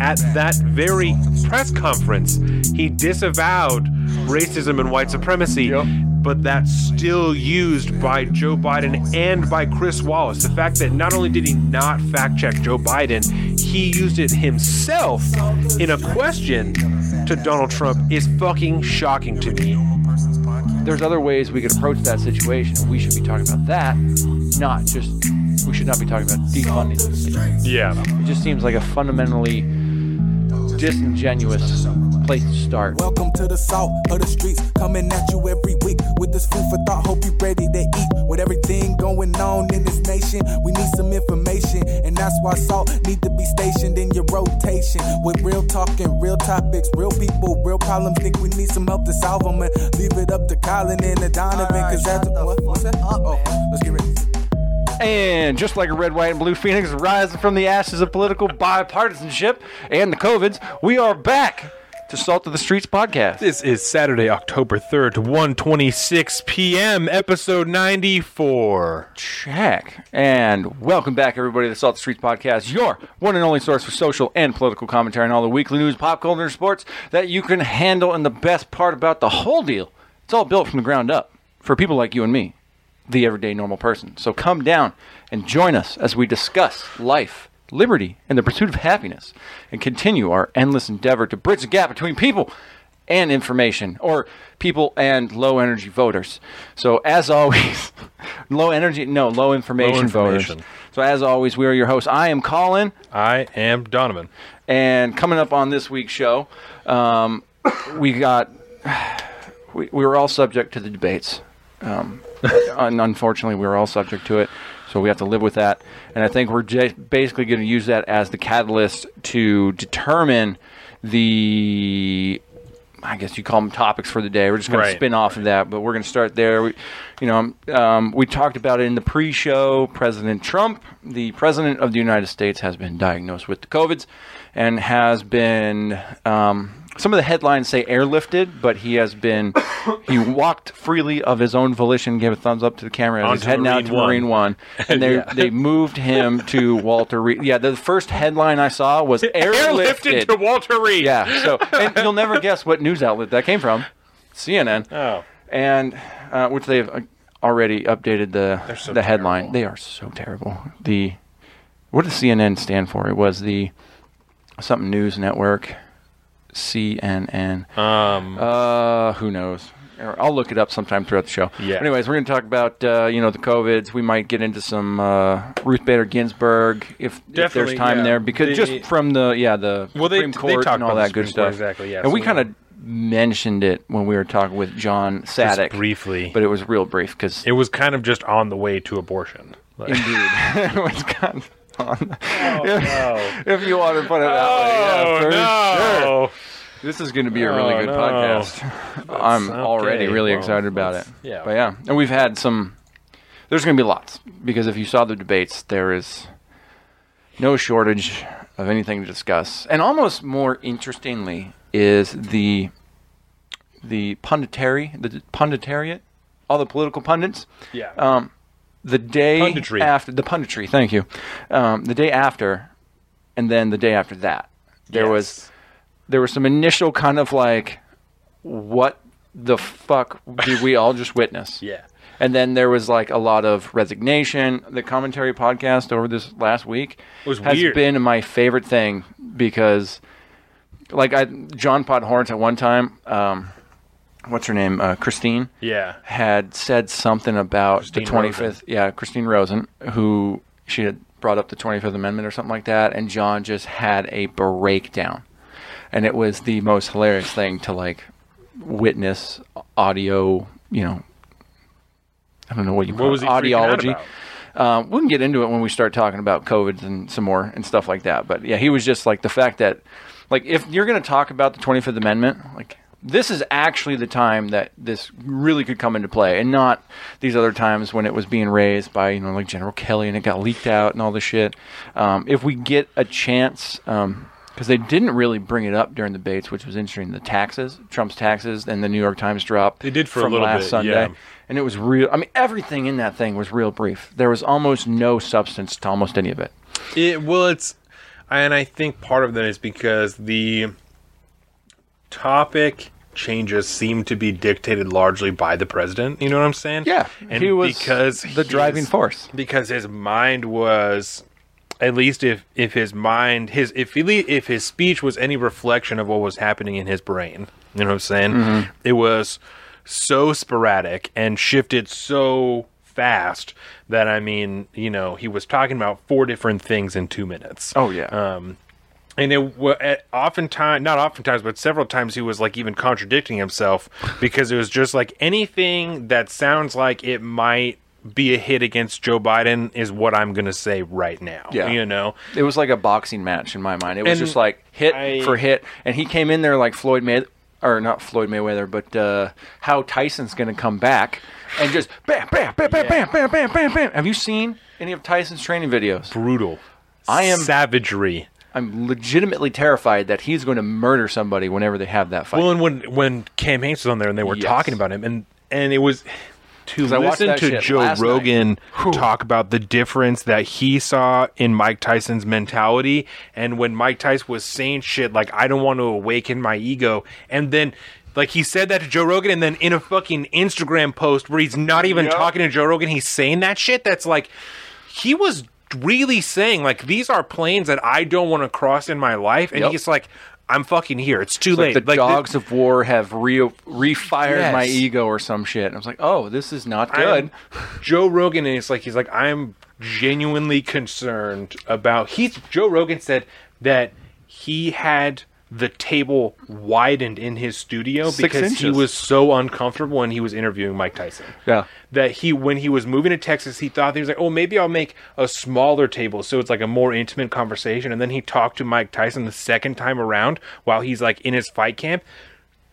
at that very press conference, he disavowed racism and white supremacy. But that's still used by Joe Biden and by Chris Wallace. The fact that not only did he not fact check Joe Biden, he used it himself in a question to Donald Trump is fucking shocking to me. There's other ways we could approach that situation. We should be talking about that, not just. We should not be talking about defunding. Yeah. It just seems like a fundamentally disingenuous place to start. Welcome to the salt of the streets, coming at you every week with this food for thought. Hope you ready to eat. With everything going on in this nation, we need some information, and that's why salt need to be stationed in your rotation. With real talking, real topics, real people, real problems. Think we need some help to solve them, and leave it up to Colin and the Donovan, cause that's what, what's that? Up, Oh, let's get ready. And just like a red, white, and blue phoenix rising from the ashes of political bipartisanship and the COVIDs, we are back to Salt of the Streets podcast. This is Saturday, October 3rd, 1:26 p.m., episode 94. Check. And welcome back, everybody, to the Salt of the Streets podcast, your one and only source for social and political commentary and all the weekly news, pop culture, and sports that you can handle. And the best part about the whole deal, it's all built from the ground up for people like you and me, the everyday normal person. So come down and join us as we discuss life, liberty, and the pursuit of happiness, and continue our endless endeavor to bridge the gap between people and information, or people and low energy voters. So, as always, low energy, no, low information, information. voters. So, as always, we are your hosts. I am Colin, I am Donovan. and coming up on this week's show, um, we got we, we were all subject to the debates. Um, un- unfortunately, we were all subject to it, so we have to live with that. And I think we're basically going to use that as the catalyst to determine the. I guess you call them topics for the day. We're just going Right. to spin off of that, but we're going to start there. We, you know, um, we talked about it in the pre-show. President Trump, the president of the United States, has been diagnosed with the COVIDs and has been. Um, some of the headlines say airlifted, but he has been. he walked freely of his own volition, gave a thumbs up to the camera as he's Onto heading out to One. Marine One, and they Yeah. they moved him to Walter Reed. Yeah, the first headline I saw was Airlifted airlifted. to Walter Reed. Yeah, so and you'll never guess what news outlet that came from. CNN Oh. and uh, which they've uh, already updated the so the headline. terrible. They are so terrible. The what does CNN stand for? It was the something news network, CNN. Um. Uh, who knows? I'll look it up sometime throughout the show. Yeah. Anyways, we're going to talk about uh, you know the covids. We might get into some uh, Ruth Bader Ginsburg if, if there's time yeah. there because The- just from the yeah the Well, they- Supreme they Court talk and all that good Supreme Court, stuff. exactly, yeah, And we kind of mentioned it when we were talking with John Sadek briefly. but it was real brief because it was kind of just on the way to abortion. Like- indeed it was kind of on. Oh, no. if you want to put it that way, yeah, Oh, for no. sure. This is going to be a really Oh, good no. podcast. I'm already okay, really well, excited about it. yeah. But yeah, and we've had some. There's going to be lots because if you saw the debates, there is no shortage of anything to discuss. And almost more interestingly is the the punditary, the punditariat, all the political pundits. Yeah. Um, the day Punditry. after the punditry, thank you. Um, the day after, and then the day after that, there was there was some initial kind of like, what the fuck did we all just witness? Yeah. And then there was like a lot of resignation. The commentary podcast over this last week was has weird. been my favorite thing because, like, I John Podhoretz at one time, um, what's her name, uh, Christine, Yeah. had said something about Christine the 25th. Rosen. Yeah, Christine Rosen, who she had brought up the 25th Amendment or something like that, and John just had a breakdown. And it was the most hilarious thing to like witness audio, you know, I don't know what you What call was it, audiology. Um, we can get into it when we start talking about COVID and some more and stuff like that. But yeah, he was just like the fact that, like, if you're going to talk about the 25th Amendment, like, this is actually the time that this really could come into play, and not these other times when it was being raised by you know like General Kelly and it got leaked out and all this shit. Um, if we get a chance, because they didn't really bring it up during the debates, which was interesting, the taxes, Trump's taxes, and the New York Times drop. They did for a from little last bit, Sunday yeah. and it was real. I mean, everything in that thing was real brief. There was almost no substance to almost any of it. It, well, it's. and I think part of that is because the topic changes seem to be dictated largely by the president. You know what I'm saying? Yeah, and he was because the driving his- force. Because his mind was, at least if if his mind his if he, if his speech was any reflection of what was happening in his brain. You know what I'm saying? Mm-hmm. It was so sporadic and shifted so fast that I mean, you know, he was talking about four different things in two minutes. Oh yeah. Um, and it was eh, oftentimes not oftentimes but several times he was like even contradicting himself because it was just like anything that sounds like it might be a hit against Joe Biden is what I'm going to say right now. Yeah. You know? It was like a boxing match in my mind. It was and just like hit I, for hit. And he came in there like Floyd May or not Floyd Mayweather, but uh, how Tyson's going to come back and just bam, bam, bam, bam, yeah. bam, bam, bam, bam, bam. Have you seen any of Tyson's training videos? Brutal. I am savagery. I'm legitimately terrified that he's going to murder somebody whenever they have that fight. Well, and when when Cam Hanes was on there and they were Yes. talking about him, and and it was to 'Cause I watched listen to Joe last night. Rogan talk about the difference that he saw in Mike Tyson's mentality, and when Mike Tyson was saying shit like "I don't want to awaken my ego," and then. Like he said that to Joe Rogan, and then in a fucking Instagram post where he's not even Yep. talking to Joe Rogan, he's saying that shit. That's like he was really saying like these are planes that I don't want to cross in my life, and Yep. he's like, I'm fucking here. It's too It's late. like the Like, dogs of war have re- refired my ego or some shit. And I was like, oh, this is not good. I'm- Joe Rogan and it's like he's like I'm genuinely concerned about he's Joe Rogan said that he had the table widened in his studio Six because he was so uncomfortable when he was interviewing Mike Tyson. Yeah. That he when he was moving to Texas he thought he was like, "Oh, maybe I'll make a smaller table so it's like a more intimate conversation." And then he talked to Mike Tyson the second time around while he's like in his fight camp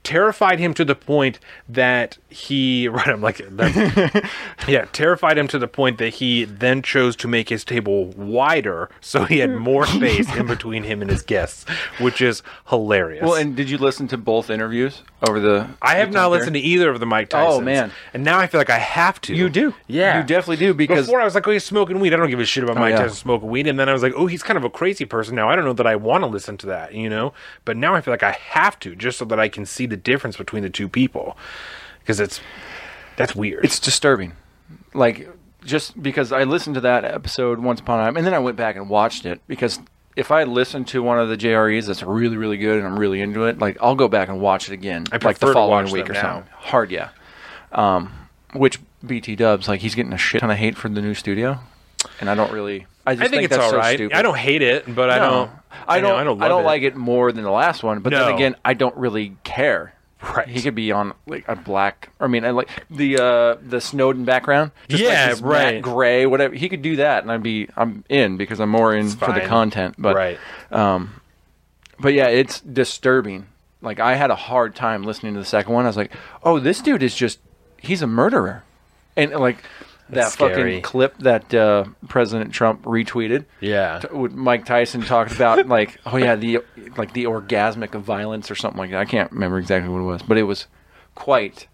terrified him to the point that he right I'm like yeah terrified him to the point that he then chose to make his table wider so he had more space in between him and his guests which is hilarious Well, and did you listen to both interviews over the? I have not time listened to either of the Mike oh, Tysons. Oh, man. And now I feel like I have to. You do. Yeah. You definitely do because Before I was like, oh, he's smoking weed. I don't give a shit about oh, Mike yeah. Tyson smoking weed. And then I was like, oh, he's kind of a crazy person now. I don't know that I want to listen to that, you know? But now I feel like I have to just so that I can see the difference between the two people. Because it's, that's weird. it's disturbing. Like just because I listened to that episode once upon a time, and then I went back and watched it because if I listen to one of the JREs that's really really good and I'm really into it, like I'll go back and watch it again, I like the following week or now. something. Hard, yeah. Um, which BT Dubs like he's getting a shit ton of hate for the new studio, and I don't really. I just I think, it's that's all so right. stupid. I don't hate it, but I don't. I don't. I don't. I don't love like it more than the last one, but No. then again, I don't really care. Right. He could be on like a black. I mean, I like the uh the Snowden background. Just like Yeah, matte right. Gray, whatever. He could do that, and I'd be. I'm in because I'm more in for the content. But right. Um, but yeah, it's disturbing. Like I had a hard time listening to the second one. I was like, oh, this dude is just. He's a murderer, and like. That scary. fucking clip that uh, President Trump retweeted Yeah. t- with Mike Tyson talked about like oh yeah the like the orgasmic of violence or something like that. I can't remember exactly what it was, but it was quite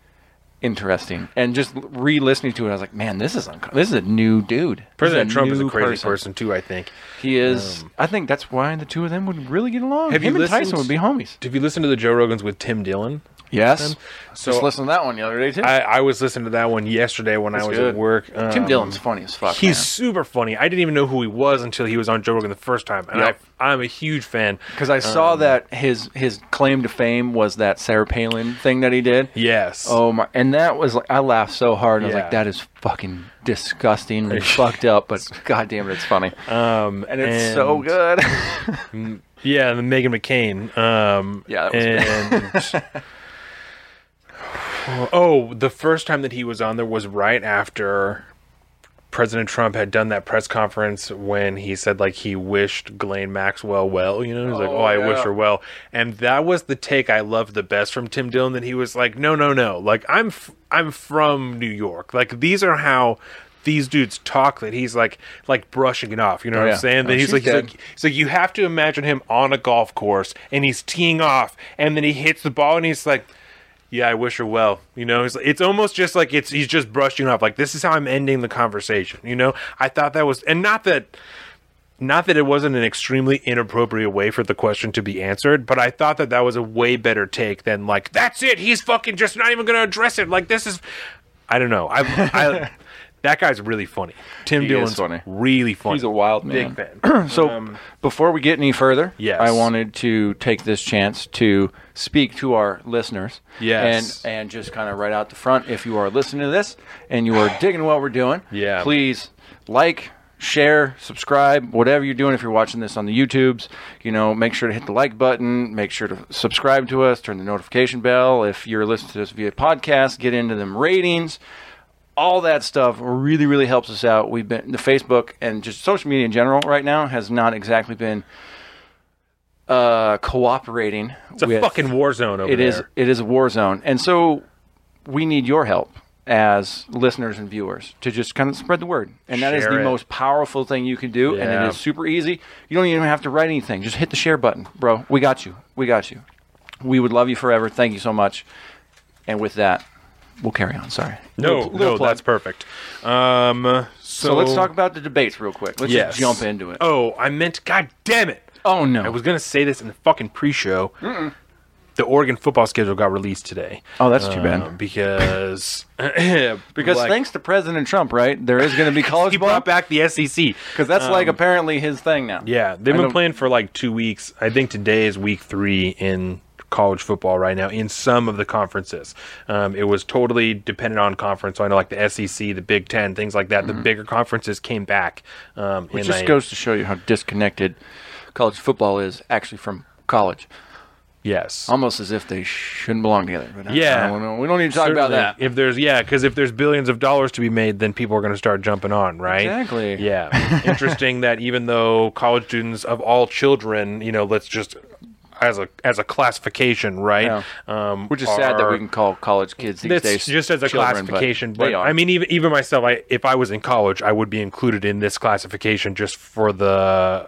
interesting. And just re-listening to it, I was like, man, this is unco- this is a new dude. President a Trump is a crazy person. too. I think. He is. I think that's why the two of them would really get along. Have Him you and Tyson would be homies. Did you listen to the Joe Rogans with Tim Dillon? Yes. So- just listen to that one the other day too. I, I was listening to that one yesterday when I was good. at work. Tim Um, Dillon's funny as fuck. He's super funny. I didn't even know who he was until he was on Joe Rogan the first time, and Yep. I, I'm a huge fan. because I saw that his his claim to fame was that Sarah Palin thing that he did. Yes. Oh my! And that was like I laughed so hard. And I was like, "That is fucking disgusting and fucked up." But god damn it, it's funny um, and it's so good. Yeah, and then Meghan McCain. Um, Yeah, that was and oh, the first time that he was on there was right after President Trump had done that press conference when he said like he wished Ghislaine Maxwell well. You know, he's like, Oh, "Oh, I wish her well," and that was the take I loved the best from Tim Dillon. That he was like, "No, no, no, like I'm f- I'm from New York. Like these are how." These dudes talk that he's like like brushing it off. You know Oh, what yeah. I'm saying? That Oh, he's like he's like so you have to imagine him on a golf course and he's teeing off and then he hits the ball and he's like, "Yeah, I wish her well." You know, it's, it's almost just like it's he's just brushing off. Like this is how I'm ending the conversation. You know, I thought that was and not that not that it wasn't an extremely inappropriate way for the question to be answered, but I thought that that was a way better take than like that's it. He's fucking just not even going to address it. Like this is, I don't know. I, I that guy's really funny. Tim He is Dillon's funny. really funny. He's a wild man. big fan. So um, before we get any further, Yes. I wanted to take this chance to speak to our listeners. Yes. And and just kind of right out the front, if you are listening to this and you are digging what we're doing, Yeah. please like, share, subscribe, whatever you're doing. If you're watching this on the YouTubes, you know, make sure to hit the like button. Make sure to subscribe to us. Turn the notification bell. If you're listening to this via podcast, get into them ratings all that stuff really really helps us out. We've been the facebook and just social media in general right now has not exactly been uh cooperating It's a with, fucking war zone over it there. is it is a war zone. And so we need your help as listeners and viewers to just kind of spread the word. And that is Share the it. most powerful thing you can do. And it is super easy. You don't even have to write anything. Just hit the share button bro. We got you. We got you. We would love you forever. Thank you so much. And with that we'll carry on sorry No, Little- little no, plug. that's perfect. Um, so, So, let's talk about the debates real quick. Let's Yes. just jump into it. Oh, I meant. God damn it! Oh, no. I was gonna say this in the fucking pre-show. The Oregon football schedule got released today. Oh, that's too Uh, bad. because because like, thanks to President Trump, right? There is going to be college he ball brought back the SEC because that's like apparently his thing now. Yeah, they've I been don't- playing for like two weeks. I think today is week three in college football right now in some of the conferences. Um, it was totally dependent on conference. So I know like the SEC, the Big Ten, things like that. The bigger conferences came back. Um, Mm-hmm. Which just I- goes to show you how disconnected college football is actually from college. yes. Almost as if they shouldn't belong together. But I- Yeah. I don't we don't need to talk about that. If there's yeah, because if there's billions of dollars to be made, then people are going to start jumping on, right? Exactly. Yeah. Interesting that even though college students of all children, you know, let's just as a as a classification, right? Yeah. Um, Which is sad that we can call college kids these days just as a children, classification, they but. I mean, even even myself, I if I was in college, I would be included in this classification just for the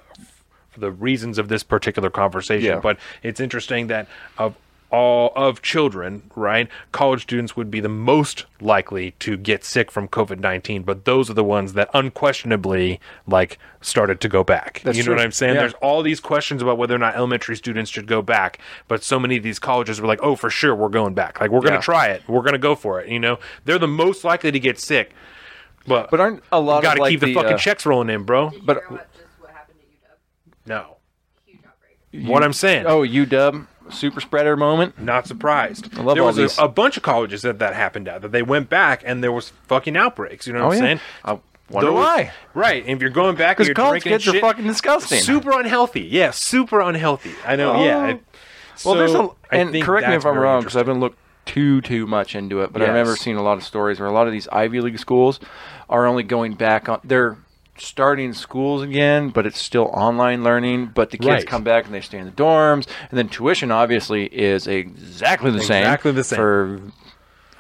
for the reasons of this particular conversation. Yeah. But it's interesting that of all of children, right, college students would be the most likely to get sick from COVID nineteen, but those are the ones that unquestionably like started to go back. That's you know true. what I'm saying? Yeah. There's all these questions about whether or not elementary students should go back, but so many of these colleges were like, "Oh, for sure, we're going back. Like, we're going Yeah. to try it. We're going to go for it." You know, they're the most likely to get sick. But But aren't a lot got of to like keep the, the, fucking uh, checks rolling in, bro. But hear what just what happened to UW? No, Huge outbreak. what I'm saying. oh, UW super spreader moment. Not surprised. I love there all was these- a, a bunch of colleges that that happened at that they went back and there was fucking outbreaks. You know what Oh I'm yeah. saying? I wonder Those- why. Right. And if you're going back and Because you're college drinking kids shit, are fucking disgusting. super unhealthy. Yeah, super unhealthy. I know. Oh. Yeah. It- Well, there's a, and think correct me that's if I'm very wrong because I interesting. haven't looked too too much into it, but I Yes. remember seeing a lot of stories where a lot of these Ivy League schools are only going back on. They're starting schools again, but it's still online learning. But the kids Right. come back and they stay in the dorms, and then tuition obviously is exactly the same. Exactly the same. For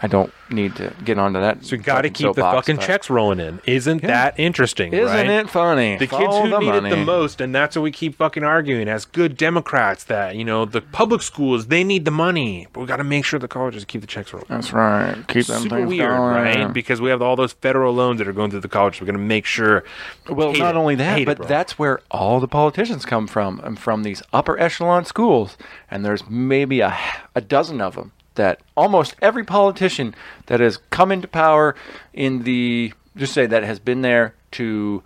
I don't need to get onto that. So you got to keep the soapbox, fucking checks rolling in. Isn't that interesting? Isn't right? it funny? The kids who the need it the most, and that's what we keep fucking arguing as good Democrats. That you know, the public schools they need the money, but we got to make sure the colleges keep the checks rolling. That's right. Keep them Super things weird, going. right? Because we have all those federal loans that are going through the college. We're going to make sure. Well, not it. only that, Hate but bro. that's where all the politicians come from, and from these upper echelon schools. And there's maybe a, a dozen of them that almost every politician that has come into power in the just say that has been there to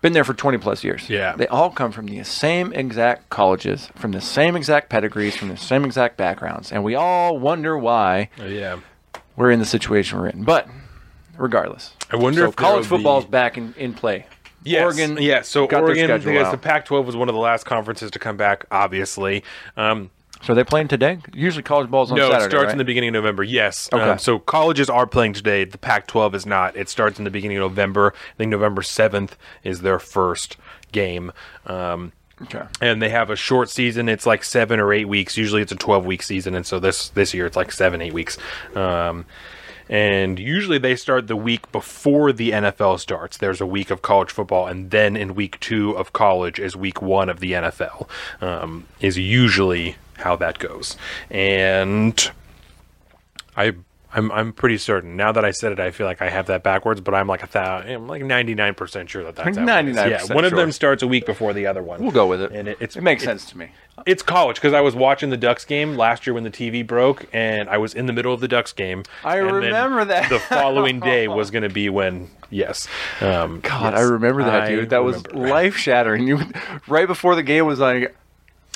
been there for 20 plus years. Yeah. They all come from the same exact colleges, from the same exact pedigrees, from the same exact backgrounds. And we all wonder why yeah. we're in the situation we're in. But regardless. I wonder so if college football's be- back in, in play. Yes. Oregon, yeah. So Oregon, because out. the Pac-12 was one of the last conferences to come back. Obviously, um, So are they playing today? Usually college ball's on no, Saturday. it starts right? in the beginning of November. Yes. Okay. Um, so colleges are playing today. The Pac-12 is not. It starts in the beginning of November. I think November seventh is their first game. Um, Okay. and they have a short season. It's like seven or eight weeks. Usually, it's a twelve-week season, and so this this year it's like seven, eight weeks. Um, and usually they start the week before the NFL starts. There's a week of college football, and then in week two of college is week one of the NFL. Um, is usually how that goes, and I I'm I'm pretty certain. Now that I said it, I feel like I have that backwards, but I'm like a thousand, I'm like 99 percent sure that that's how 99% Yeah, one of them starts a week before the other one. We'll go with it. And it, it's it makes it- sense to me. It's college because I was watching the Ducks game last year when the TV broke, and I was in the middle of the Ducks game. I remember that. The following day was going to be when, yes, um, God, yes, I remember that, dude. That was life shattering. You right before the game was like,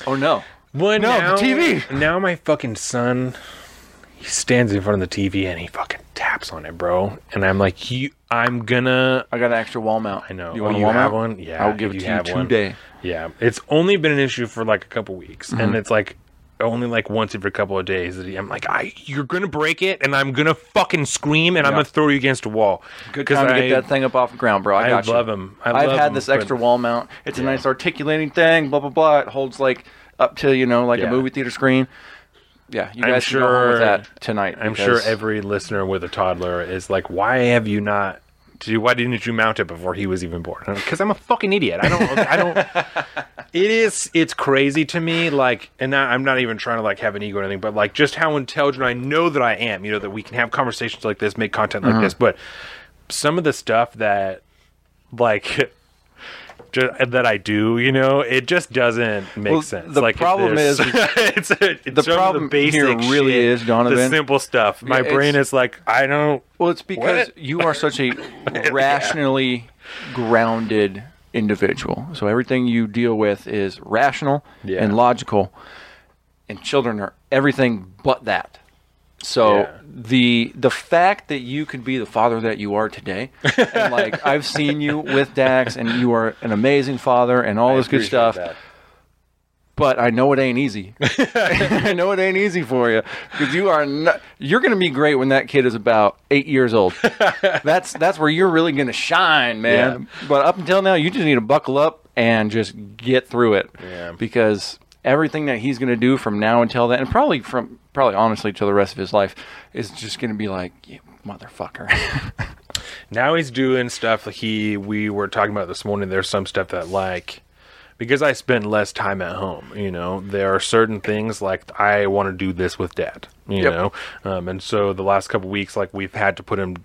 oh no. Well, No, the TV. Now my fucking son, he stands in front of the TV and he fucking taps on it, bro. And I'm like, you, I'm gonna. I got an extra wall mount. I know. You Oh, want a you wall have mount? one? Yeah, I'll give it to you have one. today. Yeah, it's only been an issue for like a couple weeks, Mm-hmm. and it's like only like once every couple of days that he- I'm like, I, you're gonna break it, and I'm gonna fucking scream, and I'm gonna throw you against a wall. Good time to I- get that thing up off the ground, bro. I I got you. love 'em. I have had had 'em, this extra wall mount. It's a nice articulating thing. Blah blah blah. It holds like up to you know like Yeah. a movie theater screen. Yeah, you I'm guys should go home with sure- that tonight. I'm sure every listener with a toddler is like, why have you not? Dude, why didn't you mount it before he was even born? Because I'm a fucking idiot. I don't. I don't. It is. It's crazy to me. Like, and I, I'm not even trying to like have an ego or anything, but like just how intelligent I know that I am. You know that we can have conversations like this, make content like uh-huh. this, but some of the stuff that, like. Just, that I do, you know, it just doesn't make Well, sense. the like problem is- it's, it's the problem basic here really shit, is, Donovan. the simple stuff. My Yeah, brain is like, I don't. Well, it's because What? you are such a rationally grounded individual. So everything you deal with is rational Yeah. and logical, and children are everything but that. So Yeah. the the fact that you could be the father that you are today, and like I've seen you with Dax, and you are an amazing father, and all this good stuff. that. But I know it ain't easy. I know it ain't easy for you because you are not, you're going to be great when that kid is about eight years old. that's that's where you're really going to shine, man. But up until now, you just need to buckle up and just get through it. Yeah. Because everything that he's going to do from now until then, and probably from probably honestly till the rest of his life, is just going to be like, you motherfucker. Now he's doing stuff like he we were talking about this morning. There's some stuff that like because I spend less time at home, you know, there are certain things like I want to do this with dad, you Yep. know, um, and so the last couple weeks, like we've had to put him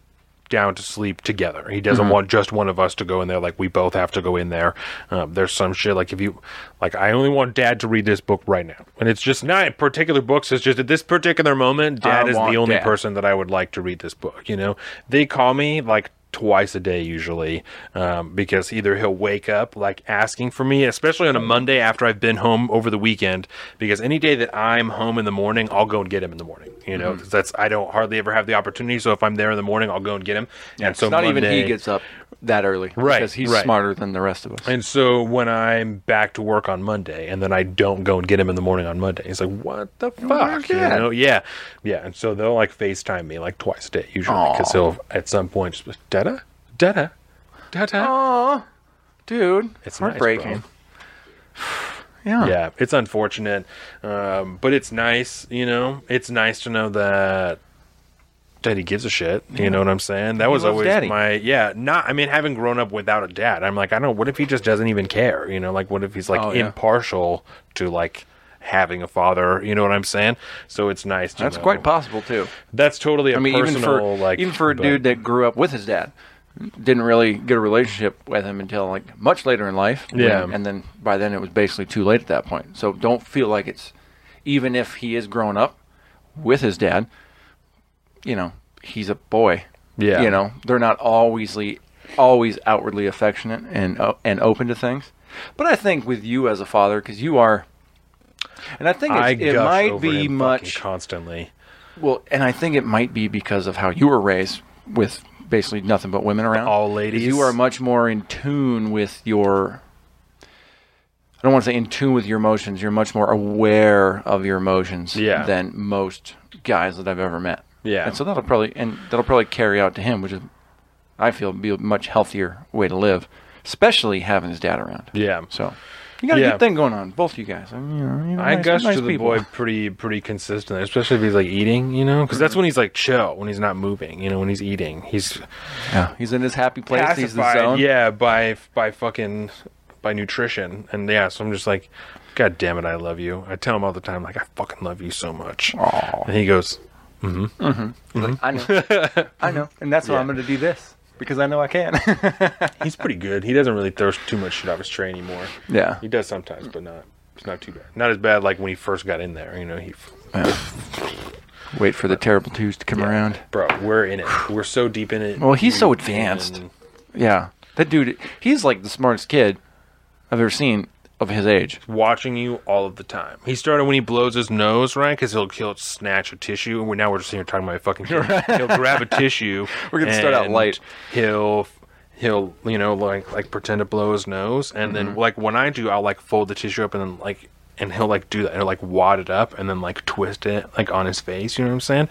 down to sleep together. He doesn't want just one of us to go in there. Like we both have to go in there. Um, there's some shit like if you like, I only want dad to read this book right now, and it's just not particular books. It's just at this particular moment, I dad is the only Dad. person that I would like to read this book. You know, they call me like twice a day usually um, because either he'll wake up like asking for me especially on a monday after i've been home over the weekend because any day that i'm home in the morning i'll go and get him in the morning you know Mm-hmm. that's i don't hardly ever have the opportunity so if i'm there in the morning i'll go and get him and so not even he gets up that early, Right, Because he's right. smarter than the rest of us. and so when I'm back to work on Monday, and then I don't go and get him in the morning on Monday, he's like, "What the fuck?" You know? Yeah, yeah. And so they'll like Facetime me like twice a day usually because he'll at some point just "Dada, dada, dada." Oh, dude, It's heartbreaking. bro. yeah. Yeah, it's unfortunate, um, but it's nice. You know, it's nice to know that Daddy gives a shit. You know what I'm saying? That was always Daddy. my yeah. Not I mean, having grown up without a dad, I'm like, I don't know. What if he just doesn't even care? You know, like what if he's like Oh, yeah. impartial to like having a father? You know what I'm saying? So it's nice. To That's know. quite possible too. That's totally a I mean, even personal for like even for a but- dude that grew up with his dad, didn't really get a relationship with him until like much later in life. when- Yeah. and then by then it was basically too late at that point. So don't feel like it's even if he is growing up with his dad, you know, he's a boy. Yeah. you know, they're not always always outwardly affectionate and o- and open to things. But I think with you as a father, because you are. And I think it's, I it might be much constantly. well, and I think it might be because of how you were raised with basically nothing but women around. All ladies. You are much more in tune with your. I don't want to say in tune with your emotions. You're much more aware of your emotions Yeah. than most guys that I've ever met. Yeah. and so that'll probably and that'll probably carry out to him, which is, I feel, be a much healthier way to live, especially having his dad around. Yeah. So, you got a Yeah. good thing going on, both you guys. I mean, you know, you know, I nice- gush nice to the people. boy pretty pretty consistently, especially if he's like eating, you know, because that's when he's like chill, when he's not moving, you know, when he's eating, he's Yeah, he's in his happy place. He's the zone. yeah, by by fucking by nutrition, and yeah, so I'm just like, God damn it, I love you. I tell him all the time, like I fucking love you so much, Aw. and he goes, mm-hmm mm-hmm I know, I know, and that's why Yeah. I'm going to do this because I know I can. He's pretty good. He doesn't really throw too much shit off his tray anymore. yeah, He does sometimes, but not. It's not too bad. Not as bad like when he first got in there. You know, he. wait for the terrible twos to come around. Bro, we're in it. We're so deep in it. Well, he's so advanced. and- Yeah, that dude, he's like the smartest kid I've ever seen of his age. watching you all of the time. He started when he blows his nose, right? Because he'll he'll snatch a tissue, and we're now we're just sitting here talking about a fucking. Kid. He'll grab a tissue. We're gonna start out and light. He'll he'll you know like like pretend to blow his nose, and then Mm-hmm. like when I do, I'll like fold the tissue up and then like. And he'll like do that, and he'll like wad it up, and then like twist it like on his face. You know what I'm saying?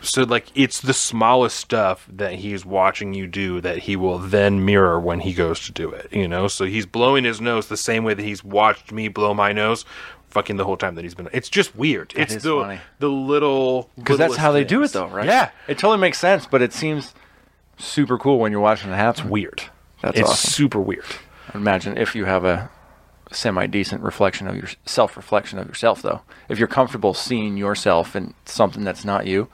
So like it's the smallest stuff that he's watching you do that he will then mirror when he goes to do it. You know, so he's blowing his nose the same way that he's watched me blow my nose, fucking the whole time that he's been. It's just weird. it's is the funny. the little Because that's littlest how they do it, though, right? Yeah, it totally makes sense, but it seems super cool when you're watching it happen. weird. That's it's awesome. super weird. Imagine if you have a semi decent reflection of your self reflection of yourself, though. If you're comfortable seeing yourself in something that's not you,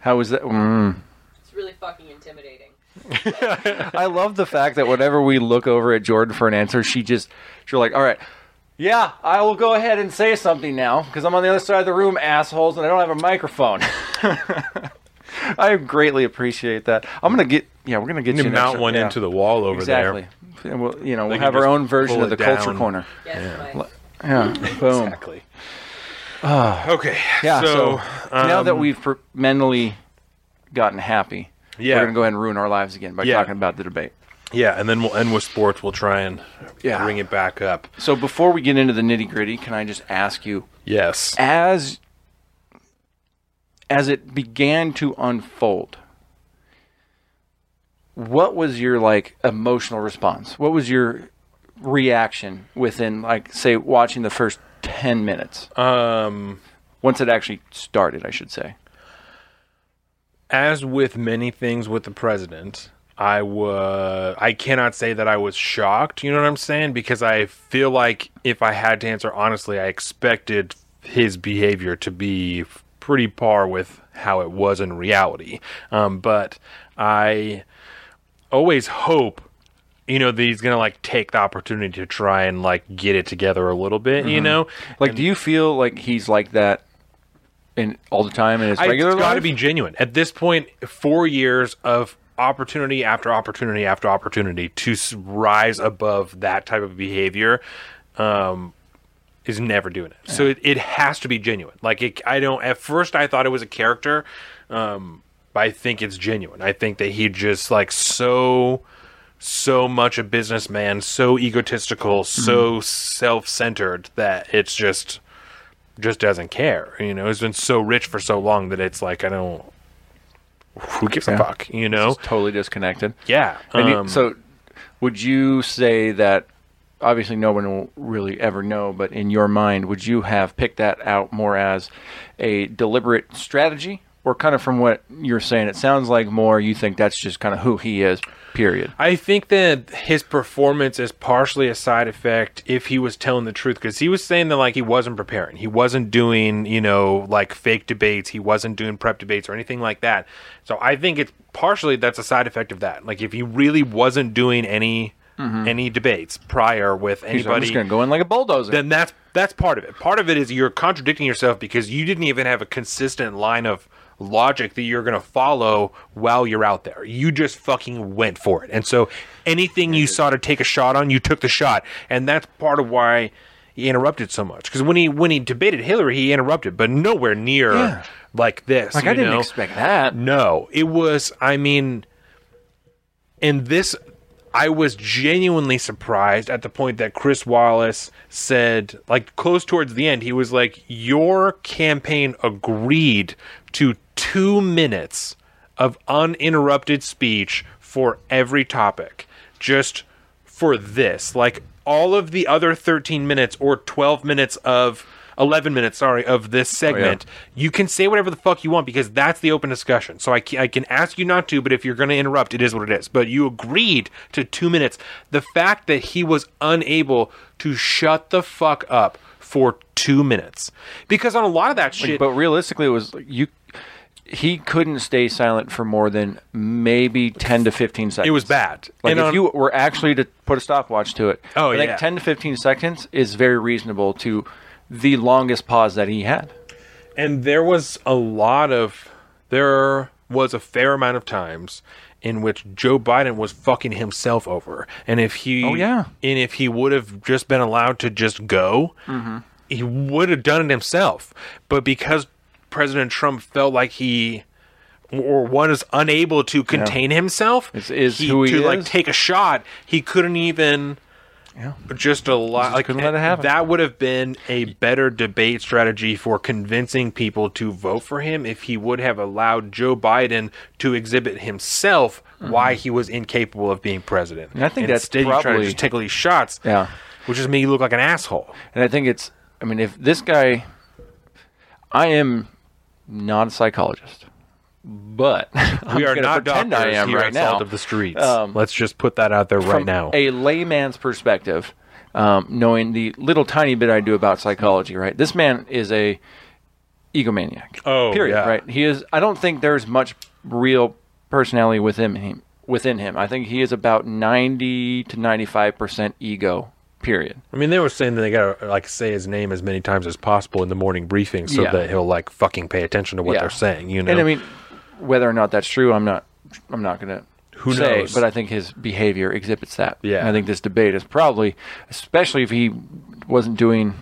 how is that? Mm. It's really fucking intimidating. I love the fact that whenever we look over at Jordan for an answer, she just she's like, "All right, yeah, I will go ahead and say something now because I'm on the other side of the room, assholes, and I don't have a microphone." I greatly appreciate that. I'm gonna get yeah, we're gonna get You you can an mount extra- one yeah. into the wall over exactly. there. And we'll, you know, we'll have our own version of the it culture corner. Yes, my Yeah, boom. Exactly. Okay. Yeah. So, So, now that um, we've per- mentally gotten happy, Yeah. we're gonna go ahead and ruin our lives again by Yeah. talking about the debate. Yeah, and then we'll end with sports. We'll try and Yeah. bring it back up. So before we get into the nitty gritty, can I just ask you, Yes. as as it began to unfold, what was your like emotional response? What was your reaction within like say watching the first 10 minutes Um once it actually started, I should say. as with many things with the president, I was I cannot say that I was shocked, you know what I'm saying? Because I feel like if I had to answer honestly, I expected his behavior to be pretty par with how it was in reality. Um, but I always hope you know that he's gonna like take the opportunity to try and like get it together a little bit, you know? Like do you feel like he's like that in all the time in his I- regular it's got to be genuine. At this point, four years of opportunity after opportunity after opportunity to rise above that type of behavior um, is never doing it. So it, it has to be genuine. Like it, I don't. At first, I thought it was a character. Um, but I think it's genuine. I think that he just like so so much a businessman, so egotistical, so self-centered that it's just just doesn't care. You know, he's been so rich for so long that it's like I don't. Who gives a fuck? You know? totally disconnected. Yeah. And you- um, so, would you say that? Obviously, no one will really ever know, but in your mind, would you have picked that out more as a deliberate strategy, or kind of from what you're saying, it sounds like more you think that's just kind of who he is. Period. I think that his performance is partially a side effect if he was telling the truth because he was saying that like he wasn't preparing, he wasn't doing you know like fake debates, he wasn't doing prep debates or anything like that. So I think it's partially that's a side effect of that. Like if he really wasn't doing any mm-hmm. any debates prior with He's anybody, just going to go in like a bulldozer. then that's that's part of it. Part of it is you're contradicting yourself because you didn't even have a consistent line of logic that you're going to follow while you're out there. You just fucking went for it. And so anything you saw to take a shot on, you took the shot. And that's part of why he interrupted so much. Cuz when he when he debated Hillary, he interrupted, but nowhere near Yeah. like this. like I didn't know? expect that. No, it was. I mean, in this, I was genuinely surprised at the point that Chris Wallace said, like, close towards the end, he was like, Your campaign agreed to two minutes of uninterrupted speech for every topic, just for this. Like, all of the other 13 minutes or 12 minutes of. 11 minutes, sorry, of this oh, segment, you can say whatever the fuck you want because that's the open discussion. So I can, I can ask you not to, but if you're going to interrupt, it is what it is. But you agreed to two minutes. The fact that he was unable to shut the fuck up for two minutes, because on a lot of that shit, But realistically, it was like, you. he couldn't stay silent for more than maybe 10 to 15 seconds. It was bad. Like And if on- you were actually to put a stopwatch to it, Oh, think yeah. 10 to 15 seconds is very reasonable to the longest pause that he had. And there was a lot of there was a fair amount of times in which Joe Biden was fucking himself over. And if he Oh, yeah. and if he would have just been allowed to just go, Mm-hmm. he would have done it himself. But because President Trump felt like he or was unable to contain himself, Is- is who he to like take a shot, he couldn't even Yeah. just a lot Just like couldn't let it happen. that would have been a better debate strategy for convincing people to vote for him if he would have allowed Joe Biden to exhibit himself why he was incapable of being president. Mm-hmm. And I think that's Instead, he tried to just take all these shots, Yeah. which just made you look like an asshole. And I think it's, I mean, if this guy, I am not a psychologist, but I'm we are not pretend I am right now. Salt of the Streets. Um, Let's just put that out there right From now. a layman's perspective, um, knowing the little tiny bit I do about psychology, right? This man is a egomaniac. Oh, period. yeah. Right? He is. I don't think there's much real personality within him. Within him, I think he is about ninety to ninety-five percent ego. Period. I mean, they were saying that they gotta like say his name as many times as possible in the morning briefing so Yeah. that he'll like fucking pay attention to what Yeah. they're saying. You know, And I mean, whether or not that's true, I'm not. I'm not going to Who say. knows? But I think his behavior exhibits that. Yeah. I think this debate is probably, especially if he wasn't doing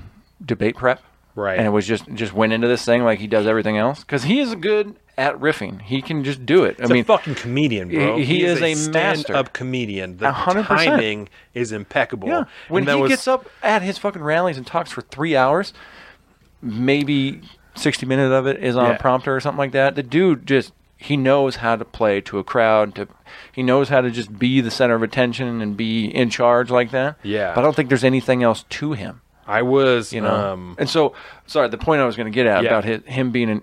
debate prep, Right. and it was just just went into this thing like he does everything else, because he is good at riffing. He can just do it. He's I mean, a fucking comedian, bro. he- he is a master. stand-up comedian. The A hundred percent. timing is impeccable. yeah. When he was- gets up at his fucking rallies and talks for three hours, maybe sixty minutes of it is on Yeah. a prompter or something like that. The dude just he knows how to play to a crowd. To he knows how to just be the center of attention and be in charge like that. Yeah. But I don't think there's anything else to him. I was, You know. um, and so, sorry. The point I was going to get at Yeah. about his, him being an,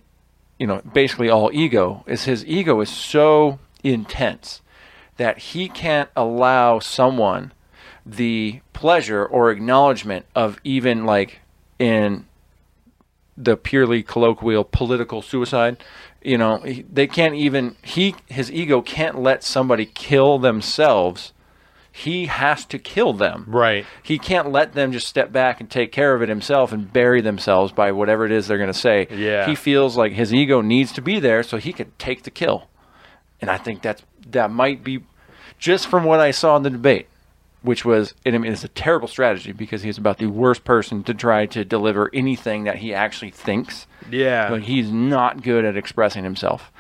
you know, basically all ego is his ego is so intense that he can't allow someone the pleasure or acknowledgement of even like in the purely colloquial political suicide you know they can't even he his ego can't let somebody kill themselves he has to kill them right. he can't let them just step back and take care of it himself and bury themselves by whatever it is they're going to say. Yeah. He feels like his ego needs to be there so he could take the kill. And I think that's that might be just from what I saw in the debate, which was and I mean it's a terrible strategy because he's about the worst person to try to deliver anything that he actually thinks. Yeah. But he's not good at expressing himself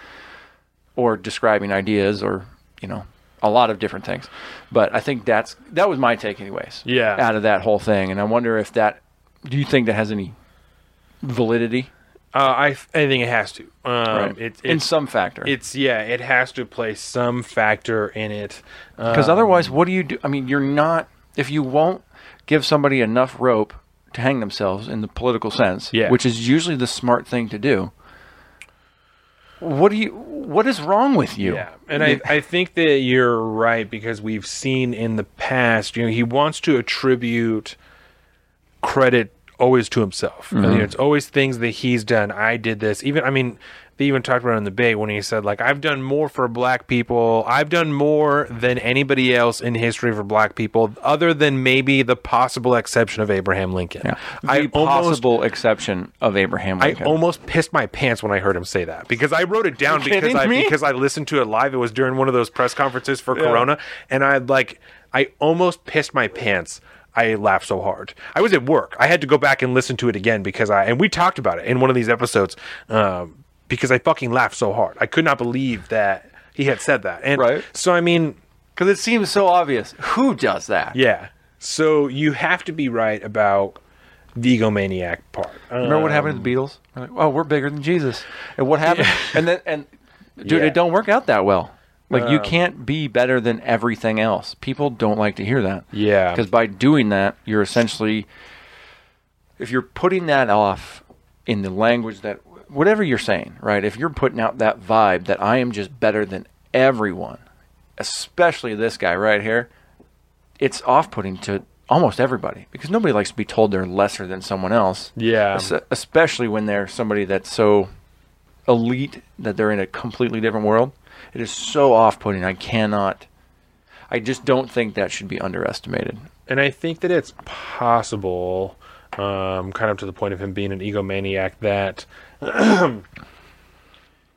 or describing ideas or, you know, a lot of different things. But I think that's that was my take anyways. Yeah. Out of that whole thing. And I wonder if that do you think that has any validity? Uh, I, I think it has to. Um, it, In some factor. it's yeah, it has to play some factor in it. Because Um, otherwise what do you do? I mean, you're not if you won't give somebody enough rope to hang themselves in the political sense, Yeah. which is usually the smart thing to do. What do you what is wrong with you? Yeah, and I, I think that you're right because we've seen in the past, you know, he wants to attribute credit always to himself. Mm-hmm. mean, it's always things that he's done. I did this. Even, I mean, they even talked about it in the debate when he said, like, I've done more for black people. I've done more than anybody else in history for black people, other than maybe the possible exception of Abraham Lincoln. Yeah. The I almost possible exception of Abraham Lincoln. I almost pissed my pants when I heard him say that because I wrote it down because I me? because I listened to it live. It was during one of those press conferences for Corona, and I like I almost pissed my pants. I laughed so hard. I was at work. I had to go back and listen to it again because I and we talked about it in one of these episodes um, because I fucking laughed so hard. I could not believe that he had said that. And Right. so I mean, Because it seems so obvious. Who does that? yeah. So you have to be right about the egomaniac part. Remember what happened to the Beatles? Like, oh, we're bigger than Jesus. And what happened? And then, and dude, Yeah. it don't work out that well. Like you Um, can't be better than everything else. People don't like to hear that. Yeah. Because by doing that, you're essentially, if you're putting that off in the language that whatever you're saying, right? If you're putting out that vibe that I am just better than everyone, especially this guy right here, it's off-putting to almost everybody because nobody likes to be told they're lesser than someone else. Yeah. Especially when they're somebody that's so elite that they're in a completely different world. It is so off-putting. I cannot. I just don't think that should be underestimated. and I think that it's possible, um, kind of to the point of him being an egomaniac, that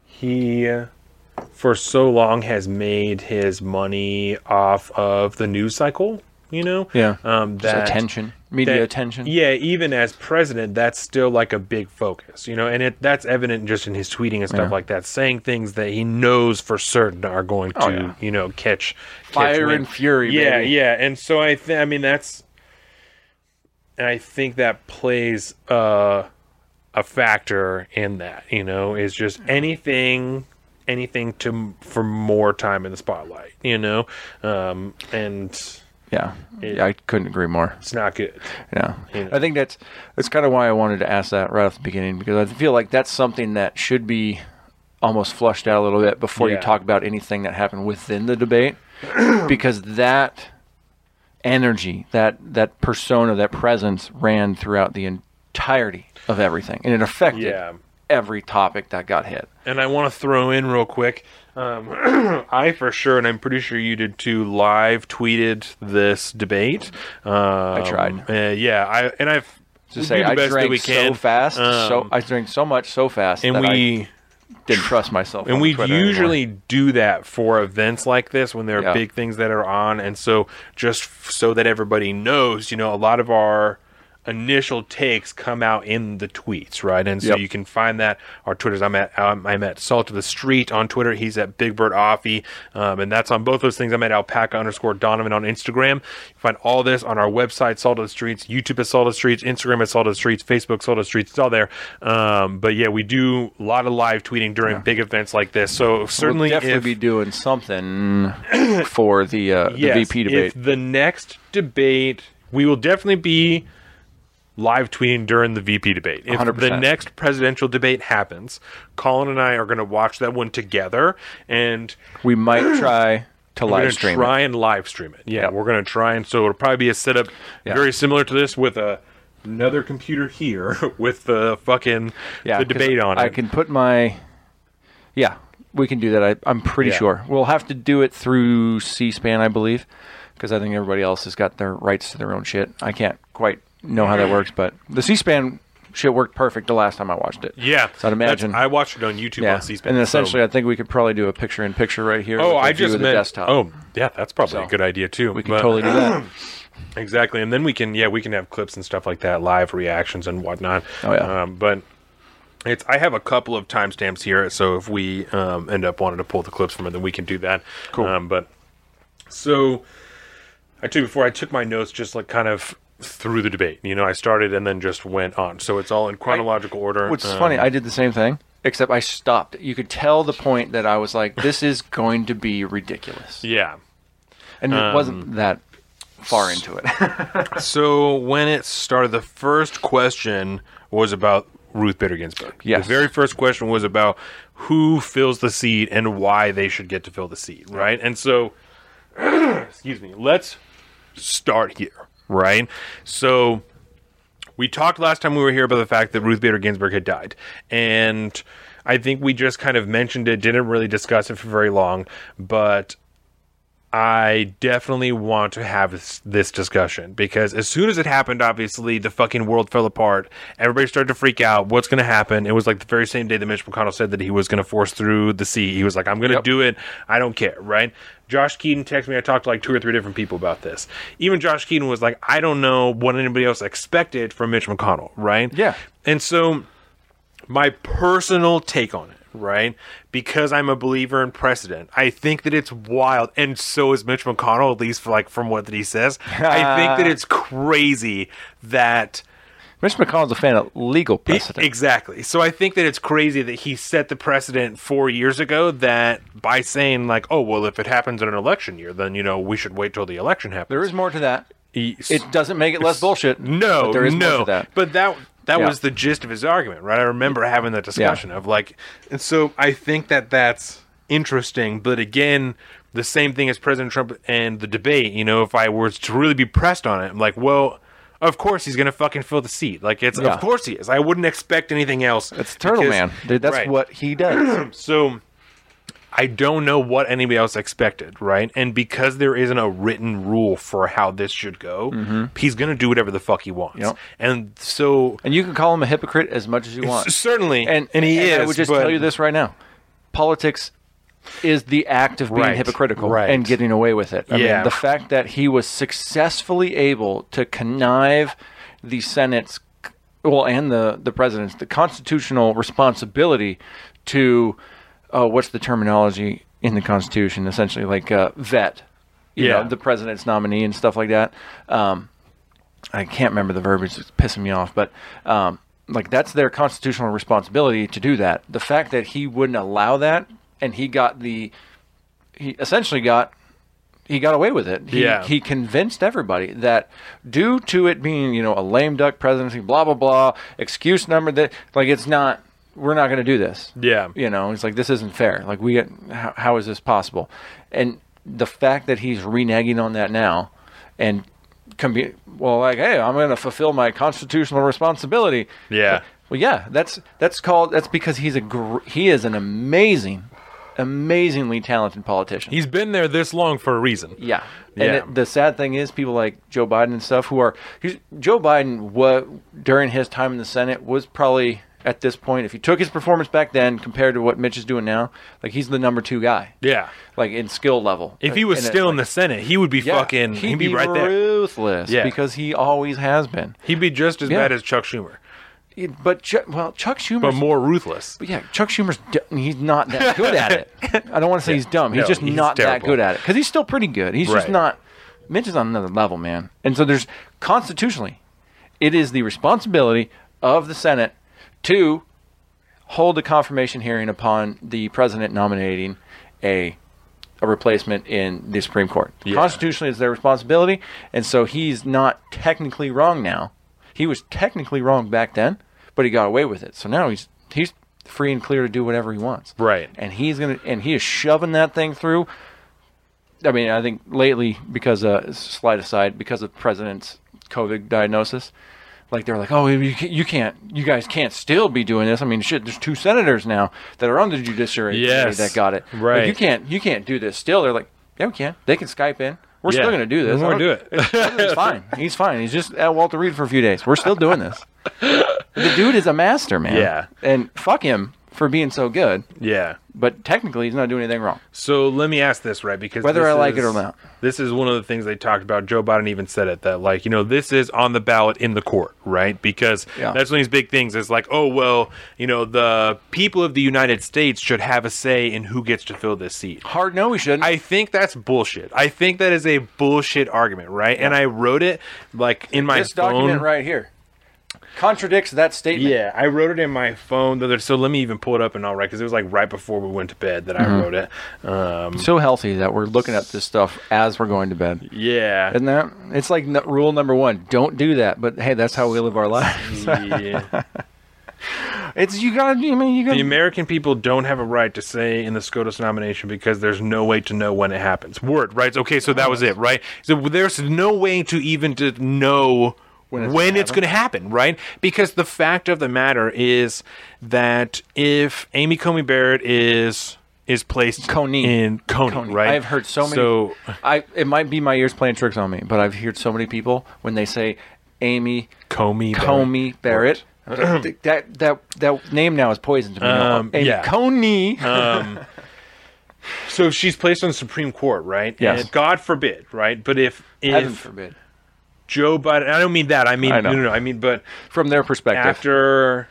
he, for so long, has made his money off of the news cycle. You know, Yeah. um, Just that attention, media that- attention. Yeah, even as president, that's still like a big focus, you know, and it that's evident just in his tweeting and stuff Yeah. like that, saying things that he knows for certain are going to, Oh, yeah. you know, catch catch Fire wind. and fury, Yeah, baby. yeah, and so I think, I mean, that's, and I think that plays uh, a factor in that, you know, is just anything. Anything to for more time in the spotlight, you know, um, and Yeah, It- yeah, I couldn't agree more. it's not good. Yeah, You know. I think that's that's kind of why I wanted to ask that right off the beginning because I feel like that's something that should be almost flushed out a little bit before you talk about anything that happened within the debate, because that energy, that that persona, that presence ran throughout the entirety of everything, and it affected Yeah. Every topic that got hit. And I want to throw in real quick. Um, I for sure, and I'm pretty sure you did too. Live tweeted this debate. Um, I tried. Uh, yeah, I and I've To say I drank so fast, so Um, I drank so much so fast, and that we I didn't trust myself. and we Twitter anymore. usually do that for events like this when there are Yeah. big things that are on and so just f- so that everybody knows you know a lot of our initial takes come out in the tweets right? And so Yep. you can find that. Our twitters i'm at um, i'm at salt of the street on twitter. He's at big bird offie. Um, and that's on both those things. I'm at alpaca underscore donovan on instagram. You can find all this on our website salt of the streets. Youtube at salt of the streets. Instagram at salt of the streets. Facebook salt of the streets. It's all there. Um, but yeah we do a lot of live tweeting during big events like this. So certainly we'll definitely if, be doing something for the uh, yes, the VP debate. if the next debate we will definitely be live tweeting during the VP debate. If the 100%. next presidential debate happens, Colin and I are going to watch that one together, and we might try to live stream. try it. and live stream it. Yeah, Yep. we're going to try, and so it'll probably be a setup very similar to this with a another computer here with the fucking Yeah, the debate on I it. I can put my. Yeah, we can do that. I, I'm pretty Yeah. sure we'll have to do it through C-SPAN, I believe, because I think everybody else has got their rights to their own shit. I can't quite know how that works, but the C-SPAN shit worked perfect the last time I watched it. yeah, so I'd imagine. I watched it on YouTube yeah, on C-SPAN. and then so- essentially, I think we could probably do a picture-in-picture right here. Oh, I just meant. desktop. Oh, yeah, that's probably So, a good idea too. we can But- totally do that. Exactly, and then we can yeah we can have clips and stuff like that, live reactions and whatnot. Oh, yeah. Um, but it's I have a couple of timestamps here, so if we um, end up wanting to pull the clips from it, then we can do that. Cool. Um, but so I told you before I took my notes just like kind of through the debate. You know, I started and then just went on, so it's all in chronological order. Which is Um, funny. I did the same thing, except I stopped. You could tell the point that I was like, "This is going to be ridiculous," yeah. and it Um, wasn't that far into it. So when it started, the first question was about Ruth Bader Ginsburg. Yes. The very first question was about who fills the seat and why they should get to fill the seat, right? And so, excuse me, let's start here, right? So we talked last time we were here about the fact that Ruth Bader Ginsburg had died. And I think we just kind of mentioned it, didn't really discuss it for very long, but I definitely want to have this, this discussion because as soon as it happened, obviously the fucking world fell apart. Everybody started to freak out. What's going to happen? It was like the very same day that Mitch McConnell said that he was going to force through the seat. He was like, "I'm going to Yep. do it. I don't care." Right? Josh Keaton texted me. I talked to like two or three different people about this. Even Josh Keaton was like, "I don't know what anybody else expected from Mitch McConnell." Right? Yeah. And so my personal take on it, right? Because I'm a believer in precedent. I think that it's wild, and so is Mitch McConnell, at least for like from what that he says. I think that it's crazy that Mitch McConnell's a fan of legal precedent. exactly. So I think that it's crazy that he set the precedent four years ago that by saying like, oh well, if it happens in an election year, then you know we should wait till the election happens. there is more to that. It doesn't make it less bullshit. no, but there is no. more to that. But that that Yeah. was the gist of his argument, right? I remember having that discussion of like, and so I think that that's interesting. But again, the same thing as President Trump and the debate. You know, if I were to really be pressed on it, I'm like, well, of course he's gonna fucking fill the seat. Like it's Yeah. of course he is. I wouldn't expect anything else. It's Turtle because- Man, dude. That's Right. what he does. So I don't know what anybody else expected, right? And because there isn't a written rule for how this should go, mm-hmm. he's gonna do whatever the fuck he wants. Yep. And so and you can call him a hypocrite as much as you want. certainly, and and he is. I would just but- tell you this right now: politics is the act of being Right, hypocritical right. and getting away with it. I Yeah. mean, the fact that he was successfully able to connive the Senate's, well, and the the president's, the constitutional responsibility to, uh, what's the terminology in the Constitution? Essentially, like uh, vet. You Yeah. know, the president's nominee and stuff like that. Um, I can't remember the verbiage; it's pissing me off. But um, like that's their constitutional responsibility to do that. The fact that he wouldn't allow that, and he got the, he essentially got, he got away with it. He, Yeah. he convinced everybody that due to it being you know a lame duck presidency, blah blah blah, excuse number that like it's not. We're not going to do this. Yeah. You know, it's like this isn't fair. Like we get how, how is this possible? And the fact that he's reneging on that now, and can be well, like hey, I'm going to fulfill my constitutional responsibility. Yeah. Well, yeah, that's that's called that's because he's a gr- he is an amazing, amazingly talented politician. He's been there this long for a reason. Yeah. And Yeah. it, the sad thing is, people like Joe Biden and stuff who are he's, Joe Biden, what during his time in the Senate was probably at this point, if you took his performance back then compared to what Mitch is doing now, like he's the number two guy, Yeah. like in skill level. If he was And still in like- the Senate, he would be yeah, fucking. he'd, He'd, be, right there. ruthless Yeah. because he always has been. He'd be just as Yeah. bad as Chuck Schumer, But Chu- well, Chuck Schumer, but more ruthless. But yeah, Chuck Schumer's d- he's not that good at it. I don't want to say he's dumb. He's No, just he's not that good at it because he's still pretty good. He's just not. Mitch is on another level, man. And so there's constitutionally, it is the responsibility of the Senate to hold a confirmation hearing upon the president nominating a a replacement in the Supreme Court. Yeah. Constitutionally, it's their responsibility, and so he's not technically wrong now. He was technically wrong back then, but he got away with it. So now he's he's free and clear to do whatever he wants. Right. And he's gonna and he is shoving that thing through. I mean, I think lately because uh, slide aside because of the president's COVID diagnosis, like they're like, oh, you can't, you can't, you guys can't still be doing this. I mean, shit, there's two senators now that are on the judiciary Yes. that got it. Like, Right. you can't, you can't do this. Still, they're like, yeah, we can. They can Skype in. We're Yeah. still going to do this. We're gonna don't- do it. It's fine. He's fine. He's just at Walter Reed for a few days. We're still doing this. the dude is a master, man. Yeah. And fuck him for being so good. Yeah. But technically, he's not doing anything wrong. So let me ask this, right? Because Whether I like it or not. this is one of the things they talked about. Joe Biden even said it that, like, you know, this is on the ballot in the court, right? Because Yeah. that's one of these big things. Is like, oh well, you know, the people of the United States should have a say in who gets to fill this seat. Hard no, we shouldn't. I think that's bullshit. I think that is a bullshit argument, right? And I wrote it like in my this phone. document right here contradicts that statement. Yeah, I wrote it in my phone. the other- So let me even pull it up and I'll write because it was like right before we went to bed that Mm-hmm. I wrote it. Um, So healthy that we're looking at this stuff as we're going to bed. yeah. Isn't that? It's like n- rule number one: don't do that. But hey, that's how we live our lives. yeah. it's you gotta. I mean, you The gotta. American people don't have a right to say in the SCOTUS nomination because there's no way to know when it happens. Word, right? Okay, so that was it, right? So there's no way to even to know When when it's it's, gonna happen, right? Because the fact of the matter is that if Amy Comey Barrett is is placed Coney. in Coney, Coney. right? I've heard so many. So I it might be my ears playing tricks on me, but I've heard so many people when they say Amy Comey, Comey Barrett. that that that name now is poison to me. Um, Amy yeah. Coney. So she's placed on the Supreme Court, right? Yes. And God forbid, right? But if Heaven if forbid. Joe Biden, I don't mean that. I mean I know. no, no, no. I mean, but From their perspective. after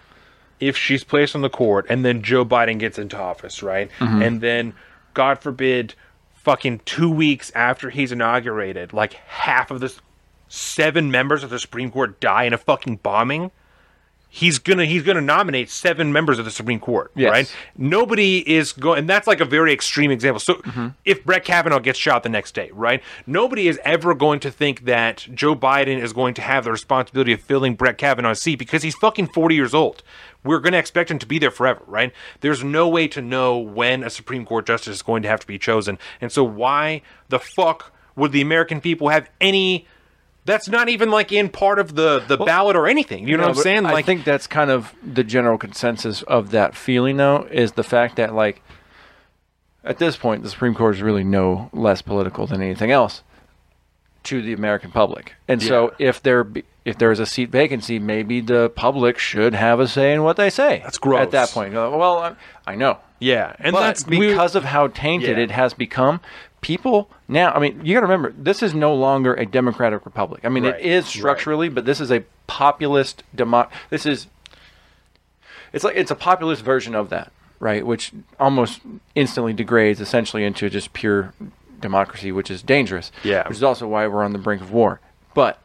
if she's placed on the court and then Joe Biden gets into office, right? Mm-hmm. And then God forbid fucking 2 weeks after he's inaugurated, like half of the seven members of the Supreme Court die in a fucking bombing. He's gonna he's gonna nominate seven members of the Supreme Court, Yes. right? Nobody is going, and that's like a very extreme example. So, Mm-hmm. if Brett Kavanaugh gets shot the next day, right? Nobody is ever going to think that Joe Biden is going to have the responsibility of filling Brett Kavanaugh's seat because he's fucking 40 years old. We're going to expect him to be there forever, right? There's no way to know when a Supreme Court justice is going to have to be chosen. And so, why the fuck would the American people have any That's not even like in part of the the ballot or anything. You know No, what I'm saying? I think that's kind of the general consensus of that feeling, though, is the fact that like at this point, the Supreme Court is really no less political than anything else to the American public. And so, if there be, if there is a seat vacancy, maybe the public should have a say in what they say. That's gross. At that point, well, I, I know, yeah, and but that's we- because of how tainted Yeah. it has become, people now. I mean, you got to remember, this is no longer a democratic republic. I mean, Right, it is right. structurally, but this is a populist demo. This is it's like it's a populist version of that, right? Which almost instantly degrades essentially into just pure democracy, which is dangerous. Yeah. which is also why we're on the brink of war. But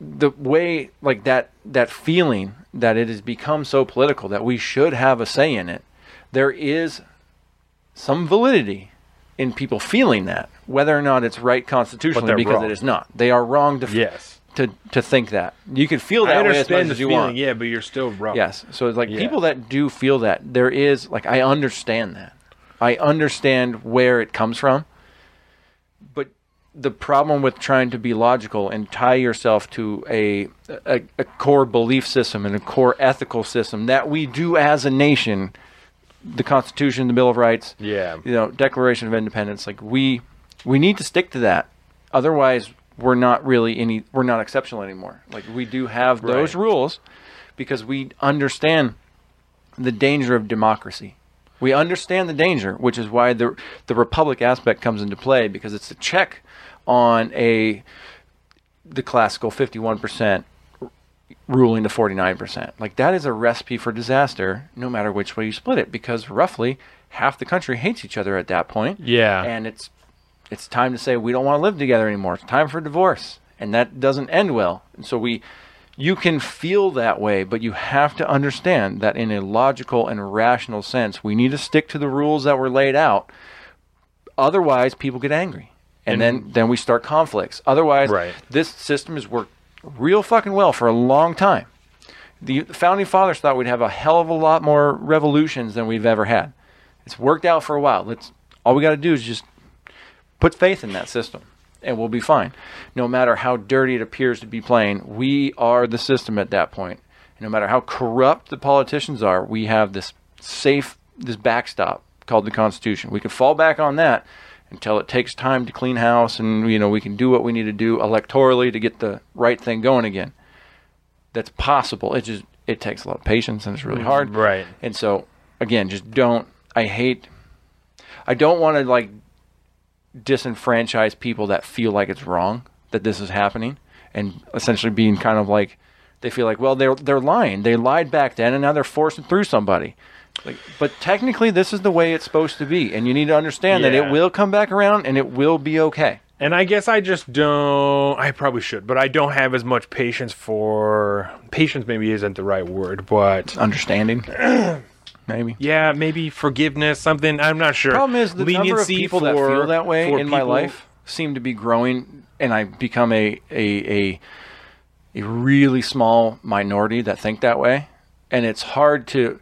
the way like that that feeling that it has become so political that we should have a say in it there is some validity in people feeling that whether or not it's right constitutionally because wrong. it is not they are wrong to yes. to to think that you can feel that I way as much as you feeling, want yeah, but you're still wrong. Yes. So it's like Yeah. people that do feel that there is like I understand that. I understand where it comes from. But the problem with trying to be logical and tie yourself to a, a a core belief system and a core ethical system that we do as a nation, the Constitution, the Bill of Rights, Yeah. you know, Declaration of Independence, like we we need to stick to that. Otherwise, we're not really any we're not exceptional anymore. Like we do have those Right. rules because we understand the danger of democracy. We understand the danger, which is why the the republic aspect comes into play because it's a check on a the classical 51% ruling to 49%. Like that is a recipe for disaster no matter which way you split it because roughly half the country hates each other at that point. Yeah. And it's it's time to say we don't want to live together anymore. It's time for divorce. And that doesn't end well. And so we you can feel that way, but you have to understand that in a logical and rational sense, we need to stick to the rules that were laid out. Otherwise, people get angry. And, then then we start conflicts. Otherwise, Right. this system has worked real fucking well for a long time. The founding fathers thought we'd have a hell of a lot more revolutions than we've ever had. It's worked out for a while. Let's all we got to do is just put faith in that system and we'll be fine. No matter how dirty it appears to be playing, we are the system at that point. No matter how corrupt the politicians are, we have this safe this backstop called the Constitution. We can fall back on that until it takes time to clean house and you know we can do what we need to do electorally to get the right thing going again. That's possible. It just it takes a lot of patience and it's really mm-hmm. hard. Right. And so again, just don't I hate I don't want to like disenfranchise people that feel like it's wrong that this is happening and essentially being kind of like they feel like well they're they're lying they lied back then and now they're forcing through somebody like but technically this is the way it's supposed to be and you need to understand that it will come back around and it will be okay And I guess I just don't. I probably should, but I don't have as much patience for. Patience maybe isn't the right word, but understanding maybe yeah, maybe forgiveness, something. I'm not sure. problem is the number of Leniency people that feel that way for in my life seem to be growing and i become a, a a a really small minority that think that way and it's hard to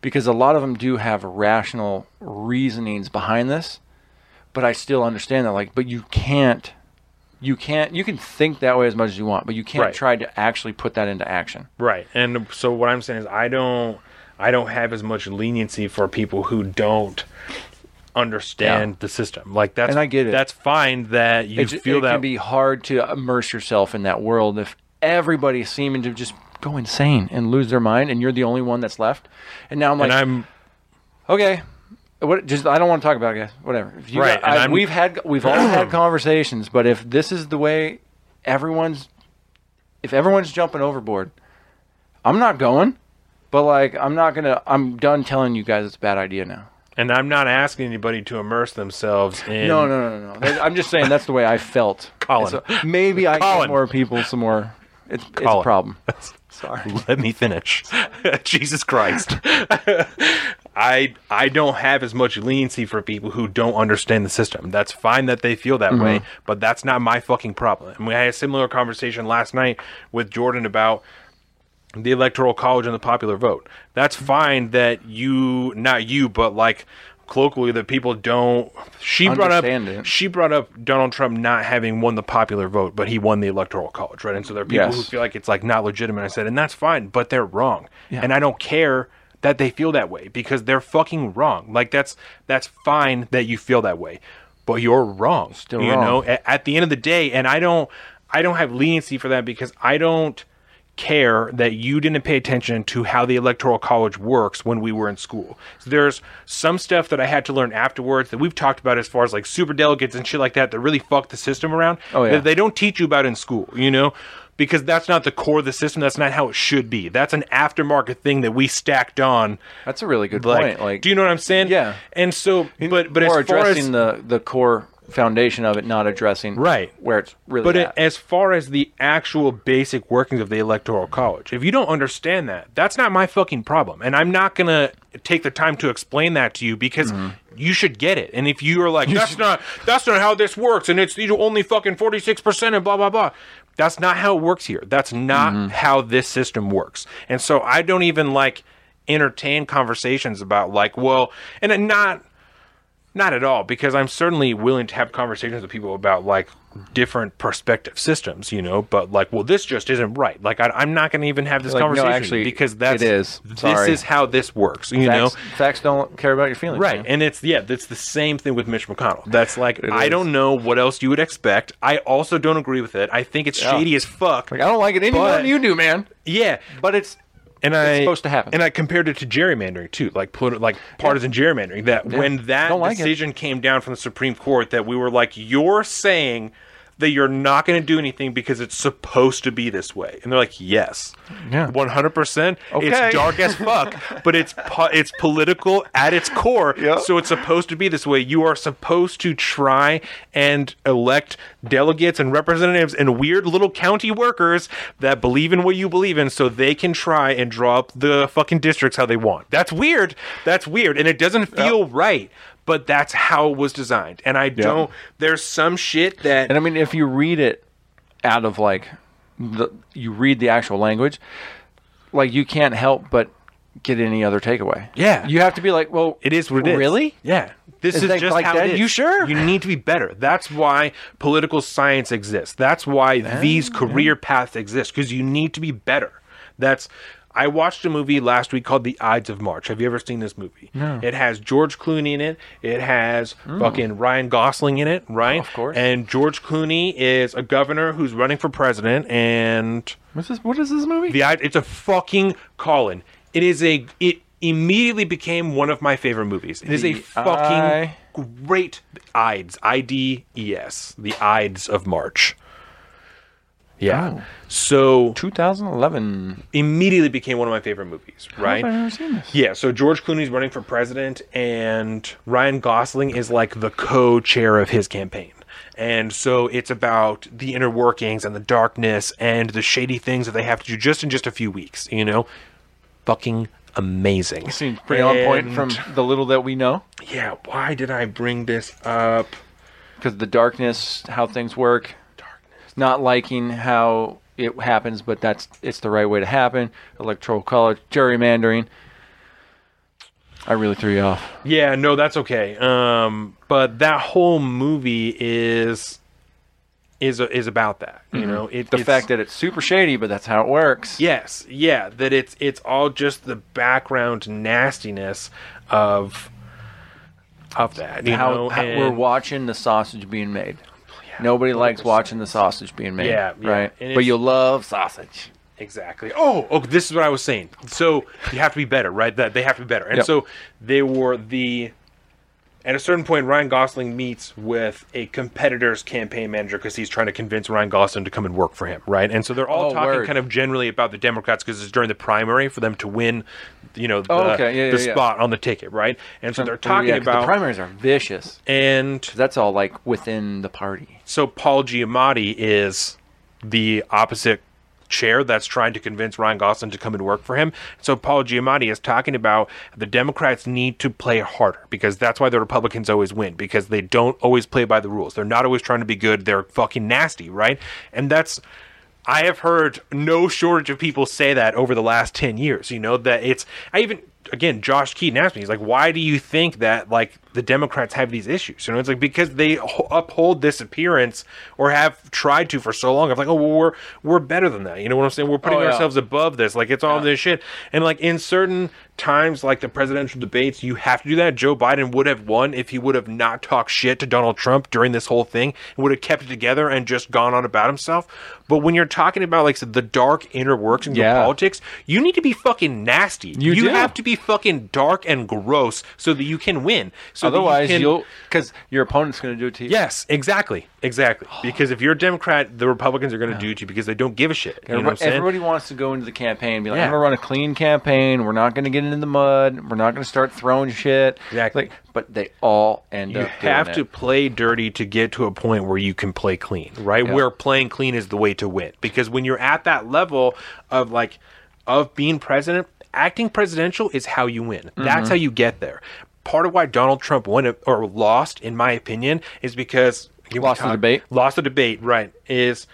because a lot of them do have rational reasonings behind this but i still understand that like but you can't you can't you can think that way as much as you want but you can't Right. try to actually put that into action Right. And so what I'm saying is I don't I don't have as much leniency for people who don't understand Yeah. the system. Like that's And I get it. That's fine that you it, ju- feel it that can be hard to immerse yourself in that world if everybody's seeming to just go insane and lose their mind and you're the only one that's left. And now i'm like and I'm okay what just i don't want to talk about it guys. Whatever. If you Right, got- I- we've had we've all had conversations but if this is the way everyone's if everyone's jumping overboard i'm not going but like i'm not gonna i'm done telling you guys it's a bad idea now. And I'm not asking anybody to immerse themselves in no no no no. No i'm just saying that's the way i felt. Colin. So maybe i Colin. get more people some more. It's, it's a problem sorry Let me finish. Jesus Christ. I I don't have as much leniency for people who don't understand the system. That's fine that they feel that way, mm-hmm. but that's not my fucking problem. And we had a similar conversation last night with Jordan about the electoral college and the popular vote. That's fine that you not you, but like colloquially that people don't. She brought up. It. She brought up Donald Trump not having won the popular vote, but he won the electoral college, right? And so there are people Yes. who feel like it's like not legitimate. I said, and that's fine, but they're wrong, Yeah. and I don't care that they feel that way because they're fucking wrong. Like that's that's fine that you feel that way, but you're wrong. Still you wrong. know, at, at the end of the day, and I don't, I don't have leniency for that because I don't care that you didn't pay attention to how the electoral college works when we were in school. So There's some stuff that I had to learn afterwards that we've talked about as far as like super delegates and shit like that that really fuck the system around. Oh, yeah. That they don't teach you about in school, you know? Because that's not the core of the system. That's not how it should be. That's an aftermarket thing that we stacked on. That's a really good Like, point. Like, do you know what I'm saying? Yeah. And so, but but as far addressing as the the core foundation of it, not addressing Right. where it's really. But at. it, as far as the actual basic workings of the electoral college, if you don't understand that, that's not my fucking problem, and I'm not gonna take the time to explain that to you because Mm-hmm. you should get it. And if you are like, that's not that's not how this works, and it's you only fucking forty six percent and blah blah blah. That's not how it works here. That's not Mm-hmm. how this system works. And so I don't even like entertain conversations about like, well, and not not at all, because I'm certainly willing to have conversations with people about like different perspective systems, you know. But like, well, this just isn't right. Like, I, I'm not going to even have this Like, no, conversation actually, because that's it is. This is how this works, you facts, know. facts don't care about your feelings. Right, man. and it's yeah, that's the same thing with Mitch McConnell. That's like I is. don't know what else you would expect. I also don't agree with it. I think it's Yeah. shady as fuck. Like, I don't like it any more than you do, man. yeah, But it's and I supposed to happen. And I compared it to gerrymandering too, like like partisan gerrymandering. That when that like it. decision came down from the Supreme Court, that we were like, you're saying that you're not going to do anything because it's supposed to be this way, and they're like, yes, Yeah. one hundred percent. Okay. It's dark as fuck, but it's po- it's political at its core. Yep. So it's supposed to be this way. You are supposed to try and elect delegates and representatives and weird little county workers that believe in what you believe in so they can try and draw up the fucking districts how they want. That's weird. That's weird. And it doesn't feel right, but that's how it was designed. And I don't, there's some shit that. And I mean, if you read it out of like, the, you read the actual language, like you can't help but get any other takeaway. Yeah. you have to be like, well, It is what it is. Really? Yeah. This Is is, just like how that? it is. You sure? You need to be better. That's why political science exists. That's why these ah. career paths exist because you need to be better. That's. I watched a movie last week called The Ides of March. Have you ever seen this movie? No. It has George Clooney in it. It has mm. fucking Ryan Gosling in it, right? Of course. And George Clooney is a governor who's running for president, and What's this? What is this movie? the Ides- it's a fucking Colin. It is a it immediately became one of my favorite movies. It is a fucking I- great Ides. I D E S. The Ides of March. Yeah. Oh. So 2011. immediately became one of my favorite movies, right? I've never seen this. Yeah, so George Clooney's running for president, and Ryan Gosling is like the co chair of his campaign. And so it's about the inner workings and the darkness and the shady things that they have to do just in just a few weeks, you know? Fucking amazing. It Seems pretty on point from the little that we know. Yeah, why did I bring this up? Because the darkness, how things work. Not liking how it happens, but that's it's the right way to happen. Electoral college, gerrymandering. I really threw you off. Yeah, no, that's okay. Um, but that whole movie is is is about that. You know, it, Mm-hmm. The fact that it's super shady, but that's how it works. Yes, yeah, that it's it's all just the background nastiness of of that. You how, know, how we're watching the sausage being made. Nobody likes watching the sausage being made. Yeah, yeah. right. And But you love sausage. Exactly. Oh, oh, this is what I was saying. So you have to be better, right? That they have to be better. And Yep. so they were the. At a certain point, Ryan Gosling meets with a competitor's campaign manager because he's trying to convince Ryan Gosling to come and work for him, right? And so they're all Oh, talking word. kind of generally about the Democrats because it's during the primary for them to win, you know, oh, the, Oh, okay. Yeah, the yeah, yeah. spot on the ticket, right? And so they're Oh, talking yeah, about the primaries are vicious. and That's all like within the party. so Paul Giamatti is the opposite chair that's trying to convince Ryan Gosling to come and work for him. So Paul Giamatti is talking about the Democrats need to play harder because that's why the Republicans always win because they don't always play by the rules. They're not always trying to be good. They're fucking nasty, right? And that's I have heard no shortage of people say that over the last 10 years, you know, that it's I even again, Josh Keaton asked me, he's like, why do you think that like the Democrats have these issues? You know, it's like because they uphold this appearance or have tried to for so long. I'm like, oh, well, we're we're better than that. You know what I'm saying? We're putting Oh, yeah. ourselves above this. Like it's all this shit. And like in certain times, like the presidential debates, you have to do that. Joe Biden would have won if he would have not talked shit to Donald Trump during this whole thing and would have kept it together and just gone on about himself. But when you're talking about like the dark inner workings Yeah. of politics, you need to be fucking nasty. You do. have to be fucking dark and gross so that you can win. So you Otherwise, can- you'll because your opponent's going to do it to you. Yes, exactly, exactly. Because if you're a Democrat, the Republicans are going to do it to you because they don't give a shit. You know what I'm saying? Everybody wants to go into the campaign and be like, Yeah. I'm going to run a clean campaign. We're not going to get into the mud. We're not going to start throwing shit. Exactly. Like, but they all end you up You have to it. play dirty to get to a point where you can play clean, right? Yeah. Where playing clean is the way to win. Because when you're at that level of like of being president, acting presidential is how you win. Mm-hmm. That's how you get there. Part of why Donald Trump won or lost, in my opinion, is because Lost the debate? Lost the debate, right? Is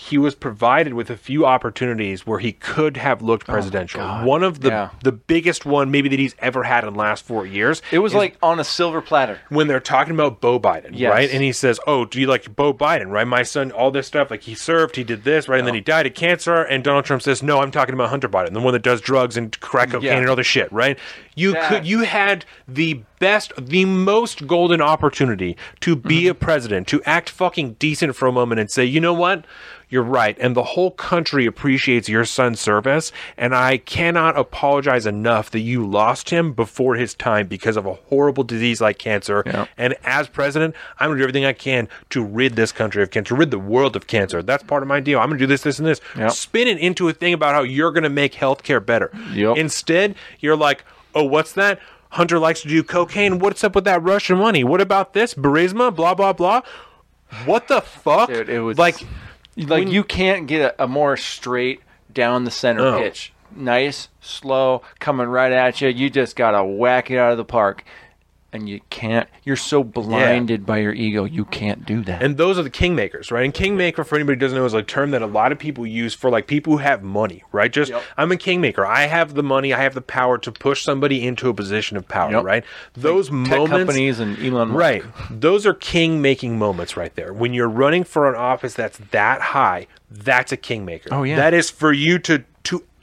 he was provided with a few opportunities where he could have looked oh presidential. Oh. One of the Yeah. the biggest one maybe that he's ever had in the last four years. It was like on a silver platter. when they're talking about Bo Biden, Yes. right? And he says, "Oh, do you like Bo Biden?" Right? My son, all this stuff, like he served, he did this, right? And then he died of cancer. And Donald Trump says, "No, I'm talking about Hunter Biden, the one that does drugs and crack cocaine Yeah. and all this shit." Right? You That- could, you had the best, the most golden opportunity to be Mm-hmm. a president, to act fucking decent for a moment, and say, "You know what?" You're right. And the whole country appreciates your son's service. And I cannot apologize enough that you lost him before his time because of a horrible disease like cancer. Yeah. And as president, I'm going to do everything I can to rid this country of cancer, rid the world of cancer. That's part of my deal. I'm going to do this, this, and this. Yep. Spin it into a thing about how you're going to make healthcare better. Yep. Instead, you're like, oh, what's that? Hunter likes to do cocaine. What's up with that Russian money? What about this? Burisma? Blah, blah, blah. What the fuck? Dude, it was like, like when- you can't get a, a more straight down the center No. pitch. Nice, slow, coming right at you. You just gotta whack it out of the park, and you can't. You're so blinded by your ego, you can't do that. And those are the kingmakers, right? And kingmaker, for anybody who doesn't know, is a term that a lot of people use for like people who have money, right? Just Yep. I'm a kingmaker. I have the money. I have the power to push somebody into a position of power, Yep. right? Those Tech moments, companies and Elon Musk. right? Those are king making moments right there. When you're running for an office that's that high, that's a kingmaker. Oh, yeah. that is for you to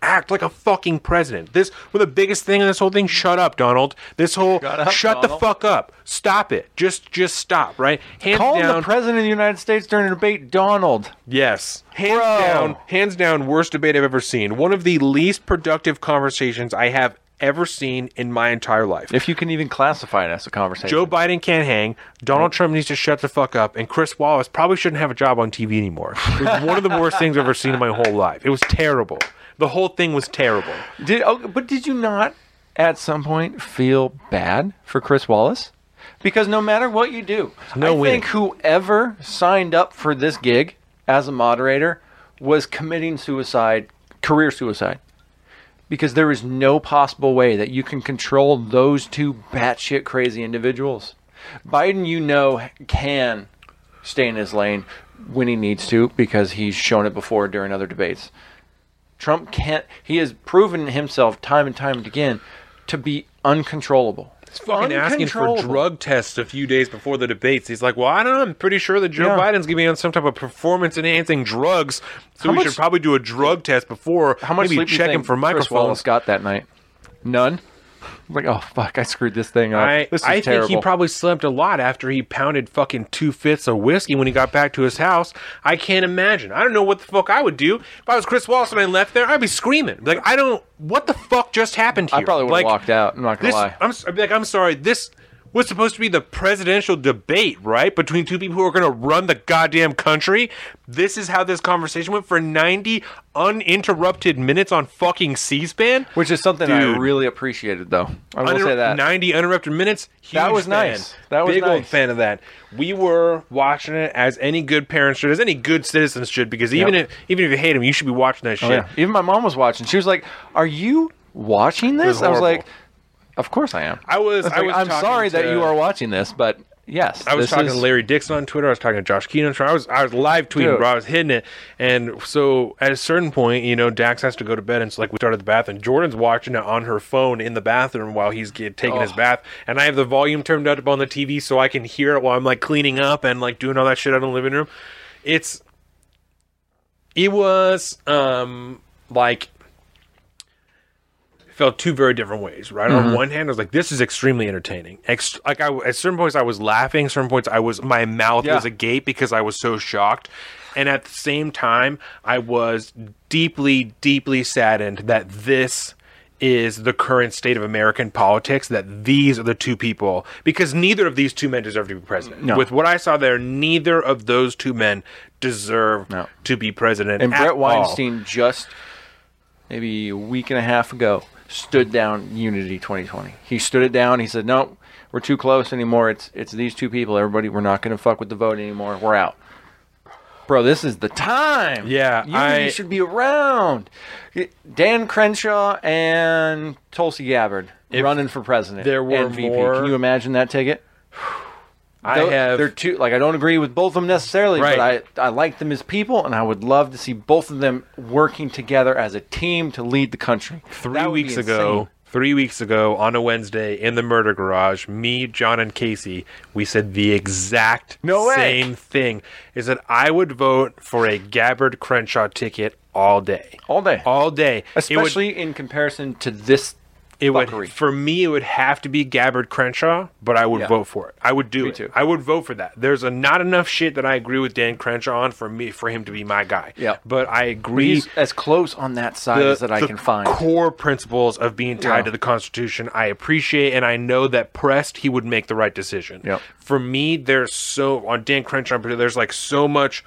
act like a fucking president. This well, the biggest thing in this whole thing. Shut up, Donald. This whole Shut up, shut the fuck up. Stop it. Just just stop. Right. Hands Call down. the president of the United States during a debate, Donald. Yes. Hands Bro. down, hands down, worst debate I've ever seen. One of the least productive conversations I have ever seen in my entire life. If you can even classify it as a conversation. Joe Biden can't hang, Donald Trump needs to shut the fuck up, and Chris Wallace probably shouldn't have a job on TV anymore. It was one of the worst things I've ever seen in my whole life. It was terrible. The whole thing was terrible. Did oh, but did you not at some point feel bad for Chris Wallace? Because no matter what you do, no I winning. think whoever signed up for this gig as a moderator was committing suicide, career suicide. Because there is no possible way that you can control those two batshit crazy individuals. Biden, you know, can stay in his lane when he needs to because he's shown it before during other debates. Trump can't. He has proven himself time and time again to be uncontrollable. He's fucking asking for drug tests a few days before the debates. He's like, "Well, I don't know. I'm pretty sure that Joe Yeah. Biden's going to be on some type of performance-enhancing drugs, so How we much- should probably do a drug test before How much maybe sleep do you check him for Chris microphones." Wallace got that night? None. Like, oh fuck, I screwed this thing up. I, this is I terrible. think he probably slept a lot after he pounded fucking two fifths of whiskey when he got back to his house. I can't imagine. I don't know what the fuck I would do if I was Chris Wallace and I left there. I'd be screaming like, I don't. What the fuck just happened here? I probably would have like, walked out. I'm not gonna This, lie. I'm s- I'd be like, I'm sorry. This was supposed to be the presidential debate, right? Between two people who are going to run the goddamn country. This is how this conversation went for 90 uninterrupted minutes on fucking C-SPAN. Which is something Dude. I really appreciated, though. I will Uninter- say that. 90 uninterrupted minutes. That was fan. nice. That was Big old fan of that. We were watching it as any good parent should, as any good citizens should, because even Yep. if even if you hate him, you should be watching that oh, shit. Oh, yeah. Even my mom was watching. She was like, "Are you watching this?" was I was like, "Of course I am." I was. I was I like, was I'm sorry that you are watching this, but yes, I was talking is- to Larry Dixon on Twitter. I was talking to Josh Keenan. I was I was live tweeting, Dude. bro. I was hitting it, and so at a certain point, you know, Dax has to go to bed, and so like we started the bath, and Jordan's watching it on her phone in the bathroom while he's get, taking his Oh. bath, and I have the volume turned up on the TV so I can hear it while I'm like cleaning up and like doing all that shit out in the living room. It's it was um like felt two very different ways, right? On Mm-hmm. one hand, I was like, "This is extremely entertaining." Ex- like, I at certain points, I was laughing. Certain points, I was my mouth Yeah. was agape because I was so shocked. And at the same time, I was deeply, deeply saddened that this is the current state of American politics. That these are the two people, because neither of these two men deserve to be president. No. With what I saw there, neither of those two men deserve No. to be president. And Bret all. Weinstein just maybe a week and a half ago stood down Unity 2020. He stood it down. He said, "No, we're too close anymore. It's it's these two people. Everybody, we're not going to fuck with the vote anymore. We're out." Bro, this is the time. Yeah, Unity I- should be around. Dan Crenshaw and Tulsi Gabbard If running for president. there were and VP. more- Can you imagine that ticket? I have They're two. Like I don't agree with both of them necessarily, Right. but I I like them as people, and I would love to see both of them working together as a team to lead the country. three That weeks ago three weeks ago on a wednesday in the murder garage me john and casey we said the exact No same thing is that i would vote for a gabbard crenshaw ticket all day all day, all day It would- especially in comparison to this. It would for me it would have to be Gabbard Crenshaw, but I would Yeah. vote for it. I would do Me it. too. I would vote for that. There's a not enough shit that I agree with Dan Crenshaw on for me for him to be my guy. Yeah. But I agree He's as close on that side as that I the can find. core principles of being tied Yeah. to the Constitution. I appreciate, and I know that pressed, he would make the right decision. Yep. For me, there's so on Dan Crenshaw, there's like so much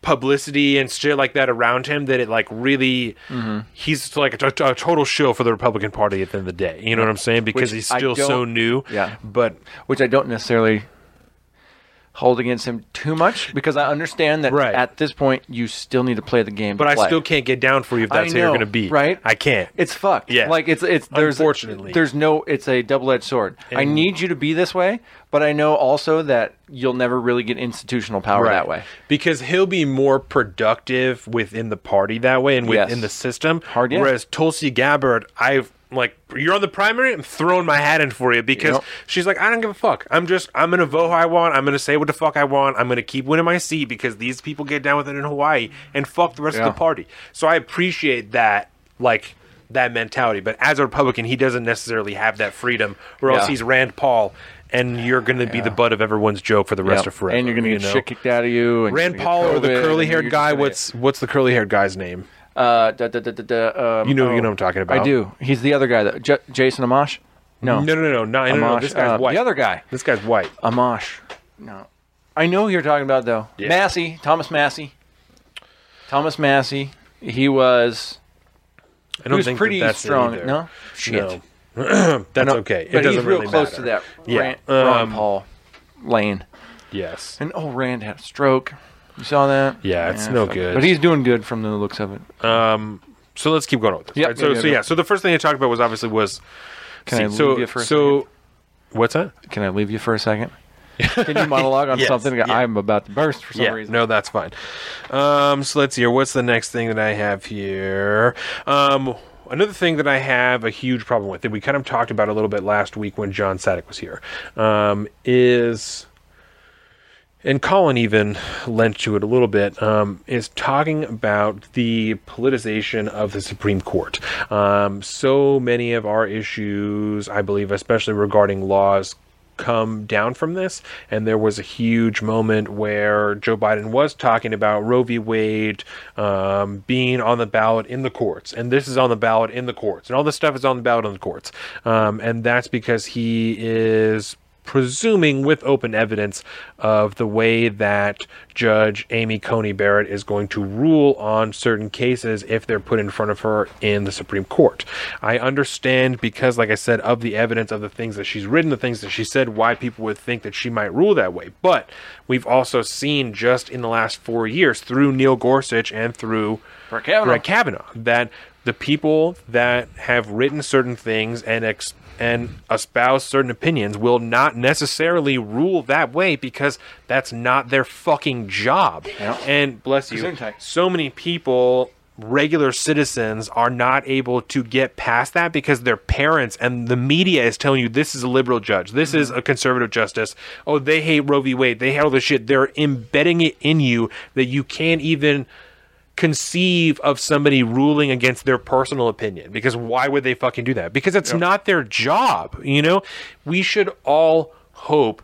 publicity and shit like that around him that it like really Mm-hmm. he's like a, t- a total shill for the Republican Party at the end of the day. You know what I'm saying? Because Which he's still so new. Yeah. But which I don't necessarily hold against him too much because I understand that Right. at this point you still need to play the game. but I play. still can't get down for you if that's how you're going to be. right? I can't. It's fucked. Yeah. Like it's it's there's Unfortunately. there's no it's a double edged sword. I need you to be this way, but I know also that you'll never really get institutional power Right. that way. Because he'll be more productive within the party that way and within Yes. the system. Hard yes. Whereas Tulsi Gabbard, I've like you're on the primary, I'm throwing my hat in for you because Yep. she's like, I don't give a fuck. I'm just I'm gonna vote how I want, I'm gonna say what the fuck I want, I'm gonna keep winning my seat because these people get down with it in Hawaii and fuck the rest Yeah. of the party. So I appreciate that like that mentality. But as a Republican, he doesn't necessarily have that freedom, or else Yeah. he's Rand Paul and you're going to be the butt of everyone's joke for the rest Yep. of forever. and you're gonna you get know? shit kicked out of you. And Rand Paul or the curly haired guy? What's what's the curly haired guy's name? Uh, da, da, da, da, da, um, You know- you oh, know what I'm talking about. I do. He's the other guy. That J- Justin Amash. No, No, no, no, no, no, no, no, Amash, This guy's uh, white. The other guy. This guy's white. Amash. No. I know who you're talking about though. Yeah. Massie, Thomas Massie. Thomas Massie. He was I he don't was think pretty that strong. No? Shit. No. that's No, okay. It but doesn't he's real really close matter. to that Yeah. Rand, Ron Um, Paul lane. Yes. And oh Rand had a stroke. You saw that? Yeah, it's no fuck. good. But he's doing good from the looks of it. Um. So let's keep going with this. Yep, right? So, yeah, so yeah. So the first thing they talked about was obviously was. Can I see, so leave you for a so. What's that? Can I leave you for a second? Can you monologue on Yes, something? yeah. I'm about to burst for some yeah, reason. no, that's fine. Um, so let's see here. What's the next thing that I have here? Um, another thing that I have a huge problem with that we kind of talked about a little bit last week when John Sadek was here um, is. And Colin even lent to it a little bit. Um, is talking about the politicization of the Supreme Court. Um, so many of our issues, I believe, especially regarding laws, come down from this. And there was a huge moment where Joe Biden was talking about Roe v. Wade um, being on the ballot in the courts. And this is on the ballot in the courts. And all this stuff is on the ballot in the courts. Um, and that's because he is presuming with open evidence of the way that Judge Amy Coney Barrett is going to rule on certain cases if they're put in front of her in the Supreme Court. I understand because, like I said, of the evidence of the things that she's written, the things that she said, why people would think that she might rule that way. But we've also seen just in the last four years through Neil Gorsuch and through Brett Kavanaugh. Brett Kavanaugh that the people that have written certain things and ex- and espouse certain opinions will not necessarily rule that way because that's not their fucking job. Yeah. And bless you, so many people regular citizens are not able to get past that because their parents and the media is telling you this is a liberal judge, this is a conservative justice. Oh, they hate Roe v. Wade, they hate all this shit. They're embedding it in you that you can't even conceive of somebody ruling against their personal opinion because why would they fucking do that? Because it's not their job, you know? We should all hope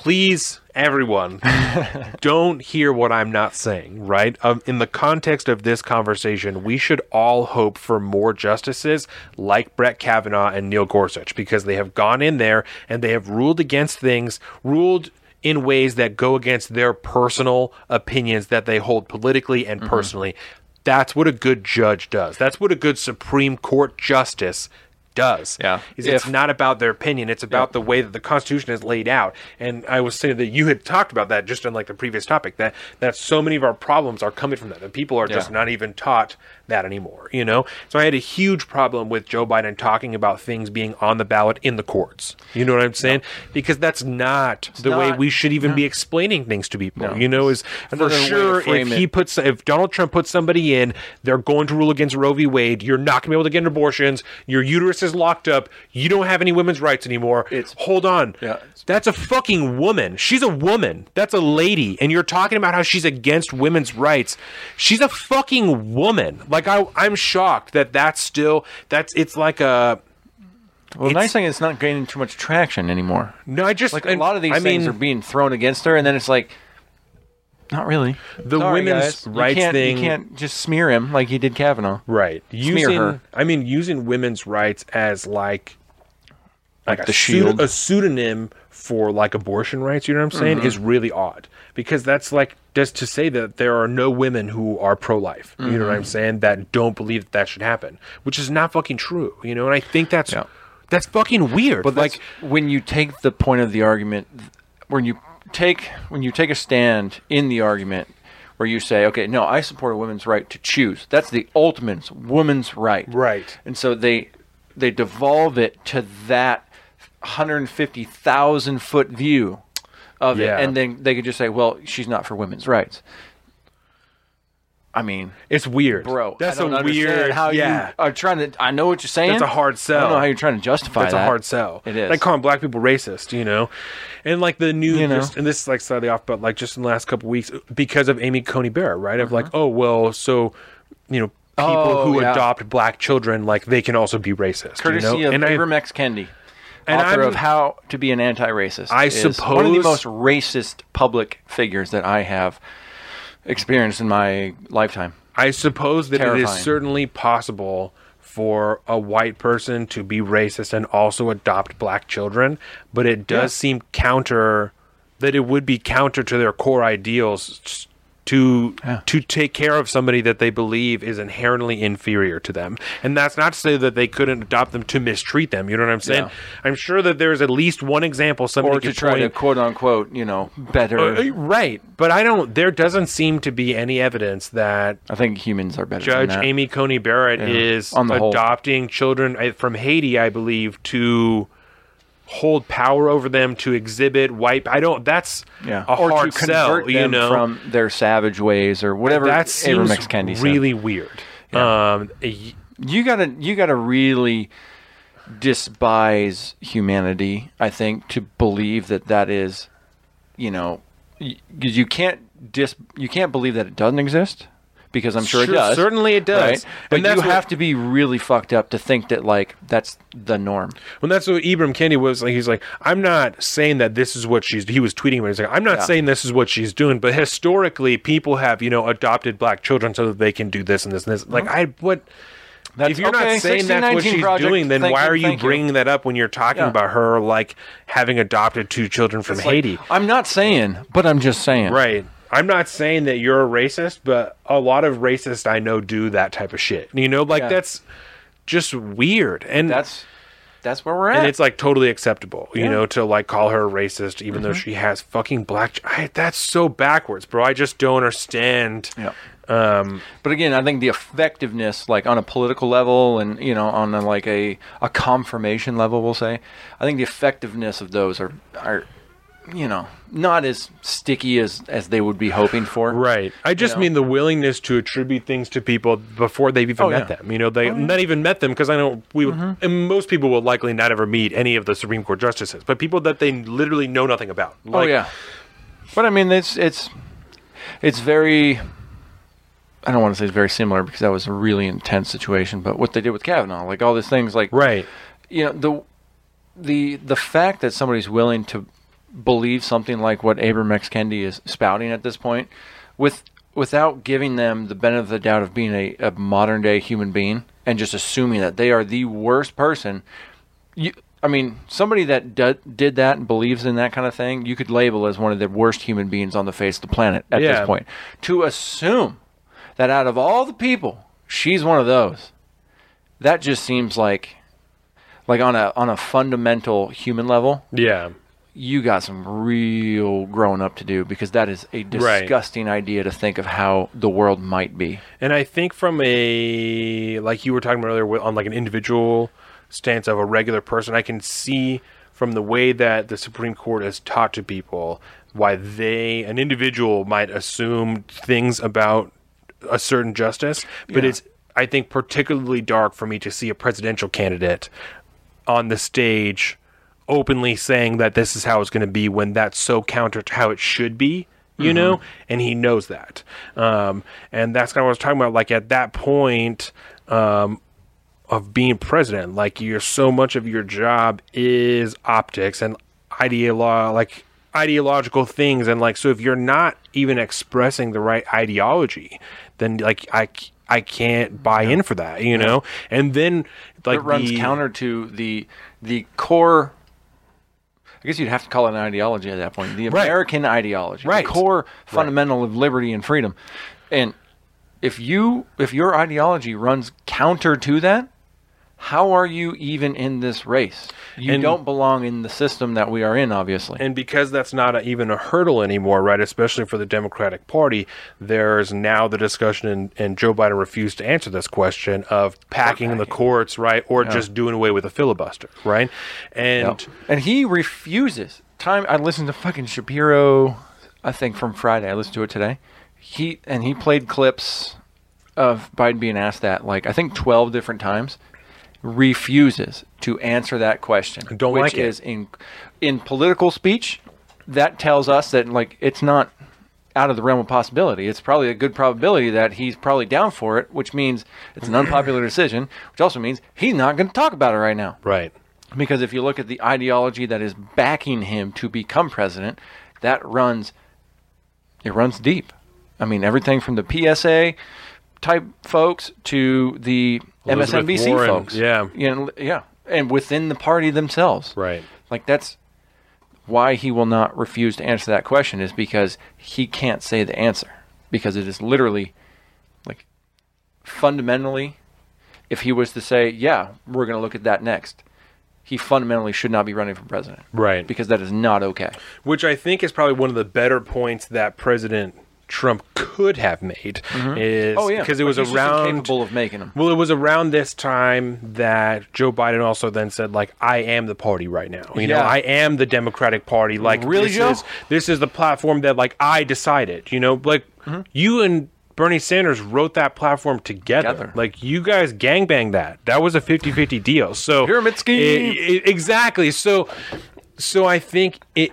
please everyone don't hear what i'm not saying right um, in the context of this conversation we should all hope for more justices like brett kavanaugh and neil gorsuch because they have gone in there and they have ruled against things ruled in ways that go against their personal opinions that they hold politically and mm-hmm. personally. That's what a good judge does. That's what a good supreme court justice does. Yeah. is it's not about their opinion. It's about the way that the constitution is laid out. And i was saying that you had talked about that just on like the previous topic that that so many of our problems are coming from that that people are just Yeah. not even taught that anymore you know? So i had a huge problem with joe biden talking about things being on the ballot in the courts. You know what i'm saying? Because that's not the way we should even be explaining things to people No. you know is for sure if he it. puts if donald trump puts somebody in they're going to rule against roe v. Wade. You're not going to be able to get abortions. Your uterus is locked up. You don't have any women's rights anymore. It's- hold on. Yeah. That's a fucking woman she's a woman that's a lady and you're talking about how she's against women's rights she's a fucking woman like I, i'm shocked that that's still that's it's like a Well, the nice thing is it's not gaining too much traction anymore. no i just Like a lot of these I things mean, are being thrown against her, and then it's like, not really. The Sorry, women's guys. You rights can't- thing- You can't just smear him like you did Kavanaugh. right Smear using her. i mean using women's rights as like like, Like a the pseudo- shield. a pseudonym for like abortion rights you know what i'm saying is mm-hmm. really odd because that's like just to say that there are no women who are pro-life you know what i'm mm-hmm. saying that don't believe that that should happen which is not fucking true you know and i think that's Yeah. that's fucking weird But like like when you take the point of the argument, when you take when you take a stand in the argument, where you say, okay, no, I support a woman's right to choose. That's the ultimate woman's right. Right. And so they they devolve it to that 150,000 foot view of Yeah. it, and then they could just say, well, she's not for women's rights. I mean, it's weird bro, that's a weird how yeah you are trying to. I know what you're saying. That's a hard sell. I don't know how you're trying to justify That's that. a hard sell. It is. like calling black people racist, you know, and like the new, You know. and this is like slightly off, but like just in the last couple weeks because of Amy Coney Barrett, right? Of like, Uh-huh. oh well, so you know, people Oh, who yeah. adopt black children, like they can also be racist, courtesy you know? of and Ibram X. Kendi, and author I'm- of How to Be an Anti-Racist. I is one of the most racist public figures that I have experienced in my lifetime. I suppose that it Terrifying. is certainly possible for a white person to be racist and also adopt black children, but it does Yeah. seem counter that it would be counter to their core ideals to Yeah. to take care of somebody that they believe is inherently inferior to them. And that's not to say that they couldn't adopt them to mistreat them. You know what I'm saying? Yeah. I'm sure that there's at least one example somebody Or to could try to quote unquote, you know, better. Uh, right, but I don't. There doesn't seem to be any evidence that I think humans are better. Judge than that. Amy Coney Barrett Yeah. is On the whole. adopting children uh, from Haiti, I believe, to hold power over them to exhibit wipe. I don't. That's yeah, a or hard to convert sell. them You know, from their savage ways or whatever. that seems. Kendi said. really weird. Um, y- you gotta you gotta really despise humanity i think to believe that that is you know because you can't dis you can't believe that it doesn't exist because i'm sure, Sure, it does certainly it does. right? but you what- have to be really fucked up to think that like that's the norm When that's what Ibram Kendi was like, he's like, I'm not saying that this is what she's. He was tweeting when he's like, I'm not Yeah. saying this is what she's doing, but historically, people have you know adopted black children so that they can do this and this and this. Like, uh-huh. I what. That's- if you're okay, not saying that's what she's project, doing, then why you, are you thank you. bringing that up when you're talking Yeah. about her like having adopted two children from It's like, Haiti? i'm not saying but i'm just saying Right. I'm not saying that you're a racist, but a lot of racists I know do that type of shit. You know, like Yeah. that's just weird. And that's that's where we're at and it's like totally acceptable, you Yeah. Mm-hmm. know, to like call her a racist, even though she has fucking black. ch- I, that's so backwards, bro. I just don't understand. Yeah. Um, But again, I think the effectiveness, like on a political level, and you know, on a, like a a confirmation level, we'll say, I think the effectiveness of those are are, you know, not as sticky as as they would be hoping for. right. I just know? mean the willingness to attribute things to people before they've even Oh, met yeah. them. You know, they not even met them because I know we would, Mm-hmm. and most people will likely not ever meet any of the Supreme Court justices, but people that they literally know nothing about. oh yeah. But I mean, it's it's it's very. I don't want to say it's very similar because that was a really intense situation. But what they did with Kavanaugh, like all these things, like Right. you know the the the fact that somebody's willing to believe something like what Ibram X Kendi is spouting at this point, with without giving them the benefit of the doubt of being a, a modern day human being and just assuming that they are the worst person, you. I mean, somebody that did that and believes in that kind of thing, you could label as one of the worst human beings on the face of the planet at Yeah. this point. To assume that out of all the people, she's one of those, that just seems like like on a on a fundamental human level, Yeah. You got some real growing up to do because that is a Right. disgusting idea to think of how the world might be. And I think from a like you were talking about earlier on like an individual stance of a regular person, I can see from the way that the Supreme Court has taught to people why they an individual might assume things about a certain justice, but Yeah. it's I think particularly dark for me to see a presidential candidate on the stage openly saying that this is how it's going to be when that's so counter to how it should be you know and he knows that um, and that's kind of what i was talking about like at that point um, of being president like you're so much of your job is optics and ideolo- like ideological things and like so if you're not even expressing the right ideology then like i I can't buy in for that, you know. And then, like, it runs the- counter to the the core. I guess you'd have to call it an ideology at that point. The Right. American ideology, Right. the core fundamental of liberty and freedom. And if you if your ideology runs counter to that, how are you even in this race? You And- don't belong in the system that we are in, obviously. And because that's not a, even a hurdle anymore, right? Especially for the Democratic Party, there's now the discussion, and, and Joe Biden refused to answer this question of packing the courts, right, or just doing away with a filibuster, right? And Yep. And he refuses. Time I listened to fucking Shapiro, I think from Friday. I listened to it today. He and he played clips of Biden being asked that like I think twelve different times. Refuses to answer that question. Don't which like it. is in in political speech. That tells us that like it's not out of the realm of possibility. It's probably a good probability that he's probably down for it, which means it's an unpopular decision, which also means he's not going to talk about it right now. right, Because if you look at the ideology that is backing him to become president, that runs it runs deep. I mean, everything from the PSA type folks to the Elizabeth MSNBC Warren, folks. yeah. You know, yeah. And within the party themselves. right. Like that's why he will not refuse to answer that question is because he can't say the answer. Because it is literally like fundamentally if he was to say, Yeah, we're gonna look at that next, he fundamentally should not be running for president. Right. Because that is not okay. Which I think is probably one of the better points that President Trump could have made. Is Oh yeah. because it was around incapable of making them. Well, it was around this time that Joe Biden also then said, like, I am the party right now. You know, I am the Democratic Party. Like, Really, this Joe? is this is the platform that like I decided. You know, like Mm-hmm. you and Bernie Sanders wrote that platform together. Together. Like you guys gangbanged that. That was a 50-50 deal. So Pyramid scheme. Exactly. So so I think it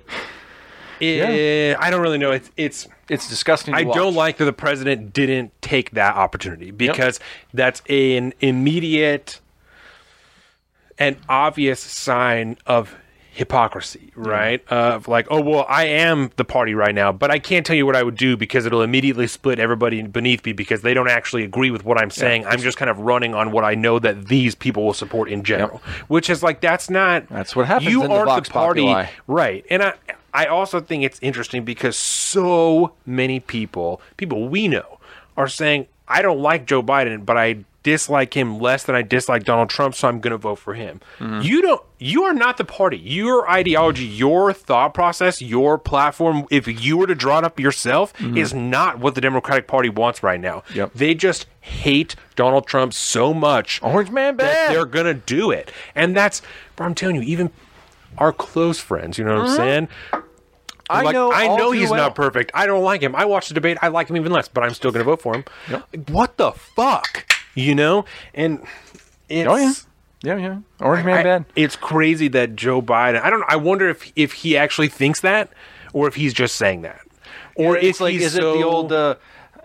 it, I don't really know. It's it's It's disgusting to I don't like that the president didn't take that opportunity because that's an immediate and obvious sign of hypocrisy, right? Of like, oh well, I am the party right now, but I can't tell you what I would do because it'll immediately split everybody beneath me because they don't actually agree with what I'm saying. I'm just kind of running on what I know that these people will support in general, which is like that's not That's what happens You in aren't Vox the party, Populi. right? And I I also think it's interesting because so many people, people we know, are saying I don't like Joe Biden, but I dislike him less than I dislike Donald Trump, so I'm going to vote for him. Mm-hmm. You don't. You are not the party. Your ideology, your thought process, your platform. If you were to draw it up yourself, is not what the Democratic Party wants right now. Mm-hmm. Yep. They just hate Donald Trump so much Orange man that bad. they're gonna do it, and that's. Bro, I'm telling you, even our close friends. You know what I'm saying? I Like, know. I know he's well. not perfect. I don't like him. I watched the debate. I like him even less, but I'm still going to vote for him. Like, What the fuck? You know? And it's, Oh yeah, yeah, yeah. Orange man I- bad. it's crazy that Joe Biden. I don't. I wonder if if he actually thinks that, or if he's just saying that, or if it's like, he's is it the old, uh,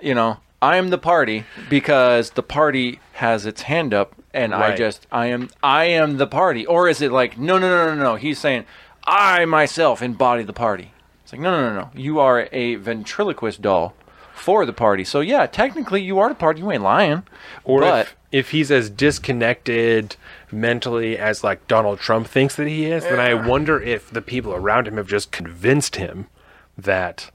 you know, I am the party because the party has its hand up, and I just, I am, I am the party, or is it like, no, no, no, no, no? He's saying, I myself embody the party. It's like, no, no, no, no. You are a ventriloquist doll for the party. So yeah, technically you are the party. You ain't lying. or but if, if he's as disconnected mentally as like Donald Trump thinks that he is, then I wonder if the people around him have just convinced him that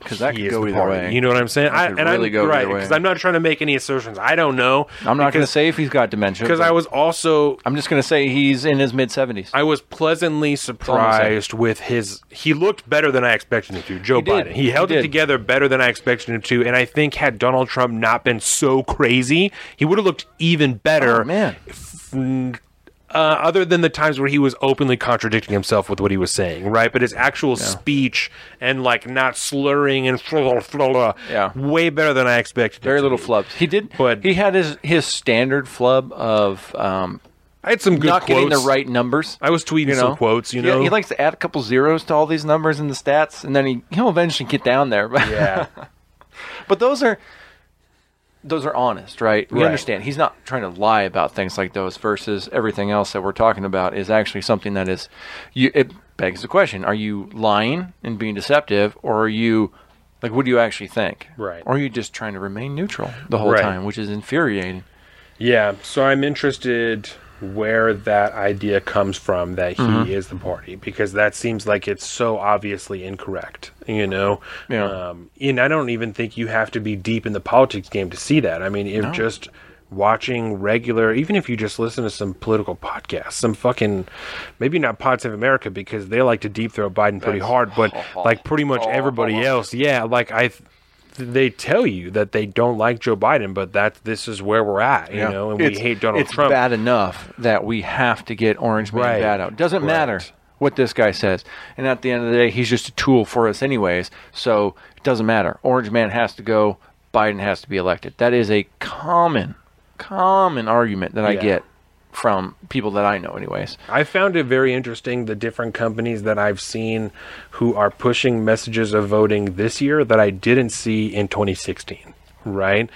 because that he could go the either party. way. You know what I'm saying? I, and really I'm go right because I'm not trying to make any assertions. I don't know. I'm not going to say if he's got dementia because I was also I'm just going to say he's in his mid 70s. I was pleasantly surprised with his. He looked better than I expected him to. Joe He did. Biden. He held He it did. together better than I expected him to, and I think had Donald Trump not been so crazy, he would have looked even better. Oh, man. Uh, other than the times where he was openly contradicting himself with what he was saying, right? But his actual speech and like not slurring and Yeah. way better than I expected. Very little flubs. He did, But- he had his his standard flub of um, I had some good not getting the right numbers. I was tweeting you know? some quotes, you Yeah, know. he likes to add a couple zeros to all these numbers in the stats, and then he he'll eventually get down there. But yeah. but those are those are honest, right? We Right. understand he's not trying to lie about things like those. Versus everything else that we're talking about is actually something that is. You, it begs the question: Are you lying and being deceptive, or are you like what do you actually think? Right. Or are you just trying to remain neutral the whole Right. time, which is infuriating. Yeah, so I'm interested where that idea comes from that he Mm-hmm. is the party because that seems like it's so obviously incorrect, you know. Yeah. Um, and I don't even think you have to be deep in the politics game to see that. I mean, if just watching regular, even if you just listen to some political podcasts, some fucking maybe not Pod of America because they like to deep throw Biden pretty hard, but like pretty much everybody else, yeah, like I. They tell you that they don't like Joe Biden, but that this is where we're at, you know, and we hate Donald it's Trump. bad enough that we have to get Orange Man Right. bad out. Doesn't matter what this guy says. And at the end of the day, he's just a tool for us anyways. So it doesn't matter. Orange Man has to go. Biden has to be elected. That is a common, common argument that I get from people that I know anyways. I found it very interesting the different companies that I've seen who are pushing messages of voting this year that I didn't see in 2016, right?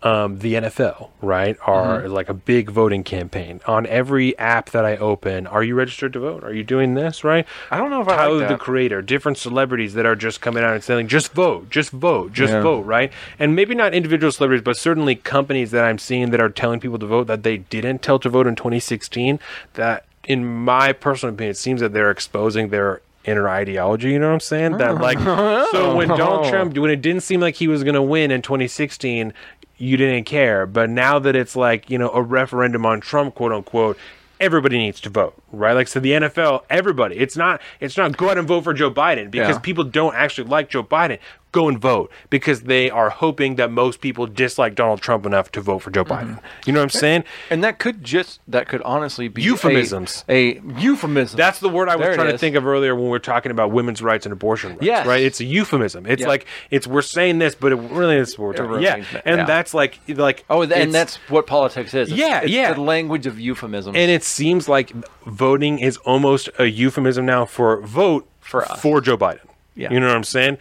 Um, the NFL, right, are Mm-hmm. like a big voting campaign. On every app that I open, are you registered to vote? Are you doing this, right? I don't know if I like Tyler the. Creator, different celebrities that are just coming out and saying, just vote, just vote, just Yeah. vote, right? And maybe not individual celebrities, but certainly companies that I'm seeing that are telling people to vote that they didn't tell to vote in 2016. That, in my personal opinion, it seems that they're exposing their inner ideology. You know what I'm saying? That like, so when Donald Trump, when it didn't seem like he was going to win in 2016. You didn't care, but now that it's like you know a referendum on Trump, quote unquote, everybody needs to vote, right? Like so the NFL, everybody. It's not it's not go out and vote for Joe Biden because Yeah. people don't actually like Joe Biden. Go and vote because they are hoping that most people dislike Donald Trump enough to vote for Joe Mm-hmm. Biden. You know what I'm saying? And that could just that could honestly be Euphemisms. A, euphemism. That's the word I was There it trying to think of earlier when we were talking about women's rights and abortion rights. Yes. Right? It's a euphemism. It's Yeah. like it's we're saying this, but it really is what we're talking really Yeah. that, And yeah. that's like like Oh, and that's what politics is. It's- Yeah, it's yeah. The language of euphemism. and it seems like voting is almost a euphemism now for vote For us. for Joe Biden. Yeah. You know what I'm saying?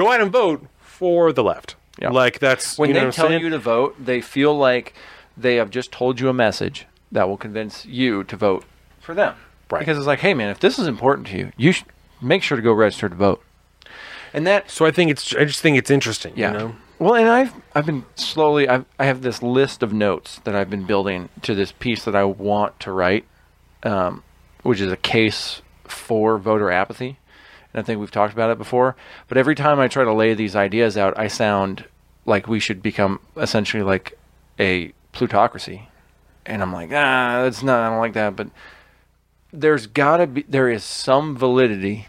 Go out and vote for the left. Yeah. Like that's when you know they what I'm tell saying? you to vote, they feel like they have just told you a message that will convince you to vote for them. Right. Because it's like, hey man, if this is important to you, you should make sure to go register to vote. And that So I think it's I just think it's interesting. yeah. You know? Well, and I've I've been slowly I've, I have this list of notes that I've been building to this piece that I want to write, um, which is a case for voter apathy, and I think we've talked about it before. But every time I try to lay these ideas out, I sound like we should become essentially like a plutocracy, and I'm like, ah, that's not. I don't like that. But there's gotta be there is some validity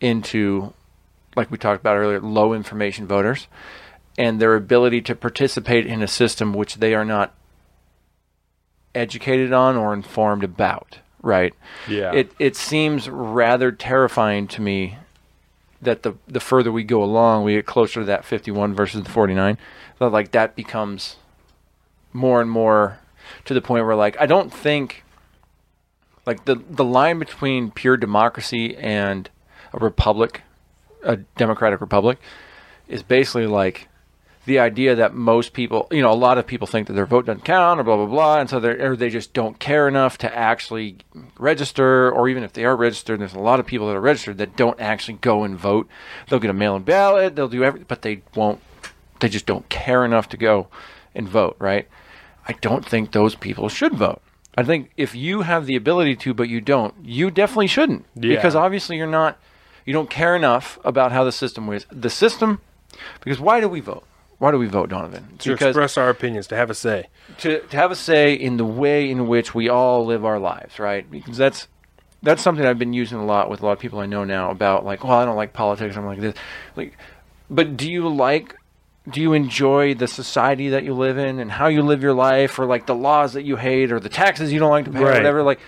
into, like we talked about earlier, low information voters, and their ability to participate in a system which they are not educated on or informed about. Right. Yeah. It it seems rather terrifying to me that the the further we go along, we get closer to that 51 versus the 49. That like that becomes more and more to the point where like I don't think like the the line between pure democracy and a republic, a democratic republic, is basically like the idea that most people, you know, a lot of people think that their vote doesn't count or blah blah blah, and so they or they just don't care enough to actually register, or even if they are registered, there's a lot of people that are registered that don't actually go and vote. They'll get a mail-in ballot, they'll do everything, but they won't. They just don't care enough to go and vote, right? I don't think those people should vote. I think if you have the ability to, but you don't, you definitely shouldn't, Yeah. because obviously you're not, you don't care enough about how the system works. The system, because why do we vote? Why do we vote, Donovan? To because express our opinions, to have a say. to, to have a say in the way in which we all live our lives, right? Because that's that's something I've been using a lot with a lot of people I know now about like, well, I don't like politics. I'm like this, like, but do you like? Do you enjoy the society that you live in and how you live your life, or like the laws that you hate, or the taxes you don't like to pay, or whatever? Like,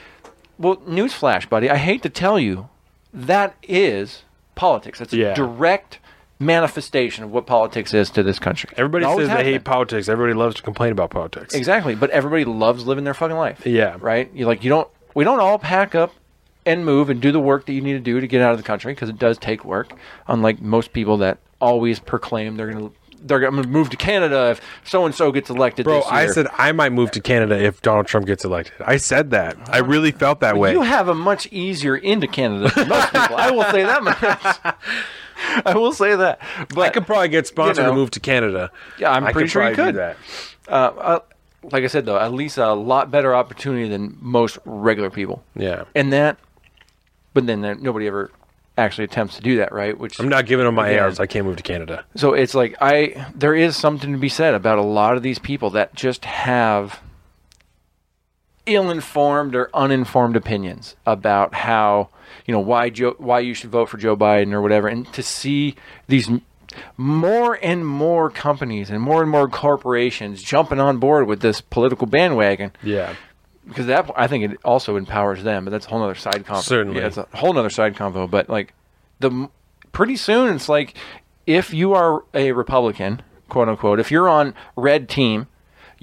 well, newsflash, buddy. I hate to tell you, that is politics. That's a direct manifestation of what politics is to this country. Everybody It always says they hate been. politics. Everybody loves to complain about politics. Exactly, but everybody loves living their fucking life. Yeah. Right? You like you don't we don't all pack up and move and do the work that you need to do to get out of the country because it does take work. Unlike most people that always proclaim they're going to they're going to move to Canada if so and so gets elected. Bro, this I said I might move to Canada if Donald Trump gets elected. I said that. I really felt that way. you have a much easier into Canada than most people. I will say that much. I will say that. But I could probably get sponsored you know, to move to Canada. Yeah, I'm I pretty sure you could. do that. uh, uh, like I said though, at least a lot better opportunity than most regular people. Yeah. and that but then there- nobody ever actually attempts to do that right which I'm not giving them my Again. ARs. I can't move to Canada. so it's like i there is something to be said about a lot of these people that just have ill-informed or uninformed opinions about how you know why Joe why you should vote for Joe Biden or whatever and to see these more and more companies and more and more corporations jumping on board with this political bandwagon Yeah. because that I think it also empowers them, but that's a whole other side convo. Certainly. yeah, it's a whole other side convo. But like the pretty soon, it's like if you are a Republican, quote unquote, if you're on red team,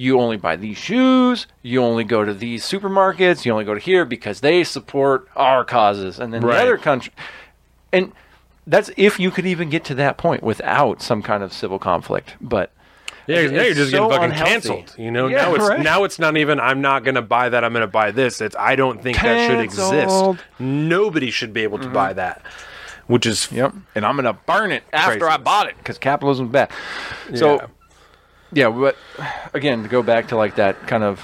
you only buy these shoes, you only go to these supermarkets, you only go to here because they support our causes, and then Right. the other country, and that's if you could even get to that point without some kind of civil conflict, but. Yeah, now you're just so getting fucking unhealthy. canceled. You know, Yeah, now it's right. now it's not even I'm not gonna buy that, I'm gonna buy this. It's I don't think that should exist. Mm-hmm. Nobody should be able to buy that. Which is Yep. And I'm going to burn it after I bought it because capitalism's bad. So, Yeah. but again, to go back to like that kind of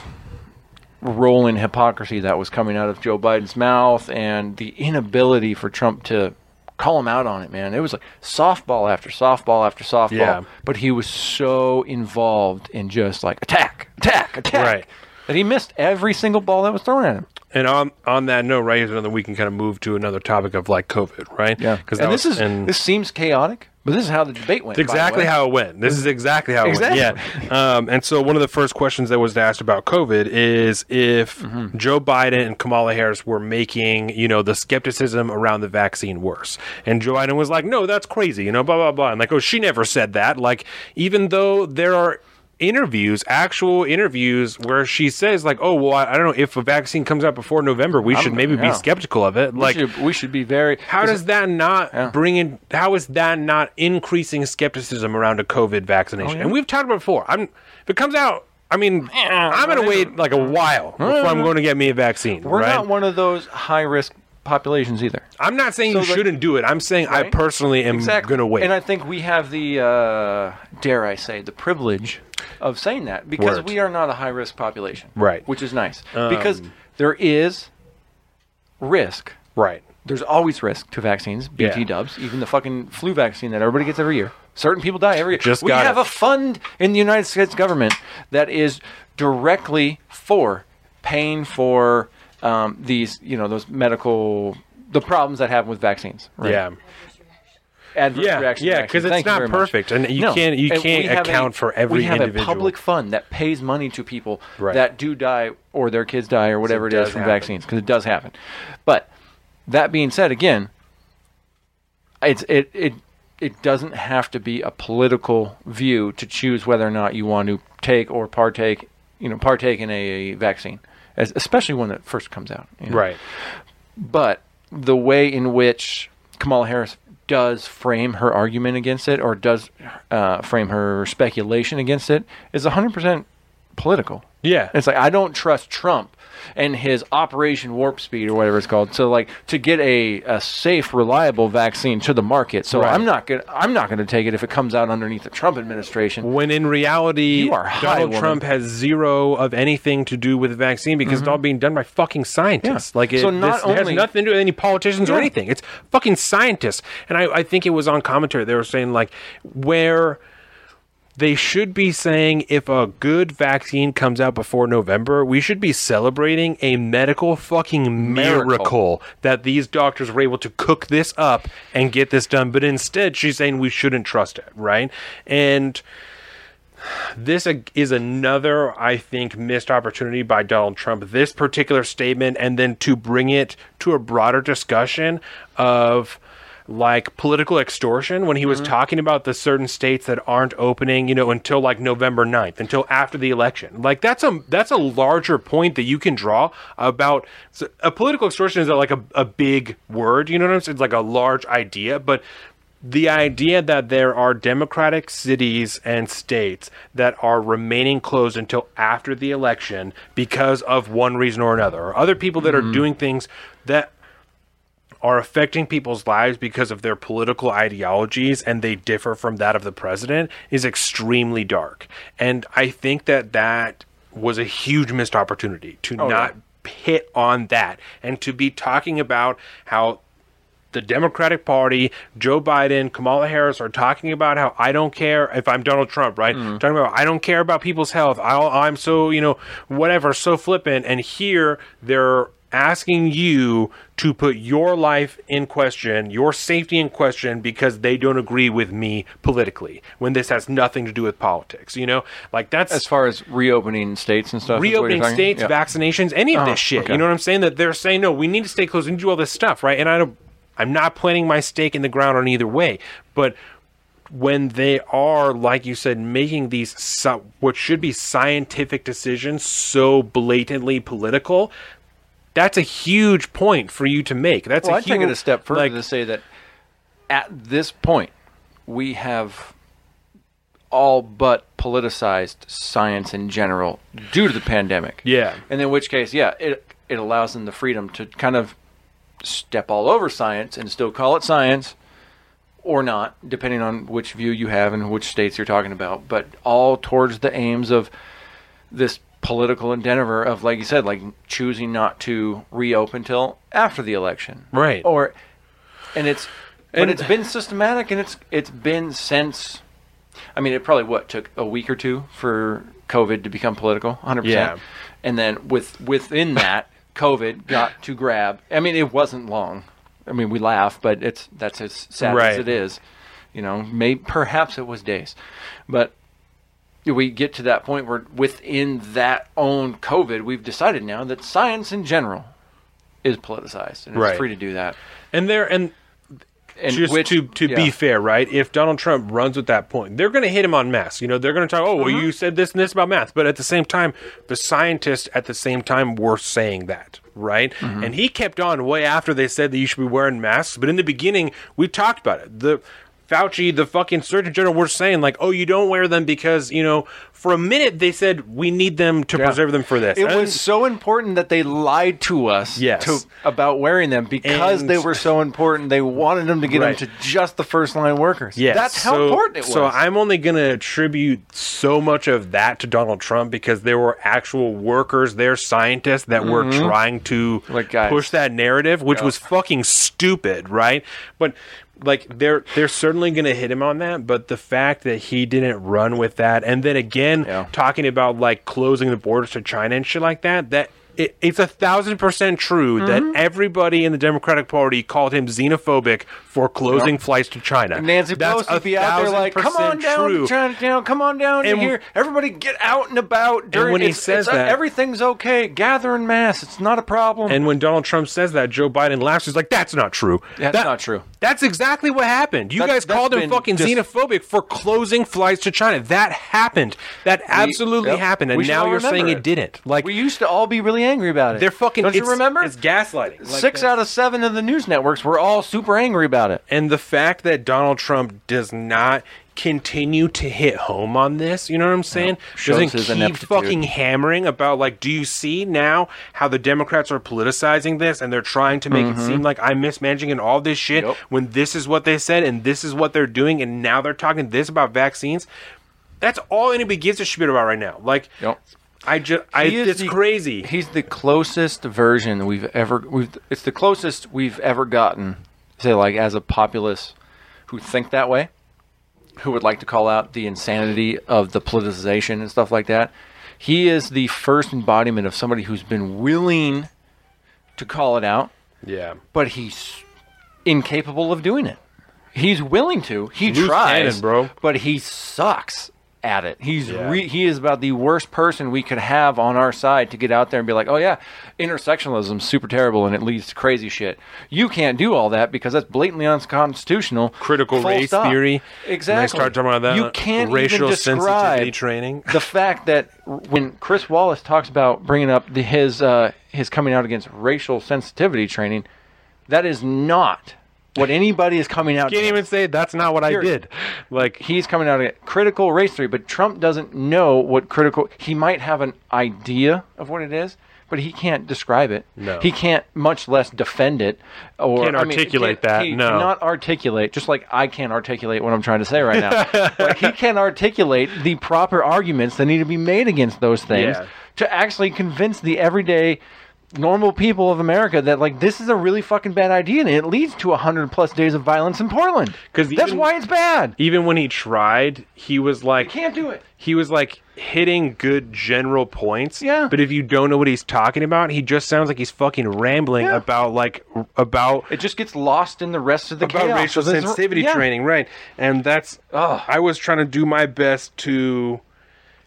rolling hypocrisy that was coming out of Joe Biden's mouth and the inability for Trump to call him out on it, man. It was like softball after softball after softball. Yeah. But he was so involved in just like attack, attack, attack. Right. That he missed every single ball that was thrown at him. And on on that note, right, another we can kind of move to another topic of like COVID, right? Yeah. Because and this is this seems chaotic, but this is how the debate went. That's by the exactly how it went. This is exactly how it Exactly. went. Yeah. Um, and so one of the first questions that was asked about COVID is if Mm-hmm. Joe Biden and Kamala Harris were making, you know, the skepticism around the vaccine worse. And Joe Biden was like, no, that's crazy, you know, blah, blah, blah. And like, oh, she never said that. Like, even though there are interviews, actual interviews where she says like, oh, well, I, I don't know if a vaccine comes out before November, we should maybe yeah. be skeptical of it. We Like, should, we should be very. how does that not Yeah. bring in? How is that not increasing skepticism around a COVID vaccination? Oh, yeah. And we've talked about it before. I'm if it comes out. I mean, I'm gonna wait like a while before I'm going to get me a vaccine. We're right? not one of those high risk populations either. I'm not saying So, you like- shouldn't do it. I'm saying I personally am gonna wait. And I think we have the, uh, dare I say, the privilege of saying that because Word. we are not a high risk population. Right. Which is nice. because Um, there is risk, right. there's always risk to vaccines, BT Yeah. dubs, even the fucking flu vaccine that everybody gets every year. Certain people die every year. Just we have it. a fund in the United States government that is directly for paying for um, these, you know, those medical the problems that happen with vaccines. Right? Yeah. adverse Yeah, yeah, to 'cause vaccines. it's not very much. perfect, and you No, can't- you and can't account for every We have individual. a public fund that pays money to people Right. that do die or their kids die or whatever it it is from happen. vaccines because it does happen. But that being said, again, it's it it it doesn't have to be a political view to choose whether or not you want to take or partake, you know, partake in a vaccine, as, especially when it first comes out. you know. Right. But the way in which Kamala Harris does frame her argument against it or does uh, frame her speculation against it is 100% political. Yeah. It's like I don't trust Trump and his Operation Warp Speed or whatever it's called. So like to get a, a safe, reliable vaccine to the market. So Right. I'm not gonna I'm not gonna take it if it comes out underneath the Trump administration. When in reality, You are high, Donald. Trump has zero of anything to do with the vaccine because it's mm-hmm. all being done by fucking scientists. Yeah. Like, it, So not this has nothing to do with any politicians or anything. It's fucking scientists. And I, I think it was on commentary. They were saying, like, where they should be saying if a good vaccine comes out before November, we should be celebrating a medical fucking Miracle. miracle, that these doctors were able to cook this up and get this done. But instead, she's saying we shouldn't trust it, right? And this is another, I think, missed opportunity by Donald Trump. This particular statement, and then to bring it to a broader discussion of like political extortion when he was mm-hmm. talking about the certain states that aren't opening, you know, until like November 9th, until after the election. Like that's a that's a larger point that you can draw about so a political extortion is like a, a big word, you know what I'm saying? It's like a large idea, but the idea that there are democratic cities and states that are remaining closed until after the election because of one reason or another, or other people that are mm-hmm. doing things that are affecting people's lives because of their political ideologies and they differ from that of the president is extremely dark. And I think that that was a huge missed opportunity to oh, not hit on that and to be talking about how the Democratic Party, Joe Biden, Kamala Harris are talking about how I don't care if I'm Donald Trump, right? Mm-hmm. Talking about I don't care about people's health. I'll, I'm so you know whatever, so flippant. And here they're asking you to put your life in question, your safety in question, because they don't agree with me politically. When this has nothing to do with politics, you know, like that's As far as reopening states and stuff, is what you're reopening states, Yeah. vaccinations, any of Oh, this uh-huh, shit. okay. You know what I'm saying? That they're saying no, we need to stay close and do all this stuff, right? And I don't, I'm not planting my stake in the ground on either way, but when they are, like you said, making these what should be scientific decisions so blatantly political, that's a huge point for you to make. That's Well, a I'd huge, take it a step further like, to say that at this point, we have all but politicized science in general due to the pandemic. Yeah. And in which case, yeah, it it allows them the freedom to kind of step all over science and still call it science or not, depending on which view you have and which states you're talking about, but all towards the aims of this political endeavor of, like you said, like choosing not to reopen till after the election, Right. Or, and it's, but And- it's been systematic, and it's it's been since. I mean, it probably what took a week or two for COVID to become political, hundred Yeah. percent, and then with within that, COVID got to grab. I mean, it wasn't long. I mean, we laugh, but it's that's as sad Right. as it is. You know, may perhaps it was days, but we get to that point where within that own COVID, we've decided now that science in general is politicized and Right. it's free to do that. and there and And just which- to to yeah. be fair, right? If Donald Trump runs with that point, they're going to hit him on masks. You know, they're going to talk. Oh, well, Uh-huh. you said this and this about masks, but at the same time, the scientists at the same time were saying that, right? Mm-hmm. And he kept on way after they said that you should be wearing masks. But in the beginning, we talked about it. The Fauci, the fucking Surgeon General, were saying like, "Oh, you don't wear them because you know." For a minute, they said we need them to preserve them for this. It And- was so important that they lied to us Yes. to, about wearing them because And- they were so important. They wanted them to get Right. them to just the first line workers. Yes. That's how so, important it was. So I'm only going to attribute so much of that to Donald Trump because there were actual workers there, scientists that were trying to Mm-hmm. Like, guys. push that narrative, which was fucking stupid, right? But like they're they're certainly going to hit him on that, but the fact that he didn't run with that, and then again Yeah. talking about like closing the borders to China and shit like that, that. It, it's a thousand percent true Mm-hmm. that everybody in the Democratic Party called him xenophobic for closing flights to China. Nancy That's Pelosi be out there like, "Come on down true. to Chinatown, come on down And- here. Everybody get out and about." During, when he it's- says it's, uh, that- everything's okay. Gather in mass. It's not a problem. And when Donald Trump says that, Joe Biden laughs. He's like, "That's not true. That's That- not true." That's exactly what happened. You That's- guys called him fucking just- xenophobic for closing flights to China. That happened. That absolutely Yep. happened. And now you're saying remember it didn't. Like we used to all be really angry about it. they're fucking. Don't you it's- remember? It's gaslighting. Like, Six that's- out of seven of the news networks were all super angry about it. And the fact that Donald Trump does not continue to hit home on this, you know what I'm saying? shows Doesn't his keep ineptitude. fucking hammering about like, do you see now how the Democrats are politicizing this and they're trying to make it seem like I'm mismanaging and all this shit Mm-hmm. Yep. when this is what they said and this is what they're doing and now they're talking this about vaccines. That's all anybody gives a shit about right now. Like, Yep. I just, I, it's the- crazy. He's the closest version we've ever. We've. It's the closest we've ever gotten. Say, like as a populace who think that way, who would like to call out the insanity of the politicization and stuff like that. He is the first embodiment of somebody who's been willing to call it out, yeah. but he's incapable of doing it. He's willing to. He Loose tries, cannon, bro. but he sucks at it. He's Yeah. re- he is about the worst person we could have on our side to get out there and be like, "Oh yeah, intersectionalism's super terrible and it leads to crazy shit." You can't do all that because that's blatantly unconstitutional. Critical Full race stop. theory. Exactly. Start talking about that, You can't racial even sensitivity describe training. the fact that when Chris Wallace talks about bringing up the, his uh, his coming out against racial sensitivity training, that is not what anybody is coming out. Can't even say that's not what I did. Like He's coming out against critical race theory, but Trump doesn't know what critical. He might have an idea of what it is, but he can't describe it. No. He can't, much less defend it, or Can't I mean, articulate can't- that, He no. not articulate, just like I can't articulate what I'm trying to say right now. but he can't articulate the proper arguments that need to be made against those things Yeah. to actually convince the everyday. Normal people of America that like this is a really fucking bad idea and it leads to a hundred plus days of violence in Portland. Cuz that's why it's bad. even when he tried, he was like Can't do it. he was like hitting good general points. Yeah. But if you don't know what he's talking about, he just sounds like he's fucking rambling Yeah. about like about It just gets lost in the rest of the about chaos racial sensitivity yeah. training, right? And that's Ugh. I was trying to do my best to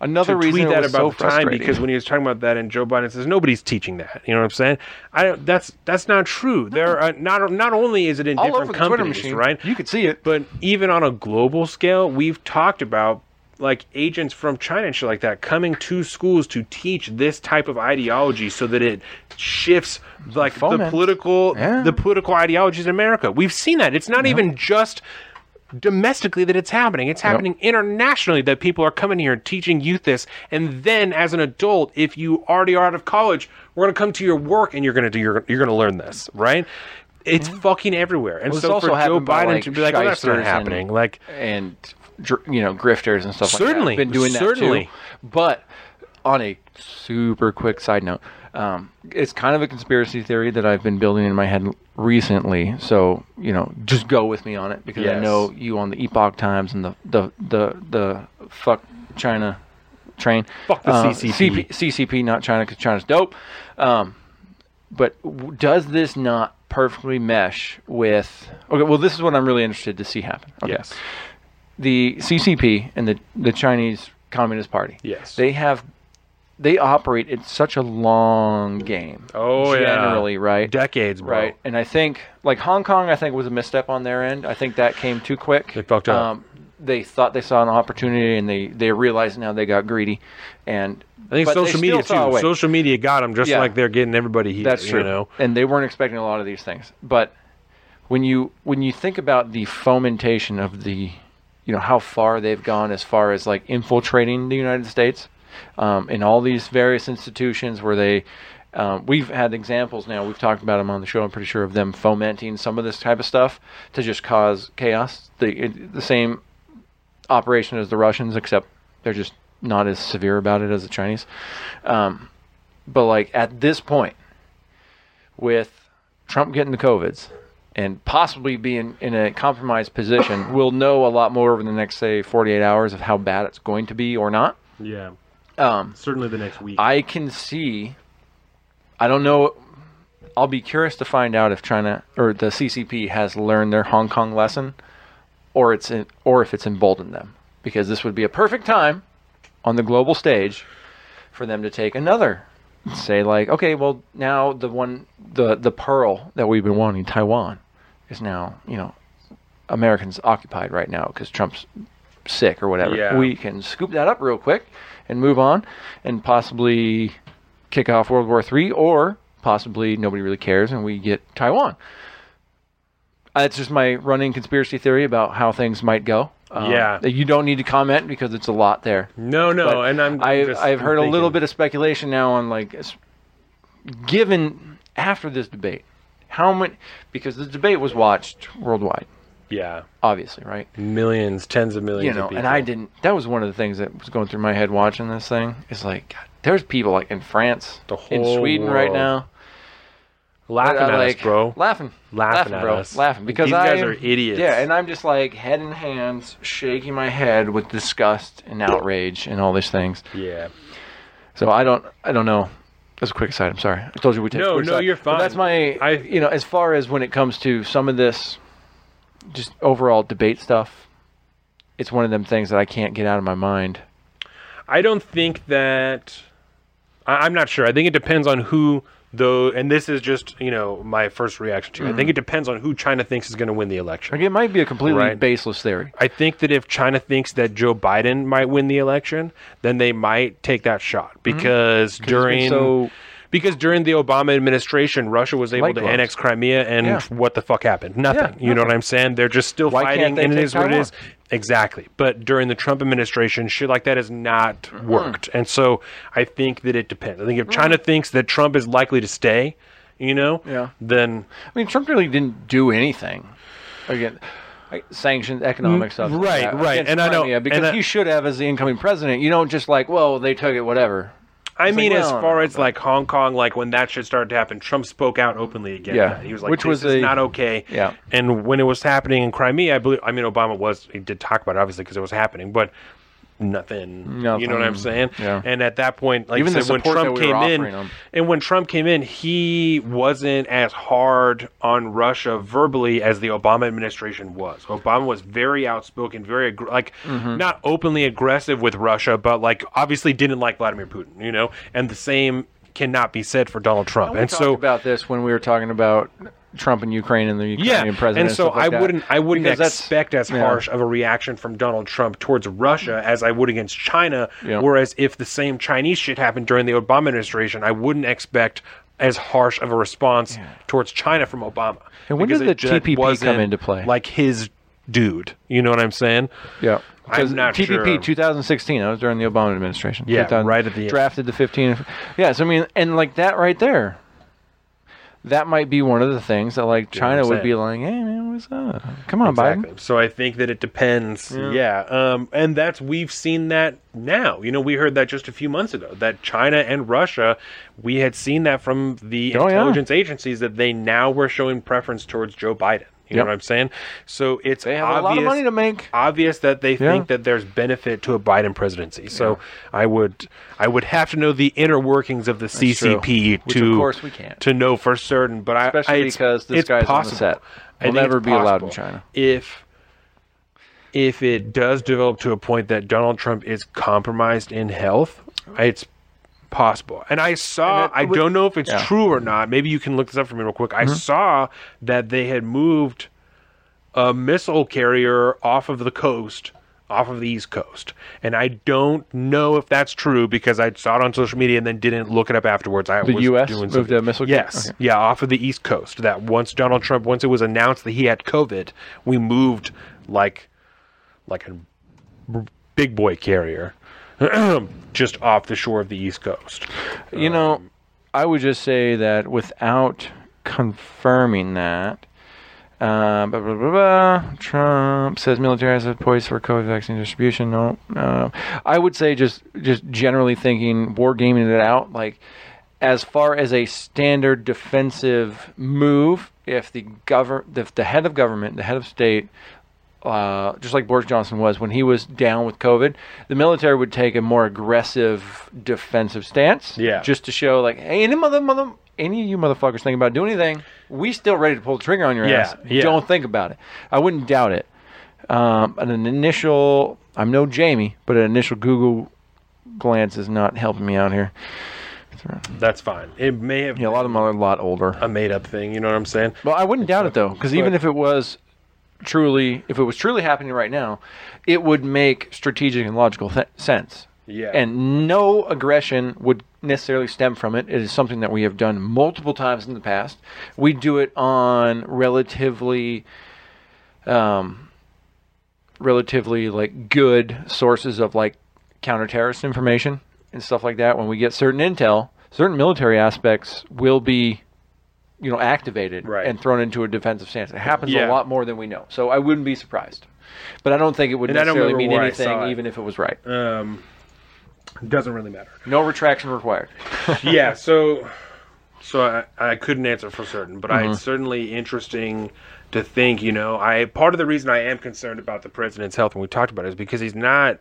Another reason tweet that about so time because when he was talking about that and Joe Biden says nobody's teaching that. You know what I'm saying? I don't, that's that's not true. There are not not only is it in all different companies, right? You could see it. But even on a global scale, we've talked about like agents from China and shit like that coming to schools to teach this type of ideology so that it shifts like the political Yeah. the political ideologies in America. We've seen that. It's not even just domestically that it's happening. It's happening internationally that people are coming here and teaching youth this. And then as an adult, if you already are out of college, we're going to come to your work and you're going to do your, you're going to learn this, right? It's fucking everywhere. And Well, so also for Joe Biden like, to be like, oh, that's not happening. and- like, and you know grifters and stuff Certainly, like that. I've Been doing that certainly. too. But on a super quick side note, um, it's kind of a conspiracy theory that I've been building in my head recently. So you know, just go with me on it because I know you on the Epoch Times and the the the, the fuck China train. Fuck the Uh, CCP. CP, CCP, not China, because China's dope. Um, but w- does this not perfectly mesh with? Okay, well, this is what I'm really interested to see happen. Okay. yes. The CCP and the the Chinese Communist Party. Yes. They have they operate in such a long game. Oh, yeah. generally, right? Decades, bro. Right. And I think like Hong Kong, I think was a misstep on their end. I think that came too quick. They fucked up. Um, they thought they saw an opportunity, and they they realized now they got greedy. And I think social media still saw a too. Social media got them just Yeah. like they're getting everybody here. That's true. You know, And they weren't expecting a lot of these things. But when you when you think about the fomentation of the, you know, how far they've gone as far as like infiltrating the United States, um, in all these various institutions where they. Um, we've had examples now. We've talked about them on the show. I'm pretty sure of them fomenting some of this type of stuff to just cause chaos. The the same operation as the Russians, except they're just not as severe about it as the Chinese. Um, but like at this point, with Trump getting the covids and possibly being in a compromised position, we'll know a lot more over the next say 48 hours of how bad it's going to be or not. Yeah. Um, Certainly the next week. I can see. I don't know. I'll be curious to find out if China or the CCP has learned their Hong Kong lesson, or it's in, or if it's emboldened them, because this would be a perfect time on the global stage for them to take another. Say like, okay, well now the one the the pearl that we've been wanting, Taiwan, is now you know Americans occupied right now because Trump's sick or whatever. Yeah. We can scoop that up real quick and move on, and possibly kick off World War III or possibly nobody really cares and we get Taiwan. Uh, That's just my running conspiracy theory about how things might go. Um, Yeah. you don't need to comment because it's a lot there. no, no, But and I'm. I've, just I've heard a little bit of speculation now on like, given after this debate, how many? Because the debate was watched worldwide, Yeah, obviously, right? millions, tens of millions. you of know, people. and I didn't. That was one of the things that was going through my head watching this thing. Is like, God, there's people like in France, The in whole Sweden right now, laughing uh, at like, us, bro. laughing, Laughing at bro, us. laughing because These I guys am- are idiots. Yeah, and I'm just like head in hands, shaking my head with disgust and outrage and all these things. Yeah, So I don't, I don't know. That's a quick aside. I'm sorry. I told you we take. a No, no, you're But that's my, I- you know, as far as when it comes to some of this, just overall debate stuff. It's one of them things that I can't get out of my mind. I don't think that. I, I'm not sure. I think it depends on who though, and this is just you know my first reaction to. it. I Mm-hmm. think it depends on who China thinks is going to win the election. Like it might be a completely Right. baseless theory. I think that if China thinks that Joe Biden might win the election, then they might take that shot because Mm-hmm. been during so- because during the Obama administration, Russia was able Light to gloves. annex Crimea, and Yeah. what the fuck happened? Nothing. Yeah, you know what. I'm saying? They're just still Why fighting, and it is what it is. Exactly. But during the Trump administration, shit like that has not Mm-hmm. worked, and so I think that it depends. I think if China thinks that Trump is likely to stay, you know, Yeah. then I mean, Trump really didn't do anything. Again, sanctions, economic stuff. Mm, right, that right. against And I know- Crimea, because and I- he should have as the incoming president. You don't just like, well, they took it, whatever. I mean, like, as far as like Hong Kong, like when that shit started to happen, Trump spoke out openly against Yeah. He was like, Which "This was is a- not okay." Yeah. And when it was happening in Crimea, I believe. I mean, Obama was he did talk about it obviously because it was happening, but nothing. You know what I'm saying? Yeah. And at that point, like Even said, when Trump we came in, and when Trump came in, he wasn't as hard on Russia verbally as the Obama administration was. Obama was very outspoken, very aggr- like Mm-hmm. not openly aggressive with Russia, but like obviously didn't like Vladimir Putin, you know. And the same cannot be said for Donald Trump. We and so about this when we were talking about Trump and Ukraine and the Ukrainian yeah, president. and so like I wouldn't I wouldn't Because expect as yeah. harsh of a reaction from Donald Trump towards Russia as I would against China. Yeah. Whereas if the same Chinese shit happened during the Obama administration, I wouldn't expect as harsh of a response towards China from Obama. And when Because did the TPP come into play? Like his dude, you know what I'm saying? Yeah. I'm 'Cause not TPP sure. 2016. That was during the Obama administration. Yeah, right at the end. drafted the 15. Yeah, so I mean, and like that right there, that might be one of the things that like You know what China would be like, hey man, what's up? Come on, Exactly. Biden. So I think that it depends. Yeah. Um, and that's we've seen that now. You know, we heard that just a few months ago that China and Russia, we had seen that from the Oh, yeah. intelligence agencies that they now were showing preference towards Joe Biden. You Yep. know what I'm saying? So it's They have obvious, a lot of money to make. obvious that they Yeah. think that there's benefit to a Biden presidency. So I would I would have to know the inner workings of the CCP Which, to of course, we can't. to know for certain. But Especially I, I, because this it's guy's on the set. I Will never it's be allowed in. China. If if it does develop to a point that Donald Trump is compromised in health, it's possible. And I saw, And it I would- don't know if it's yeah. Mm-hmm. true or not. Maybe you can look this up for me real quick. I saw that they had moved a missile carrier off of the coast off of the East Coast. And I don't know if that's true because I saw it on social media and then didn't look it up afterwards. I The was US moved something. a missile? Carrier? Yes, Okay. yeah, off of the East Coast. That once Donald Trump, once it was announced that he had COVID, we moved like like a big boy carrier just off the shore of the East Coast. You know, I would just say that without confirming that, uh, blah, blah, blah, blah, Trump says military has a poised for COVID vaccine distribution. No, no. I would say just just generally thinking, war gaming it out. Like as far as a standard defensive move, if the govern, if the head of government, the head of state, uh, just like Boris Johnson was when he was down with COVID, the military would take a more aggressive defensive stance. Yeah. Just to show, like, hey, any mother, mother, any of you motherfuckers think about doing anything, we still ready to pull the trigger on your Yeah, ass. yeah. Don't think about it. I wouldn't doubt it. Um, an initial, I'm no Jamie, but an initial Google glance is not helping me out here. That's fine. It may have Yeah, a lot of them are a lot older. a made up thing. You know what I'm saying? Well, I wouldn't doubt it though, because even if it was truly, if it was truly happening right now, it would make strategic and logical th- sense. Yeah. And no aggression would necessarily stem from it. It is something that we have done multiple times in the past. We do it on relatively, um, relatively like good sources of like counter-terrorist information and stuff like that. When we get certain intel, certain military aspects will be, you know, activated Right. and thrown into a defensive stance. It happens Yeah. a lot more than we know. So I wouldn't be surprised. But I don't think it would And necessarily mean where I saw anything, even if it was right. Um, doesn't really matter. No retraction required. yeah. So, so I, I couldn't answer for certain, but Mm-hmm. I, it's certainly interesting to think. You know, I part of the reason I am concerned about the president's health, and we talked about it, is because he's not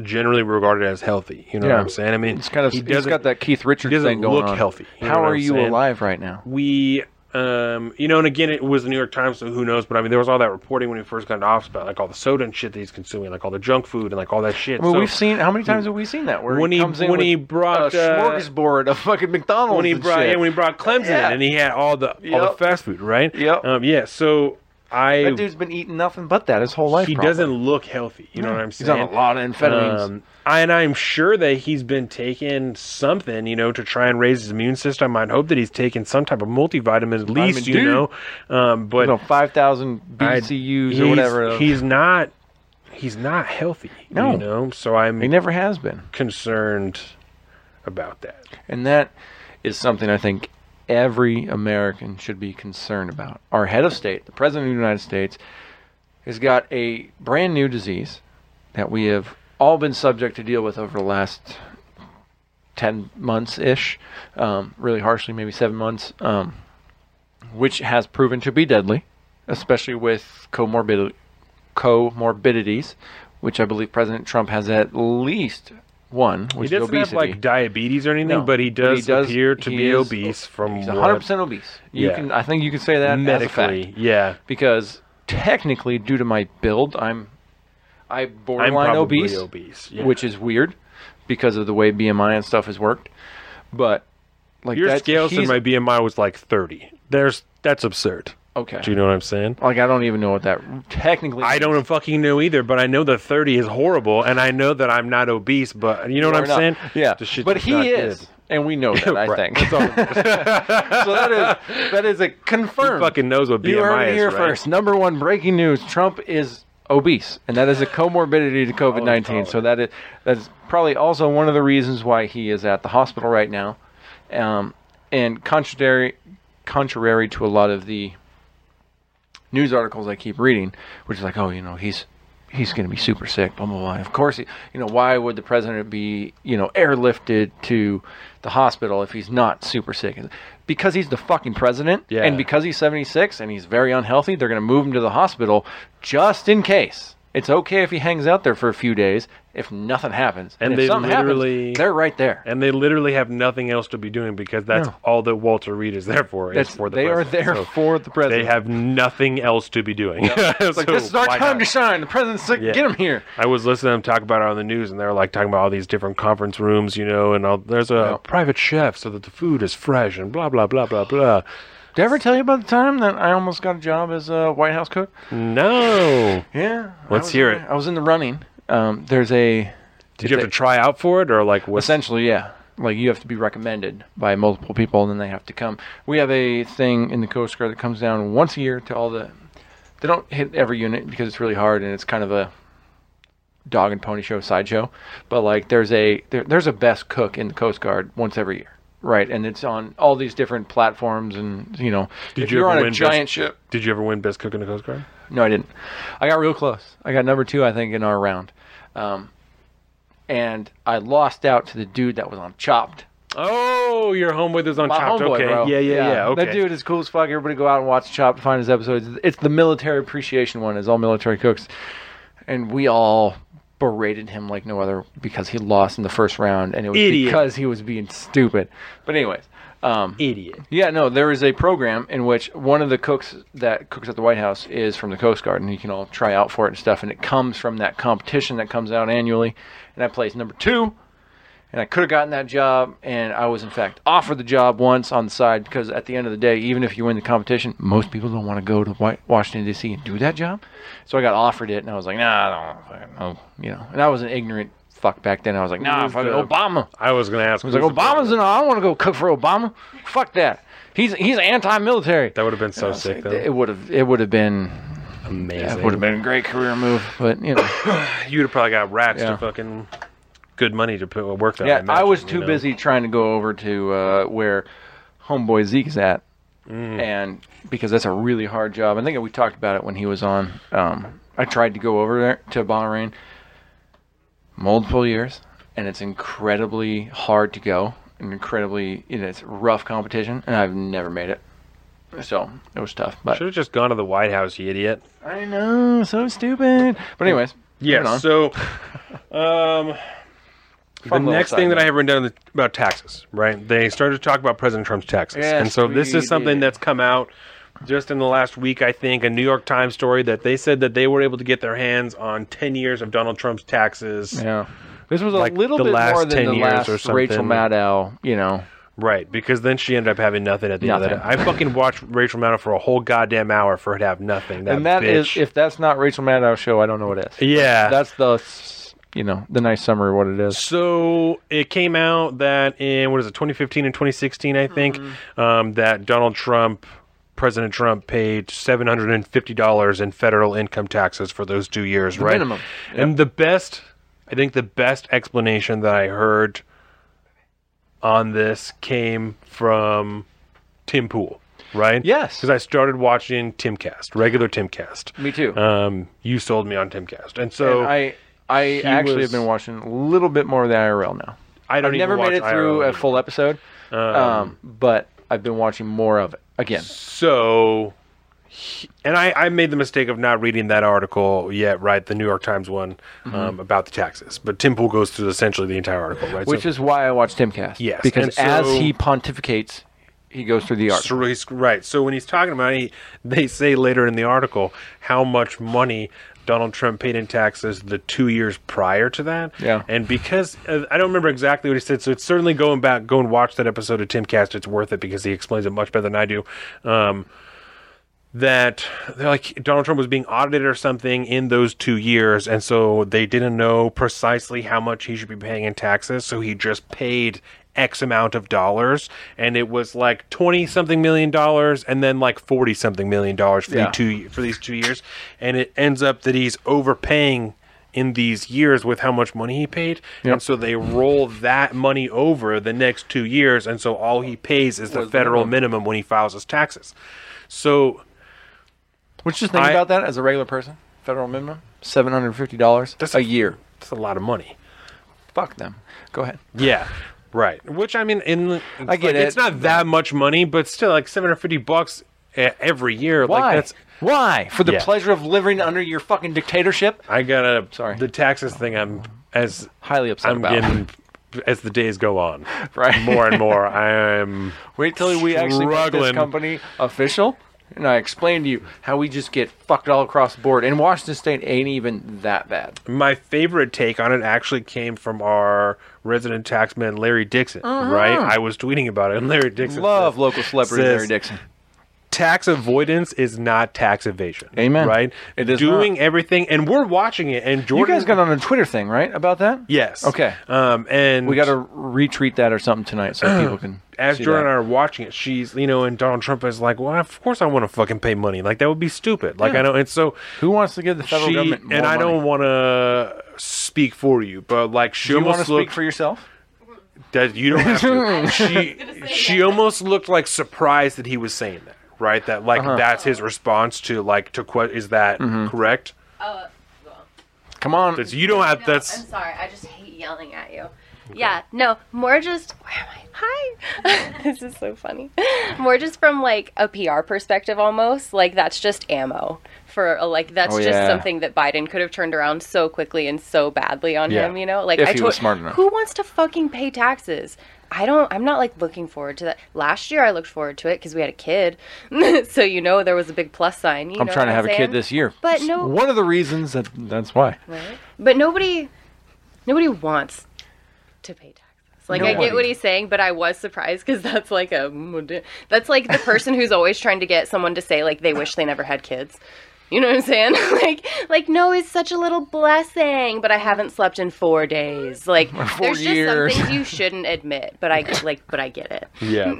generally regarded as healthy. You know Yeah. what I'm saying? I mean, It's kind of he he's doesn't got that Keith Richards thing going look on. healthy, How are you saying? alive right now? we um you know and again it was the new york times so who knows but i mean there was all that reporting when he first got into office about like all the soda and shit that he's consuming like all the junk food and like all that shit I mean, So, we've seen how many times have we seen that? Where When he- when he brought, a uh, smorgasbord of fucking McDonald's. when he and brought yeah, when he brought clemson Yeah. in and he had all the all the fast food right Yep. um yeah so i that dude's been eating nothing but that his whole life. he probably. doesn't look healthy you know what i'm saying? He's saying on a lot of amphetamines. Um, I, and I'm sure that he's been taking something, you know, to try and raise his immune system. I'd hope that he's taking some type of multivitamin at least, you know. Um, but you know, five thousand I- BCUs he's, or whatever. He's not. He's not healthy. No. you know. So I'm he never has been, concerned about that. and that is something I think every American should be concerned about. Our head of state, the president of the United States, has got a brand new disease that we have all been subject to deal with over the last 10 months ish, um, really harshly, maybe seven months, um, which has proven to be deadly, especially with comorbid- comorbidities, which I believe President Trump has at least one, He which is doesn't obesity. have like diabetes or anything, No, but he does, appear to he be is- obese from He's 100% obese. You Yeah. can, I think you can say that as a medically. fact Yeah, because technically, due to my build, I'm I I'm borderline probably obese, obese, yeah. which is weird because of the way BMI and stuff has worked. But like your that, scale said he's- my BMI was like 30. There's that's absurd. Okay. Do you know what I'm saying? Like I don't even know what that technically. I means. don't fucking know either, but I know that 30 is horrible, and I know that I'm not obese. But you know what I'm not. saying? Yeah, but he is, good. and we know that. I think so. That is that is a confirmed. Who fucking knows what BMI You heard it is, right? first. Number one breaking news: Trump is obese, and that is a comorbidity to COVID nineteen. So that is that is probably also one of the reasons why he is at the hospital right now. Um, and contrary contrary to a lot of the news articles I keep reading, which is like, oh, you know, he's he's going to be super sick, blah blah blah. Of course, he, you know, why would the president be, you know, airlifted to the hospital if he's not super sick? Because he's the fucking president, Yeah. and because he's 76 and he's very unhealthy, they're going to move him to the hospital just in case. It's okay if he hangs out there for a few days if nothing happens, And if they literally- happens, they're right there. And they literally have nothing else to be doing because that's No. all that Walter Reed is there for. Is for the they are there So for the president. They have nothing else to be doing. It's like, this is our time not? to shine. The president's sick. Yeah. Get him here. I was listening to them talk about it on the news, and they're like talking about all these different conference rooms, you know, and all, there's a Yeah. private chef so that the food is fresh and blah blah blah blah blah. Did I ever tell you about the time that I almost got a job as a White House cook? No, Yeah. Let's hear it. I was in the running Um, there's a Did you have to try out for it, or like what? Essentially, yeah. Like you have to be recommended by multiple people, and then they have to come. We have a thing in the Coast Guard that comes down once a year to all the. They don't hit every unit because it's really hard, and it's kind of a dog and pony show sideshow. But like, there's a there, there's a best cook in the Coast Guard once every year, right? And it's on all these different platforms, and you know, Did if you you're ever on a win giant best- ship, Did you ever win best cook in the Coast Guard? no, I didn't. I got real close. I got number two, I think, in our round. Um, and I lost out to the dude that was on Chopped. Oh, your homeboy was on My Chopped. homeboy, okay. bro. Yeah, yeah, yeah. Okay. That dude is cool as fuck. Everybody go out and watch Chopped to find his episodes. It's the military appreciation one. It's all military cooks. And we all berated him like no other because he lost in the first round. And it was Idiot. because he was being stupid. But anyways. Um, Idiot. yeah, no, there is a program in which one of the cooks that cooks at the White House is from the Coast Guard, and you can all try out for it and stuff. And it comes from that competition that comes out annually. And I placed number two, and I could have gotten that job. And I was, in fact, offered the job once on the side because at the end of the day, even if you win the competition, most people don't want to go to Washington, D.C. and do that job. So I got offered it, and I was like, nah, I don't fucking know. You know, and I was an ignorant fuck back then. I was like, nah, the- Obama. I was gonna ask. I was like, Obama's in. I don't want to go cook for Obama. Fuck that. He's he's anti-military. That would have been so sick, though. It would have it would have been Amazing. it would have been a great career move, but you know, You'd have probably got rats Yeah. to fucking good money to put work there. yeah. I, imagine, was you too know? busy trying to go over to uh, where homeboy Zeke's at, Mm. and because that's a really hard job. I think we talked about it when he was on. Um, I tried to go over there to Bahrain multiple years, and it's incredibly hard to go, and incredibly you know, it's rough competition, and I've never made it. So it was tough, but Should have just gone to the White House, you idiot. I know, so stupid. But anyways, Yeah. So, um, the next thing that. I have written down is about taxes. Right? They started to talk about President Trump's taxes, Yes, and so this is something did. that's come out just in the last week. I think a New York Times story that they said that they were able to get their hands on ten years of Donald Trump's taxes. yeah, this was like a little the bit last more than 10 the years last or Rachel. Maddow. You know, Right, because then she ended up having nothing at the end of Nothing. that. I fucking watched Rachel Maddow for a whole goddamn hour for her to have nothing. That and that is bitch. if that's not Rachel Maddow's show, I don't know what is. yeah, That's the you know the nice summary of what it is. So it came out that in what is it, 2015 and 2016, I think, um, that Donald Trump, President Trump, paid 750 dollars in federal income taxes for those two years, right? minimum. And the best, I think, the best explanation that I heard on this came from Tim Pool, right? Yes. because I started watching Timcast, regular Timcast. Me too. Um, you sold me on Timcast, and so and I I actually was- have been watching a little bit more of the IRL now. I don't know. I've never made it through IRL a full episode, um, but I've been watching more of it again. So, and I, I made the mistake of not reading that article yet, right? The New York Times one Mm-hmm. um, about the taxes. But Tim Pool goes through essentially the entire article, right? Which so, is why I watch Timcast. Yes, because so- as he pontificates, he goes through the article. so he's- right. So when he's talking about it, he, they say later in the article how much money Donald Trump paid in taxes the two years prior to that. Yeah. And because uh, I don't remember exactly what he said, so it's certainly going back, go and watch that episode of Timcast. It's worth it because he explains it much better than I do. Um, that they're like Donald Trump was being audited or something in those two years, and so they didn't know precisely how much he should be paying in taxes, so he just paid X amount of dollars, and it was like twenty something million dollars, and then like forty something million dollars for Yeah. the two for these two years, and it ends up that he's overpaying in these years with how much money he paid, Yep. and so they roll that money over the next two years, and so all he pays is the federal minimum. minimum when he files his taxes. So Which just think I- about that as a regular person, federal minimum seven hundred fifty dollars That's a a- year. That's a lot of money. Fuck them. Go ahead. Yeah. Right. Which I mean, in I get like, it. It's not that much money, but still, like seven hundred fifty bucks every year. Why? Like that's. Why? For the Yeah. pleasure of living under your fucking dictatorship? I gotta. Sorry. The taxes thing. I'm as Highly upset I'm about. getting as the days go on. Right. More and more, I am. Wait till we actually make this company official, and I explain to you how we just get fucked all across the board. And Washington State ain't even that bad. My favorite take on it actually came from our resident taxman Larry Dixon. Right. I was tweeting about it, and Larry Dixon Uh-huh. Love says- local celebrity says- Larry Dixon. Tax avoidance is not tax evasion. Amen. Right? It is doing everything, and we're watching it. And Jordan, You guys got on a Twitter thing, right, about that? yes, Okay. Um, and We got to retweet that or something tonight so people can. as see Jordan that. and I are watching it, she's you know, and Donald Trump is like, well, of course I want to fucking pay money. Like that would be stupid. Like Yeah. I know, and so Who wants to give the federal she government more and I money? don't want to speak for you, but like she Do you want to almost speak looked for yourself? that you don't have to. she she almost looked like surprised that he was saying that. Right, that like Uh-huh. that's his response to like to que- is that Mm-hmm. correct? Uh, well, Come on. That's you don't have No, that's I'm sorry. I just hate yelling at you. Yeah, no, more just where am I? Hi. this is so funny. More just from like a PR perspective almost. Like that's just ammo for a, like that's Oh, just yeah. something that Biden could have turned around so quickly and so badly on Yeah. him, you know? Like If I he told was smart enough. Who wants to fucking pay taxes? I don't I'm not like looking forward to that. Last year I looked forward to it cuz we had a kid. so you know there was a big plus sign, you I'm know trying to what have a kid this year. But no One of the reasons that that's why. Right? But nobody, nobody wants to pay taxes. Like I get what he's saying, but I was surprised because that's like a that's like the person who's always trying to get someone to say like they wish they never had kids. You know what I'm saying? like, like no, it's such a little blessing, but I haven't slept in four days. Like, there's just years. some things you shouldn't admit, but I like, but I get it. yeah.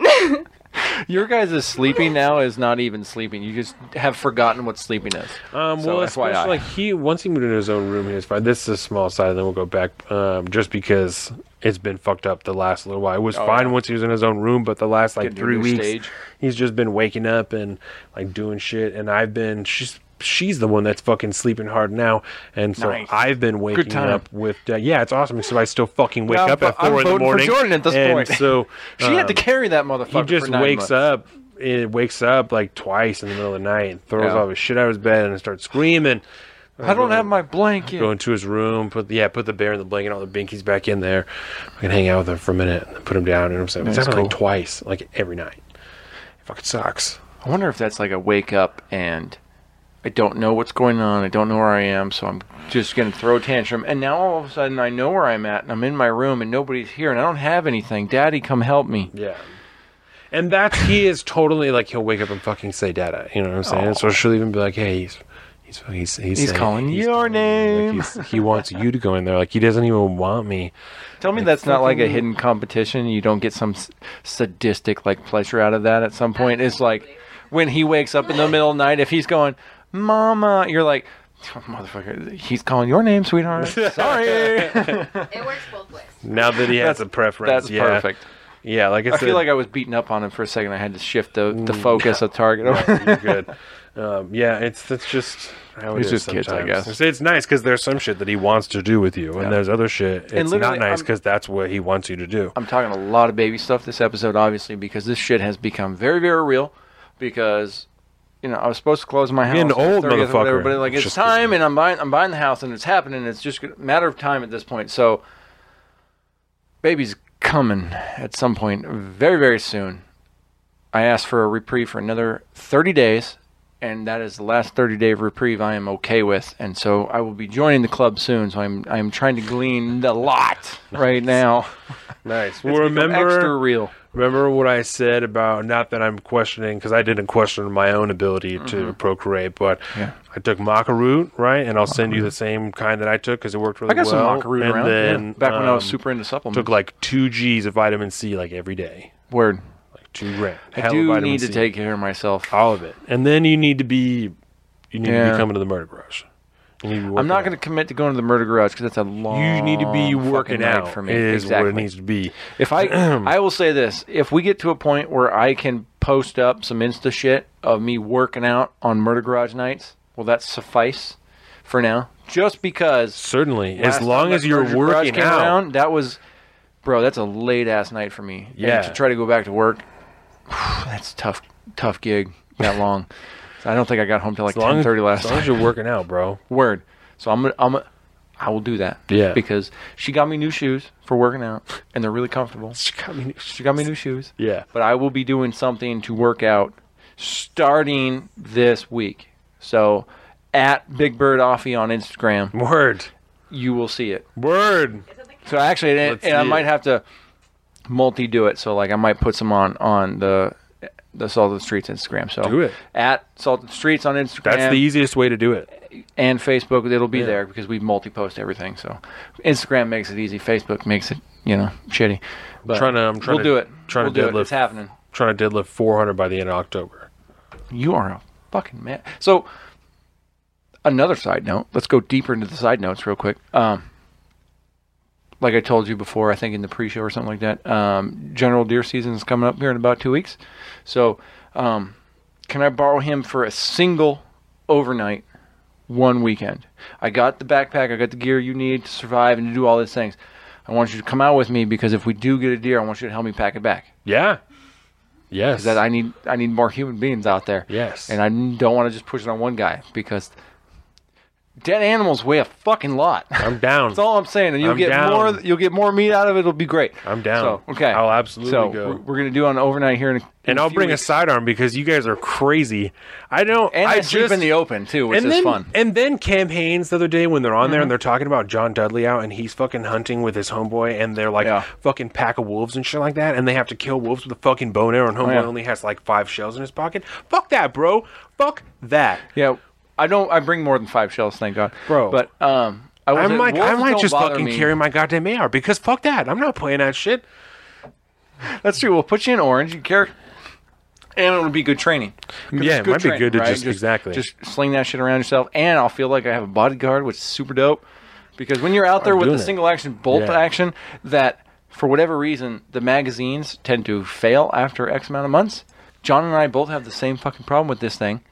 Your guys' is sleeping now is not even sleeping. You just have forgotten what sleeping is. Um, So, well, FYI. especially like he once he moved into his own room, he was fine. This is a small side, and then we'll go back. Um, just because it's been fucked up the last little while. It was Oh, fine yeah. once he was in his own room, but the last like Getting three weeks, stage. he's just been waking up and like doing shit. And I've been she's she's the one that's fucking sleeping hard now, and so Nice. I've been waking up with uh, yeah, it's awesome. So I still fucking wake Well, up at I'm 4 in the voting for morning. Jordan at this and point. So She had to um, carry that motherfucker. he just wakes months. up it wakes up like twice in the middle of the night and throws Yeah. all his shit out of his bed and starts screaming I don't have my blanket. go into his room put yeah put the bear in the blanket all the binkies back in there i can hang out with him for a minute and put him down and i'm saying it's happened like twice like every night it fucking sucks I wonder if that's like a wake up and I don't know what's going on. I don't know where I am, so I'm just gonna throw a tantrum. And now all of a sudden I know where I'm at, and I'm in my room, and nobody's here, and I don't have anything. Daddy, come help me. yeah and that's he is totally like he'll wake up and fucking say dada you know what i'm saying so she'll even be like hey he's he's he's he's, He's saying- calling your calling name. Like, he's, he wants you to go in there like he doesn't even want me Tell me that's not like a hidden competition. You don't get some s- sadistic like pleasure out of that at some point. It's like when he wakes up in the middle of the night, if he's going, "Mama," you're like, "Oh, "Motherfucker, he's calling your name, sweetheart." Sorry. It works both ways. now that he has That's- a preference That's yeah. perfect. yeah like i, I said, feel like I was beating up on him for a second. I had to shift the, the Mm. focus of target. Yeah, you're good. Um, yeah, it's that's just how It's is just kids, I guess. It's, it's nice because there's some shit that he wants to do with you, Yeah. and there's other shit it's not nice because that's what he wants you to do. I'm talking a lot of baby stuff this episode, obviously, because this shit has become very, very real. Because you know, I was supposed to close my house. On the old, 30th or whatever, motherfucker. but like It's just- time, and I'm buying, I'm buying the house, and it's happening. It's just a matter of time at this point. So, baby's coming at some point, very, very soon. I asked for a reprieve for another 30 days, and that is the last 30 day of reprieve I am okay with. And so I will be joining the club soon. So I'm I'm trying to glean the lot right now. Nice. Well, become remember, extra real. Remember what I said about not that I'm questioning because I didn't question my own ability Mm-hmm. to procreate, but Yeah. I took maca root, right? And I'll send you the same kind that I took because it worked really well. I got well. some maca root and around. Then, yeah. Back when I was um, super into supplements. took like two G's of vitamin C like every day, Word. like two grams. I do need to take care of myself. all of it, and then you need to be, you need to be coming to the murder garage. I'm not going to commit to going to the murder garage because that's a long. You need to be working out for me. Is exactly. what it needs to be. If I, I will say this: if we get to a point where I can post up some Insta shit of me working out on Murder Garage nights, will that suffice for now? Just because, Certainly, as long as you're working out. around, that was, bro. That's a late ass night for me. And Yeah. to try to go back to work, that's tough, tough gig. That long. So I don't think I got home till like as long ten as, last as long night. as you're working out, bro. Word. So I'm gonna, I'm gonna, I will do that. Yeah. Because she got me new shoes for working out, and they're really comfortable. She got me new shoes. Yeah. But I will be doing something to work out starting this week. So at Big Bird Offie on Instagram, Word. you will see it. Word. So actually, and, and I might it. have to multi do it. So like I might put some on on the the Salted Streets Instagram. So Do it. at Salted Streets on Instagram That's the easiest way to do it. and Facebook. It'll be Yeah. there because we multi-post everything. So Instagram makes it easy. Facebook makes it you know shitty. But Trying to- I'm trying we'll to- do it. trying we'll to do it. deadlift. It's happening. Trying to deadlift 400 by the end of October. You are a fucking man. So, another side note. Let's go deeper into the side notes real quick. Um, like I told you before, I think in the pre-show or something like that. Um, general deer season is coming up here in about two weeks. So, um, can I borrow him for a single overnight, one weekend? I got the backpack. I got the gear you need to survive and to do all these things. I want you to come out with me because if we do get a deer, I want you to help me pack it back. Yeah. Yes. That I need, I need more human beings out there. Yes. And I don't want to just push it on one guy because dead animals weigh a fucking lot. I'm down. That's all I'm saying, and you'll I'm get down. more. You'll get more meat out of it. It'll be great. I'm down. So okay, I'll absolutely so go. We're, we're gonna do on overnight here, in a, in and I'll bring weeks. a sidearm because you guys are crazy. I don't. and I, I sleep just in the open too, which is then, fun. Mm-hmm. And then Cam Hanes the other day when they're on there and they're talking about John Dudley out and he's fucking hunting with his homeboy and they're like Yeah. fucking pack of wolves and shit like that and they have to kill wolves with a fucking bow and arrow and homeboy yeah. only has like five shells in his pocket. Fuck that, bro. Fuck that. Yeah, I don't. I bring more than five shells, thank God, Bro. But um, I, wasn't- like, I might just fucking me. carry my goddamn AR because fuck that. I'm not playing that shit. That's true. We'll put you in orange. You carry. And it'll be good training. Yeah, it might be good to right? just- exactly. just sling that shit around yourself, and I'll feel like I have a bodyguard, which is super dope. Because when you're out there I'm with the it. single action bolt Yeah. action, that for whatever reason the magazines tend to fail after X amount of months. John and I both have the same fucking problem with this thing.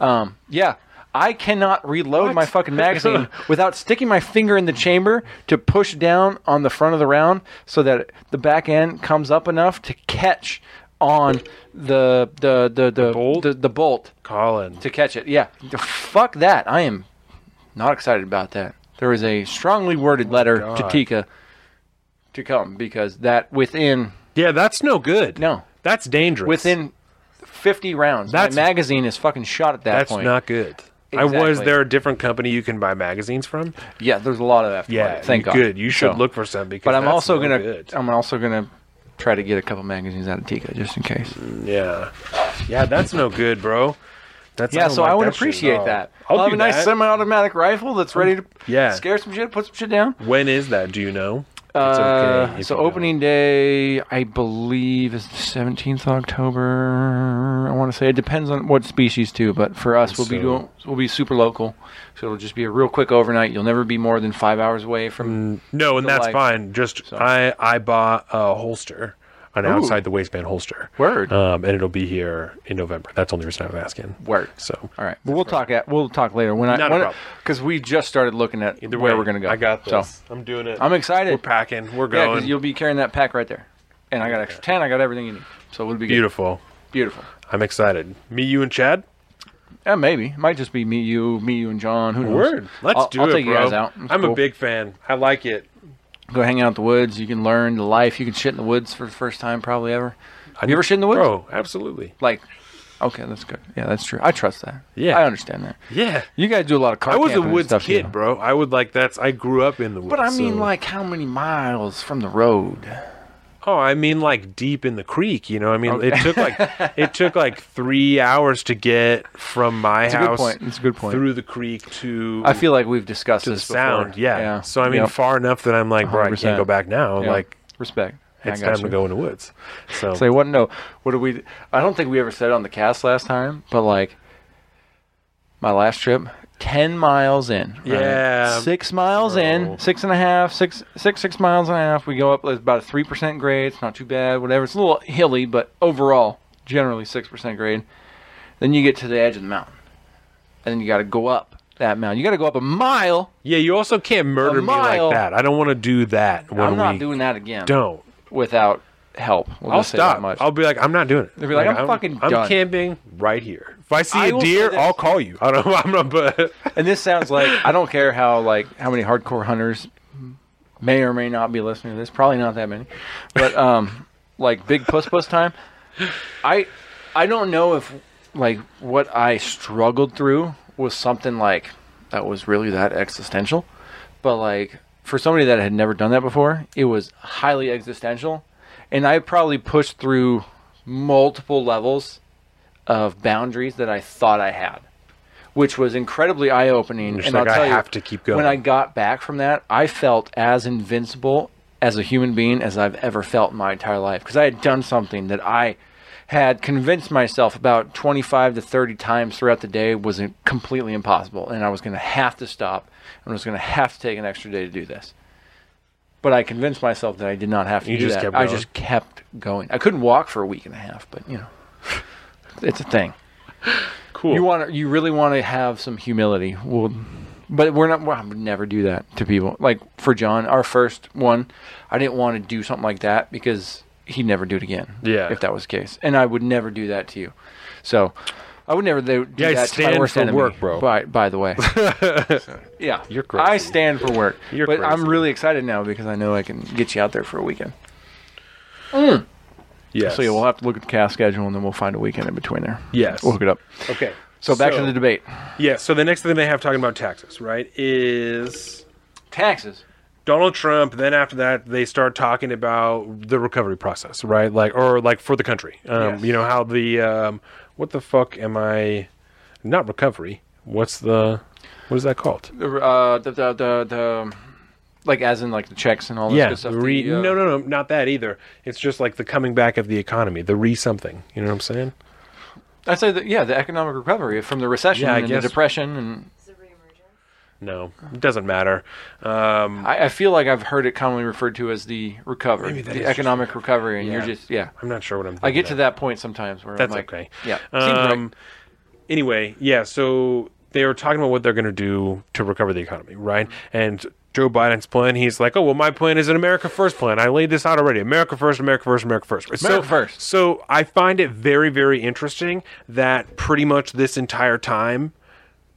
Um, yeah, I cannot reload my fucking magazine without sticking my finger in the chamber to push down on the front of the round so that the back end comes up enough to catch on the the the the, bolt? the, the bolt Colin. to catch it. Yeah, fuck that. I am not excited about that. There is a strongly worded oh letter to Oh. Tikka to come because that within Yeah, that's no good. no That's dangerous. within 50 rounds That's- my magazine is fucking shot at that That's point. That's not good. I was there a different company you can buy magazines from? yeah, there's a lot of aftermarket. Yeah, thank you- God. good. You should So- look for some because But I'm also gonna good. I'm also gonna try to get a couple magazines out of Tikka just in case. Mm, yeah, yeah, that's no good, bro. That's Yeah, don't so like I would that appreciate that. I'll I'll have a nice that. semi-automatic rifle that's ready to Yeah. scare some shit, put some shit down. When is that? Do you know? Uh, if so you don't. opening day, I believe, is the seventeenth of October. I want to say it depends on what species too, but for us, we'll be doing we'll be super local, so it'll just be a real quick overnight. You'll never be more than five hours away from. No, and that's life. fine. Just So. I I bought a holster, an Ooh. outside the waistband holster. Word. Um, and it'll be here in November. That's the only reason I'm asking. Word. So All right, but we'll talk at we'll talk later when I Not a when problem. because we just started looking at either where way, we're gonna go. I got So this. I'm doing it. I'm excited. We're packing. We're going. yeah, going. because you'll be carrying that pack right there, and I got extra ten. I got everything you need, so it'll be good. Beautiful. Beautiful. I'm excited. Me, you, and Chad. Yeah, maybe. It might just be me, you, me, you, and John. Who knows? Word. Let's I'll, do I'll it, take bro. you guys out. It's I'm cool. a big fan. I like it. Go hang out in the woods. You can learn the life. You can shit in the woods for the first time, probably ever. Have you ever shit in the woods? Bro, absolutely. Like, okay, that's good. Yeah, that's true. I trust that. Yeah. I understand that. Yeah. You guys do a lot of car I was a woods stuff, kid, too. bro. I would like that's. I grew up in the woods. But I mean, so- like, how many miles from the road? Oh, I mean, like deep in the creek. You know, I mean, it took like it took like three hours to get from my That's a good house point. That's a good point. through the creek to I feel like we've discussed this sound. before. Yeah. So I mean, Yep. far enough that I'm like, bro, I can't 100%. go back now. Yeah. Like respect. I it's got time you. to go in the woods. So Say what? No. What do we? I don't think we ever said it on the cast last time, but like my last trip, ten miles in. right? Yeah, Six miles bro. in, six and a half, six six six miles and a half. We go up. It's about a three percent grade. It's not too bad. Whatever. It's a little hilly, but overall, generally six percent grade. Then you get to the edge of the mountain, and then you got to go up that mountain. You got to go up a mile. yeah, you also can't murder me mile. like that. I don't want to do that when I'm not we doing that again. don't. without help. We'll I'll just say that stop. much. I'll be like, I'm not doing it. They'll be like, I'm fucking I'm done. camping right here. If I see I a deer. I'll call you. I don't. Know. I'm not. But And this sounds like I don't care how like how many hardcore hunters may or may not be listening to this. Probably not that many, but um, like big puss puss time. I I don't know if like what I struggled through was something like that was really that existential, but like for somebody that had never done that before, it was highly existential, and I probably pushed through multiple levels of boundaries that I thought I had, which was incredibly eye opening. And like, I'll tell I you, have to keep going. When I got back from that, I felt as invincible as a human being as I've ever felt in my entire life because I had done something that I had convinced myself about 25 to 30 times throughout the day was completely impossible and I was going to have to stop and I was going to have to take an extra day to do this. But I convinced myself that I did not have to You do that. I just kept going. I couldn't walk for a week and a half, but you know, it's a thing. Cool. You want to, you really want to have some humility. Well, but we're not. Well, I would never do that to people. Like for John, our first one, I didn't want to do something like that because he'd never do it again. Yeah. if that was the case, and I would never do that to you. So. I would never do Yeah, that to my stand worst for enemy. work, bro. By, by the way, yeah, You're crazy. I stand for work, You're but I'm really excited now because I know I can get you out there for a weekend. yes. So yeah, we'll have to look at the cast schedule and then we'll find a weekend in between there. Yes. We'll hook it up. Okay. So back to the debate. Yeah. So the next thing they have talking about taxes, right, is Taxes. Donald Trump. Then after that, they start talking about the recovery process, right? Like, or like for the country. Um, Yes. You know how the um, what the fuck am I? Not recovery. What's the what is that called? The, uh, the, the, the, the, like as in like the checks and all this yeah. good stuff. Re- the, uh, no, no, no, not that either. It's just like the coming back of the economy, the re something. You know what I'm saying? I'd say that, yeah, the economic recovery from the recession Yeah, and the depression. And Is it reemergence? No, it doesn't matter. Um, I, I feel like I've heard it commonly referred to as the recovery, Maybe the economic recovery. And Yeah. you're just, yeah. I'm not sure what I'm. I get thinking to that point sometimes where That's I'm like, okay. yeah. seems right. Um, anyway, yeah. So they were talking about what they're going to do to recover the economy, right? And Joe Biden's plan, he's like, "Oh, well, my plan is an America First plan. I laid this out already. America First, America First, America First. so, America first. So I find it very, very interesting that pretty much this entire time,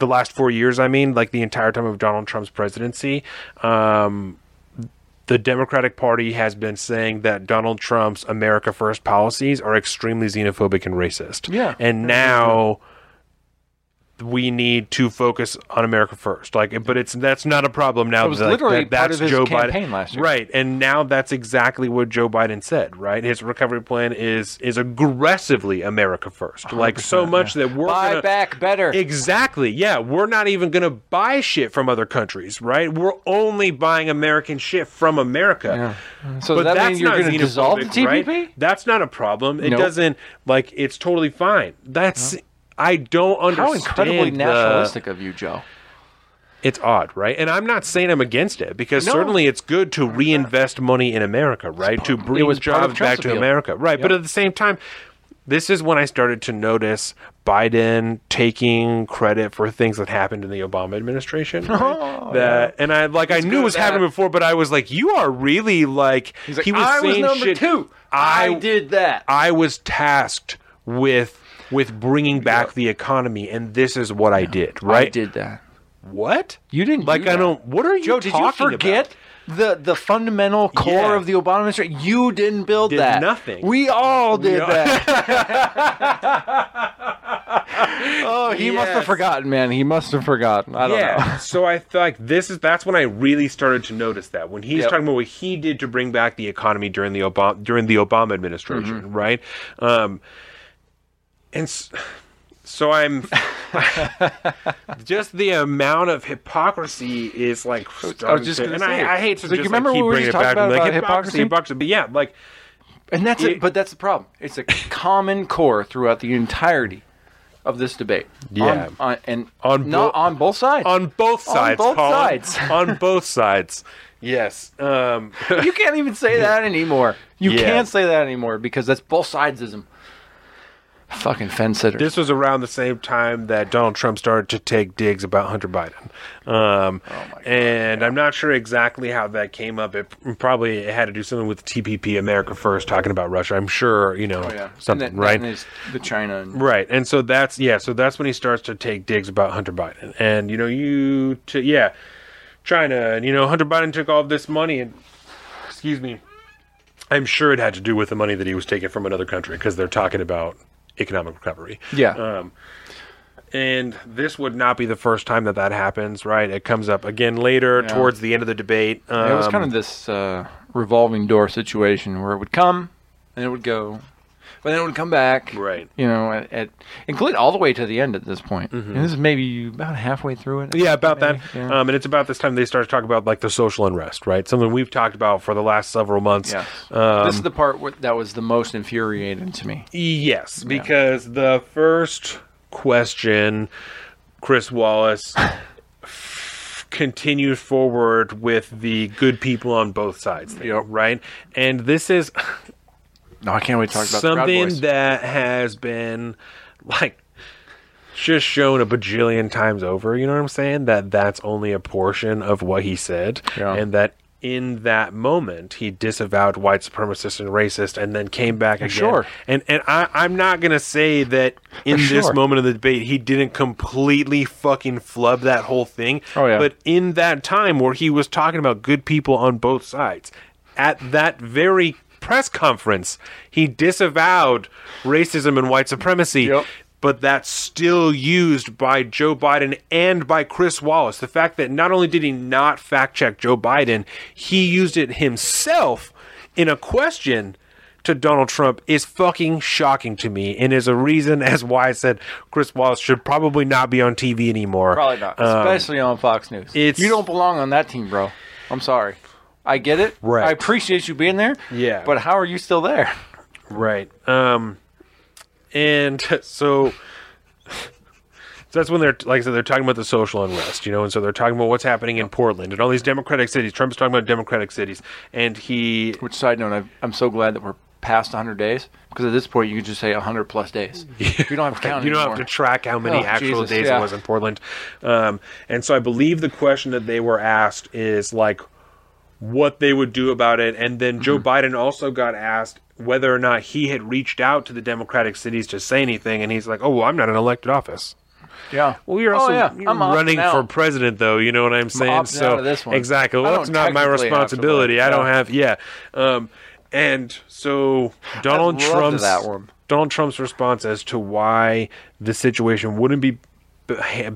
the last four years, I mean, like the entire time of Donald Trump's presidency, um, the Democratic Party has been saying that Donald Trump's America First policies are extremely xenophobic and racist. Yeah. And now we need to focus on America First. Like, but it's that's not a problem now. It was Like, literally that- part that's of his Joe campaign Biden. last year. right? And now that's exactly what Joe Biden said. Right? His recovery plan is is aggressively America First. Like so much that we're Buy gonna, back better. Exactly. Yeah, we're not even going to buy shit from other countries, right? We're only buying American shit from America. so But that that's mean you're not going to dissolve the TPP? right? That's not a problem. It Nope. doesn't like it's totally fine. That's I don't understand. How incredibly the- nationalistic of you, Joe. it's odd, right? And I'm not saying I'm against it because No. certainly it's good to reinvest money in America, right? To bring was jobs back to. America, right? But at the same time, this is when I started to notice Biden taking credit for things that happened in the Obama administration. right? Oh, that and I like I knew it was happening before, but I was like, you are really like, He's like, he was I was saying number shit. two. I, I did that. I was tasked with with bringing back the economy, and this is what I did. Right? I did that. What? You didn't Like do I that. don't. What are you Joe, did you talking forget the the fundamental core Yeah. of the Obama administration? You didn't build Did that. nothing. We all did No. that. oh, he must have forgotten, man. He must have forgotten. I don't yeah. know. so I feel like this is that's when I really started to notice that when he's Yep. talking about what he did to bring back the economy during the Obama during the Obama administration, Mm-hmm. right? Um, and so I'm just the amount of hypocrisy is like. I was just to- and say, I, I hate to like, just you remember like, keep we bringing it back about- like about hypocrisy, hypocrisy? hypocrisy, but yeah, like And that's It- it. But that's the problem. It's a common core throughout the entirety of this debate. Yeah. On, on, and On not bo- on both sides. on both On sides, both Colin. sides. on both sides. Yes. Um, you can't even say that anymore. You Yeah. can't say that anymore because that's both sidesism. Fucking fence sitters. This was around the same time that Donald Trump started to take digs about Hunter Biden. Um, and I'm not sure exactly how that came up. It probably it had to do something with TPP, America First, talking about Russia. I'm sure, you know, Oh, yeah. something, and that, right? Is the China. And, Right, and so that's yeah, so that's when he starts to take digs about Hunter Biden, and you know, you to yeah, China, and you know, Hunter Biden took all this money, and excuse me, I'm sure it had to do with the money that he was taking from another country because they're talking about economic recovery. Yeah. Um, and this would not be the first time that that happens, right? It comes up again later Yeah. towards the end of the debate. Um, it was kind of this uh, revolving door situation where it would come and it would go. But then it would come back. Right. You know, at, at include all the way to the end at this point. Mm-hmm. And this is maybe about halfway through it. Yeah, about Maybe, that. yeah. Um, and it's about this time they start to talk about like the social unrest, right? Something we've talked about for the last several months. Yes. Um, this is the part where, that was the most infuriating to me. Yes, because the first question, Chris Wallace continues forward with the good people on both sides, thing, Yep. right? And this is No, I can't wait to talk about something that has been like just shown a bajillion times over. You know what I'm saying? That that's only a portion of what he said, Yeah. and that in that moment he disavowed white supremacist and racist, and then came back again. Sure. And and I, I'm not gonna say that in For this moment of the debate he didn't completely fucking flub that whole thing. Oh, yeah. But in that time where he was talking about good people on both sides, at that very press conference, he disavowed racism and white supremacy. Yep. But that's still used by Joe Biden and by Chris Wallace. The fact that not only did he not fact check Joe Biden, he used it himself in a question to Donald Trump is fucking shocking to me and is a reason as why I said Chris Wallace should probably not be on TV anymore. Probably not, Um, especially on Fox News. it's- you don't belong on that team, bro. I'm sorry. I get it. Right. I appreciate you being there. Yeah. But how are you still there? Right. Um, and so, so that's when they're like I said, they're talking about the social unrest, you know, and so they're talking about what's happening in Portland and all these Democratic cities. Trump's talking about Democratic cities, and he Which side note, I've, I'm so glad that we're past 100 days because at this point you could just say 100 plus days. You don't have to count you don't anymore. have to track how many Oh, actual Jesus, days yeah. it was in Portland. Um, and so I believe the question that they were asked is like what they would do about it. And then Joe Mm-hmm. Biden also got asked whether or not he had reached out to the Democratic cities to say anything. And he's like, oh, well, I'm not in elected office. Yeah. Well, you're Oh, also yeah. you're I'm running for president, though. You know what I'm saying? opting so out of this one. exactly. Well, that's not my technically have to responsibility. I don't have. Yeah. Um, and so Donald Trump's. Donald Trump's response as to why the situation wouldn't be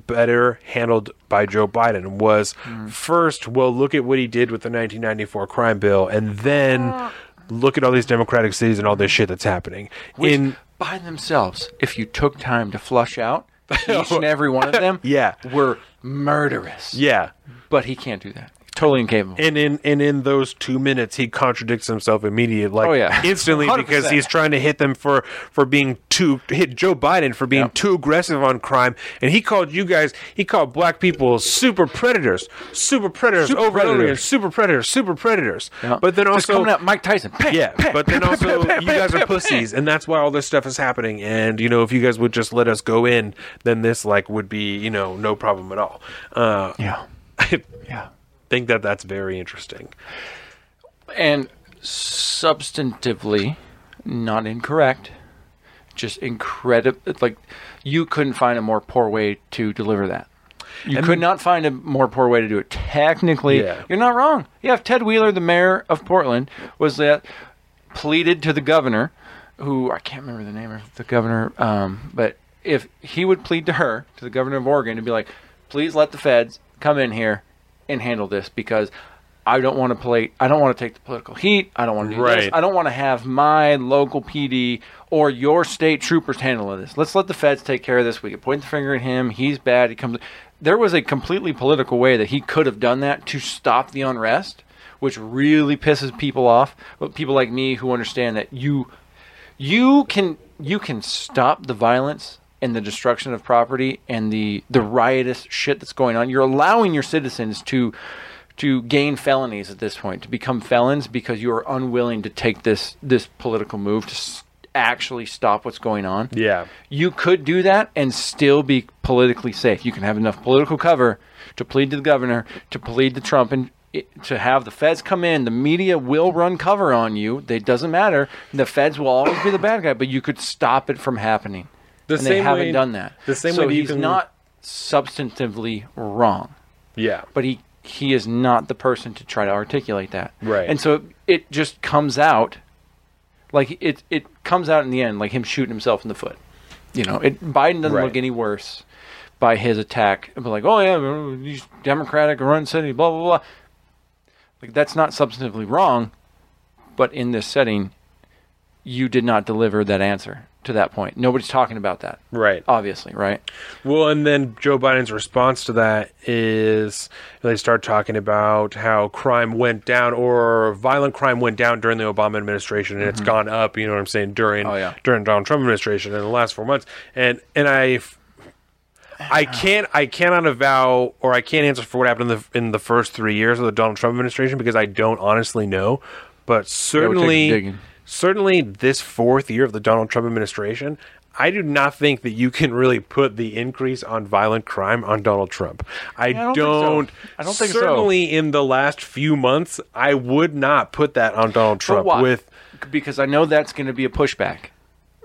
better handled by Joe Biden was Hmm. first, well, look at what he did with the 1994 crime bill, and then look at all these Democratic cities and all this shit that's happening. Which, in by themselves, if you took time to flush out each and every one of them, Yeah. were murderous. yeah, But he can't do that. Totally incapable. and in and in those two minutes he contradicts himself immediately like Oh, yeah. instantly because 100%. he's trying to hit them for for being too hit joe biden for being Yep. too aggressive on crime and he called you guys he called black people super predators super predators Super over and over again predators. super predators super predators Yeah. but then also coming out Mike Tyson. Yeah, but then also you guys are pussies, and that's why all this stuff is happening. And you know, if you guys would just let us go in, then this like would be you know no problem at all. Uh, Yeah. Yeah. Think that that's very interesting. And substantively, not incorrect. Just incredible. Like, you couldn't find a more poor way to deliver that. You could not find a more poor way to do it. Technically, Yeah. you're not wrong. Yeah, if Ted Wheeler, the mayor of Portland, was that pleaded to the governor, who I can't remember the name of the governor, um, but if he would plead to her, to the governor of Oregon, to be like, please let the feds come in here and handle this because I don't want to play. I don't want to take the political heat. I don't want to do this. I don't want to have my local PD or your state troopers handle this. Let's let the feds take care of this. We can point the finger at him. He's bad. He comes. There was a completely political way that he could have done that to stop the unrest, which really pisses people off. But people like me who understand that you, you can you can stop the violence and the destruction of property and the the riotous shit that's going on. You're allowing your citizens to to gain felonies at this point, to become felons because you are unwilling to take this this political move to s- actually stop what's going on. Yeah. You could do that and still be politically safe. You can have enough political cover to plead to the governor, to plead to Trump, and it, to have the feds come in. The media will run cover on you. It doesn't matter. The feds will always be the bad guy, but you could stop it from happening. The and they haven't way- done that. the same so way he's can- not substantively wrong Yeah. but he he is not the person to try to articulate that. Right. And so it just comes out like it it comes out in the end like him shooting himself in the foot. You know, it Biden doesn't Right. look any worse by his attack. But like, oh yeah, he's Democratic run city, blah blah blah. Like that's not substantively wrong, but in this setting, you did not deliver that answer to that point. Nobody's talking about that, Right. obviously, right? Well, and then Joe Biden's response to that is they start talking about how crime went down or violent crime went down during the Obama administration and it's gone up, you know what I'm saying, during Mm-hmm. Oh, yeah. during Donald Trump administration in the last 4 months. And and I I can't I cannot avow or I can't answer for what happened in the in the first 3 years of the Donald Trump administration because I don't honestly know, but would take some certainly digging. Certainly this fourth year of the Donald Trump administration, I do not think that you can really put the increase on violent crime on Donald Trump. I, I don't don't. think so. I don't think so. certainly in the last few months, I would not put that on Donald Trump. With because I know that's going to be a pushback.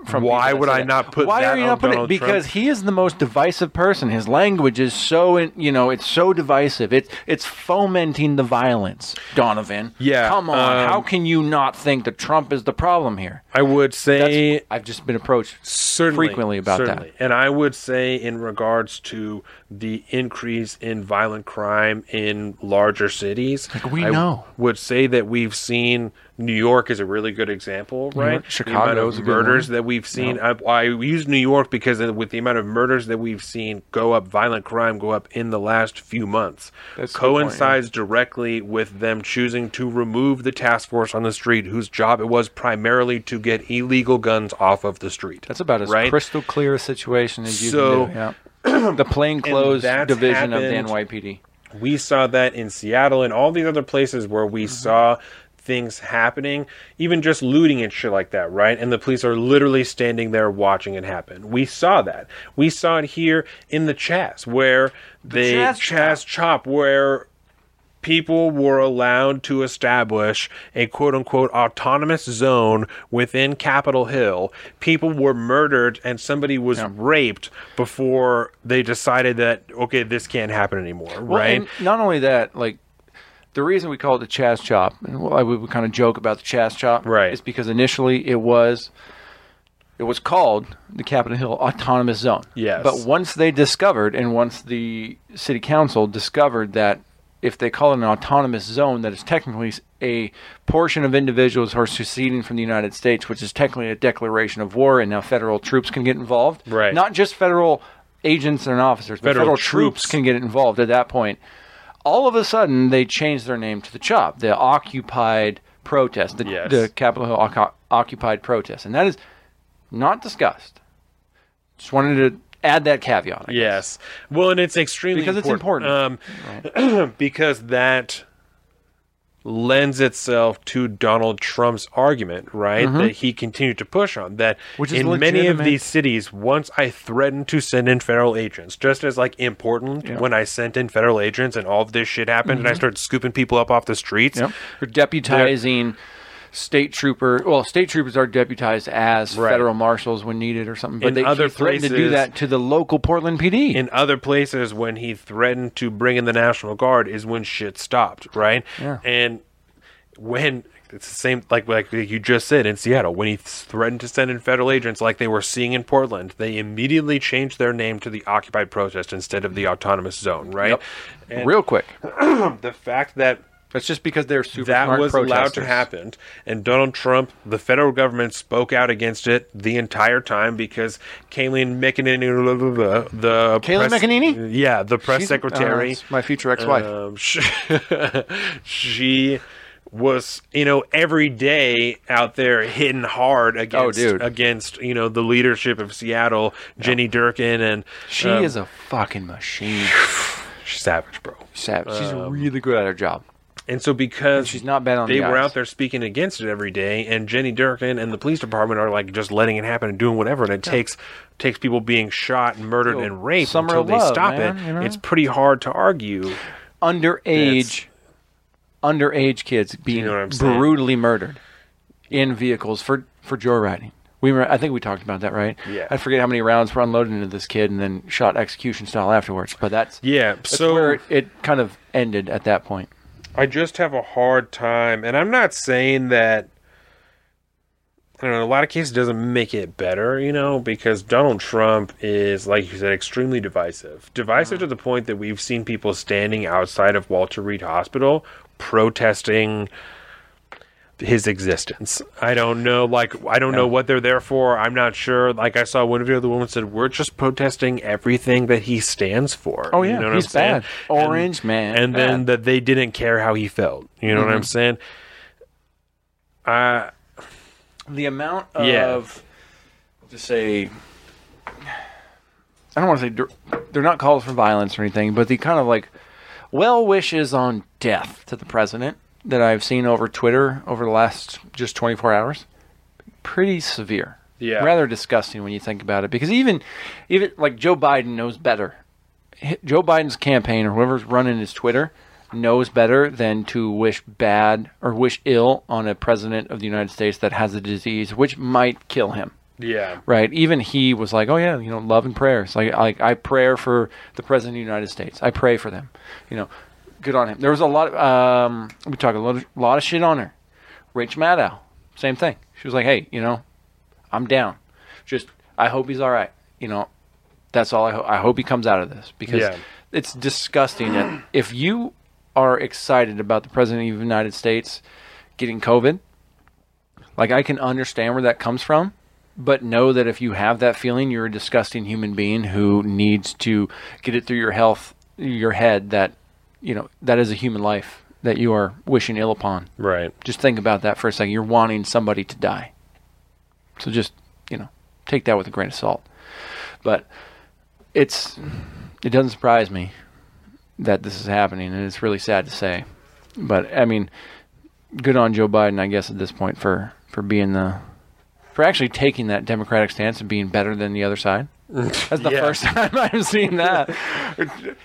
From Why would I not put Why that are you on not putting it? Because Trump? he is the most divisive person. His language is so, in, you know, it's so divisive. It's it's fomenting the violence. Donovan, Yeah, come on. um, How can you not think that Trump is the problem here? I would say That's, I've just been approached certainly, frequently about certainly. that. And I would say, in regards to the increase in violent crime in larger cities, Like, we I know. would say that we've seen New York is a really good example, right? York- the Chicago amount is of a good murders that we've seen. I, I use New York because with the amount of murders that we've seen go up, violent crime go up in the last few months, That's good point, coincides directly with them choosing to remove the task force on the street, whose job it was primarily to get illegal guns off of the street. That's about as right? crystal clear a situation as you So- can do. Yeah. the plainclothes division of the NYPD. we saw that in Seattle and all these other places where we Mm-hmm. saw things happening, even just looting and shit like that, right? And the police are literally standing there watching it happen. We saw that. We saw it here in the Chaz, where they Chaz Chaz Chop, where people were allowed to establish a quote unquote autonomous zone within Capitol Hill. People were murdered and somebody was raped before they decided that, okay, this can't happen anymore, Well, right? not only that, like the reason we call it the Chaz Chop, and well, I would kind of joke about the Chaz Chop, Right. Is because initially it was it was called the Capitol Hill Autonomous Zone. Yes. But once they discovered, and once the city council discovered that if they call it an autonomous zone, that is technically a portion of individuals who are seceding from the United States, which is technically a declaration of war, and now federal troops can get involved. Right. Not just federal agents and officers, but Federal federal troops troops. can get involved at that point. All of a sudden, they changed their name to the CHOP, the Occupied Protest, the, Yes. the Capitol Hill Oc- Occupied Protest, and that is not discussed. Just wanted to add that caveat. I guess. Yes. Well, and it's extremely Because it's important. Um, because that lends itself to Donald Trump's argument, right? That he continued to push on that Mm-hmm. Which in many of these cities, once I threatened to send in federal agents, just as like in Portland, when I sent in federal agents and all of this shit happened, and I started scooping people up off the streets. Mm-hmm. Yep. They're deputizing state trooper. Well, state troopers are deputized as Right. federal marshals when needed or something. But In they other he threatened to do that to the local Portland PD. in other places when he threatened to bring in the national guard is when shit stopped right Yeah. and when it's the same like like you just said in Seattle when he threatened to send in federal agents like they were seeing in Portland they immediately changed their name to the occupied protest instead of the autonomous zone right Yep. Real quick. the fact that That's just because they're super that was allowed to happen and donald trump the federal government spoke out against it the entire time because Kayleigh McEnany the press- McEnany? yeah the press She's- secretary uh, my future ex-wife. um, she, she was you know every day out there hitting hard against Oh, against you know the leadership of Seattle, Jenny Durkan, and she um, is a fucking machine. she's savage, bro. Savage. She's really good at her job. And so because And she's not bad on they the were eyes. out there speaking against it every day, and Jenny Durkan and the police department are like just letting it happen and doing whatever, and it takes takes people being shot and murdered Yo, and raped until they love, stop man, it. you know? It's pretty hard to argue. Underage, underage kids being you know what I'm saying? brutally murdered in vehicles for for joyriding. We were, I think we talked about that, right? Yeah. I forget how many rounds were unloaded into this kid and then shot execution style afterwards. But that's Yeah, that's so where it, it kind of ended at that point. I just have a hard time, and I'm not saying that. I don't know. In a lot of cases, doesn't make it better, you know, because Donald Trump is, like you said, extremely divisive. Divisive mm-hmm. to the point that we've seen people standing outside of Walter Reed Hospital protesting his existence. I don't know, like I don't know what they're there for. I'm not sure. Like I saw one video, the other woman said, "We're just protesting everything that he stands for." Oh, You yeah, know what he's I'm saying? bad. Orange man, and then bad. Mm-hmm. that they didn't care how he felt. You know what I'm saying? Uh, the amount of Yeah. to say I don't want to say they're not calls for violence or anything, but the kind of like well wishes on death to the president that I've seen over Twitter over the last just 24 hours, pretty severe. Yeah. rather disgusting when you think about it. Because even, even like Joe Biden knows better. Joe Biden's campaign or whoever's running his Twitter knows better than to wish bad or wish ill on a president of the United States that has a disease which might kill him yeah, right? Even he was like, "Oh yeah, you know, love and prayers." Like, like I pray for the president of the United States. I pray for them. You know, good on him. There was a lot. Of, um, we talk a lot, of, lot of shit on her. Rach Maddow, same thing. She was like, "Hey, you know, I'm down. Just I hope he's all right. You know, that's all I hope. I hope he comes out of this because Yeah. it's disgusting. that if you are excited about the president of the United States getting COVID, like I can understand where that comes from, but know that if you have that feeling, you're a disgusting human being who needs to get it through your health, your head that you know that is a human life that you are wishing ill upon. right. Just think about that for a second. You're wanting somebody to die. So just, you know, take that with a grain of salt. But it's it doesn't surprise me that this is happening and it's really sad to say. But I mean, good on Joe Biden, I guess at this point for for being the for actually taking that democratic stance and being better than the other side. That's the Yeah. first time I've seen that.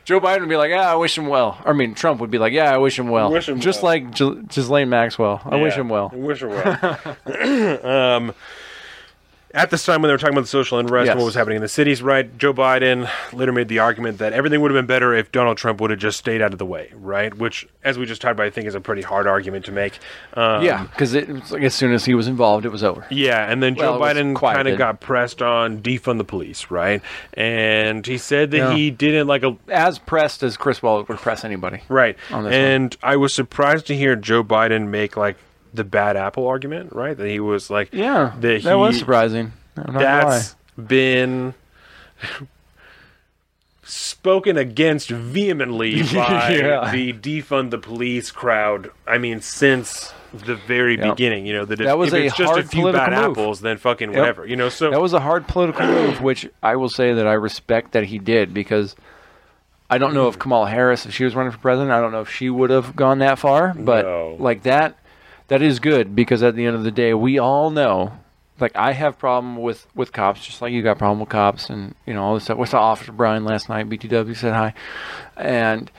Joe Biden would be like, "Yeah, I wish him well." I mean, Trump would be like, "Yeah, I wish him well." Wish him Just well. like Gis- Ghislaine Maxwell. I wish him well. I wish him well. um, at this time when they were talking about the social unrest and what was happening in the cities, right? Joe Biden later made the argument that everything would have been better if Donald Trump would have just stayed out of the way, right? Which, as we just talked about, I think is a pretty hard argument to make. Um, Yeah, because it was like as soon as he was involved, it was over. Yeah, and then Joe Well, was Biden kind of got pressed on defund the police, right? And he said that Yeah. he didn't like a As pressed as Chris Wallace would press anybody. right. And I was surprised to hear Joe Biden make like the bad apple argument, right? That he was like, Yeah, that, that was surprising. That's been spoken against vehemently by Yeah. the defund the police crowd. I mean, since the very Yep. beginning, you know that if, That was if a it's just a few bad move. apples, then fucking whatever, you know. So That was a hard political move, which I will say that I respect that he did because I don't know if Kamala Harris, if she was running for president, I don't know if she would have gone that far. But No. like that, that is good because at the end of the day, we all know. Like I have problem with with cops, just like you got problem with cops, and you know all this stuff. We saw Officer Brian last night. BTW said hi, and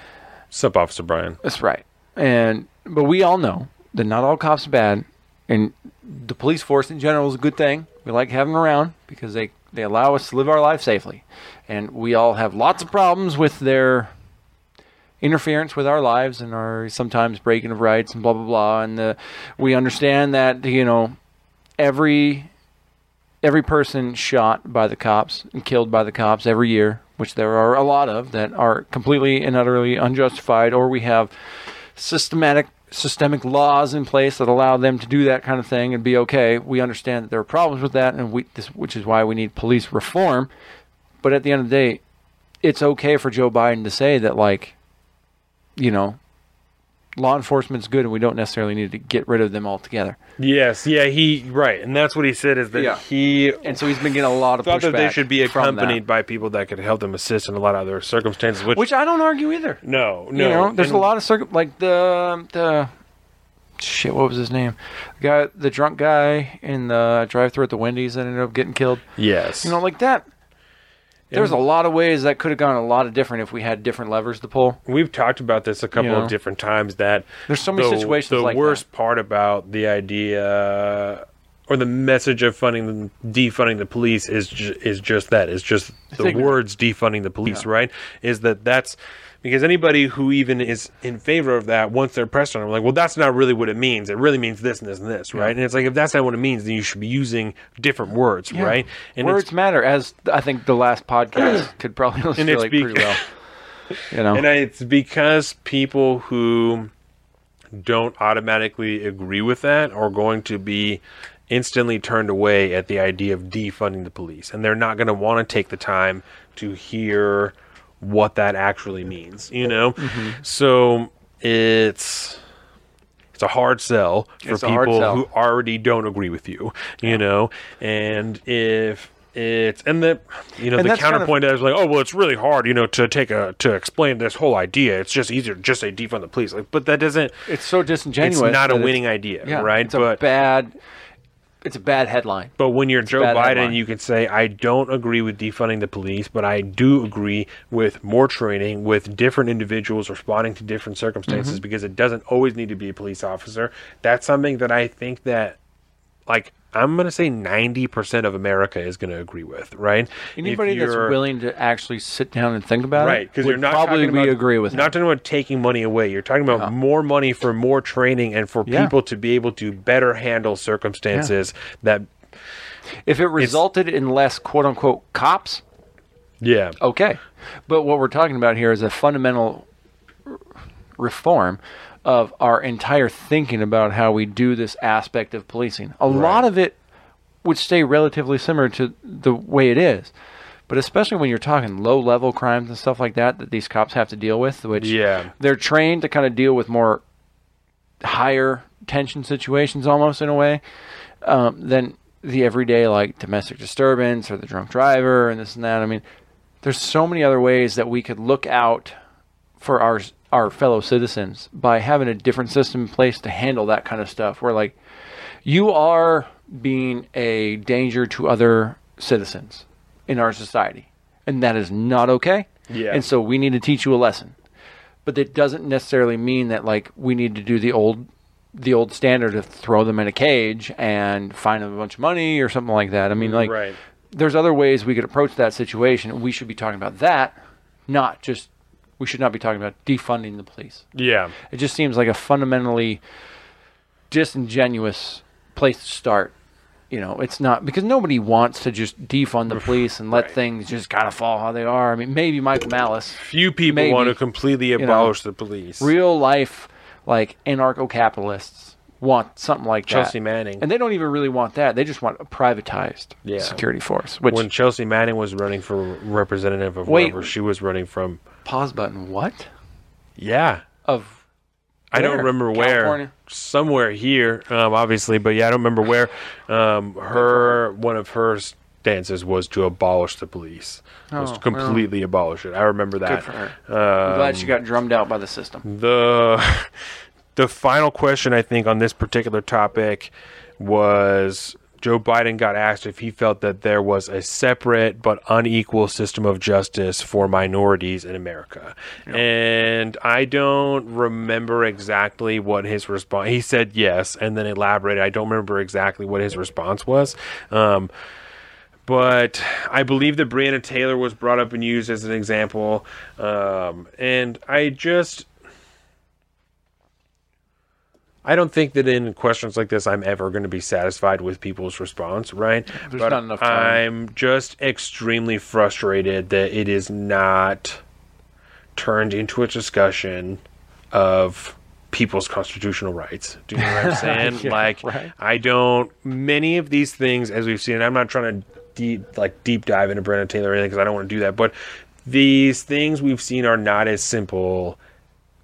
Sup, Officer Brian. that's right. And but we all know that not all cops are bad, and the police force in general is a good thing. We like having them around because they they allow us to live our life safely, and we all have lots of problems with their interference with our lives and our sometimes breaking of rights and blah blah blah. And the, we understand that you know every every person shot by the cops and killed by the cops every year, which there are a lot of that are completely and utterly unjustified, or we have systematic systemic laws in place that allow them to do that kind of thing and be okay. We understand that there are problems with that, and we this, which is why we need police reform. But at the end of the day, it's okay for Joe Biden to say that, like, you know, law enforcement's good, and we don't necessarily need to get rid of them altogether. Yes, yeah, he right, and that's what he said is that Yeah. he And so he's been getting a lot of thought that they should be accompanied by people that could help them assist in a lot of other circumstances. Which, which I don't argue either. no, no, you know, there's and- a lot of circum like the the shit. What was his name? The guy, the drunk guy in the drive-through at the Wendy's that ended up getting killed. Yes, You know, like that. There's a lot of ways that could have gone a lot of different if we had different levers to pull. We've talked about this a couple You know? of different times. That There's so many the, situations The like worst part about the idea or the message of funding the defunding the police is ju- is just that. Is just the words defunding the police. Right? Is that that's because anybody who even is in favor of that, once they're pressed on it, like, well, that's not really what it means. It really means this and this and this, right? And it's like if that's not what it means, then you should be using different words, Yeah. right? And Words matter, as I think the last podcast could probably illustrate it's pretty well. You know, and it's because people who don't automatically agree with that are going to be instantly turned away at the idea of defunding the police and they're not going to want to take the time to hear what that actually means you know mm-hmm. so it's it's a hard sell for It's people sell. who already don't agree with you you know and if it's and the you know And the that's kind of- counterpoint is like oh well it's really hard you know to take a to explain this whole idea it's just easier to just say defund the police like but that doesn't It's so disingenuous. it's not a winning idea yeah, right It's a but bad. It's a bad headline. but when you're Joe Biden, headline. you can say, I don't agree with defunding the police, but I do agree with more training, with different individuals responding to different circumstances, Mm-hmm. because it doesn't always need to be a police officer. That's something that I think that, like, I'm going to say 90% of America is going to agree with, right? Anybody that's willing to actually sit down and think about Right, it, because you're not probably about, we agree with. not him. talking about taking money away. You're talking about Yeah. more money for more training and for Yeah. people to be able to better handle circumstances that, If it resulted in less quote unquote cops, yeah, okay. But what we're talking about here is a fundamental reform of our entire thinking about how we do this aspect of policing. A lot of it would stay relatively similar to the way it is. But especially when you're talking low level crimes and stuff like that that these cops have to deal with, which Yeah. they're trained to kind of deal with more higher tension situations almost in a way um, than the everyday like domestic disturbance or the drunk driver and this and that. I mean, there's so many other ways that we could look out for our our fellow citizens by having a different system in place to handle that kind of stuff. Where like you are being a danger to other citizens in our society, and that is not okay. Yeah. And so we need to teach you a lesson. But that doesn't necessarily mean that like we need to do the old the old standard of throw them in a cage and fine them a bunch of money or something like that. I mean like Right. there's other ways we could approach that situation. We should be talking about that, not just we should not be talking about defunding the police. yeah. It just seems like a fundamentally disingenuous place to start. You know, it's not because nobody wants to just defund the police and let Right. things just kind of fall how they are. I mean, maybe Michael Malice, Few people Maybe. want to completely know, abolish the police. real life like anarcho-capitalists want something like Chelsea that. Manning. and they don't even really want that. They just want a privatized Yeah. security force. Which when Chelsea Manning was running for representative of Wait. wherever she was running from. Pause button. What Yeah. of I don't Where? remember where. California? Somewhere here, um, obviously, but yeah, I don't remember where. Um, her one of her stances was to abolish the police. was Oh, to completely abolish it. I remember that. good for her? I'm glad Um, she got drummed out by the system. The the final question I think on this particular topic was Joe Biden got asked if he felt that there was a separate but unequal system of justice for minorities in America. And I don't remember exactly what his response he said yes and then elaborated. I don't remember exactly what his response was. Um, but I believe that Breonna Taylor was brought up and used as an example. Um, and I just I don't think that in questions like this I'm ever going to be satisfied with people's response, right? There's but not enough time. I'm just extremely frustrated that it is not turned into a discussion of people's constitutional rights. Do you know what I'm saying? Yeah, like right. I don't many of these things as we've seen I'm not trying to deep like deep dive into Breonna Taylor or anything because I don't want to do that, but these things we've seen are not as simple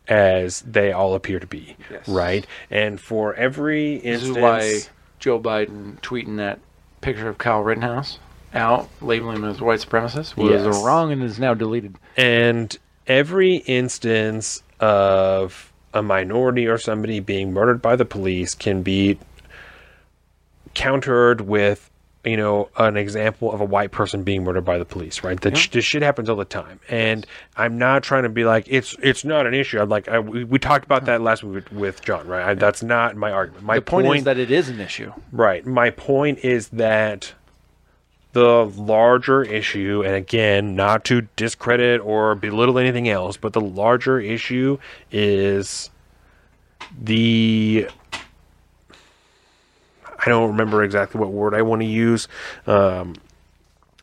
as they all appear to be, Yes. right? And for every instance, This is why Joe Biden tweeting that picture of Kyle Rittenhouse out, labeling him as white supremacist, was Yes. wrong and is now deleted. and every instance of a minority or somebody being murdered by the police can be countered with you know an example of a white person being murdered by the police right that sh- this shit happens all the time and i'm not trying to be like it's it's not an issue i'm like I, we, we talked about that last week with, with john right I, that's not my argument my The point, is that it is an issue. Right. My point is that the larger issue, and again, not to discredit or belittle anything else, but the larger issue is the. I don't remember exactly what word I want to use. Um,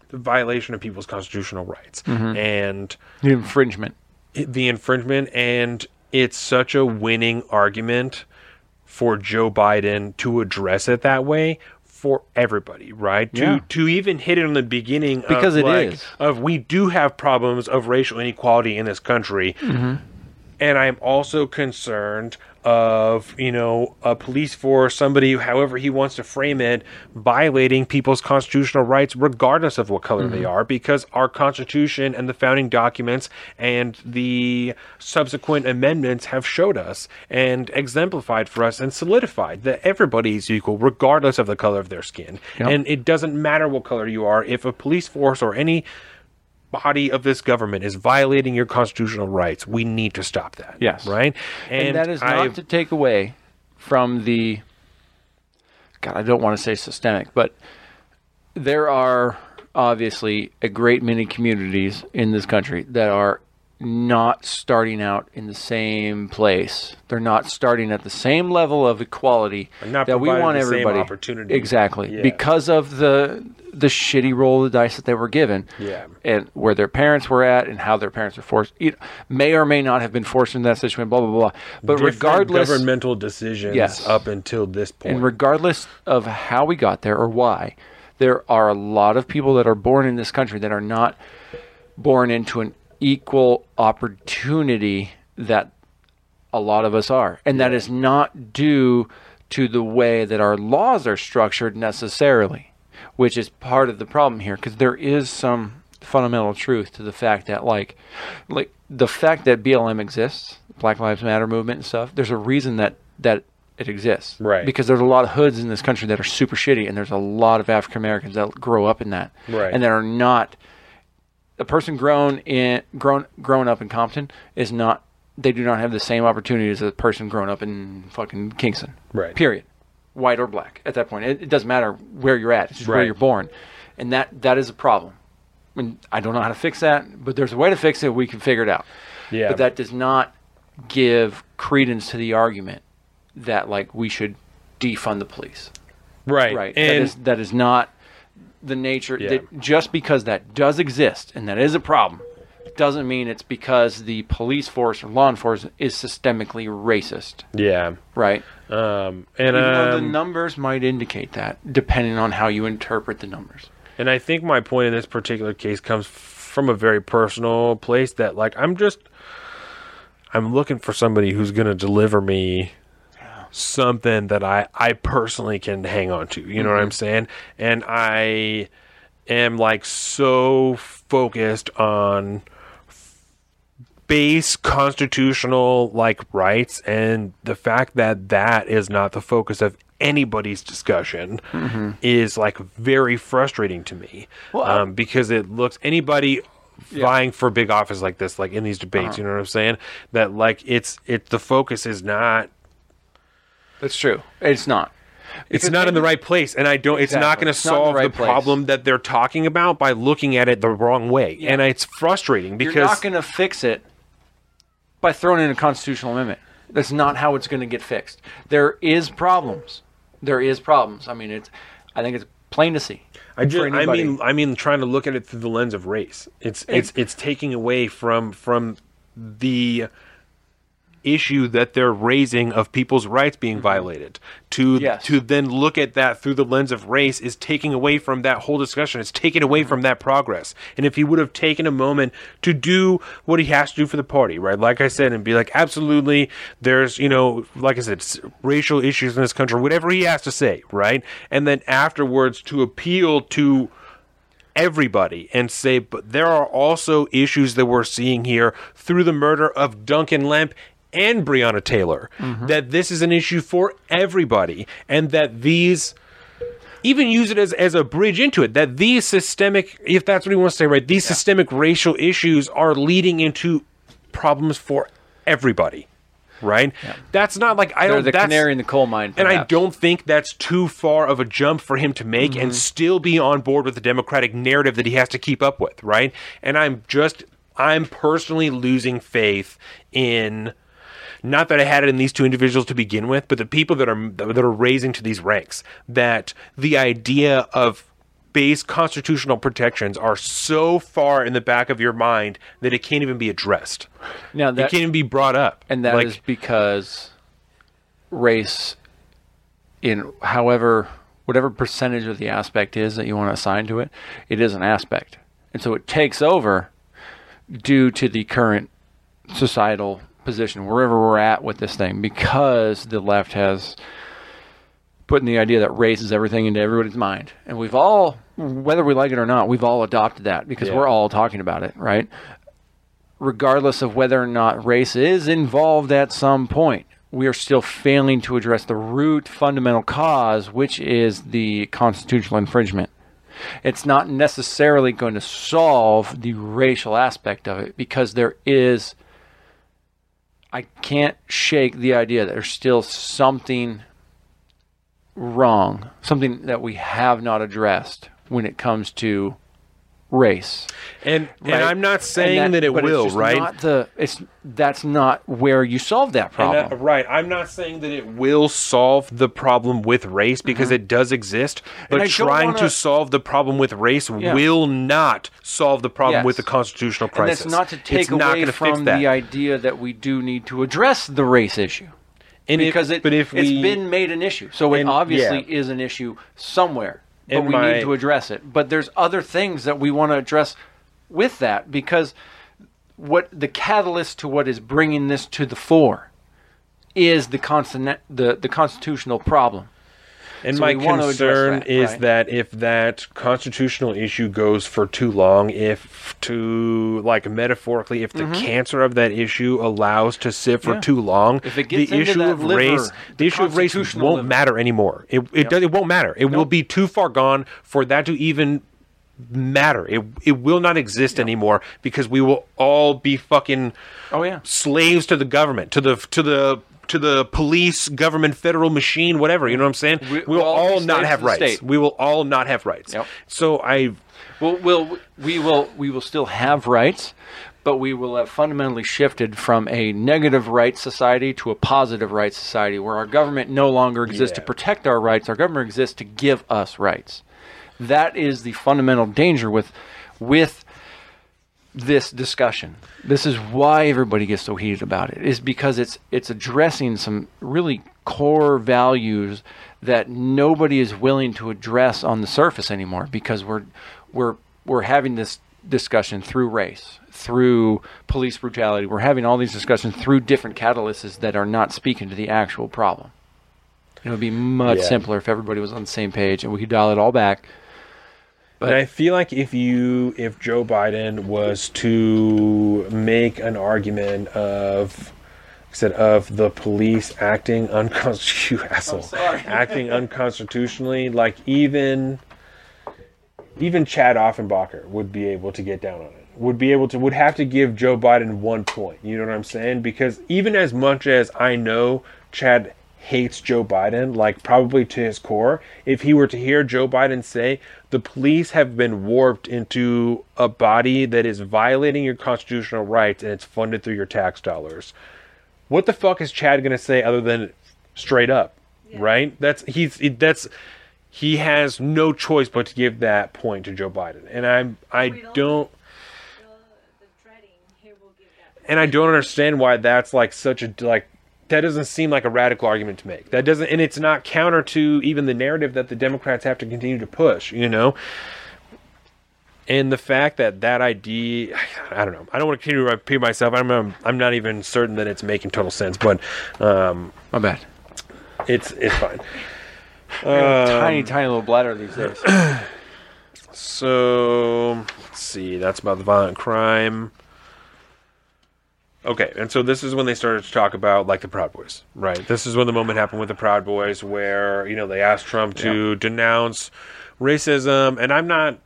the violation of people's constitutional rights and The infringement. the infringement and it's such a winning argument for Joe Biden to address it that way for everybody, right? Yeah. To to even hit it in the beginning Because of it like, is. of we do have problems of racial inequality in this country. Mm-hmm. And I'm also concerned of, you know, a police force, somebody, however he wants to frame it, violating people's constitutional rights regardless of what color Mm-hmm. they are, because our Constitution and the founding documents and the subsequent amendments have showed us and exemplified for us and solidified that everybody is equal regardless of the color of their skin. Yep. And it doesn't matter what color you are, if a police force or any body of this government is violating your constitutional rights, we need to stop that. Yes. Right? And, that is not I've- to take away from the. God, I don't want to say systemic, but there are obviously a great many communities in this country that are not starting out in the same place. They're not starting at the same level of equality not that we want everybody opportunity. exactly Yeah. because of the the shitty roll of the dice that they were given Yeah. and where their parents were at and how their parents were forced you know, may or may not have been forced into that situation blah blah blah but different regardless governmental decisions Yes. up until this point. and regardless of how we got there or why, there are a lot of people that are born in this country that are not born into an equal opportunity that a lot of us are. And that is not due to the way that our laws are structured necessarily, which is part of the problem here because there is some fundamental truth to the fact that like like the fact that BLM exists, Black Lives Matter movement and stuff, there's a reason that that it exists. Right. Because there's a lot of hoods in this country that are super shitty and there's a lot of African Americans that grow up in that. Right. And that are not a person grown in grown grown up in Compton is not they do not have the same opportunities as a person grown up in fucking Kingston. Right. Period. White or black. At that point, it, it doesn't matter where you're at. It's just where you're born, and that that is a problem. And I don't know how to fix that, but there's a way to fix it. We can figure it out. Yeah. But that does not give credence to the argument that like we should defund the police. right. Right. that And is that is not the nature Yeah. that just because that does exist and that is a problem doesn't mean it's because the police force or law enforcement is systemically racist, yeah. right? Um, and Even though the um, numbers might indicate that, depending on how you interpret the numbers. And I think my point in this particular case comes from a very personal place that like I'm just I'm looking for somebody who's going to deliver me something that I I personally can hang on to. You know what mm-hmm. I'm saying? And I am like so focused on base constitutional like rights and the fact that that is not the focus of anybody's discussion mm-hmm. is like very frustrating to me. Well, I- um, because it looks anybody vying for big office like this like in these debates uh-huh. you know what i'm saying? That like it's it the focus is not That's true. It's not. it's Because not in the right place and i don't it's not going to It's the solve the, right place. problem that they're talking about by looking at it the wrong way Yeah. and it's frustrating because You're not going to fix it by throwing in a constitutional amendment. That's not how it's going to get fixed. There is problems. There is problems. I mean, it's. I think it's plain to see. I just, I mean, I mean, trying to look at it through the lens of race. It's it's it's taking away from from the issue that they're raising of people's rights being violated. To Mm-hmm. Yes. to then look at that through the lens of race is taking away from that whole discussion. It's taking away Mm-hmm. from that progress. And if he would have taken a moment to do what he has to do for the party, right? Like I said, and be like, absolutely, there's you know, like I said, racial issues in this country, whatever he has to say, right? And then afterwards to appeal to everybody and say, but there are also issues that we're seeing here through the murder of Duncan Lemp and Breonna Taylor. That this is an issue for everybody, and that these even use it as, as a bridge into it that these systemic if that's what he wants to say right these systemic racial issues are leading into problems for everybody right that's not like i They're don't the that's, canary in the coal mine. and I don't think that's too far of a jump for him to make Mm-hmm. and still be on board with the Democratic narrative that he has to keep up with, right? And I'm just, I'm personally losing faith in. Not that I had it in these two individuals to begin with, but the people that are that are raising to these ranks. That the idea of base constitutional protections are so far in the back of your mind that it can't even be addressed. Now It can't even be brought up. and that is like, because race, in however whatever percentage of the aspect is that you want to assign to it, it is an aspect, and so it takes over due to the current societal position wherever we're at with this thing because the left has put in the idea that race is everything into everybody's mind. And we've all, whether we like it or not, we've all adopted that because Yeah. we're all talking about it, right? Regardless of whether or not race is involved at some point, we are still failing to address the root fundamental cause, which is the constitutional infringement. It's not necessarily going to solve the racial aspect of it because there is. I can't shake the idea that there's still something wrong, something that we have not addressed when it comes to race. and right? and I'm not saying And that, it it's will, right? Not the it's that's not where you solve that problem. that- right. I'm not saying that it will solve the problem with race because it does exist, but Mm-hmm. Trying wanna- to solve the problem with race Yeah. will not solve the problem Yes. with the constitutional crisis. and that's not to take it's away from the idea that we do need to address the race issue. And if- because it, but if it's we- been made an issue. So it And- obviously yeah. is an issue somewhere. But we my- need to address it. But there's other things that we want to address with that because what the catalyst to what is bringing this to the fore is the constant the, the constitutional problem. And So my we wanna address concern that, is right. that if that constitutional issue goes for too long, if to like metaphorically, if the cancer of that issue allows to sit for Mm-hmm. Yeah. too long, If it gets the issue of liver, race, the issue of race won't liver. matter anymore. It it, does, it won't matter. It will be too far gone for that to even matter. It it will not exist anymore because we will all be fucking Oh yeah. slaves to the government, to the to the to the police, government, federal machine, whatever. You know what I'm saying? We- will all all not have rights. state. We will all not have rights. Yep. So I Well, we'll we will we will still have rights, but we will have fundamentally shifted from a negative rights society to a positive rights society, where our government no longer exists to protect our rights. Our government exists to give us rights. That is the fundamental danger with with this discussion. This is why everybody gets so heated about it. Is because it's it's addressing some really core values that nobody is willing to address on the surface anymore because we're we're we're having this discussion through race, through police brutality. We're having all these discussions through different catalysts that are not speaking to the actual problem. It would be much Yeah. simpler if everybody was on the same page and we could dial it all back. And I feel like if you if Joe Biden was to make an argument of like I said of the police acting unconstitutional acting unconstitutionally, like even even Chad Offenbacher would be able to get down on it. Would be able to would have to give Joe Biden one point. You know what I'm saying? Because even as much as I know Chad hates Joe Biden, like probably to his core, if he were to hear Joe Biden say the police have been warped into a body that is violating your constitutional rights and it's funded through your tax dollars. What the fuck is Chad going to say other than straight up? Right? That's he's that's he has no choice but to give that point to Joe Biden. And I'm I don't and I don't understand why that's like such a like that doesn't seem like a radical argument to make. That doesn't and it's not counter to even the narrative that the Democrats have to continue to push, you know. And the fact that that idea, I don't know. I don't want to continue to repeat myself. I'm um, I'm not even certain that it's making total sense, but um, My bad. it's it's fine. tiny, tiny little bladder these days. So let's see. That's about the violent crime. Okay, and so this is when they started to talk about like the Proud Boys, right? This is when the moment happened with the Proud Boys, where you know they asked Trump to denounce racism, and I'm not,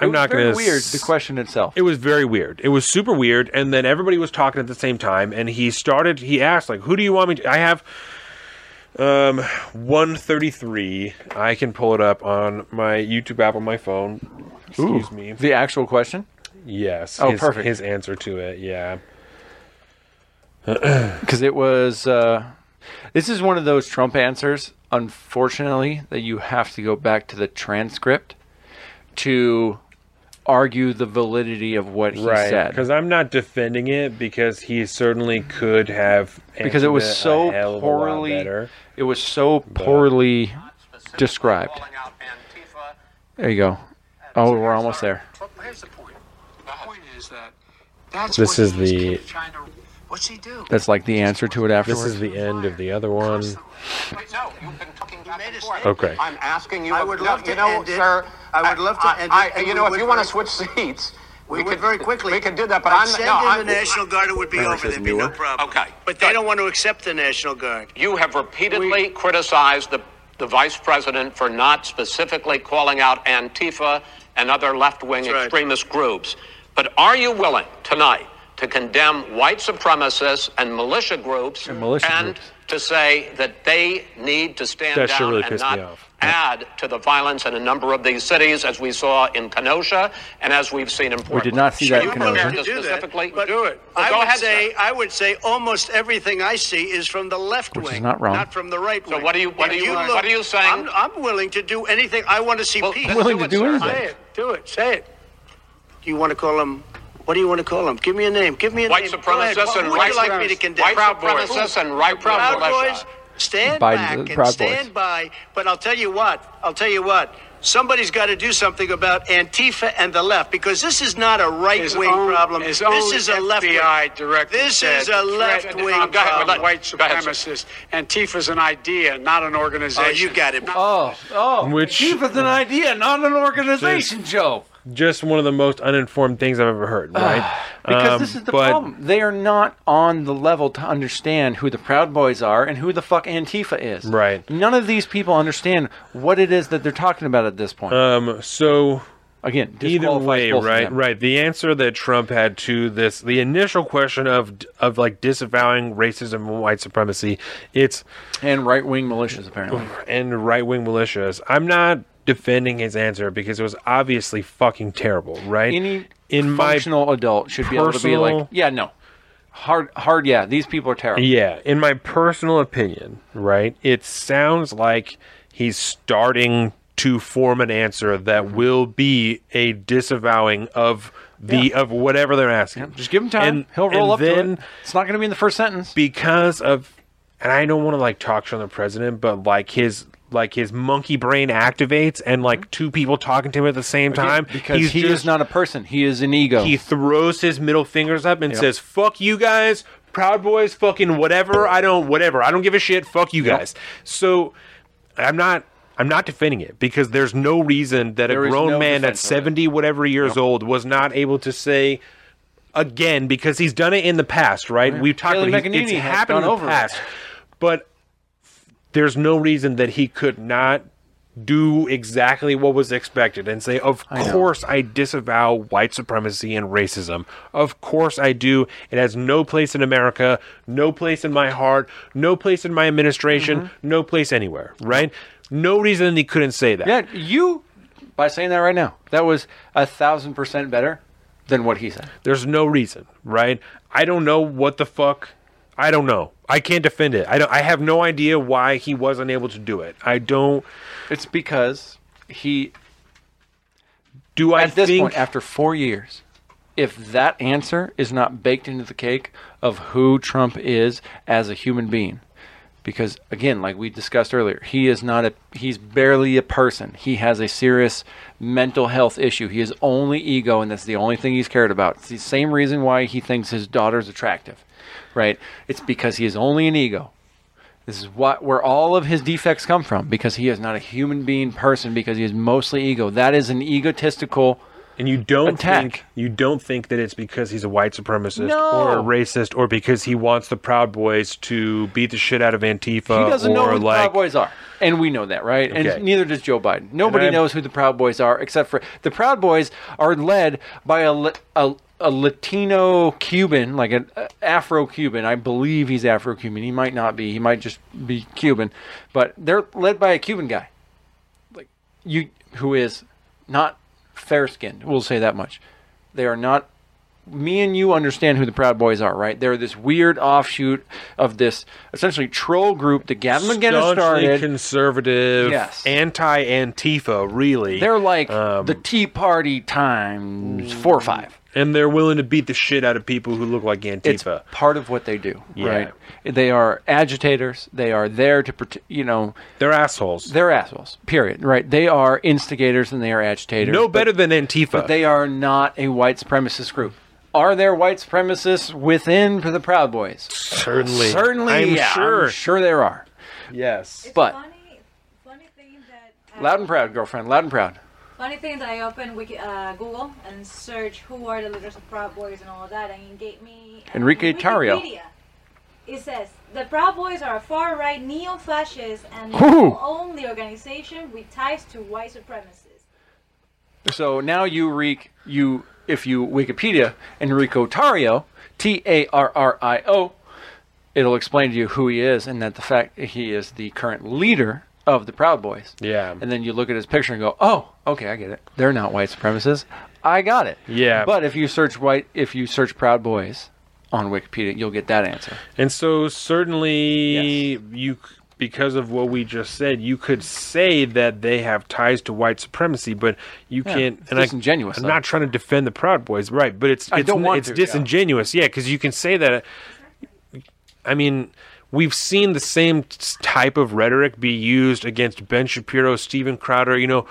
I'm not going to weird. The question itself. it was very weird. It was super weird, and then everybody was talking at the same time, and he started. He asked, like, "Who do you want me to?" I have um 133. I can pull it up on my YouTube app on my phone. Excuse me. The actual question, Yes. Oh, his, perfect. His answer to it. Yeah. because it was. Uh, this is one of those Trump answers, unfortunately, that you have to go back to the transcript to argue the validity of what he right. said. Because I'm not defending it because he certainly could have Because it was answered so a hell of a lot poorly better. it was so poorly described. There you go. Oh, we're almost there. Here's the point. The point is that that's This what is the- trying to. What's he do? That's like the answer to it afterwards. This is the end of the other one. Wait, no, you've been talking back and forth. Okay. I'm asking you. I would no, love you to know, end it. sir. I would love to I- end I- it, and you know, if you want to switch seats, We would very quickly. We could do that, but By I'm sending no. the I'm, the National Guard, it would be Remember over. There'd be no problem. Okay. But they don't want to accept the National Guard. You have repeatedly criticized the, the vice president for not specifically calling out Antifa and other left wing That's right. extremist groups. But are you willing tonight to condemn white supremacists and militia groups And militia groups. to say that they need to stand That down really and not me off. add to the violence in a number of these cities, as we saw in Kenosha and as we've seen in Portland? We did not see that in You're Kenosha. willing To to do that, specifically but do it. I would ahead, say sir. I would say almost everything I see is from the left Which is wing, not wrong. from the right wing. So what are you- what If are you- look- what are you saying? I'm, I'm willing to do anything. I want to see Well, peace. then Willing to it, do sir. anything. Say it. Do it. Say it. Do you want to call them? What do you want to call them? Give me a name. Give me a White name. Go ahead. supremacists Who and would right you like me to condemn? white Proud Boys. supremacists and right wing Proud militia. Boys. Stand Biden- back and Proud Boys. stand by. But I'll tell you what. I'll tell you what. Somebody's got to do something about Antifa and the left because this is not a right wing problem. his This own is a left wing. FBI director This is a left wing of ahead, problem. white Go ahead, sir. supremacists. Antifa's an idea, not an organization. Oh, you got it. Oh, oh, Which- Antifa's an idea, not an organization, Joe. Just one of the most uninformed things I've ever heard, right? Because Um, this is the but problem. They are not on the level to understand who the Proud Boys are and who the fuck Antifa is. Right. None of these people understand what it is that they're talking about at this point. Um, so Again, either way, right, right. The answer that Trump had to this, the initial question of of like disavowing racism and white supremacy, it's And right wing militias, apparently. and right wing militias. I'm not defending his answer because it was obviously fucking terrible, right? Any in my functional adult should be able to be like, yeah, no. Hard, hard, yeah, these people are terrible. Yeah, in my personal opinion, right, it sounds like he's starting to form an answer that will be a disavowing of the Yeah. of whatever they're asking. Just give him time. And- He'll roll up then to it. It's not going to be in the first sentence. because of and I don't want to like talk shit on the president, but like his like his monkey brain activates and like mm-hmm. two people talking to him at the same time because he's he just- is not a person. He is an ego. he throws his middle fingers up and Yep. says, "Fuck you guys, Proud Boys, fucking whatever. I don't, whatever. I don't give a shit. Fuck you Yep. guys." So, I'm not, I'm not defending it because there's no reason that There a grown no man at defense of it. 70 whatever years old was not able to say again because he's done it in the past, right? Oh, We've talked Kayleigh about it. It's happened in the over it. past, but there's no reason that he could not do exactly what was expected and say, Of know. course, I disavow white supremacy and racism. Of course, I do. It has no place in America, no place in my heart, no place in my administration, Mm-hmm. no place anywhere, right? No reason he couldn't say that. yeah, you, by saying that right now, that was a thousand percent better than what he said. There's no reason, right? I don't know what the fuck. I don't know. I can't defend it. I don't. I have no idea why he wasn't able to do it. I don't. It's because he, Do I at this think? point, after four years, if that answer is not baked into the cake of who Trump is as a human being, because again, like we discussed earlier, he is not a he's barely a person. He has a serious mental health issue. He is only ego, and that's the only thing he's cared about. It's the same reason why he thinks his daughter's attractive, right? It's because he is only an ego. This is what where all of his defects come from because he is not a human being person because he is mostly ego. That is an egotistical And you don't attack. think you don't think that it's because he's a white supremacist No. or a racist or because he wants the Proud Boys to beat the shit out of Antifa He doesn't or know who the Proud Boys are, and we know that, right? Okay. And neither does Joe Biden. Nobody knows who the Proud Boys are, except for the Proud Boys are led by a a, a Latino Cuban, like an Afro Cuban. I believe he's Afro Cuban. He might not be. He might just be Cuban, but they're led by a Cuban guy, like you, who is not fair skinned. We'll say that much. They are not me and you understand who the Proud Boys are, right? They're this weird offshoot of this essentially troll group that Gavin McInnes started. conservative, Yes. anti Antifa, really. They're like Um, the Tea Party times four or five. And they're willing to beat the shit out of people who look like Antifa. It's part of what they do, Yeah. right? They are agitators. They are there to, prote- you know, they're assholes. they're assholes. Period. Right? They are instigators and they are agitators. no but- better than Antifa. but they are not a white supremacist group. Are there white supremacists within the Proud Boys? certainly, Certainly, I'm yeah, sure. I'm sure there are. Yes. It's But- funny, funny thing that I- Loud and proud, girlfriend. Loud and proud. Funny thing that I opened Wiki, uh, Google and search who are the leaders of Proud Boys and all of that, and it gave me uh, Enrique Tarrio. It says the Proud Boys are a far-right neo-fascist and only organization with ties to white supremacists. So now you reek you if you Wikipedia Enrico Tarrio, T A R R I O, it'll explain to you who he is and that the fact he is the current leader of the Proud Boys. Yeah. And then you look at his picture and go, "Oh, okay, I get it. They're not white supremacists. I got it." Yeah. But if you search white if you search Proud Boys on Wikipedia, you'll get that answer. And so certainly Yes. you because of what we just said, you could say that they have ties to white supremacy, but you Yeah, can't. and I- disingenuous, I'm not trying to defend the Proud Boys, right? But it's I it's, don't want it's to, disingenuous, yeah, because you can say that. I mean, we've seen the same type of rhetoric be used against Ben Shapiro, Steven Crowder, you know.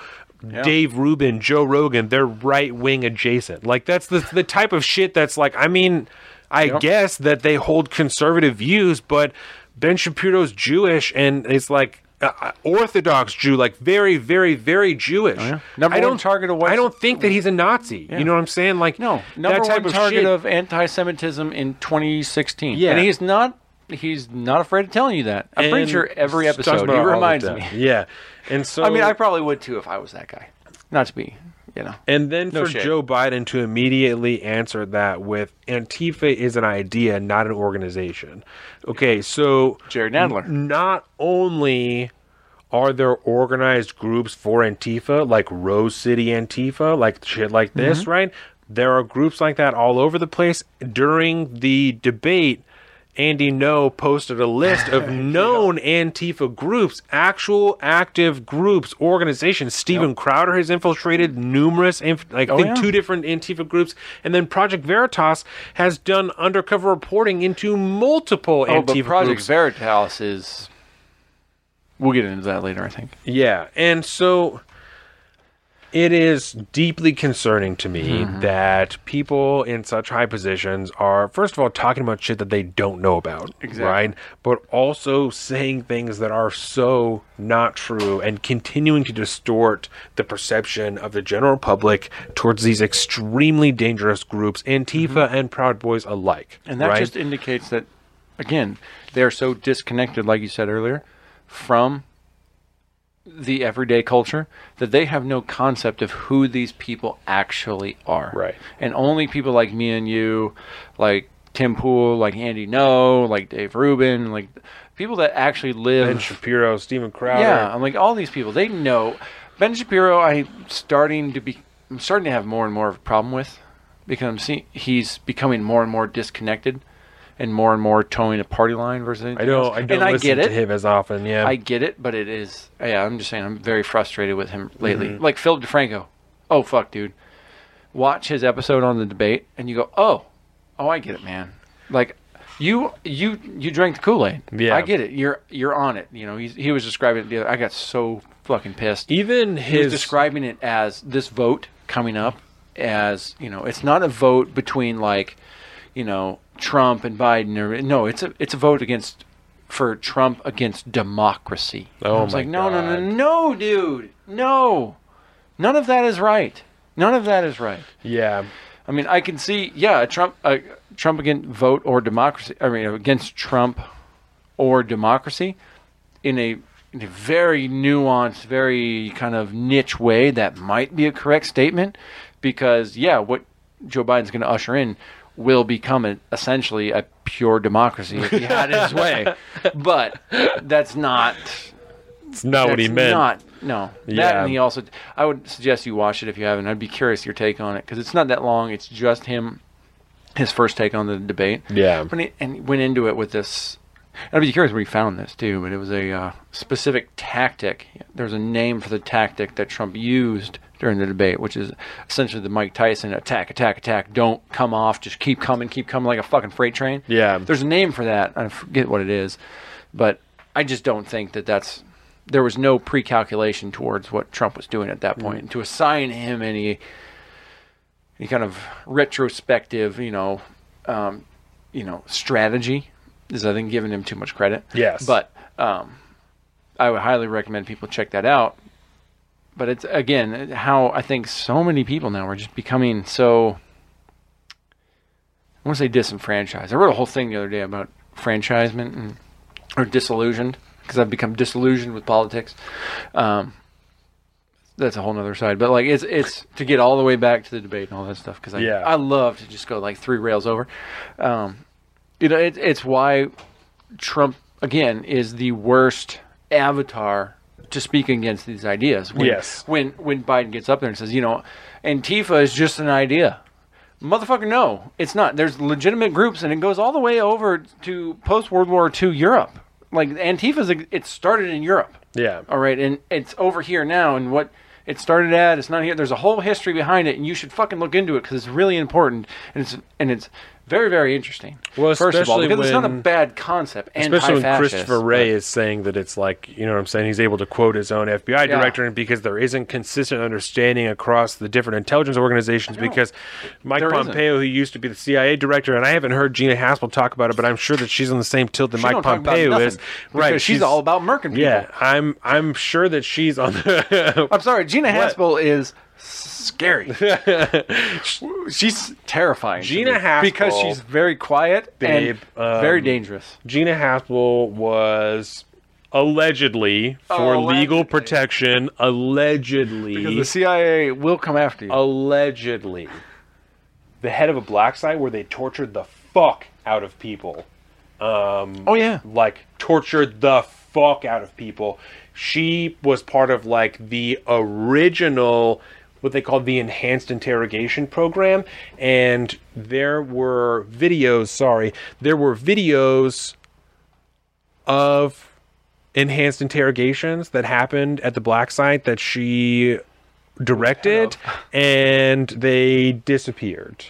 Dave Rubin, Joe Rogan, they're right wing adjacent. Like that's the the type of shit that's like. I mean, I guess that they hold conservative views, but Ben Shapiro's Jewish and it's like uh, uh, Orthodox Jew, like very, very, very Jewish. Oh, yeah. Number I don't target I don't think that he's a Nazi. Yeah. You know what I'm saying? Like No, number that type one of target shit. of anti-Semitism in 2016. Yeah. and he's not. He's not afraid of telling you that. I'm pretty sure every episode he about all of reminds me. Yeah, and so I mean, I probably would too if I was that guy. Not to be, you know. And then No for shade. Joe Biden to immediately answer that with Antifa is an idea, not an organization. Okay, so Jared Nadler. n- not only are there organized groups for Antifa, like Rose City Antifa, like shit like this, Mm-hmm. right? There are groups like that all over the place. During the debate, Andy Ngo posted a list of known Antifa groups, actual active groups, organizations. Steven Crowder has infiltrated numerous, inf- like I Oh, think yeah. two different Antifa groups, and then Project Veritas has done undercover reporting into multiple Oh, but Project groups. Veritas is. We'll get into that later, I think. Yeah, and so it is deeply concerning to me Mm-hmm. that people in such high positions are, first of all, talking about shit that they don't know about, Exactly. right? But also saying things that are so not true and continuing to distort the perception of the general public towards these extremely dangerous groups, Antifa and Proud Boys alike. Mm-hmm. And that right? just indicates that, again, they're so disconnected, like you said earlier, from the everyday culture that they have no concept of who these people actually are. Right. And only people like me and you, like Tim Pool, like Andy Ngo, like Dave Rubin, like people that actually live. Ben Shapiro, Steven Crowder. Yeah, I'm like all these people. They know Ben Shapiro. I'm starting to be. I'm starting to have more and more of a problem with because I'm seeing he's becoming more and more disconnected and more and more towing a party line versus. I don't. else. I don't and I listen get to it. him as often. Yeah, I get it, but it is. Yeah, I'm just saying. I'm very frustrated with him lately. Mm-hmm. Like Philip DeFranco. Oh fuck, dude. Watch his episode on the debate, and you go, oh, oh, I get it, man. Like you, you, you drank the Kool Aid. Yeah. I get it. You're, you're on it. You know, he's, he was describing it the other. I got so fucking pissed. even his describing it as this vote coming up as you know, it's not a vote between like, you know, Trump and Biden or no, it's a it's a vote against for Trump against democracy. Oh I was my like, no, no, no, no, dude, no, none of that is right. None of that is right. yeah. I mean, I can see, yeah, a Trump, uh, Trump against vote or democracy. I mean, against Trump or democracy in a in a very nuanced, very kind of niche way that might be a correct statement, because yeah, what Joe Biden's going to usher in will become a, essentially a pure democracy if he had his way, but that's not It's not what he meant. Not no. That Yeah. and he also. I would suggest you watch it if you haven't. I'd be curious your take on it because it's not that long. It's just him his first take on the debate. Yeah. When he, and he went into it with this. I'd be curious where he found this too, but it was a uh, specific tactic. There's a name for the tactic that Trump used during the debate, which is essentially the Mike Tyson attack, attack, attack. Don't come off. Just keep coming, keep coming like a fucking freight train. Yeah. There's a name for that. I forget what it is, but I just don't think that that's. There was no pre-calculation towards what Trump was doing at that point. And to assign him any any kind of retrospective, you know, um, you know, strategy is I think giving him too much credit. Yes. But um, I would highly recommend people check that out. But it's again how I think so many people now are just becoming so. I want to say disenfranchised. I wrote a whole thing the other day about franchisement and or disillusioned because I've become disillusioned with politics. Um, that's a whole nother side. But like it's it's to get all the way back to the debate and all that stuff because I Yeah. I love to just go like three rails over. Um, you know, it, it's why Trump again is the worst avatar to speak against these ideas. When, Yes. When when Biden gets up there and says, you know, Antifa is just an idea. Motherfucker, no, it's not. There's legitimate groups, and it goes all the way over to post World War II Europe. Like Antifa's, it started in Europe. Yeah. All right, and it's over here now, and what it started at, it's not here. There's a whole history behind it, and you should fucking look into it because it's really important, and it's and it's very very interesting. Well, first of all, especially because it's not a bad concept. Especially when Christopher Wray but- is saying that it's like, you know what I'm saying? He's able to quote his own FBI Yeah. director and because there isn't consistent understanding across the different intelligence organizations. Because Mike There isn't. Pompeo, who used to be the CIA director, and I haven't heard Gina Haspel talk about it, but I'm sure that she's on the same tilt that She Mike don't talk about Pompeo is. because she's all about murking people. Yeah, I'm I'm sure that she's on the. I'm sorry, Gina What? Haspel is scary. she's terrifying. Gina Haspel- because she's very quiet Babe, and very um, dangerous. Gina Haspel was allegedly for Oh, legal protection, allegedly. Because the CIA will come after you. allegedly the head of a black site where they tortured the fuck out of people. Um, oh yeah, like tortured the fuck out of people. She was part of like the original what they called the enhanced interrogation program and there were videos, sorry, there were videos of enhanced interrogations that happened at the black site that she directed and they disappeared.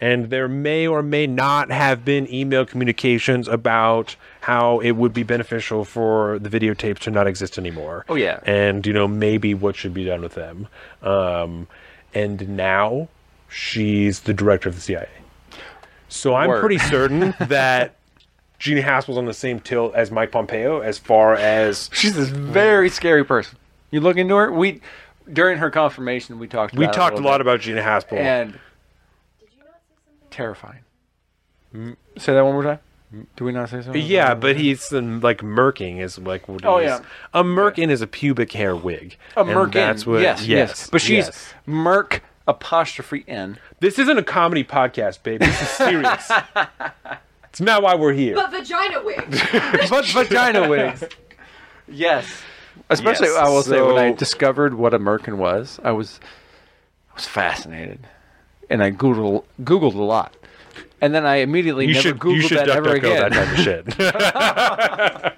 And there may or may not have been email communications about how it would be beneficial for the videotapes to not exist anymore. Oh, yeah. And, you know, maybe what should be done with them. Um, and now she's the director of the CIA. So I'm Word. pretty certain that Gina Haspel's on the same tilt as Mike Pompeo as far as she's this very scary person. You look into her. We during her confirmation, we talked. we talked a lot bit. about Gina Haspel. and terrifying. Say that one more time. Do we not say something? Yeah, but he's um, like murking is like what Oh, is. yeah. A merkin is a pubic hair wig. A And Merkin. That's what. yes, yes, But she's yes. Merc apostrophe N. This isn't a comedy podcast, baby. This is serious. it's not why we're here. But vagina wigs. but vagina wigs. Yes. Especially, Yes, I will say, when I discovered what a merkin was, I was, I was fascinated, and I googled googled a lot, and then I immediately you never should googled you should that duck, ever duck, again. that type of shit.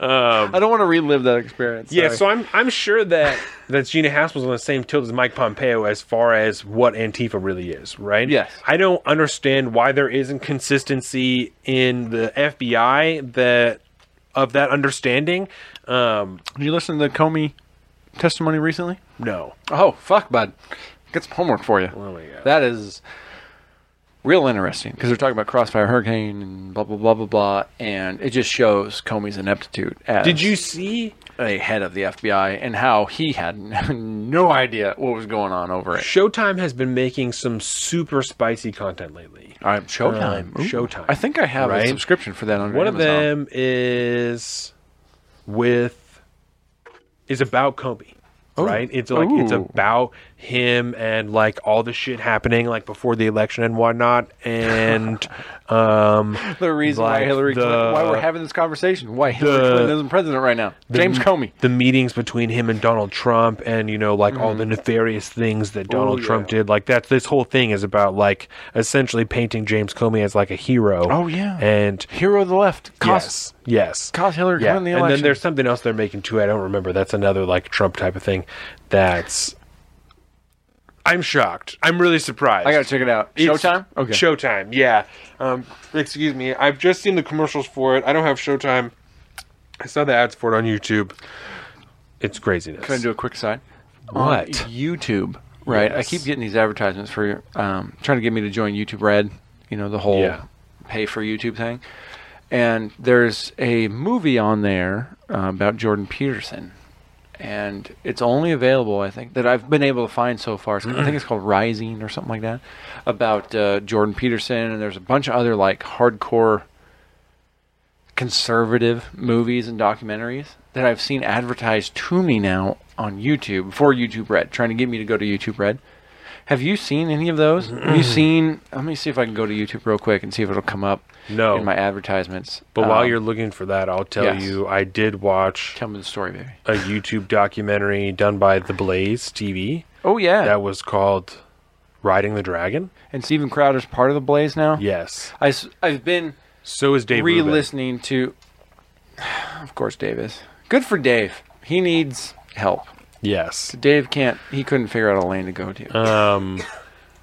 um, I don't want to relive that experience. yeah, sorry. so I'm I'm sure that that Gina Haspel's on the same tilt as Mike Pompeo as far as what Antifa really is, right? Yes. I don't understand why there isn't consistency in the FBI that of that understanding. Um, Did you listen to the Comey testimony recently? no. Oh fuck, bud. Get some homework for you. Oh my God. That is real interesting because they're talking about Crossfire Hurricane and blah blah blah blah blah, and it just shows Comey's ineptitude as Did you see a head of the FBI and how he had no idea what was going on over it. Showtime has been making some super spicy content lately. All right, Showtime. Um, Showtime. I think I have a subscription for that on One of them is with is about Comey. Right? It's like it's about him and like all the shit happening like before the election and whatnot, and um, The reason like why Hillary the- Clinton, why we're having this conversation, why Hillary the- Clinton isn't president right now. James Comey. the meetings between him and Donald Trump, and you know, like all the nefarious things that Donald Mm-hmm. Oh, Trump yeah. did. Like that's this whole thing is about like essentially painting James Comey as like a hero. Oh, yeah. and Hero of the left. Cost, yes, yes, cost Hillary yeah. Clinton the election and then there's something else they're making too. I don't remember. That's another like Trump type of thing. That's I'm shocked. I'm really surprised. I gotta check it out. It's Showtime? Okay. Showtime, yeah. Um, excuse me. I've just seen the commercials for it. I don't have Showtime. I saw the ads for it on YouTube. It's craziness. Can I do a quick side? What? On YouTube, right? I keep getting these advertisements for um, trying to get me to join YouTube Red. You know the whole Yeah. pay for YouTube thing. And there's a movie on there uh, about Jordan Peterson, and it's only available, I think, that I've been able to find so far. I think it's called Rising or something like that, about uh, Jordan Peterson, and there's a bunch of other like hardcore conservative movies and documentaries that I've seen advertised to me now on YouTube for YouTube Red, trying to get me to go to YouTube Red. Have you seen any of those? Have you seen? Let me see if I can go to YouTube real quick and see if it'll come up No. in my advertisements. But while Um, you're looking for that, I'll tell yes. you I did watch tell me the story, baby. a YouTube documentary done by The Blaze TV Oh yeah, that was called Riding the Dragon. and Steven Crowder's part of the Blaze now. Yes. I, have been So is Dave Rubin. re-listening to, of course, Davis. Good for Dave. He needs help. Yes. Dave can't. He couldn't figure out a lane to go to. Um,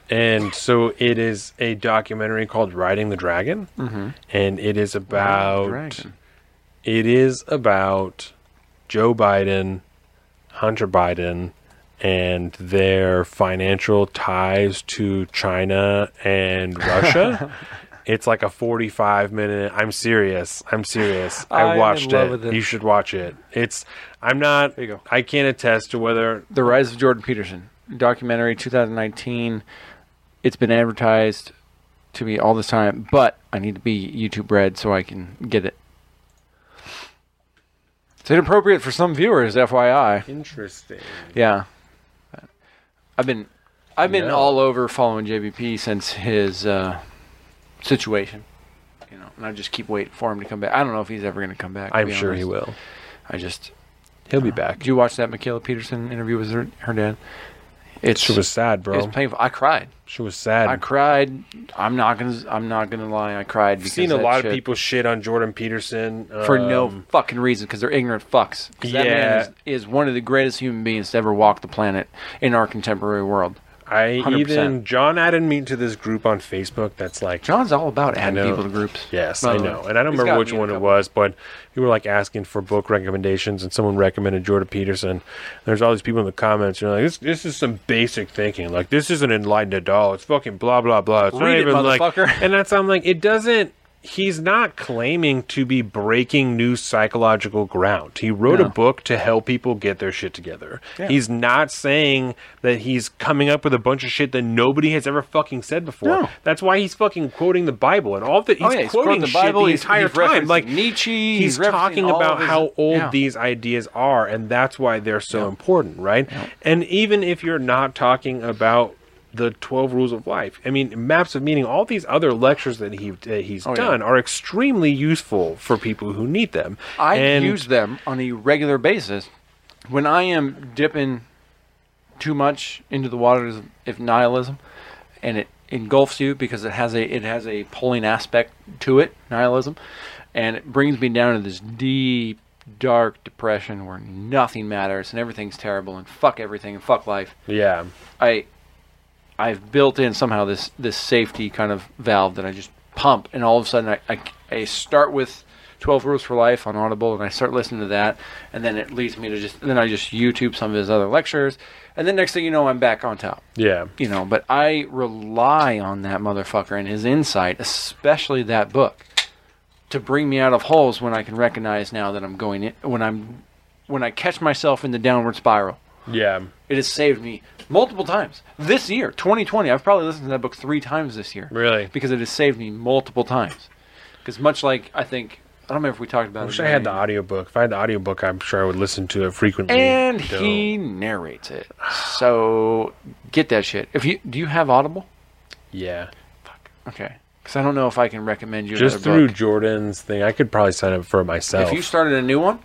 and so it is a documentary called Riding the Dragon, Mhm. and it is about it is about Joe Biden, Hunter Biden, and their financial ties to China and Russia. it's like a 45 minute. I'm serious. I'm serious. I, I am watched it. it. You should watch it. It's. I'm not. There you go. I can't attest to whether The Rise of Jordan Peterson documentary 2019. It's been advertised to me all this time, but I need to be YouTube Red so I can get it. It's inappropriate for some viewers, FYI. interesting. Yeah, I've been I've been No. all over following JBP since his uh, situation. You know, and I just keep waiting for him to come back. I don't know if he's ever going to come back. to I'm be sure he honest. will. I just He'll be back. did you watch that Mikhaila Peterson interview with her, her dad? It's She was sad, bro. it's painful. I cried. She was sad. I cried. I'm not gonna. I'm not gonna lie. I cried I've because seen a that lot of shit- people shit on Jordan Peterson for no um, fucking reason because they're ignorant fucks. 'Cause that man Yeah. is, is one of the greatest human beings to ever walk the planet in our contemporary world. I 100%. even John added me to this group on Facebook. That's like John's all about adding know. people to groups. Yes, I know, and I don't remember which me in a one it was, but we were like asking for book recommendations, and someone recommended Jordan Peterson. There's all these people in the comments. You're like, this, this is some basic thinking. Like, this isn't enlightened at all. It's fucking blah blah blah. It's not Read it, even like, and that's I'm like, it doesn't. He's not claiming to be breaking new psychological ground. He wrote a book to help people get their shit together. Yeah. He's not saying that he's coming up with a bunch of shit that nobody has ever fucking said before. No. That's why he's fucking quoting the Bible and all the he's Oh, yeah, he's quoting the shit Bible, the he's- entire time. Like Nietzsche, he's, he's talking about his- how old yeah. these ideas are, and that's why they're so important, right? And even if you're not talking about the 12 rules of life i mean maps of meaning all these other lectures that he that he's Oh, yeah. done are extremely useful for people who need them I and use them on a regular basis when I am dipping too much into the waters of nihilism, and it engulfs you because it has a it has a pulling aspect to it, nihilism, and it brings me down to this deep, dark depression where nothing matters and everything's terrible and fuck everything and fuck life. yeah I I've built in somehow this this safety kind of valve that I just pump, and all of a sudden I, I, I start with Twelve Rules for Life on Audible, and I start listening to that, and then it leads me to just then I just YouTube some of his other lectures, and then next thing you know I'm back on top. yeah You know, but I rely on that motherfucker and his insight, especially that book, to bring me out of holes when I can recognize now that I'm going in when I'm when I catch myself in the downward spiral. yeah It has saved me multiple times this year, 2020. I've probably listened to that book three times this year really because it has saved me multiple times. Because much like I think I don't remember if we talked about I wish in I had the audiobook. If I had the audiobook, I'm sure I would listen to it frequently. And Don't. he narrates it. So get that shit. If you do you have Audible? yeah, Fuck. Okay. Because I don't know if I can recommend you just through book. Jordan's thing, I could probably sign up for it myself. If you started a new one,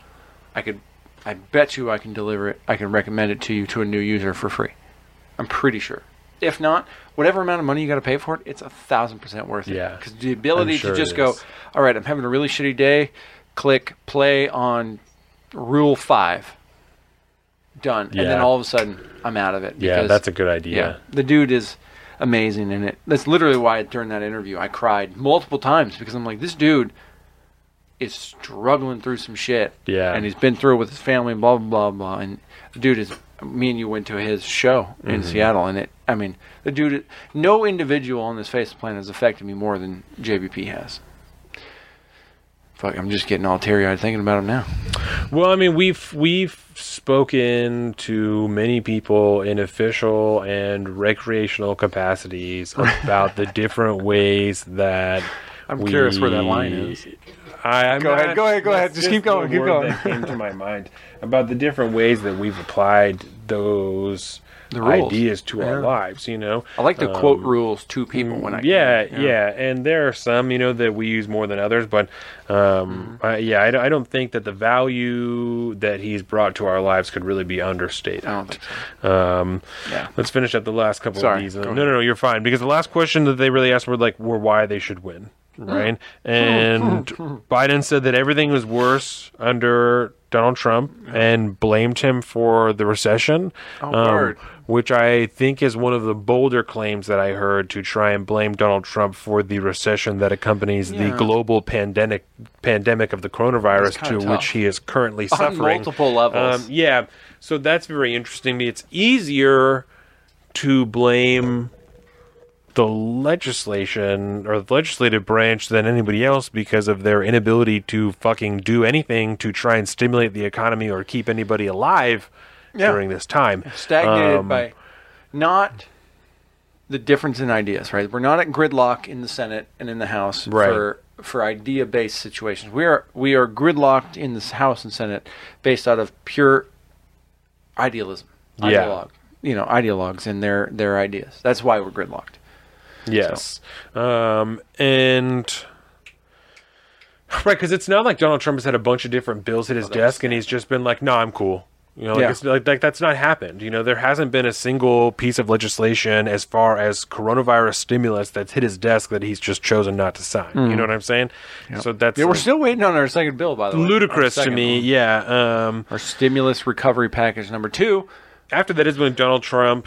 I could. I bet you I can deliver it. I can recommend it to you to a new user for free. I'm pretty sure. If not, whatever amount of money you got to pay for it, it's a thousand percent worth it. Yeah. Because the ability sure to just go, all right, I'm having a really shitty day. Click play on Rule Five. Done, and then all of a sudden I'm out of it. yeah, that's a good idea. yeah, the dude is amazing in it. That's literally why during that interview I cried multiple times because I'm like, this dude is struggling through some shit. Yeah. and he's been through it with his family, blah blah blah blah. And the dude is. Me and you went to his show in Mm-hmm. Seattle, and it. I mean, the dude. No individual on this face of planet has affected me more than JBP has. Fuck, I'm just getting all teary eyed thinking about him now. Well, I mean, we've we've spoken to many people in official and recreational capacities about the different ways that I'm we, curious where that line is. I, I'm Go ahead, go ahead, go ahead. that's Just keep going, the keep word going. That came to my mind about the different ways that we've applied those The ideas to our lives. You know, I like to quote rules to people when I. can. yeah, yeah, and there are some, you know, that we use more than others, but um, Mm-hmm. I, yeah, I, don't- I don't think that the value that he's brought to our lives could really be understated. I don't think so. Um, Yeah. let's finish up the last couple Sorry, of these. No, no, no, you're fine because the last question that they really asked were like, were why they should win, right? And Biden said that everything was worse under Donald Trump and blamed him for the recession. Oh, um, which I think is one of the bolder claims that I heard to try and blame Donald Trump for the recession that accompanies the global pandemic pandemic of the coronavirus to tough. which he is currently On suffering multiple levels. Um, yeah, so that's very interesting to me. It's easier to blame the legislation or the legislative branch than anybody else because of their inability to fucking do anything to try and stimulate the economy or keep anybody alive Yeah. during this time. stagnated Um, by not the difference in ideas, right? We're not at gridlock in the Senate and in the House Right. for for idea based situations. We are we are gridlocked in this House and Senate based out of pure idealism. Yeah. You know, ideologues and their their ideas. That's why we're gridlocked. Yes. Um, and right, because it's not like Donald Trump has had a bunch of different bills at his desk, and he's just been like, "No, I'm cool." You know, like, Yeah. it's, like, like that's not happened. You know, there hasn't been a single piece of legislation as far as coronavirus stimulus that's hit his desk that he's just chosen not to sign. You know what I'm saying? So that's. Yeah, we're still waiting on our second bill, by the way. ludicrous to me. one. Yeah. Um, Our stimulus recovery package number two. after that is when Donald Trump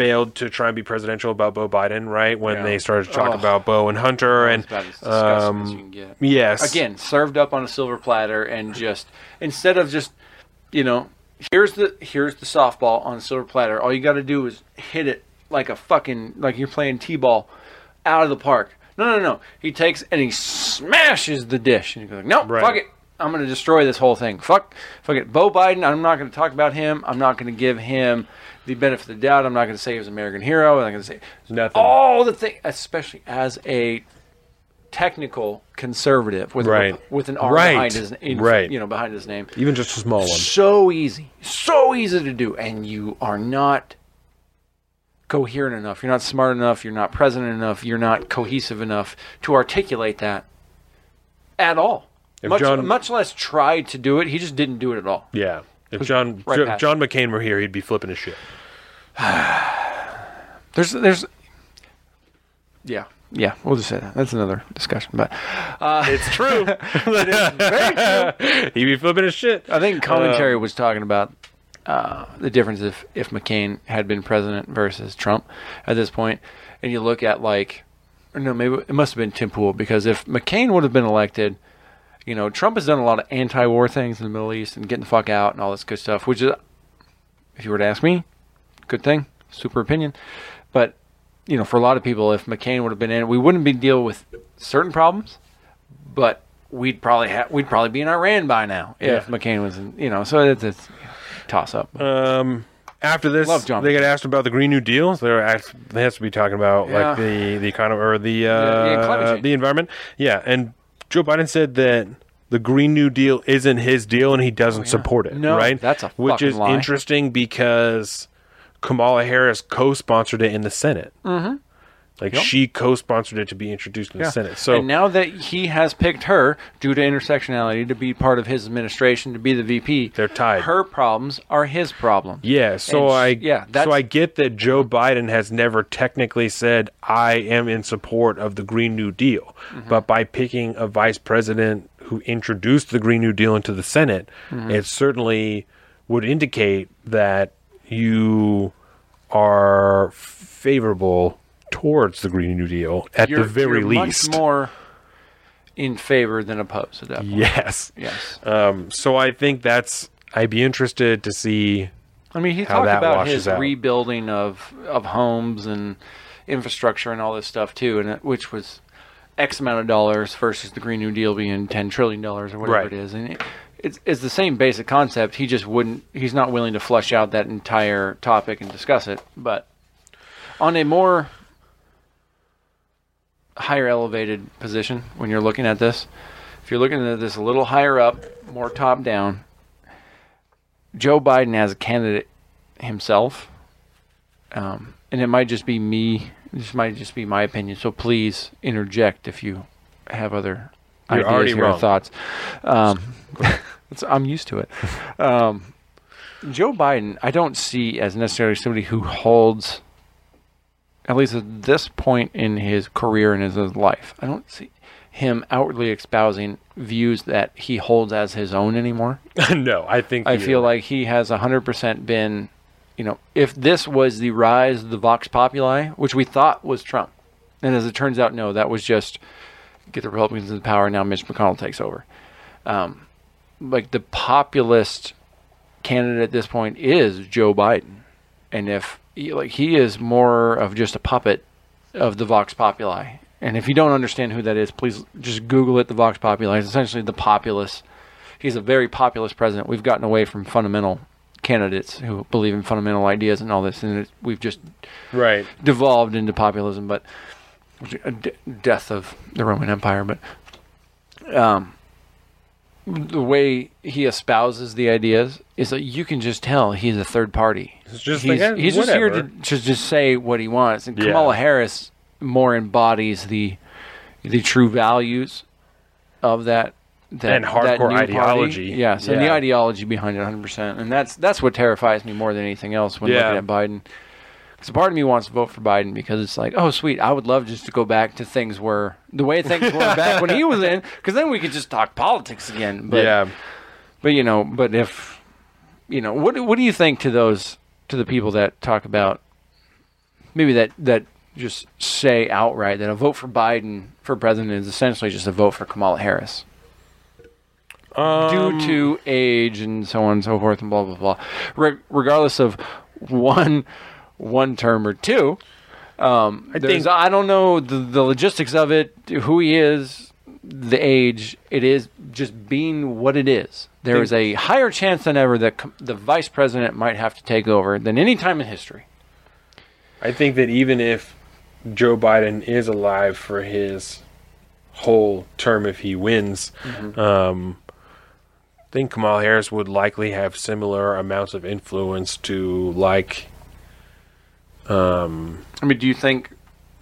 failed to try and be presidential about Beau Biden, right? When Yeah. they started to talk Oh. about Beau and Hunter and about as um, as you can get. yes, again served up on a silver platter and just instead of just you know here's the here's the softball on a silver platter all you got to do is hit it like a fucking like you're playing t-ball out of the park no no no he takes and he smashes the dish and he goes like, no Right. fuck it i'm going to destroy this whole thing fuck fuck it beau biden i'm not going to talk about him i'm not going to give him the benefit of the doubt i'm not going to say he was an american hero i'm not going to say nothing. all the thing, especially as a technical conservative with Right. with an R Right. behind his in, Right. you know behind his name. Even just a small one. So easy, so easy to do, and you are not coherent enough. You're not smart enough. You're not present enough. You're not cohesive enough to articulate that at all. If Much, John- much less tried to do it. He just didn't do it at all. Yeah. If John right past John McCain were here, he'd be flipping his shit. There's there's yeah yeah we'll just say that. That's another discussion, but. Uh, It's true. very true. he'd be flipping his shit. I think commentary was talking about uh, the difference if if McCain had been president versus Trump at this point, and you look at like, or no, maybe it must have been Tim Pool because if McCain would have been elected, you know, Trump has done a lot of anti-war things in the Middle East and getting the fuck out and all this good stuff, which is, if you were to ask me, good thing, super opinion, but you know, for a lot of people, if McCain would have been in, we wouldn't be dealing with certain problems, but we'd probably have we'd probably be in Iran by now yeah. if McCain was in, you know. So it's, it's toss up. Um, after this, they got asked about the Green New Deal. So they're asked, they have to be talking about Yeah. like the the economy or the uh, yeah, the environment. Yeah, and Joe Biden said that the Green New Deal isn't his deal and he doesn't support it. Oh, No, right? that's a which is lie. interesting because Kamala Harris co-sponsored it in the Senate. Mm-hmm. Like Yep. she co-sponsored it to be introduced in the Senate. So and now that he has picked her due to intersectionality to be part of his administration to be the VP, They're tied. Her problems are his problem. Yeah, so And sh- I yeah, that's- so I get that Joe Biden has never technically said I am in support of the Green New Deal, Mm-hmm. but by picking a vice president who introduced the Green New Deal into the Senate, Mm-hmm. it certainly would indicate that you are favorable towards the Green New Deal at You're, the very you're least. much more in favor than opposed at that point. yes. Yes. Um, so I think that's I'd be interested to see I mean, he talked about his out. rebuilding of of homes and infrastructure and all this stuff too, and it, which was X amount of dollars versus the Green New Deal being ten trillion dollars or whatever Right. it is, and it, it's it's the same basic concept. He just wouldn't. He's not willing to flesh out that entire topic and discuss it. But on a more higher elevated position, when you're looking at this, if you're looking at this a little higher up, more top down, Joe Biden as a candidate himself, um, and it might just be me. This might just be my opinion. So please interject if you have other You're ideas or thoughts. Um, it's- I'm used to it. Um, Joe Biden, I don't see as necessarily somebody who holds, at least at this point in his career and his life, I don't see him outwardly espousing views that he holds as his own anymore. no, I think I feel right. like he has 100% been, you know, if this was the rise of the Vox Populi, which we thought was Trump, and as it turns out, no, that was just get the Republicans in power, now Mitch McConnell takes over. Um, like the populist candidate at this point is Joe Biden. And if, like, he is more of just a puppet of the Vox Populi. And if you don't understand who that is, please just Google it. The Vox Populi It's essentially the populace. He's a very populist president. We've gotten away from fundamental candidates who believe in fundamental ideas and all this, and it, we've just right. devolved into populism. But a d- death of the Roman Empire. But um, the way he espouses the ideas is that you can just tell he's a third party. It's just he's, like, eh, he's just here to, to just say what he wants. And Yeah. Kamala Harris more embodies the the true values of that. That, And hardcore that new party. ideology. yes, and the ideology behind it, 100. percent And that's that's what terrifies me more than anything else when Yeah. looking at Biden. Because a part of me wants to vote for Biden because it's like, oh, sweet, I would love just to go back to things where the way things were back when he was in, because then we could just talk politics again. But, yeah. but you know, but if you know, what what do you think to those to the people that talk about maybe that that just say outright that a vote for Biden for president is essentially just a vote for Kamala Harris Um, due to age and so on and so forth and blah blah blah. Re- regardless of one one term or two, um, I think- I don't know the, the logistics of it, who he is, the age. It is just being what it is. There is a higher chance than ever that com- the vice president might have to take over than any time in history. I think that even if Joe Biden is alive for his whole term, if he wins, Mm-hmm. um, I think Kamala Harris would likely have similar amounts of influence to like. Um, I mean, do you think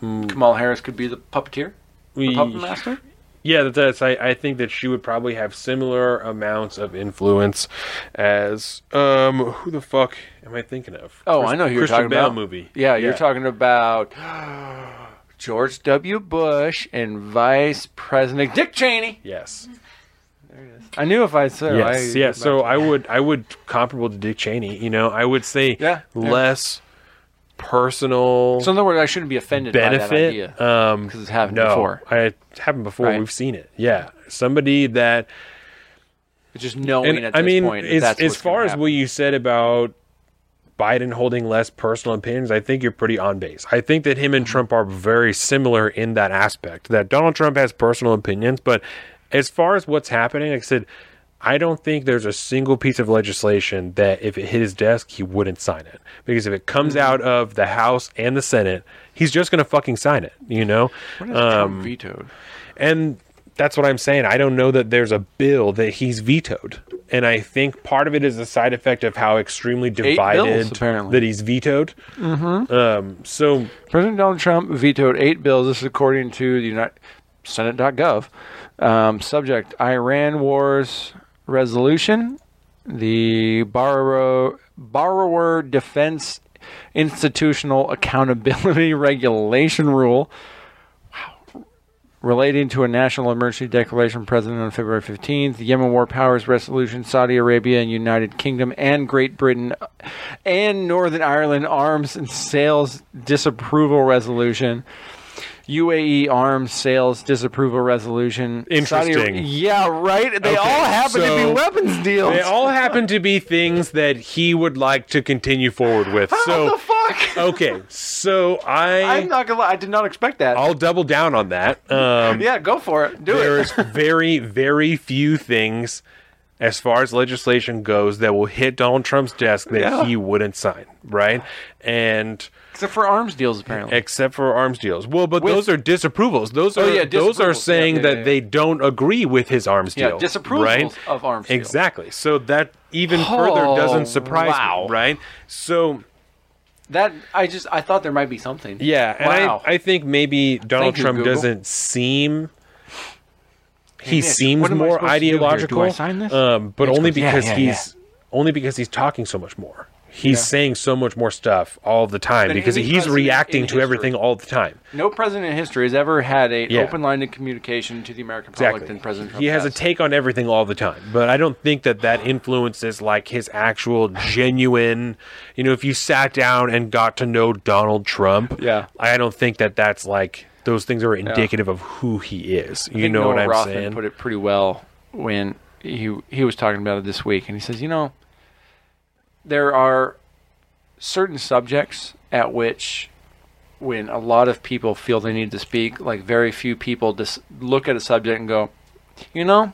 Kamala Harris could be the puppeteer, the puppet master? Yeah, that- that's. I, I think that she would probably have similar amounts of influence as um who the fuck am I thinking of? Oh, Chris- I know who you're Christian talking Bale about. movie. Yeah, you're talking about George W. Bush and Vice President Dick Cheney. Yes. There it is. I knew if I said it, Yes. I, yeah. So I would I would comparable to Dick Cheney. You know, I would say Yeah, yeah. less personal So in other words, I shouldn't be offended by that benefit. idea. Um, it's happened no, before. I, it's happened before. Right. We've seen it. Yeah, somebody that just knowing and at I mean, point as, that's as far as happen. what you said about Biden holding less personal opinions, I think you're pretty on base. I think that him and Mm-hmm. Trump are very similar in that aspect. That Donald Trump has personal opinions, but as far as what's happening, like I said, I don't think there's a single piece of legislation that if it hit his desk, he wouldn't sign it. Because if it comes Mm-hmm. out of the House and the Senate, he's just going to fucking sign it, you know? What Trump Um, vetoed? and that's what I'm saying. I don't know that there's a bill that he's vetoed. And I think part of it is a side effect of how extremely divided bills, apparently. that he's vetoed. Mm-hmm. Um, so President Donald Trump vetoed eight bills. This is according to the United Senate.gov. Um, subject: Iran wars resolution, the borrower borrower defense institutional accountability regulation rule. Relating to a national emergency declaration president on February 15th, The Yemen War Powers Resolution, Saudi Arabia and United Kingdom and Great Britain and Northern Ireland Arms and Sales Disapproval Resolution, UAE Arms Sales Disapproval Resolution. Saudi- Interesting. yeah, right? They Okay, all happen to be weapons deals. they all happen to be things that he would like to continue forward with. so the fuck? okay, so I I'm not gonna lie, I did not expect that. I'll double down on that. Um, yeah, go for it. Do there's it. There's very, very few things as far as legislation goes that will hit Donald Trump's desk that Yeah. he wouldn't sign, right? And Except for arms deals, apparently. except for arms deals. Well, but With- those are disapprovals. Those are Oh, yeah, those are saying Yeah, yeah, that they don't agree with his arms deal. Yeah, deal. disapprovals right? of arms deal. Exactly. So that even further Oh, doesn't surprise wow. me, right? So that I just I thought there might be something. yeah, and Wow. I I think maybe Donald Thank Trump Google. doesn't seem he seems what am I more do ideological. Do I sign this? Um, but Mitch only goes, "Yeah, because yeah, he's only because he's talking so much more. He's Yeah. saying so much more stuff all the time because he's reacting to history. everything all the time. No president in history has ever had an Yeah. open line of communication to the American public Exactly. than President Trump he has a take on everything all the time, but I don't think that that influences like his actual genuine. You know, if you sat down and got to know Donald Trump, Yeah. I don't think that that's like those things are indicative of who he is. You know Noah what I'm Rothman saying? put it pretty well when he he was talking about it this week, and he says, you know, there are certain subjects at which, when a lot of people feel they need to speak, like very few people just look at a subject and go, you know,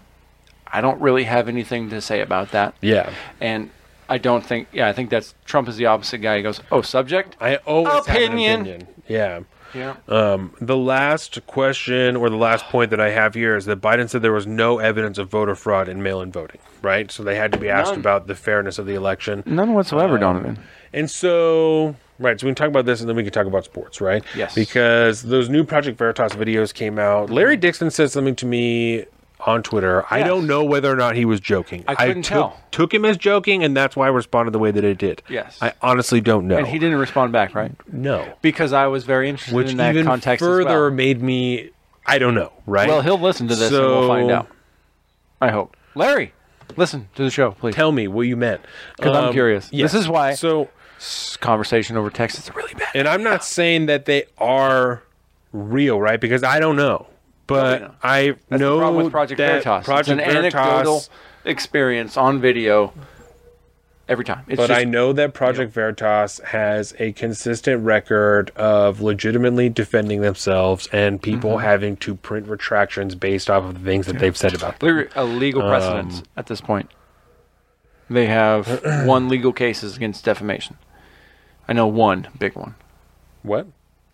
I don't really have anything to say about that, yeah, and. I don't think. Yeah, I think that's Trump is the opposite guy. He goes, "Oh, subject, I always Opinion. have an opinion. Yeah. Yeah, Um, the last question or the last point that I have here is that Biden said there was no evidence of voter fraud in mail-in voting, right? So they had to be asked None. about the fairness of the election. none whatsoever, Donovan." And so, right, so we can talk about this and then we can talk about sports, right? Yes. Because those new Project Veritas videos came out. Larry Dixon said something to me on Twitter. I don't know whether or not he was joking. I couldn't took, tell. took him as joking, and that's why I responded the way that I did. Yes. I honestly don't know. And he didn't respond back, right? No. Because I was very interested Which in that even context further well. made me, I don't know, right? Well, he'll listen to this and we'll find out. I hope. Larry, listen to the show, please. Tell me what you meant. 'Cause I'm Um, curious. yes. This is why- So, conversation over text is really bad. and I'm not saying that they are real, right? Because I don't know. But. I That's know the problem with Project that Veritas. Project it's an Veritas, anecdotal experience on video every time. It's but just, I know that Project Veritas has a consistent record of legitimately defending themselves and people Mm-hmm. having to print retractions based off of the things that they've said about them. a legal Um, at this point. They have won legal cases against defamation. I know one big one. What?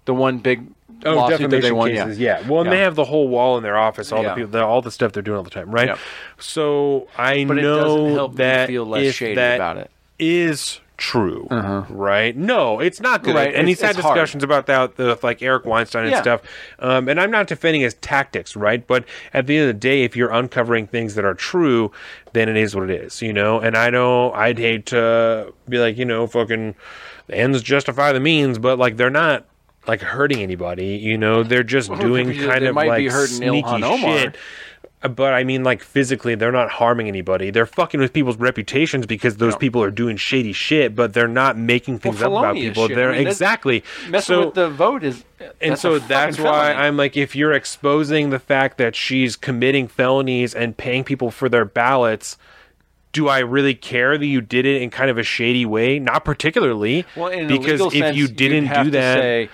The one big Oh, defamation they won. cases. yeah. Yeah. Well, and Yeah. they have the whole wall in their office, all Yeah. the people, the, all the stuff they're doing all the time, right? So I But know that feel less if shady that about it. is true, right? No, it's not good. Uh-huh. Right, And he's had it's hard. discussions about that with like Eric Weinstein and Yeah. stuff. Um, and I'm not defending his tactics, right? But at the end of the day, if you're uncovering things that are true, then it is what it is, you know. And I know I'd hate to be like, you know, fucking the ends justify the means, but like they're not. Like hurting anybody, you know, they're just doing they kind of like sneaky shit. But I mean, like physically, they're not harming anybody. They're fucking with people's reputations because those No. people are doing shady shit. But they're not making things up about people. shit. They're mean, exactly Messing so. with the vote is and so that's why felony. I'm like, if you're exposing the fact that she's committing felonies and paying people for their ballots, do I really care that you did it in kind of a shady way? Not particularly, Well, because if sense, you didn't do that, say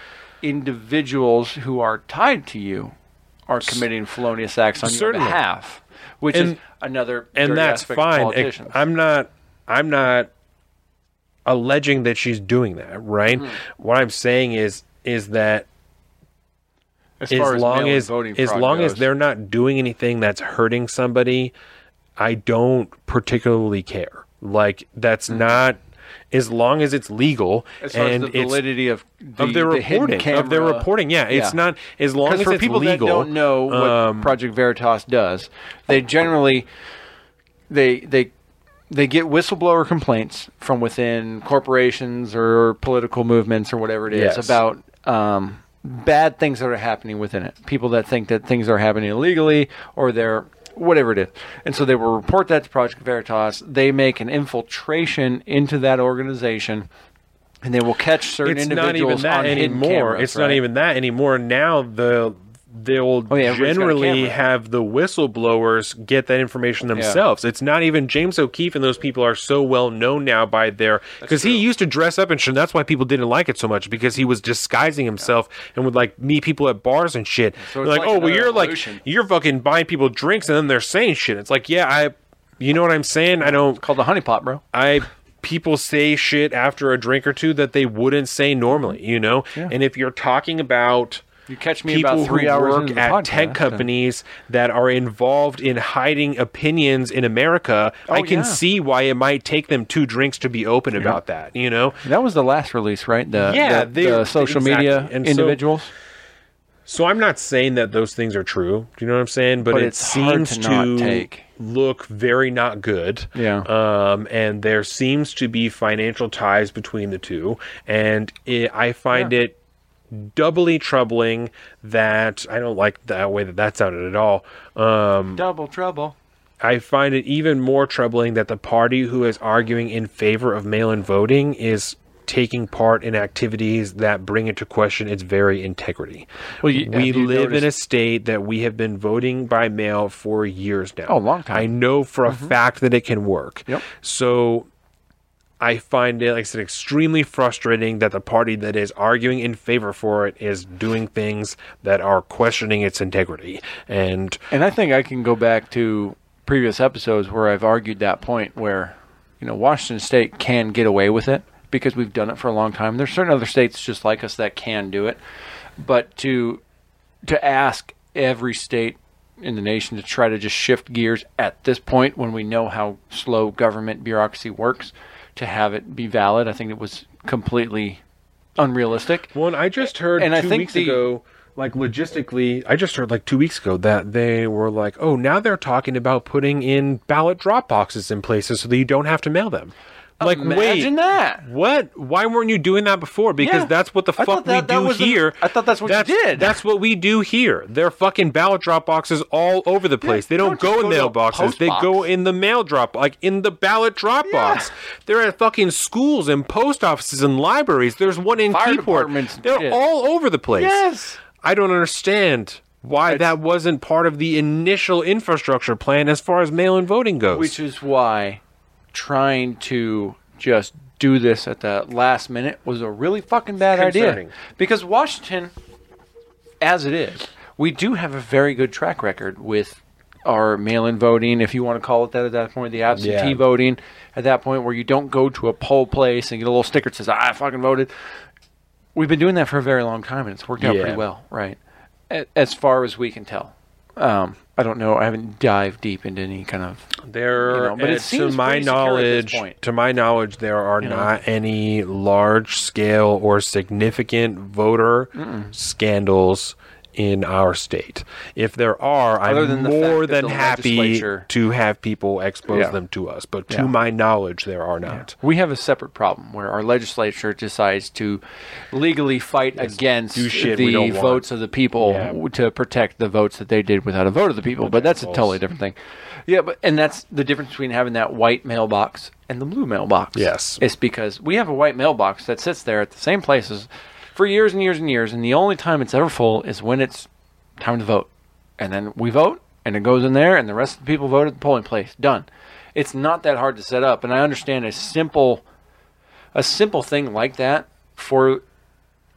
individuals who are tied to you are committing felonious acts on Certainly. your behalf, which is another and that's fine. politicians. I'm not. I'm not alleging that she's doing that. Right. Hmm. What I'm saying is is that As as, far as long as voting as long as they're not doing anything that's hurting somebody, I don't particularly care. Like that's not as long as it's legal. As far and as the validity of the, of their the reporting of their reporting. Yeah, it's Yeah. not as long as for it's people legal. that don't know what um, Project Veritas does, they generally they they they get whistleblower complaints from within corporations or political movements or whatever it is Yes. about um, bad things that are happening within it. People that think that things are happening illegally or they're whatever it is. And so they will report that to Project Veritas. They make an infiltration into that organization. And they will catch certain it's not even that on anymore. cameras, it's not even that anymore. Now the they'll Oh, yeah, everybody's got a generally have the whistleblowers get that information themselves. It's not even James O'Keefe and those people are so well known now by their because he used to dress up and shit. and That's why people didn't like it so much because he was disguising himself and would like meet people at bars and shit. So like, like oh, well, you're like you're fucking buying people drinks and then they're saying shit. It's like, yeah, I, you know what I'm saying? I don't. called the honeypot, bro. I people say shit after a drink or two that they wouldn't say normally, you know. And if you're talking about You catch me people about three who hours work at podcast, tech and- companies that are involved in hiding opinions in America, I Oh, can yeah. see why it might take them two drinks to be open about that, you know. That was the last release, right? The Yeah, the, the social exactly. media And individuals. So I'm not saying that those things are true. Do you know what I'm saying? But, But it seems to take. look very not good. Yeah. Um, and there seems to be financial ties between the two, and it, I find Yeah. it doubly troubling that I don't like that way that that sounded at all. Um, Double trouble. I find it even more troubling that the party who is arguing in favor of mail-in voting is taking part in activities that bring into question its very integrity. Well, you- we have you live in a state that we have been voting by mail for years now. Oh, long time. I know for a fact that it can work. Yep. So I find it, like I said, extremely frustrating that the party that is arguing in favor for it is doing things that are questioning its integrity. And And I think I can go back to previous episodes where I've argued that point where, you know, Washington State can get away with it because we've done it for a long time. There's certain other states just like us that can do it, but to to ask every state in the nation to try to just shift gears at this point when we know how slow government bureaucracy works to have it be valid, I think it was completely unrealistic. Well, and I just heard And I two think weeks the- ago, like logistically, I just heard like two weeks ago that they were like, oh, now they're talking about putting in ballot drop boxes in places so that you don't have to mail them. Like, Imagine wait, that. what? Why weren't you doing that before? Because Yeah. that's what the I fuck thought that- we that do was the- here. I thought that's what you did. That's what we do here. They're fucking ballot drop boxes all over the place. they don't, don't just go in go to a mailboxes. post They go in the mail drop, like in the ballot drop box. They're at fucking schools and post offices and libraries. There's one in Fire Keyport. departments and They're shit. all over the place. Yes. I don't understand why that wasn't part of the initial infrastructure plan as far as mail-in voting goes. Which is why trying to just do this at the last minute was a really fucking bad Concerning. idea. Because Washington, as it is, we do have a very good track record with our mail-in voting, if you want to call it that at that point, the absentee Yeah. voting at that point where you don't go to a poll place and get a little sticker that says, "I fucking voted." We've been doing that for a very long time, and it's worked out Yeah. pretty well, right? As far as we can tell. Um, I don't know. I haven't dived deep into any kind of There, You know, but it uh, seems to my pretty at this knowledge, point. to my knowledge, there are You know? not any large scale or significant voter scandals in our state. If there are, Other I'm than the more fact that than the happy legislature- to have people expose Yeah. them to us. But to Yeah. my knowledge, there are not. We have a separate problem where our legislature decides to legally fight against do shit we the don't want. votes of the people Yeah. w- to protect the votes that they did without a vote of the people. But that's a totally different thing. Yeah, but and that's the difference between having that white mailbox and the blue mailbox. Yes. It's because we have a white mailbox that sits there at the same places for years and years and years, and the only time it's ever full is when it's time to vote. And then we vote, and it goes in there, and the rest of the people vote at the polling place. Done. It's not that hard to set up, and I understand a simple, a simple thing like that for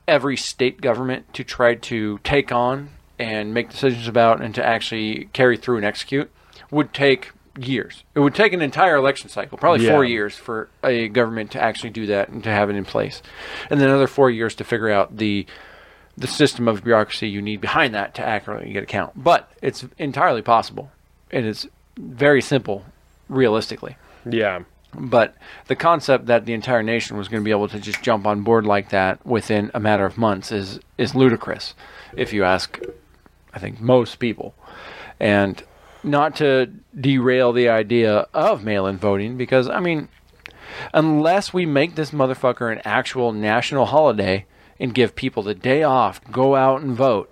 every state government to try to take on and make decisions about, and to actually carry through and execute would take years. It would take an entire election cycle, probably four years, for a government to actually do that and to have it in place, and then another four years to figure out the the system of bureaucracy you need behind that to accurately get a count. But it's entirely possible. And It is very simple, realistically. Yeah. But the concept that the entire nation was going to be able to just jump on board like that within a matter of months is is ludicrous, if you ask, I think most people. And not to derail the idea of mail-in voting, because I mean, unless we make this motherfucker an actual national holiday and give people the day off, go out and vote.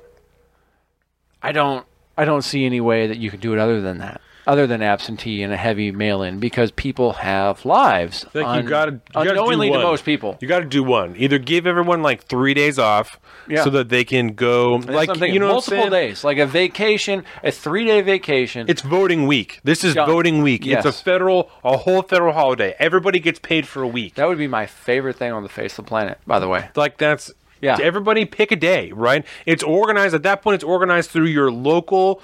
I don't I don't see any way that you could do it other than that. Other than absentee and a heavy mail-in, because people have lives. Un- you gotta, you gotta unknowingly to most people. You got to do one. Either give everyone like three days off, Yeah. so that they can go. Like you know, multiple what I'm days, like a vacation, a three-day vacation. It's voting week. This is Yeah. voting week. Yes. It's a federal, a whole federal holiday. Everybody gets paid for a week. that would be my favorite thing on the face of the planet. By the way, like that's Yeah. Everybody pick a day, right? It's organized at that point. It's organized through your local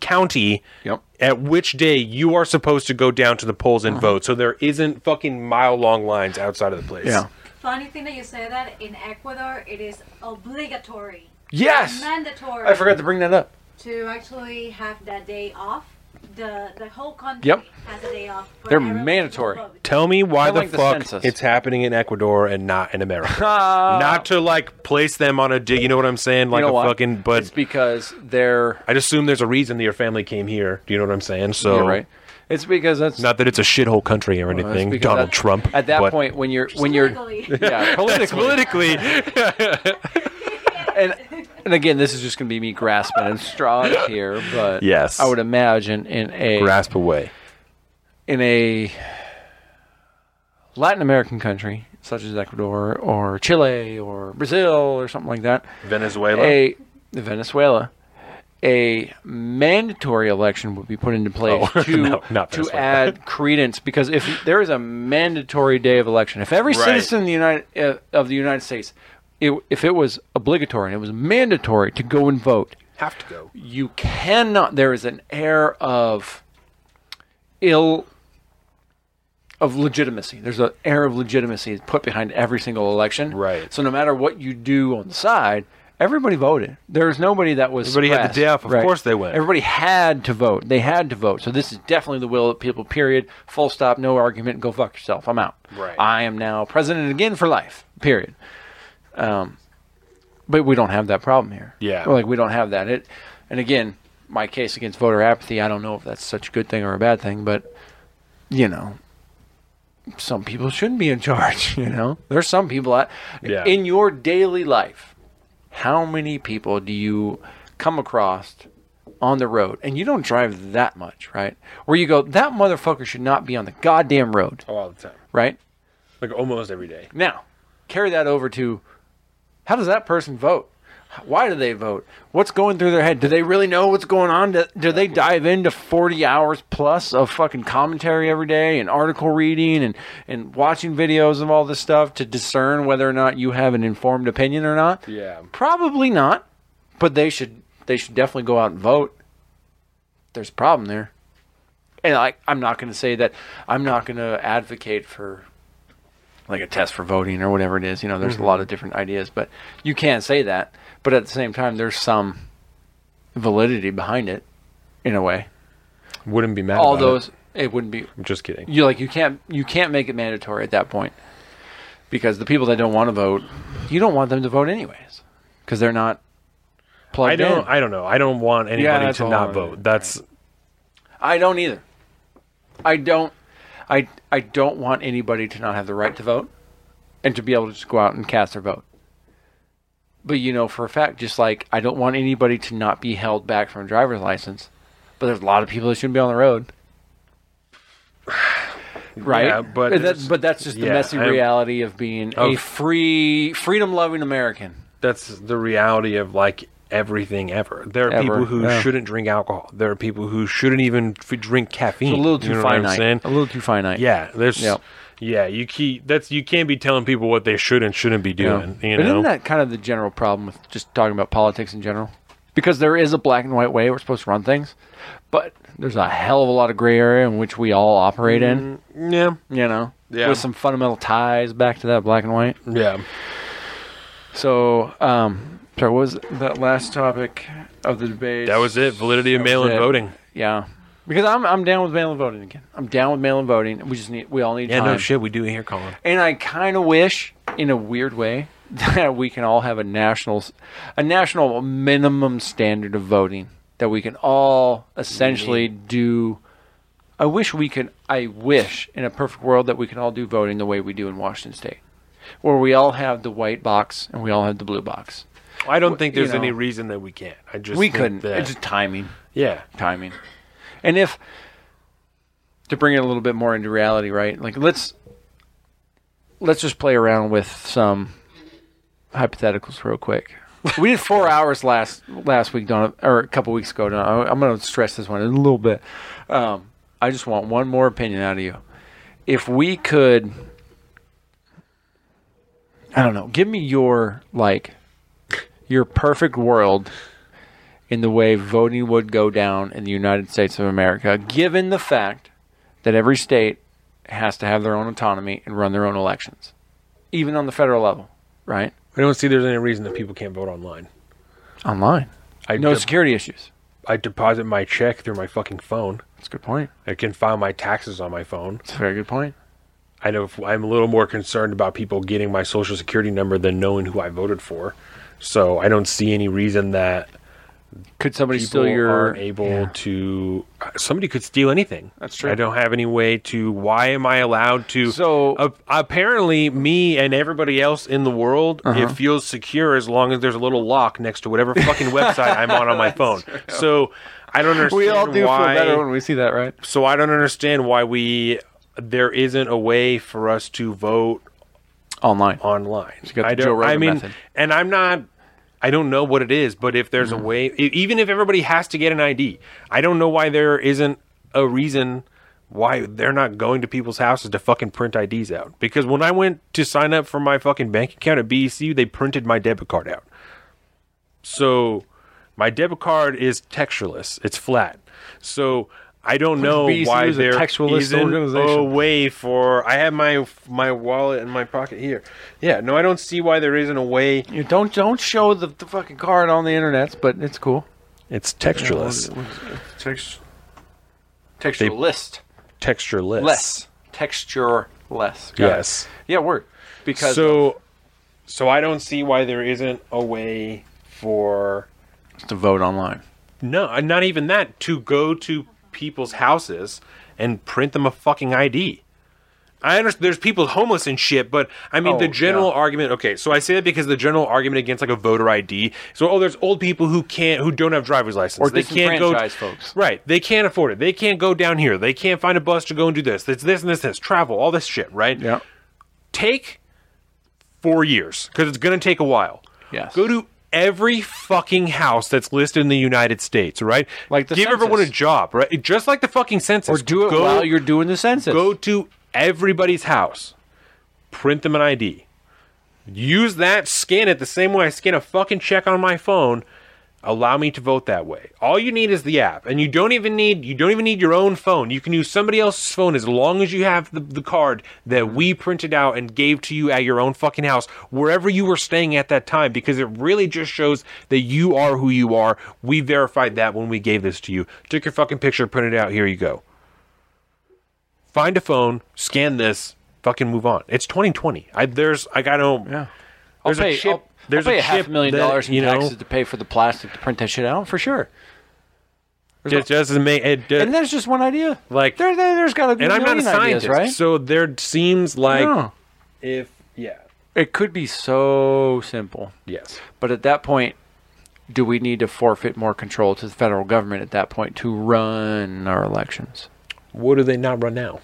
county. Yep. At which day you are supposed to go down to the polls and uh-huh. vote, so there isn't fucking mile long lines outside of the place. Yeah. Funny thing that you say that in Ecuador, it is obligatory. Yes! Mandatory. I forgot to bring that up. to actually have that day off. The the whole country Yep. has a day off. for They're everyone to mandatory. vote. Tell me why Kinda the like the fuck census. it's happening in Ecuador and not in America. Ah. not to like place them on a dig. You know what I'm saying? Like you know a what? fucking. But it's because they're I just assume there's a reason that your family came here. Do you know what I'm saying? So You're right. It's because that's Not that it's a shithole country or Well, it's anything. because Donald at- Trump. At that but- point, when you're when you're Legally. yeah politically, politically. And and again, this is just going to be me grasping at straws here, but Yes. I would imagine in a grasp away. in a Latin American country such as Ecuador or Chile or Brazil or something like that, Venezuela. a Venezuela, a mandatory election would be put into place Oh, to no, not to Venezuela. add credence because if there is a mandatory day of election, if every Right. citizen in the United uh, of the United States, it, if it was obligatory and it was mandatory to go and vote, have to go. you cannot. There is an air of ill of legitimacy. There's an air of legitimacy put behind every single election. Right. So no matter what you do on the side, everybody voted. There's nobody that was. Everybody had the day off. Of Right. course they went. Everybody had to vote. They had to vote. So this is definitely the will of the people. Period. Full stop. No argument. Go fuck yourself. I'm out. Right. I am now president again for life. Period. Um, but we don't have that problem here. Yeah. Like we don't have that. It, and again, my case against voter apathy. I don't know if that's such a good thing or a bad thing, but you know, some people shouldn't be in charge. You know, there's some people that Yeah. in your daily life. How many people do you come across on the road, and you don't drive that much, right? Where you go, that motherfucker should not be on the goddamn road, Oh, all the time. right? Like almost every day. Now, carry that over to how does that person vote? Why do they vote? What's going through their head? Do they really know what's going on? Do, do they dive into 40 hours plus of fucking commentary every day and article reading and, and watching videos of all this stuff to discern whether or not you have an informed opinion or not? Yeah. Probably not, but they should they should definitely go out and vote. There's a problem there. And I, I'm not going to say that I'm not going to advocate for like a test for voting or whatever it is. You know, there's a mm-hmm. lot of different ideas, but you can't say that. But at the same time, there's some validity behind it, in a way. Wouldn't be mad. All those, It. it wouldn't be. I'm just kidding. You like you can't you can't make it mandatory at that point because the people that don't want to vote, you don't want them to vote anyways because they're not plugged I don't. in. I don't know. I don't want anybody that's to not vote. That's I don't either. I don't. I I don't want anybody to not have the right to vote, and to be able to just go out and cast their vote. But you know, for a fact, just like I don't want anybody to not be held back from a driver's license. But there's a lot of people that shouldn't be on the road. Right, Yeah, but that, but that's just the yeah, messy I'm- reality of being a Of- free, freedom-loving American. that's the reality of like everything ever. There are Ever, people who yeah. shouldn't drink alcohol. There are people who shouldn't even f- drink caffeine. It's a little You too know what I'm finite. A little too finite. Yeah, there's. Yep. Yeah, you keep that's you can't be telling people what they should and shouldn't be Yeah. doing. You but isn't that kind of the general problem with just talking about politics in general? Because there is a black and white way we're supposed to run things, but there's a hell of a lot of gray area in which we all operate in. yeah, You know, Yeah. with some fundamental ties back to that black and white. yeah. So, um, So what was that last topic of the debate? That was it. Validity of mail-in voting. Yeah, because I'm I'm down with mail-in voting again. I'm down with mail-in voting. We just need we all need Yeah, time. no shit. We do here, Colin. And I kind of wish, in a weird way, that we can all have a national, a national minimum standard of voting that we can all essentially do. I wish we could. I wish in a perfect world that we can all do voting the way we do in Washington State, where we all have the white box and we all have the blue box. I don't think you there's know. any reason that we can't. I just we couldn't. That, It's just timing yeah. timing. And if to bring it a little bit more into reality, right? Like let's let's just play around with some hypotheticals real quick. We did four hours last last week, Donna, or a couple weeks ago. Donna. I'm going to stress this one a little bit. Um, I just want one more opinion out of you. If we could, I don't know, give me your like your perfect world in the way voting would go down in the United States of America, given the fact that every state has to have their own autonomy and run their own elections, even on the federal level, right? I don't see there's any reason that people can't vote online. Online. I No de- security issues. I deposit my check through my fucking phone. That's a good point. I can file my taxes on my phone. That's a very good point. I know if, I'm a little more concerned about people getting my social security number than knowing who I voted for. So I don't see any reason that Could somebody steal your able to. Somebody could steal anything. That's true. I don't have any way to. Why am I allowed to? So- uh, apparently, me and everybody else in the world, Uh-huh. it feels secure as long as there's a little lock next to whatever fucking website I'm on on my phone. So I don't understand We all do why. feel better when we see that, right? So I don't understand why we there isn't a way for us to vote Online. online. you got the I Joe don't. I Rogan mean, method. and I'm not. I don't know what it is, but if there's Mm-hmm. a way, e- even if everybody has to get an ID, I don't know why there isn't a reason why they're not going to people's houses to fucking print IDs out. Because when I went to sign up for my fucking bank account at BECU, they printed my debit card out. So my debit card is textureless; it's flat. So I don't know BECU why is a there textualist isn't a organization. way for. I have my my wallet in my pocket here. Yeah, no, I don't see why there isn't a way. You don't don't show the, the fucking card on the internet, but it's cool. It's textureless, Text, texture list. textureless. Less. Texture less. Got it. Yes. Yeah, word. Because So, so I don't see why there isn't a way for to vote online. no, uh, not even that to go to people's houses and print them a fucking ID. I understand there's people homeless and shit, but I mean Oh, the general yeah. argument. Okay, so I say that because the general argument against like a voter ID. So oh, there's old people who can't, who don't have driver's license, Or they can't go. folks. Right, they can't afford it. They can't go down here. They can't find a bus to go and do this. It's this and this, this travel, all this shit. Right. Yeah. Take four years because it's to take a while. Yes. Go to every fucking house that's listed in the United States, right? Like the give everyone a job, right? Just like the fucking census. Or do it go, while you're doing the census. go to everybody's house, print them an ID, use that, scan it the same way I scan a fucking check on my phone. Allow me to vote that way. All you need is the app, and you don't even need you don't even need your own phone. You can use somebody else's phone as long as you have the, the card that we printed out and gave to you at your own fucking house, wherever you were staying at that time, because it really just shows that you are who you are. We verified that when we gave this to you. Took your fucking picture, printed it out. Here you go find a phone, scan this, fucking move on. It's 2020. I there's I got to Yeah. I'll There's a pay, chip- I'll, there's I'll pay a half a million that, dollars in you know- taxes to pay for the plastic to print that shit out for sure. it doesn't make it And there's just one idea. like There, there, has got to be and I'm not a scientist, ideas, right? so there seems like No. if yeah It could be so simple. yes But at that point, do we need to forfeit more control to the federal government at that point to run our elections? what do they not run now?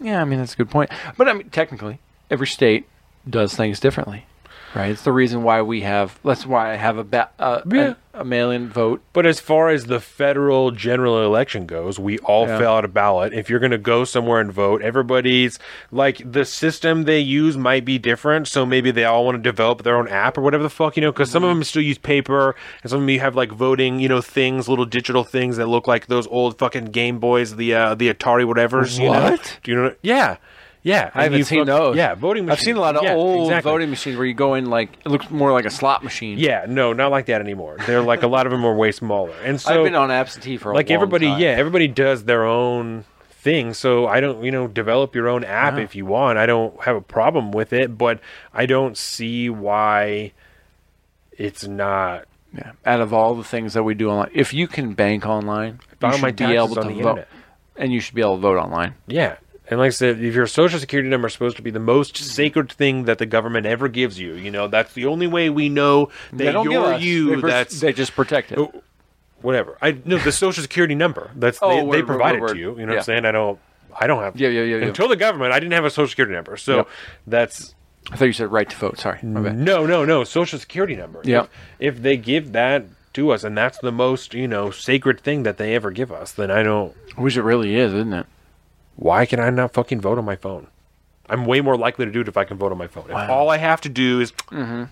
Yeah, I mean that's a good point. But I mean, technically, every state does things differently, right? It's the reason why we have. That's why I have a ba- uh, Yeah. a, a mail-in vote. But as far as the federal general election goes, we all Yeah. fill out a ballot. If you're going to go somewhere and vote, everybody's like the system they use might be different. So maybe they all want to develop their own app or whatever the fuck, you know, because some Mm-hmm. of them still use paper and some of them have like voting, you know, things, little digital things that look like those old fucking Game Boys, the uh, the Atari whatever's, you know. What? Do you know? Yeah. Yeah, I haven't seen fuck- those. Yeah, voting machines. I've seen a lot of Yeah, old exactly. voting machines where you go in like it looks more like a slot machine. Yeah, no, not like that anymore. They're like a lot of them are way smaller, and so I've been on absentee for a like everybody, time. yeah, everybody does their own thing. So I don't, you know, develop your own app if you want. I don't have a problem with it, but I don't see why it's not. Yeah. Out of all the things that we do online, if you can bank online, you should be able to vote, internet. and you should be able to vote online. Yeah. And like I said, if your social security number is supposed to be the most mm-hmm. sacred thing that the government ever gives you, you know, that's the only way we know They that you're you. They pers- that's they just protect it. Oh, whatever. I no the social security number. That's Oh, they, word, they word, provide it word, to you. You know Yeah. what I'm saying? I don't. I don't have. Yeah, yeah, yeah, yeah. Until the government, I didn't have a social security number. So Yep. that's I thought you said right to vote. Sorry, my bad. no, no, no. Social security number. Yep. If, if they give that to us, and that's the most you know sacred thing that they ever give us, then I don't. Which it really is, isn't it? Why can I not fucking vote on my phone? I'm way more likely to do it if I can vote on my phone. If all I have to do is Mm-hmm.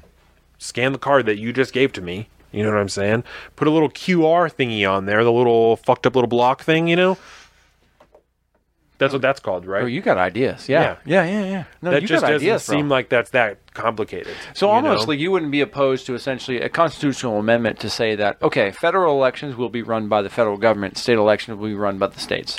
scan the card that you just gave to me. You know what I'm saying? Put a little QR thingy on there, the little fucked up little block thing. You know. That's what that's called, right? Oh, you got ideas. Yeah, yeah, yeah, yeah. No, that you just got doesn't ideas, seem like that's that complicated. So almost know? like you wouldn't be opposed to essentially a constitutional amendment to say that okay, federal elections will be run by the federal government, state elections will be run by the states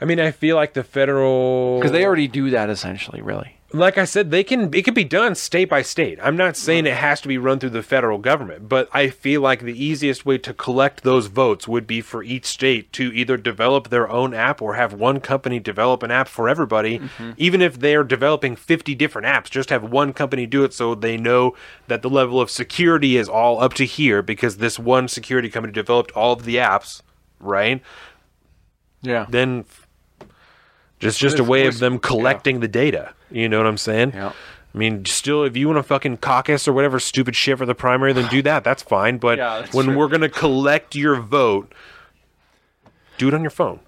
I mean, I feel like the federal because they already do that essentially, really. like I said, they can it can be done state by state. I'm not saying it has to be run through the federal government, but I feel like the easiest way to collect those votes would be for each state to either develop their own app or have one company develop an app for everybody. Mm-hmm. Even if they're developing 50 different apps, just have one company do it so they know that the level of security is all up to here because this one security company developed all of the apps, right? Yeah. Then just just a way of them collecting the data. You know what I'm saying? Yeah. I mean, still, if you want to fucking caucus or whatever stupid shit for the primary, then do that. That's fine. But Yeah, that's when true. we're gonna collect your vote, do it on your phone.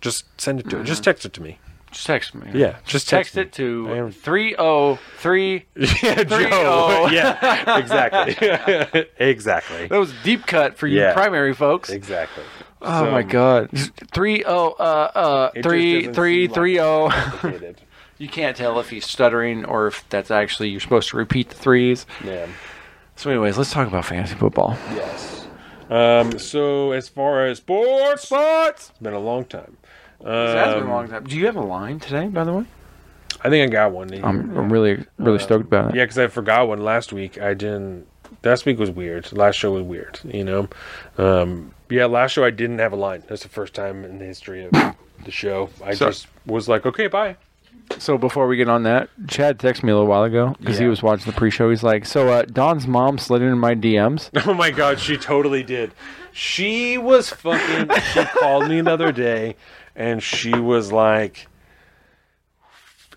Just send it to. Mm-hmm. Just text it to me. Just text me. Yeah, just text, text it to three oh three. Yeah, oh. Joe. oh. yeah, exactly. exactly. That was deep cut for you Yeah. primary folks. Exactly. Oh So, my god. Three oh uh uh three three seem like three oh. You can't tell if he's stuttering or if that's actually you're supposed to repeat the threes. Yeah. So, anyways, let's talk about fantasy football. Yes. Um. So as far as sports, sports, it's been a long time. Um, It has been a long time. Do you have a line today, by the way? I think I got one. I'm, I'm really really stoked about it. Yeah, because I forgot one last week. I didn't. Last week was weird. Last show was weird. You know. Um. Yeah, last show I didn't have a line. That's the first time in the history of the show. I So- just was like, okay, bye. So before we get on that, Chad texted me a little while ago because he Yeah. was watching the pre-show. He's like, "So uh, Don's mom slid into my DMs." Oh my god, she totally did. She was fucking. she called me the other day, and she was like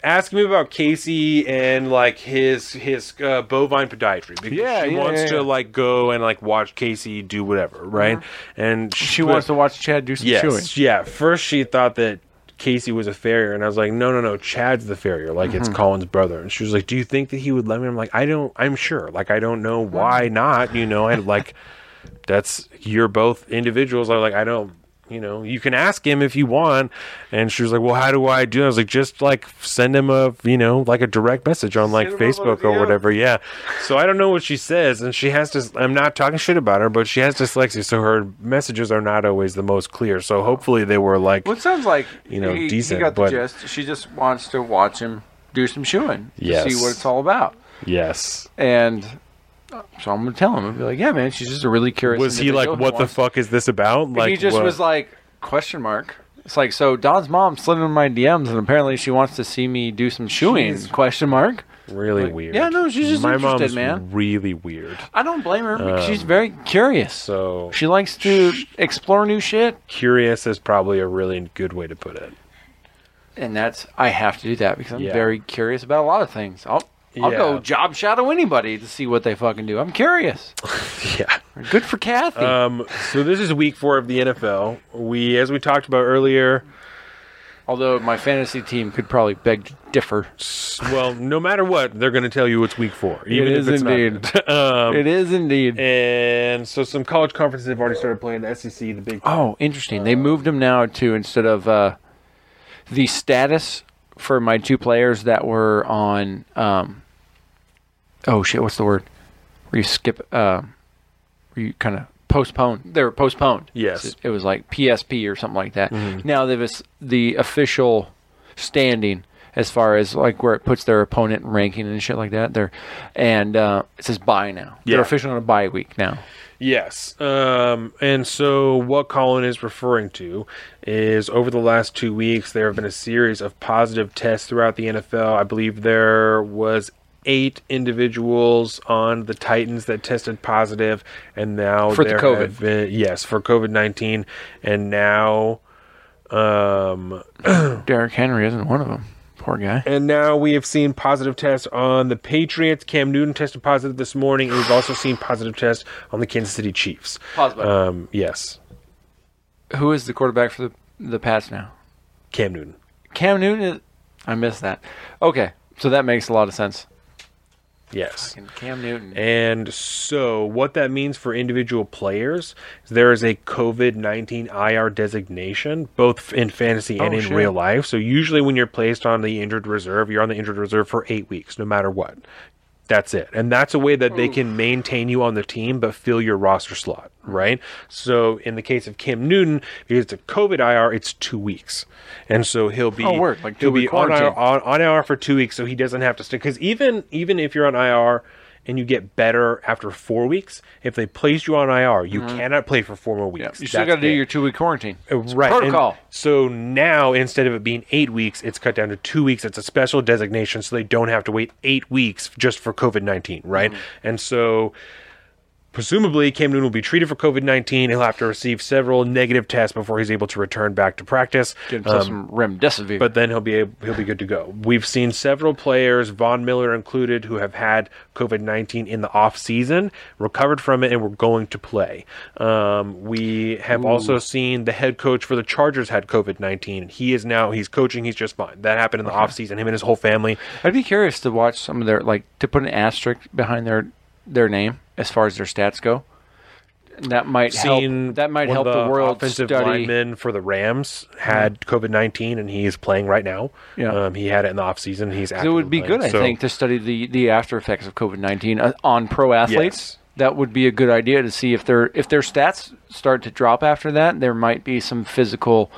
asking me about Casey and like his his uh, bovine podiatry because Yeah, she yeah, wants yeah, to like go and like watch Casey do whatever, right? And She wants to watch Chad do some yes, chewing. yeah. First, she thought that Casey was a farrier, and I was like, no, no, no, Chad's the farrier. Like it's Colin's brother. And she was like, do you think that he would let me? I'm like, I don't. I'm sure. Like I don't know why not. You know, I like that's you're both individuals. I'm like I don't. You know, you can ask him if you want. And she was like, well, how do I do? it? I was like, just like send him a you know like a direct message on like Send him a little Facebook or whatever. Yeah. So I don't know what she says, and she has to. I'm not talking shit about her, but she has dyslexia, so her messages are not always the most clear. So hopefully they were like, Well, it sounds like You know, he, decent, He got but- gist. She just wants to watch him do some shoeing. to Yes. see what it's all about. yes. And so I'm gonna tell him. I'll be like, "Yeah, man, she's just a really curious." Was he like, what the fuck is this about? Like he just what? was like, question mark. It's like, so Don's mom slid into my DMs, and apparently she wants to see me do some chewing. She's- Question mark. really like, weird. yeah, no, she's just my interested, mom's man. Really weird. I don't blame her. because she's very curious. So She likes to explore new shit, curious is probably a really good way to put it. and that's I have to do that because I'm Yeah. very curious about a lot of things. I'll I'll go job shadow anybody to see what they fucking do. I'm curious. Yeah. Good for Kathy. Um. So this is week four of the NFL. We, as we talked about earlier, Although my fantasy team could probably beg to differ. well, no matter what, they're going to tell you it's week four, even is if it's indeed. not. um, it is indeed. and so some college conferences have already started playing the SEC, the Big. Oh, interesting. They moved them now to instead of uh, the status for my two players that were on. Um, oh shit! What's the word? Where you skip? Uh, where you kind of postponed? They were postponed. Yes. it, it was like PSP or something like that. Mhm. Now they've the official standing as far as like where it puts their opponent ranking and shit like that. They're and uh, it says bye now. They're official on a bye week now. Yes. Um, and so what Colin is referring to is over the last two weeks, there have been a series of positive tests throughout the NFL. I believe there was eight individuals on the Titans that tested positive, and now For the there COVID. have been- yes, for COVID nineteen, and now, um, Derrick Henry isn't one of them. Poor guy. and now we have seen positive tests on the Patriots. Cam Newton tested positive this morning, and we've also seen positive tests on the Kansas City Chiefs. Pause button. Um, yes, Who is the quarterback for the the Pats now? Cam Newton. Cam Newton. Is, I missed that. Okay, so that makes a lot of sense. Yes. Cam Newton. And so, what that means for individual players is there is a COVID 19 IR designation, both in fantasy and Oh, in shit. real life. So, usually when you're placed on the injured reserve, you're on the injured reserve for eight weeks, no matter what. That's it. And that's a way that they hmm. can maintain you on the team but fill your roster slot, right? So, in the case of Cam Newton, because it's a COVID IR, it's two weeks. And so he'll be Oh, word, like he'll be on IR, on, on IR for two weeks, so he doesn't have to stay. Because even even if you're on IR and you get better after four weeks, if they place you on IR, you Mhm. cannot play for four more weeks. You still got to do your two week quarantine. It's right and protocol. so now instead of it being eight weeks, it's cut down to two weeks. It's a special designation, so they don't have to wait eight weeks just for COVID nineteen, right? Mm-hmm. And so. Presumably, Cam Newton will be treated for COVID 19. He'll have to receive several negative tests before he's able to return back to practice. Get himself some remdesivir. But then he'll be able, he'll be good to go. We've seen several players, Von Miller included, who have had COVID 19 in the off season, recovered from it, and were going to play. Um, we have Ooh. also seen the head coach for the Chargers had COVID 19. He is now he's coaching. He's just fine. That happened in the off season. Him and his whole family. I'd be curious to watch some of their like to put an asterisk behind their their name as far as their stats go. That might Seen help. That might help of the, world offensive study. lineman for the Rams had COVID nineteen and he is playing right now. Yeah. um, he had it in the off season. He's it would be actively good, I think, to study the, the after effects of COVID nineteen uh, on pro athletes. Yes. That would be a good idea to see if their if their stats start to drop after that. There might be some physical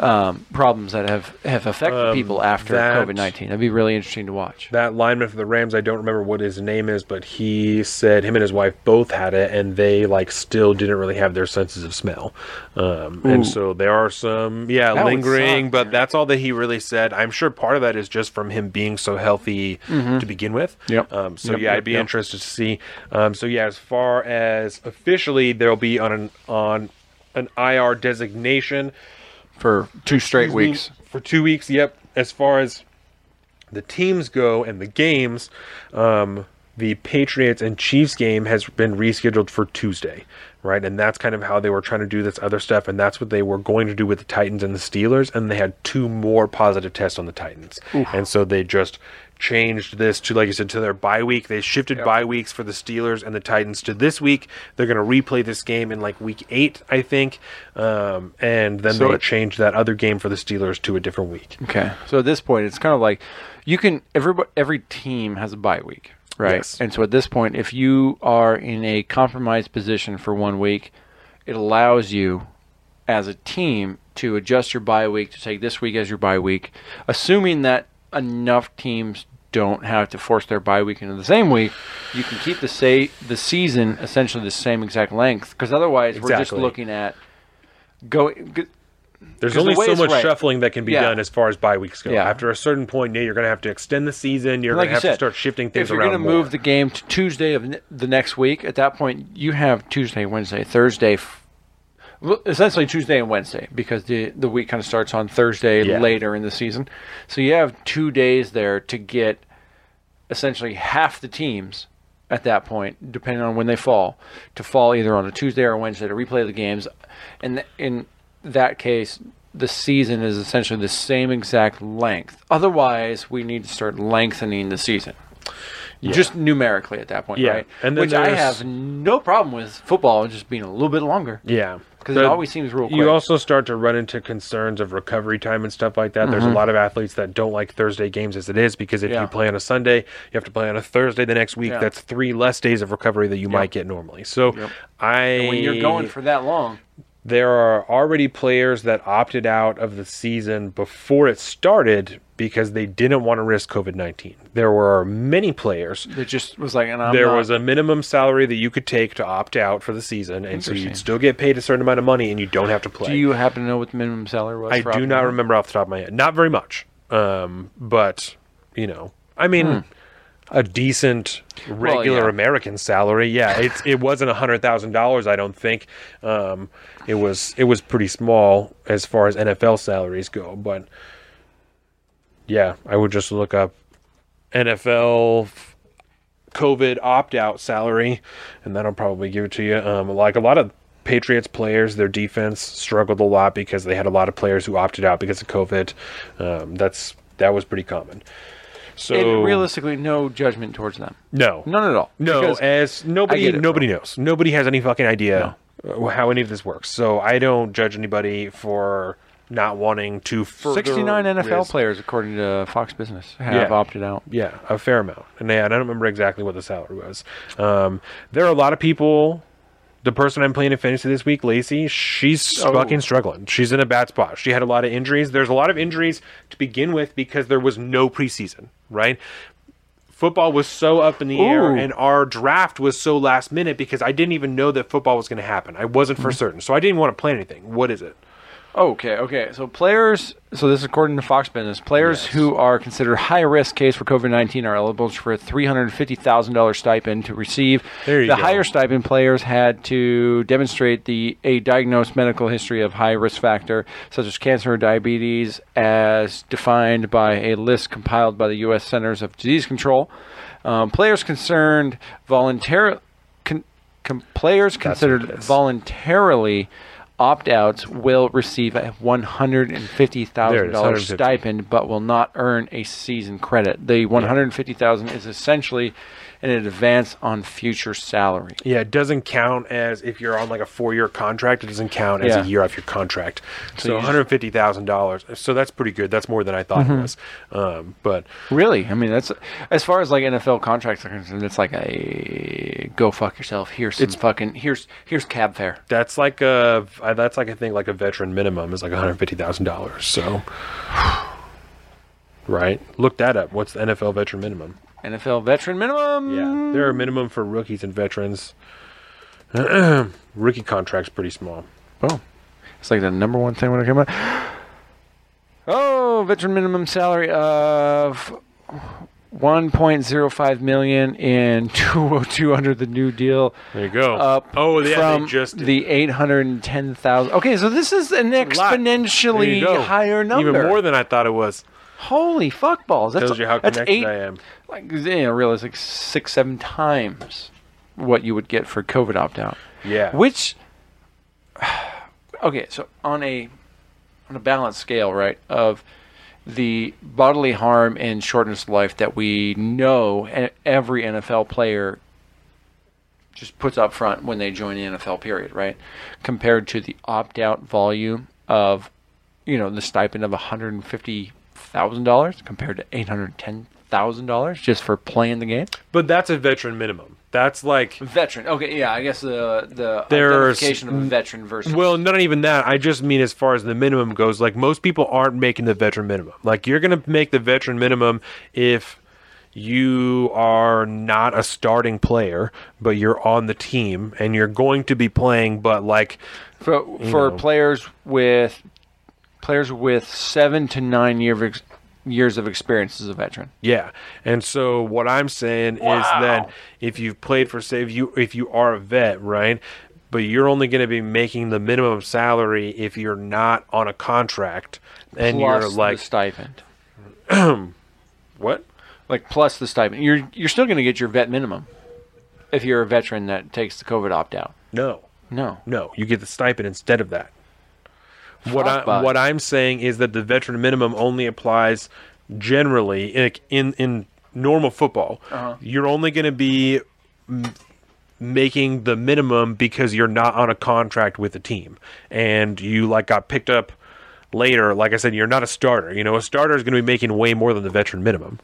um, problems that have have affected Um, people after that- COVID nineteen. That'd be really interesting to watch. That lineman for the Rams, I don't remember what his name is, but he said him and his wife both had it, and they like still didn't really have their senses of smell. Um, and so there are some, yeah, That lingering, suck, but that's all that he really said. I'm sure part of that is just from him being so healthy Mhm. to begin with. Yep. Um, so Yep, yeah, yep, I'd be yep. interested to see. Um, so yeah, as far as officially, there'll be on an on an IR designation for two straight Excuse me, weeks. For two weeks, yep. As far as the teams go and the games, um, the Patriots and Chiefs game has been rescheduled for Tuesday, right? And that's kind of how they were trying to do this other stuff, and that's what they were going to do with the Titans and the Steelers, and they had two more positive tests on the Titans, and so they just changed this to, like you said, to their bye week. They shifted bye weeks for the Steelers and the Titans to this week. They're going to replay this game in like week eight, I think, um, and then So they changed that other game for the Steelers to a different week. Okay. So at this point, it's kind of like you can every every team has a bye week, right? Yes. And so at this point, if you are in a compromised position for one week, it allows you as a team to adjust your bye week to take this week as your bye week, assuming that enough teams don't have to force their bye week into the same week. You can keep the say the season essentially the same exact length because otherwise we're just Exactly. looking at going. g- There's 'cause the only way so it's much right- shuffling that can be Yeah. done as far as bye weeks go. Yeah. After a certain point, yeah, you're going to have to extend the season. You're like going to you have said, to start shifting things if you're around gonna more. move the game to Tuesday of the next week, at that point you have Tuesday, Wednesday, Thursday, f- essentially Tuesday and Wednesday because the the week kind of starts on Thursday Yeah. later in the season. So you have two days there to get essentially half the teams at that point, depending on when they fall, to fall either on a Tuesday or a Wednesday to replay the games. And th- in that case, the season is essentially the same exact length. Otherwise, we need to start lengthening the season. Yeah. Just numerically at that point, Yeah. right? And then Which I have no problem with football just being a little bit longer. Yeah. Because it always seems real quick. You also start to run into concerns of recovery time and stuff like that. There's a lot of athletes that don't like Thursday games as it is because if Mm-hmm. Yeah. you play on a Sunday, you have to play on a Thursday the next week. Yeah. That's three less days of recovery that you might get normally. So I And when you're going for that long, there are already players that opted out of the season before it started because they didn't want to risk COVID 19. There were many players. it just was like, and I'm there not- was a minimum salary that you could take to opt out for the season, and so you'd still get paid a certain amount of money, and you don't have to play. Do you happen to know what the minimum salary was? I do not out? remember off the top of my head. Not very much, um, but you know, I mean, a decent regular Hmm. yeah. American salary. Yeah, it's it wasn't a hundred thousand dollars. I don't think. Um, it was it was pretty small as far as NFL salaries go, but yeah, I would just look up NFL COVID opt out salary, and that'll probably give it to you. Um, like a lot of Patriots players, their defense struggled a lot because they had a lot of players who opted out because of COVID. Um, that's that was pretty common. So And realistically, no judgment towards them. no, None at all. no, as nobody nobody knows. Nobody has any fucking idea uh, how any of this works. So I don't judge anybody for not wanting to further 69 NFL risk- players, according to Fox Business, have Yeah. opted out. Yeah, a fair amount. And yeah, I don't remember exactly what the salary was. Um, there are a lot of people. The person I'm playing in fantasy this week, Lacey, she's Oh. fucking struggling. She's in a bad spot. She had a lot of injuries. There's a lot of injuries to begin with because there was no preseason, right? Football was so up in the air, and our draft was so last minute because I didn't even know that football was going to happen. I wasn't for mm-hmm. certain, so I didn't want to plan anything. What is it? Okay, okay. So players, so this is according to Fox Business, players who are considered high risk case for COVID 19 are eligible for a $350,000 stipend to receive. There you the go. higher stipend players had to demonstrate the a diagnosed medical history of high risk factor, such as cancer or diabetes, as defined by a list compiled by the U.S. Centers of Disease Control. Um, players concerned voluntarily. Con- com- players considered what voluntarily opt-outs will receive a one hundred and fifty There thousand it is, dollars stipend, but will not earn a season credit. The 150,000 is essentially an advance on future salary. Yeah, it doesn't count as if you're on like a four year contract. It doesn't count as Yeah. a year off your contract. So, you one hundred fifty thousand dollars. So that's pretty good. That's more than I thought Mm-hmm. it was. Um, but Really, I mean that's as far as like NFL contracts are concerned. It's like a go fuck yourself. Here's some fucking here's here's cab fare. that's like a that's like I think like a veteran minimum is like one hundred fifty thousand dollars. So, right, look that up. What's the NFL veteran minimum? NFL veteran minimum. Yeah, there are minimum for rookies and veterans. Rookie contract's pretty small. Boom. It's like the number one thing when it came out. Oh, veteran minimum salary of 1.05 million in 202 under the new deal. There you go. Up oh, yeah, from they just the 810,000. Okay, so this is an exponentially higher number. even more than I thought it was. Holy fuck balls! That's Tells you how that's connected eight, I am. like you know, realistic six, seven times what you would get for COVID opt out. Yeah. Which, okay, so on a on a balanced scale, right, of the bodily harm and shortness of life that we know every NFL player just puts up front when they join the NFL period, right? Compared to the opt out volume of, you know, the stipend of $150,000 compared to $810,000 just for playing the game. But that's a veteran minimum. That's like Veteran. Okay, yeah, I guess the the There's- identification of veteran versus Well, not even that. I just mean as far as the minimum goes. Like most people aren't making the veteran minimum. Like you're gonna make the veteran minimum if you are not a starting player, but you're on the team and you're going to be playing. But like, for for know. players with players with seven to nine years years of experience as a veteran. yeah. And so what I'm saying is that if you've played for, say, if you if you are a vet, right. But you're only going to be making the minimum salary if you're not on a contract, and plus you're like, the stipend, what? like plus the stipend. You're you're still going to get your vet minimum if you're a veteran that takes the COVID opt out. No, No, No, you get the stipend instead of that. What I, what I'm saying is that the veteran minimum only applies generally in in, in normal football. Uh-huh. You're only going to be mm, making the minimum because you're not on a contract with the team and you like got picked up later. Like I said, you're not a starter. You know, a starter is going to be making way more than the veteran minimum.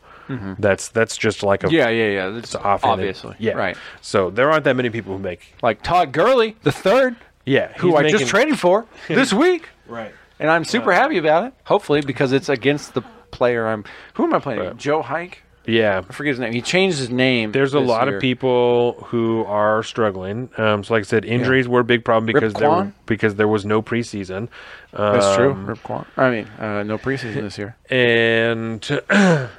That's that's just like a Yeah, yeah, yeah. That's often obviously. yeah Right. So there aren't that many people who make Like Todd Gurley, the third, yeah who he's I making- just traded for this week. Right. And I'm super happy about it. Hopefully, because it's against the player I'm. Who am I playing? Right. Joe Hike? Yeah, I forget his name. He changed his name. There's a lot year. of people who are struggling. Um, so, like I said, injuries were a big problem because there Quan? because there was no preseason. Um, That's true. Rip Quan. I mean, uh, no preseason this year. And.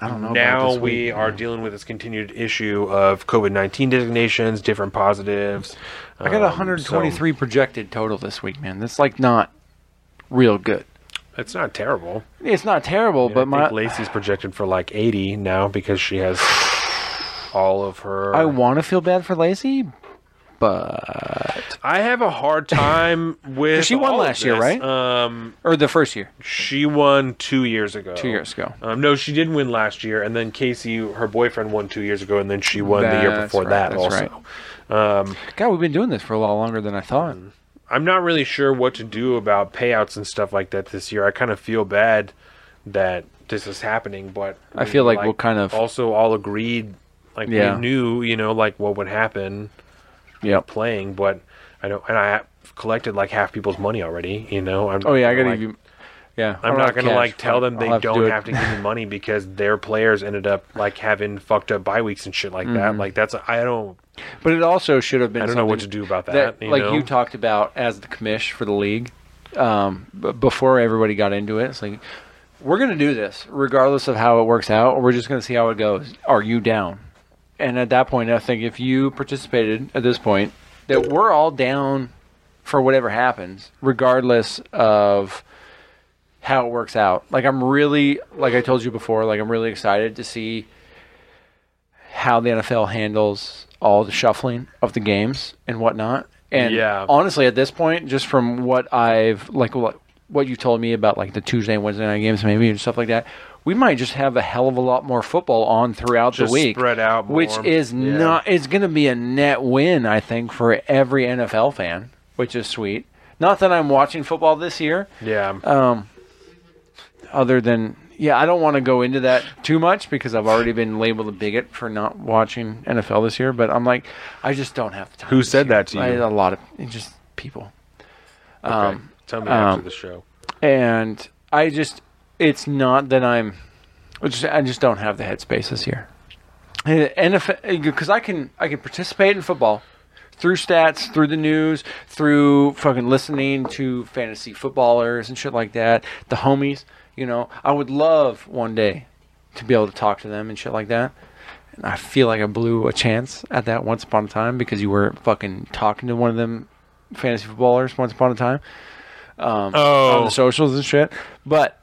I don't know. now this we week. are dealing with this continued issue of COVID nineteen designations, different positives. I got Um, 123 projected total this week, man. That's like not real good. it's not terrible. It's not terrible, Yeah, but I my think Lacey's projected for like eighty now because she has all of her. I want to feel bad for Lacey, but I have a hard time with. she won all of last year, this. right? Um, or the first year, She won two years ago. two years ago. Um, no, she didn't win last year, and then Casey, her boyfriend, won two years ago, and then she won the year That's before right, that that's also. Um, God, we've been doing this for a lot longer than I thought. I'm not really sure what to do about payouts and stuff like that this year. I kind of feel bad that this is happening, but I feel like we'll kind of- also all agreed, like Yeah. we knew, you know, like what would happen Yep. playing, but I don't, and I collected like half people's money already, you know. I'm Oh yeah, I not gotta like, give you. Yeah, I'm don't gonna like tell them they have don't do have to give me money because their players ended up like having fucked up bye weeks and shit like that. Like that's I don't But it also should have been. I don't know what to do about that. you like know? you talked about as the commish for the league um, before everybody got into it. It's like we're going to do this regardless of how it works out, or we're just going to see how it goes. Are you down? And at that point, I think if you participated at this point, that we're all down for whatever happens, regardless of how it works out. Like I'm really, like I told you before, like I'm really excited to see how the NFL handles all the shuffling of the games and whatnot. And Yeah. honestly, at this point, just from what I've like what what you told me about like the Tuesday and Wednesday night games, maybe and stuff like that, we might just have a hell of a lot more football on throughout Just the week, spread out which is Yeah. not. It's going to be a net win, I think, for every NFL fan, which is sweet. Not that I'm watching football this year, yeah. um, other than yeah, I don't want to go into that too much because I've already been labeled a bigot for not watching NFL this year. But I'm like, I just don't have the time. Who said year. that to you? I- a lot of just people, okay. um, Tell me after um, the show. and I just it's not that I'm. I just, I just don't have the headspace this year. And if because I can I can participate in football through stats, through the news, through fucking listening to fantasy footballers and shit like that, the homies. You know, I would love one day to be able to talk to them and shit like that. And I feel like I blew a chance at that once upon a time because you were fucking talking to one of them fantasy footballers once upon a time um, on Oh. the socials and shit. But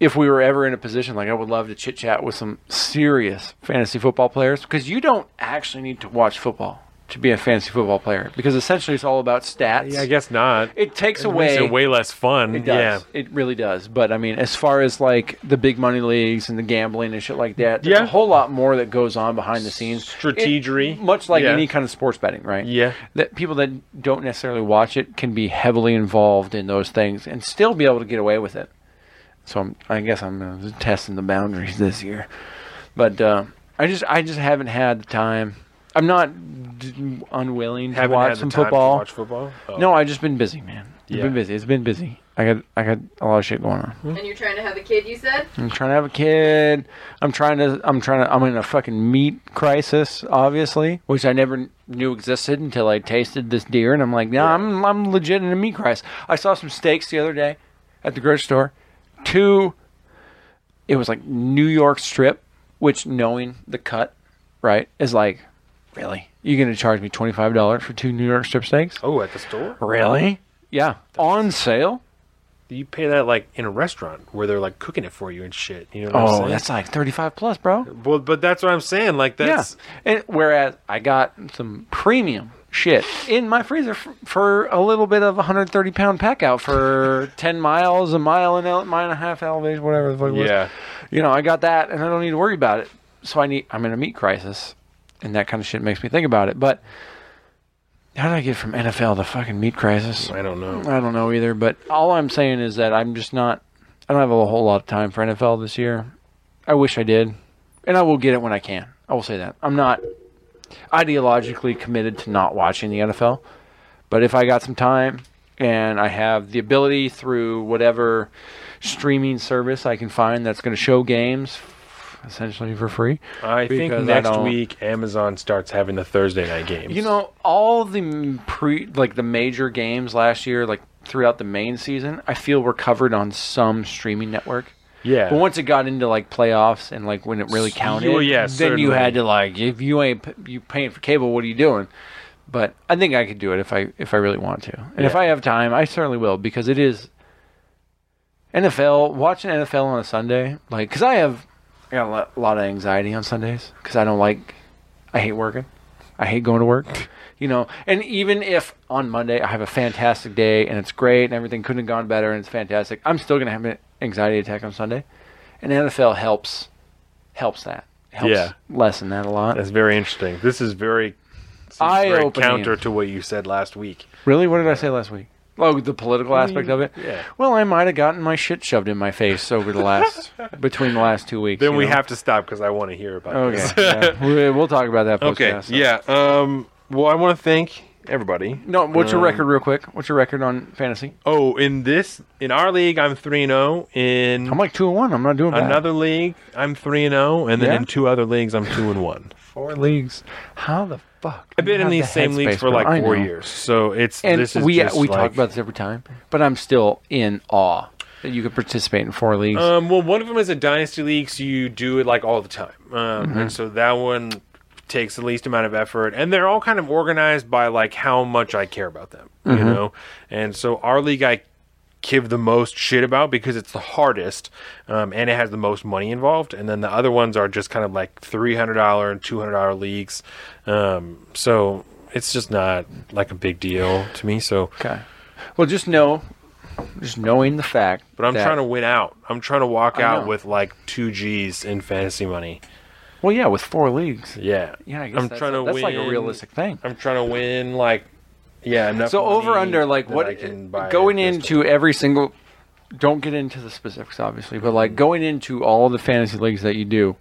if we were ever in a position, like I would love to chit chat with some serious fantasy football players because you don't actually need to watch football to be a fantasy football player because essentially it's all about stats. Yeah, I guess not. it takes It away makes it way less fun. it does. Yeah. It really does. But I mean, as far as like the big money leagues and the gambling and shit like that, there's Yeah. a whole lot more that goes on behind the scenes. Strategery. It- much like Yeah. any kind of sports betting, right? Yeah. That people that don't necessarily watch it can be heavily involved in those things and still be able to get away with it. So I'm, I guess I'm uh, testing the boundaries this year. But uh, I just I just haven't had the time. I'm not d- unwilling to Haven't watch had the some time football. To watch football. Oh. No, I've just been busy, man. I've Yeah. been busy. It's been busy. I got I got a lot of shit going on. And you're trying to have a kid, you said? I'm trying to have a kid. I'm trying to I'm trying to I'm in a fucking meat crisis, obviously, which I never knew existed until I tasted this deer and I'm like, "Yeah, I'm I'm legit in a meat crisis." I saw some steaks the other day at the grocery store. Two it was like New York strip, which knowing the cut, right, is like, really? You're going to charge me $25 for two New York strip steaks? Oh, at the store? Really? Yeah. On sale? You pay that like in a restaurant where they're like cooking it for you and shit. You know what I'm Oh, saying? that's like 35 plus, bro. well, but that's what I'm saying. Like that's yeah. And whereas I got some premium shit in my freezer f- for a little bit of a 130 pound pack out for 10 miles, a mile and a mile and a half elevation, whatever the fuck it was. yeah. You know, I got that and I don't need to worry about it. So I need, I'm in a meat crisis. and that kind of shit makes me think about it. But how did I get from NFL to fucking meat crisis? I don't know. I don't know either. But all I'm saying is that I'm just not. I don't have a whole lot of time for NFL this year. I wish I did, and I will get it when I can. I will say that I'm not ideologically committed to not watching the NFL. But if I got some time and I have the ability through whatever streaming service I can find that's going to show games essentially for free. I think Because I next week Amazon starts having the Thursday night games. You know, all the pre like the major games last year, like throughout the main season, I feel were covered on some streaming network. Yeah. But once it got into like playoffs and like when it really counted, well, yeah, then you had to like if you ain't p- you paying for cable, what are you doing? But I think I could do it if I if I really want to, and if I have time, I certainly will because it is NFL. Watching NFL on a Sunday, like because I have I got a lot of anxiety on Sundays because I don't like I hate working, I hate going to work. You know, and even if on Monday I have a fantastic day and it's great and everything couldn't have gone better and it's fantastic, I'm still gonna have an anxiety attack on Sunday, and NFL helps helps that helps Yeah. lessen that a lot. That's very interesting. This is very, seems Eye very counter to what you said last week. Really, what did I say last week? Oh, the political aspect of it. yeah. Well, I might have gotten my shit shoved in my face over the last between the last two weeks. Then we know? have to stop because I want to hear about Okay, this. yeah. We- we'll talk about that. okay. Podcast, so. Yeah. Um. Well, I want to thank everybody. No, what's your Um, record, real quick? What's your record on fantasy? Oh, in this, in our league, I'm three and zero. In I'm like two and one. I'm not doing bad. another league, I'm three and zero, and then Yeah? in two other leagues, I'm two and one. four leagues. How the fuck? I've been in these same leagues for like four years. so it's And this is we we like, talk about this every time, but I'm still in awe that you could participate in four leagues. Um, well, one of them is a dynasty league, so you do it like all the time, um, Mm-hmm. and so that one takes the least amount of effort, and they're all kind of organized by like how much I care about them, you Mm-hmm. know. And so our league, I give the most shit about because it's the hardest, um, and it has the most money involved, and then the other ones are just kind of like three hundred dollar and two hundred dollar leagues, um, so it's just not like a big deal to me. So, okay. Well, just know, just knowing the fact. but I'm trying to win out. I'm trying to walk I out know. with like two G's in fantasy money. Well, yeah, with four leagues. Yeah. Yeah, I guess I'm that's, trying to that's win. like a realistic thing. I'm trying to win like yeah, enough So over under like what can buy going into every single don't get into the specifics obviously, but like going into all the fantasy leagues that you do,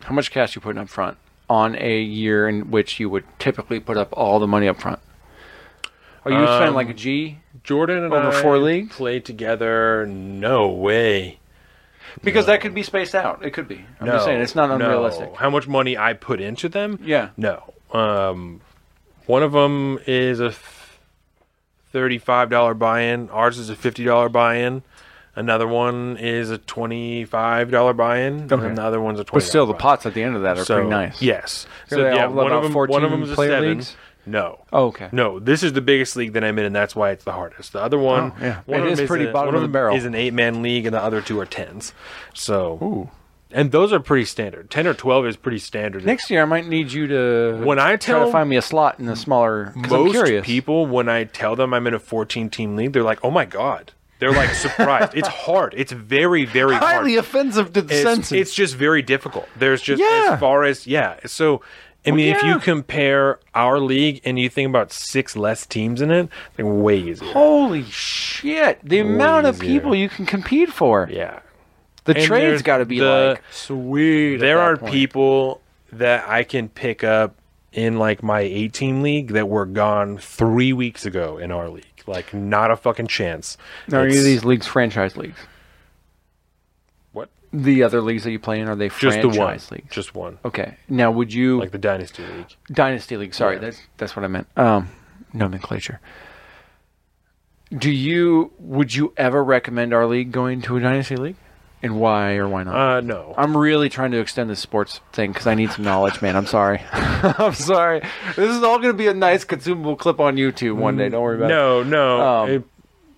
how much cash you putting up front on a year in which you would typically put up all the money up front? Are you spending Um, like a G? Jordan and over I four leagues? played together. No way. Because that could be spaced out. It could be. I'm no, just saying it's not no. unrealistic. How much money I put into them? Yeah. No. Um, one of them is a thirty-five dollar buy-in. Ours is a fifty dollar buy-in. Another one is a twenty-five dollar buy-in, Okay. and the other one's a twenty. But still the pots at the end of that are so, pretty nice. Yes. So Are they yeah, one about of them. One of 14 them is a player seven. leagues? No. Oh, okay. No, this is the biggest league that I'm in, and that's why it's the hardest. The other one, Oh, yeah. one It of is them pretty a- bottom one of the barrel. Is an eight man league, and the other two are tens. So, Ooh. And those are pretty standard. Ten or twelve is pretty standard. Next year I might need you to When I tell try to find me a slot in the smaller most people, when I tell them I'm in a 14 team league, they're like, "Oh my god!" They're like surprised. it's hard. It's very, very hard. highly offensive to the it's, senses. it's just very difficult. There's just Yeah. as far as yeah. So I Well, mean, if you compare our league and you think about six less teams in it, like way easier. Holy shit! The amount of easier. people you can compete for. Yeah. The And trade's there's got to be the- like sweet. There are point. people that I can pick up in like my eight team league that were gone three weeks ago in our league. Like not a fucking chance. Now, are any of these leagues franchise leagues? What? The other leagues that you play in are they Just the one. leagues? Just one. Okay. Now, would you Like the Dynasty League. dynasty league? Sorry, Yeah. that's that's what I meant. Um, nomenclature. Do you would you ever recommend our league going to a dynasty league, and why or why not? Uh no. I'm really trying to extend this sports thing because I need some knowledge, man. I'm sorry. I'm sorry. This is all going to be a nice consumable clip on YouTube one day. Don't worry about it. no, no. Um, it-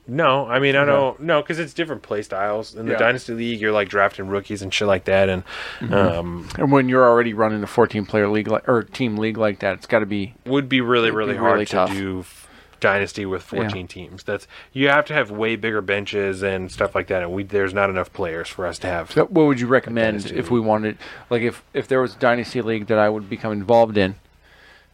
no, I mean I don't no because it's different play styles in the Yeah. dynasty league. You're like drafting rookies and shit like that, and Mm-hmm. um, And when you're already running a 14 player league like, or team league like that, it's got to be would be really really hard really to tough. do dynasty with 14 teams. That's you have to have way bigger benches and stuff like that, and we there's not enough players for us to have. So what would you recommend if we wanted, like, if if there was a dynasty league that I would become involved in?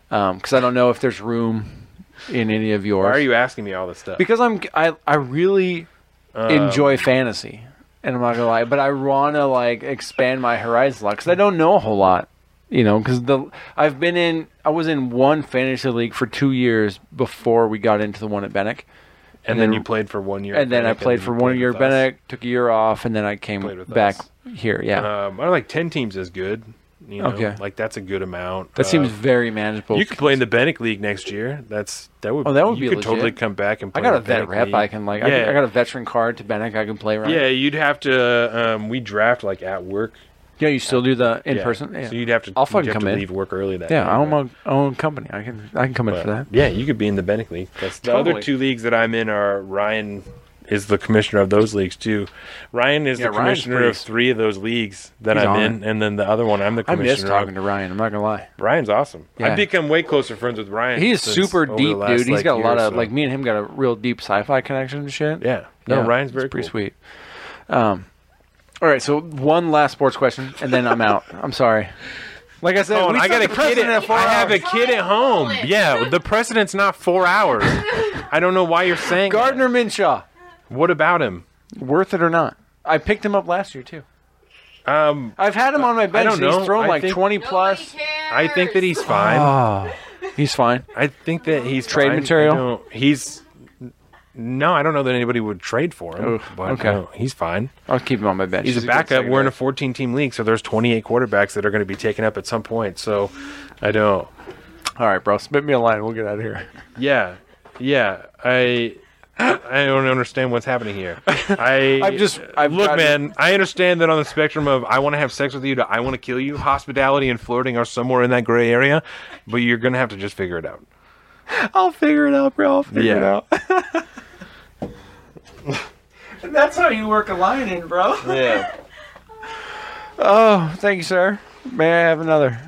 Because I don't know if there's room in any of yours. Why are you asking me all this stuff? Because I'm I I really Um, enjoy fantasy, and I'm not gonna lie, but I want to like expand my horizons a lot because I don't know a whole lot. You know, because the I've been in I was in one fantasy league for two years before we got into the one at Bennick, and, then, you played for one year, and then I played then for one played year. Bennick, took a year off, and then I came back us. here. Yeah, Um, I like 10 teams is good. You know, Okay. like that's a good amount. that seems Uh, very manageable. You could play in the Bennick League next year. That's that would. Oh, that would you be could totally come back and. play I got a vet rep. League. I can like. I, Yeah. can- I got a veteran card to Bennick. I can play right. Yeah, you'd have to. Um, we draft like at work. Yeah, you still do the in Yeah. person. Yeah. So you'd have to. I'll you'd fucking have come to in. Leave work early that. yeah, day, I own but- my own company. I can I can come in for that. Yeah, you could be in the Bennick League. That's the other Totally. two leagues that I'm in are Ryan is the commissioner of those leagues too. Ryan is Yeah, the Ryan's commissioner pretty- of three of those leagues that He's I'm on in, and then the other one I'm the I commissioner. miss talking of. to Ryan. I'm not gonna lie. Ryan's awesome. Yeah. I've become way closer friends with Ryan. He is since super over the deep, last, dude. He's like, got a year lot or of so. like me and him got a real deep sci-fi connection and shit. Yeah. No, Yeah, Ryan's very it's pretty cool. sweet. Um, all right, so one last sports question, and then I'm out. I'm sorry. Like I said, Oh, we I got a kid. At, at four I have a kid at home. Yeah, the precedent's not four hours. I don't know why you're saying that. Gardner Minshew. What about him? Worth it or not? I picked him up last year too. Um, I've had him on my bench. I don't know. He's thrown I like think- 20 plus. I think that he's fine. Oh, he's fine. I think that he's Trade fine. material? I don't- He's no, I don't know that anybody would trade for him. Oof, but okay. no, he's fine. I'll keep him on my bench. He's, a good backup. We're in a 14 team league, so there's 28 quarterbacks that are going to be taken up at some point. So I don't. All right, bro. Spit me a line. We'll get out of here. Yeah, yeah. I I don't understand what's happening here. I I've just- I've look, gotten- man. I understand that on the spectrum of I want to have sex with you to I want to kill you, hospitality and flirting are somewhere in that gray area, but you're gonna have to just figure it out. I'll figure it out, bro. I'll figure Yeah. it out. That's how you work a line in, bro. Yeah. Oh, thank you, sir. May I have another?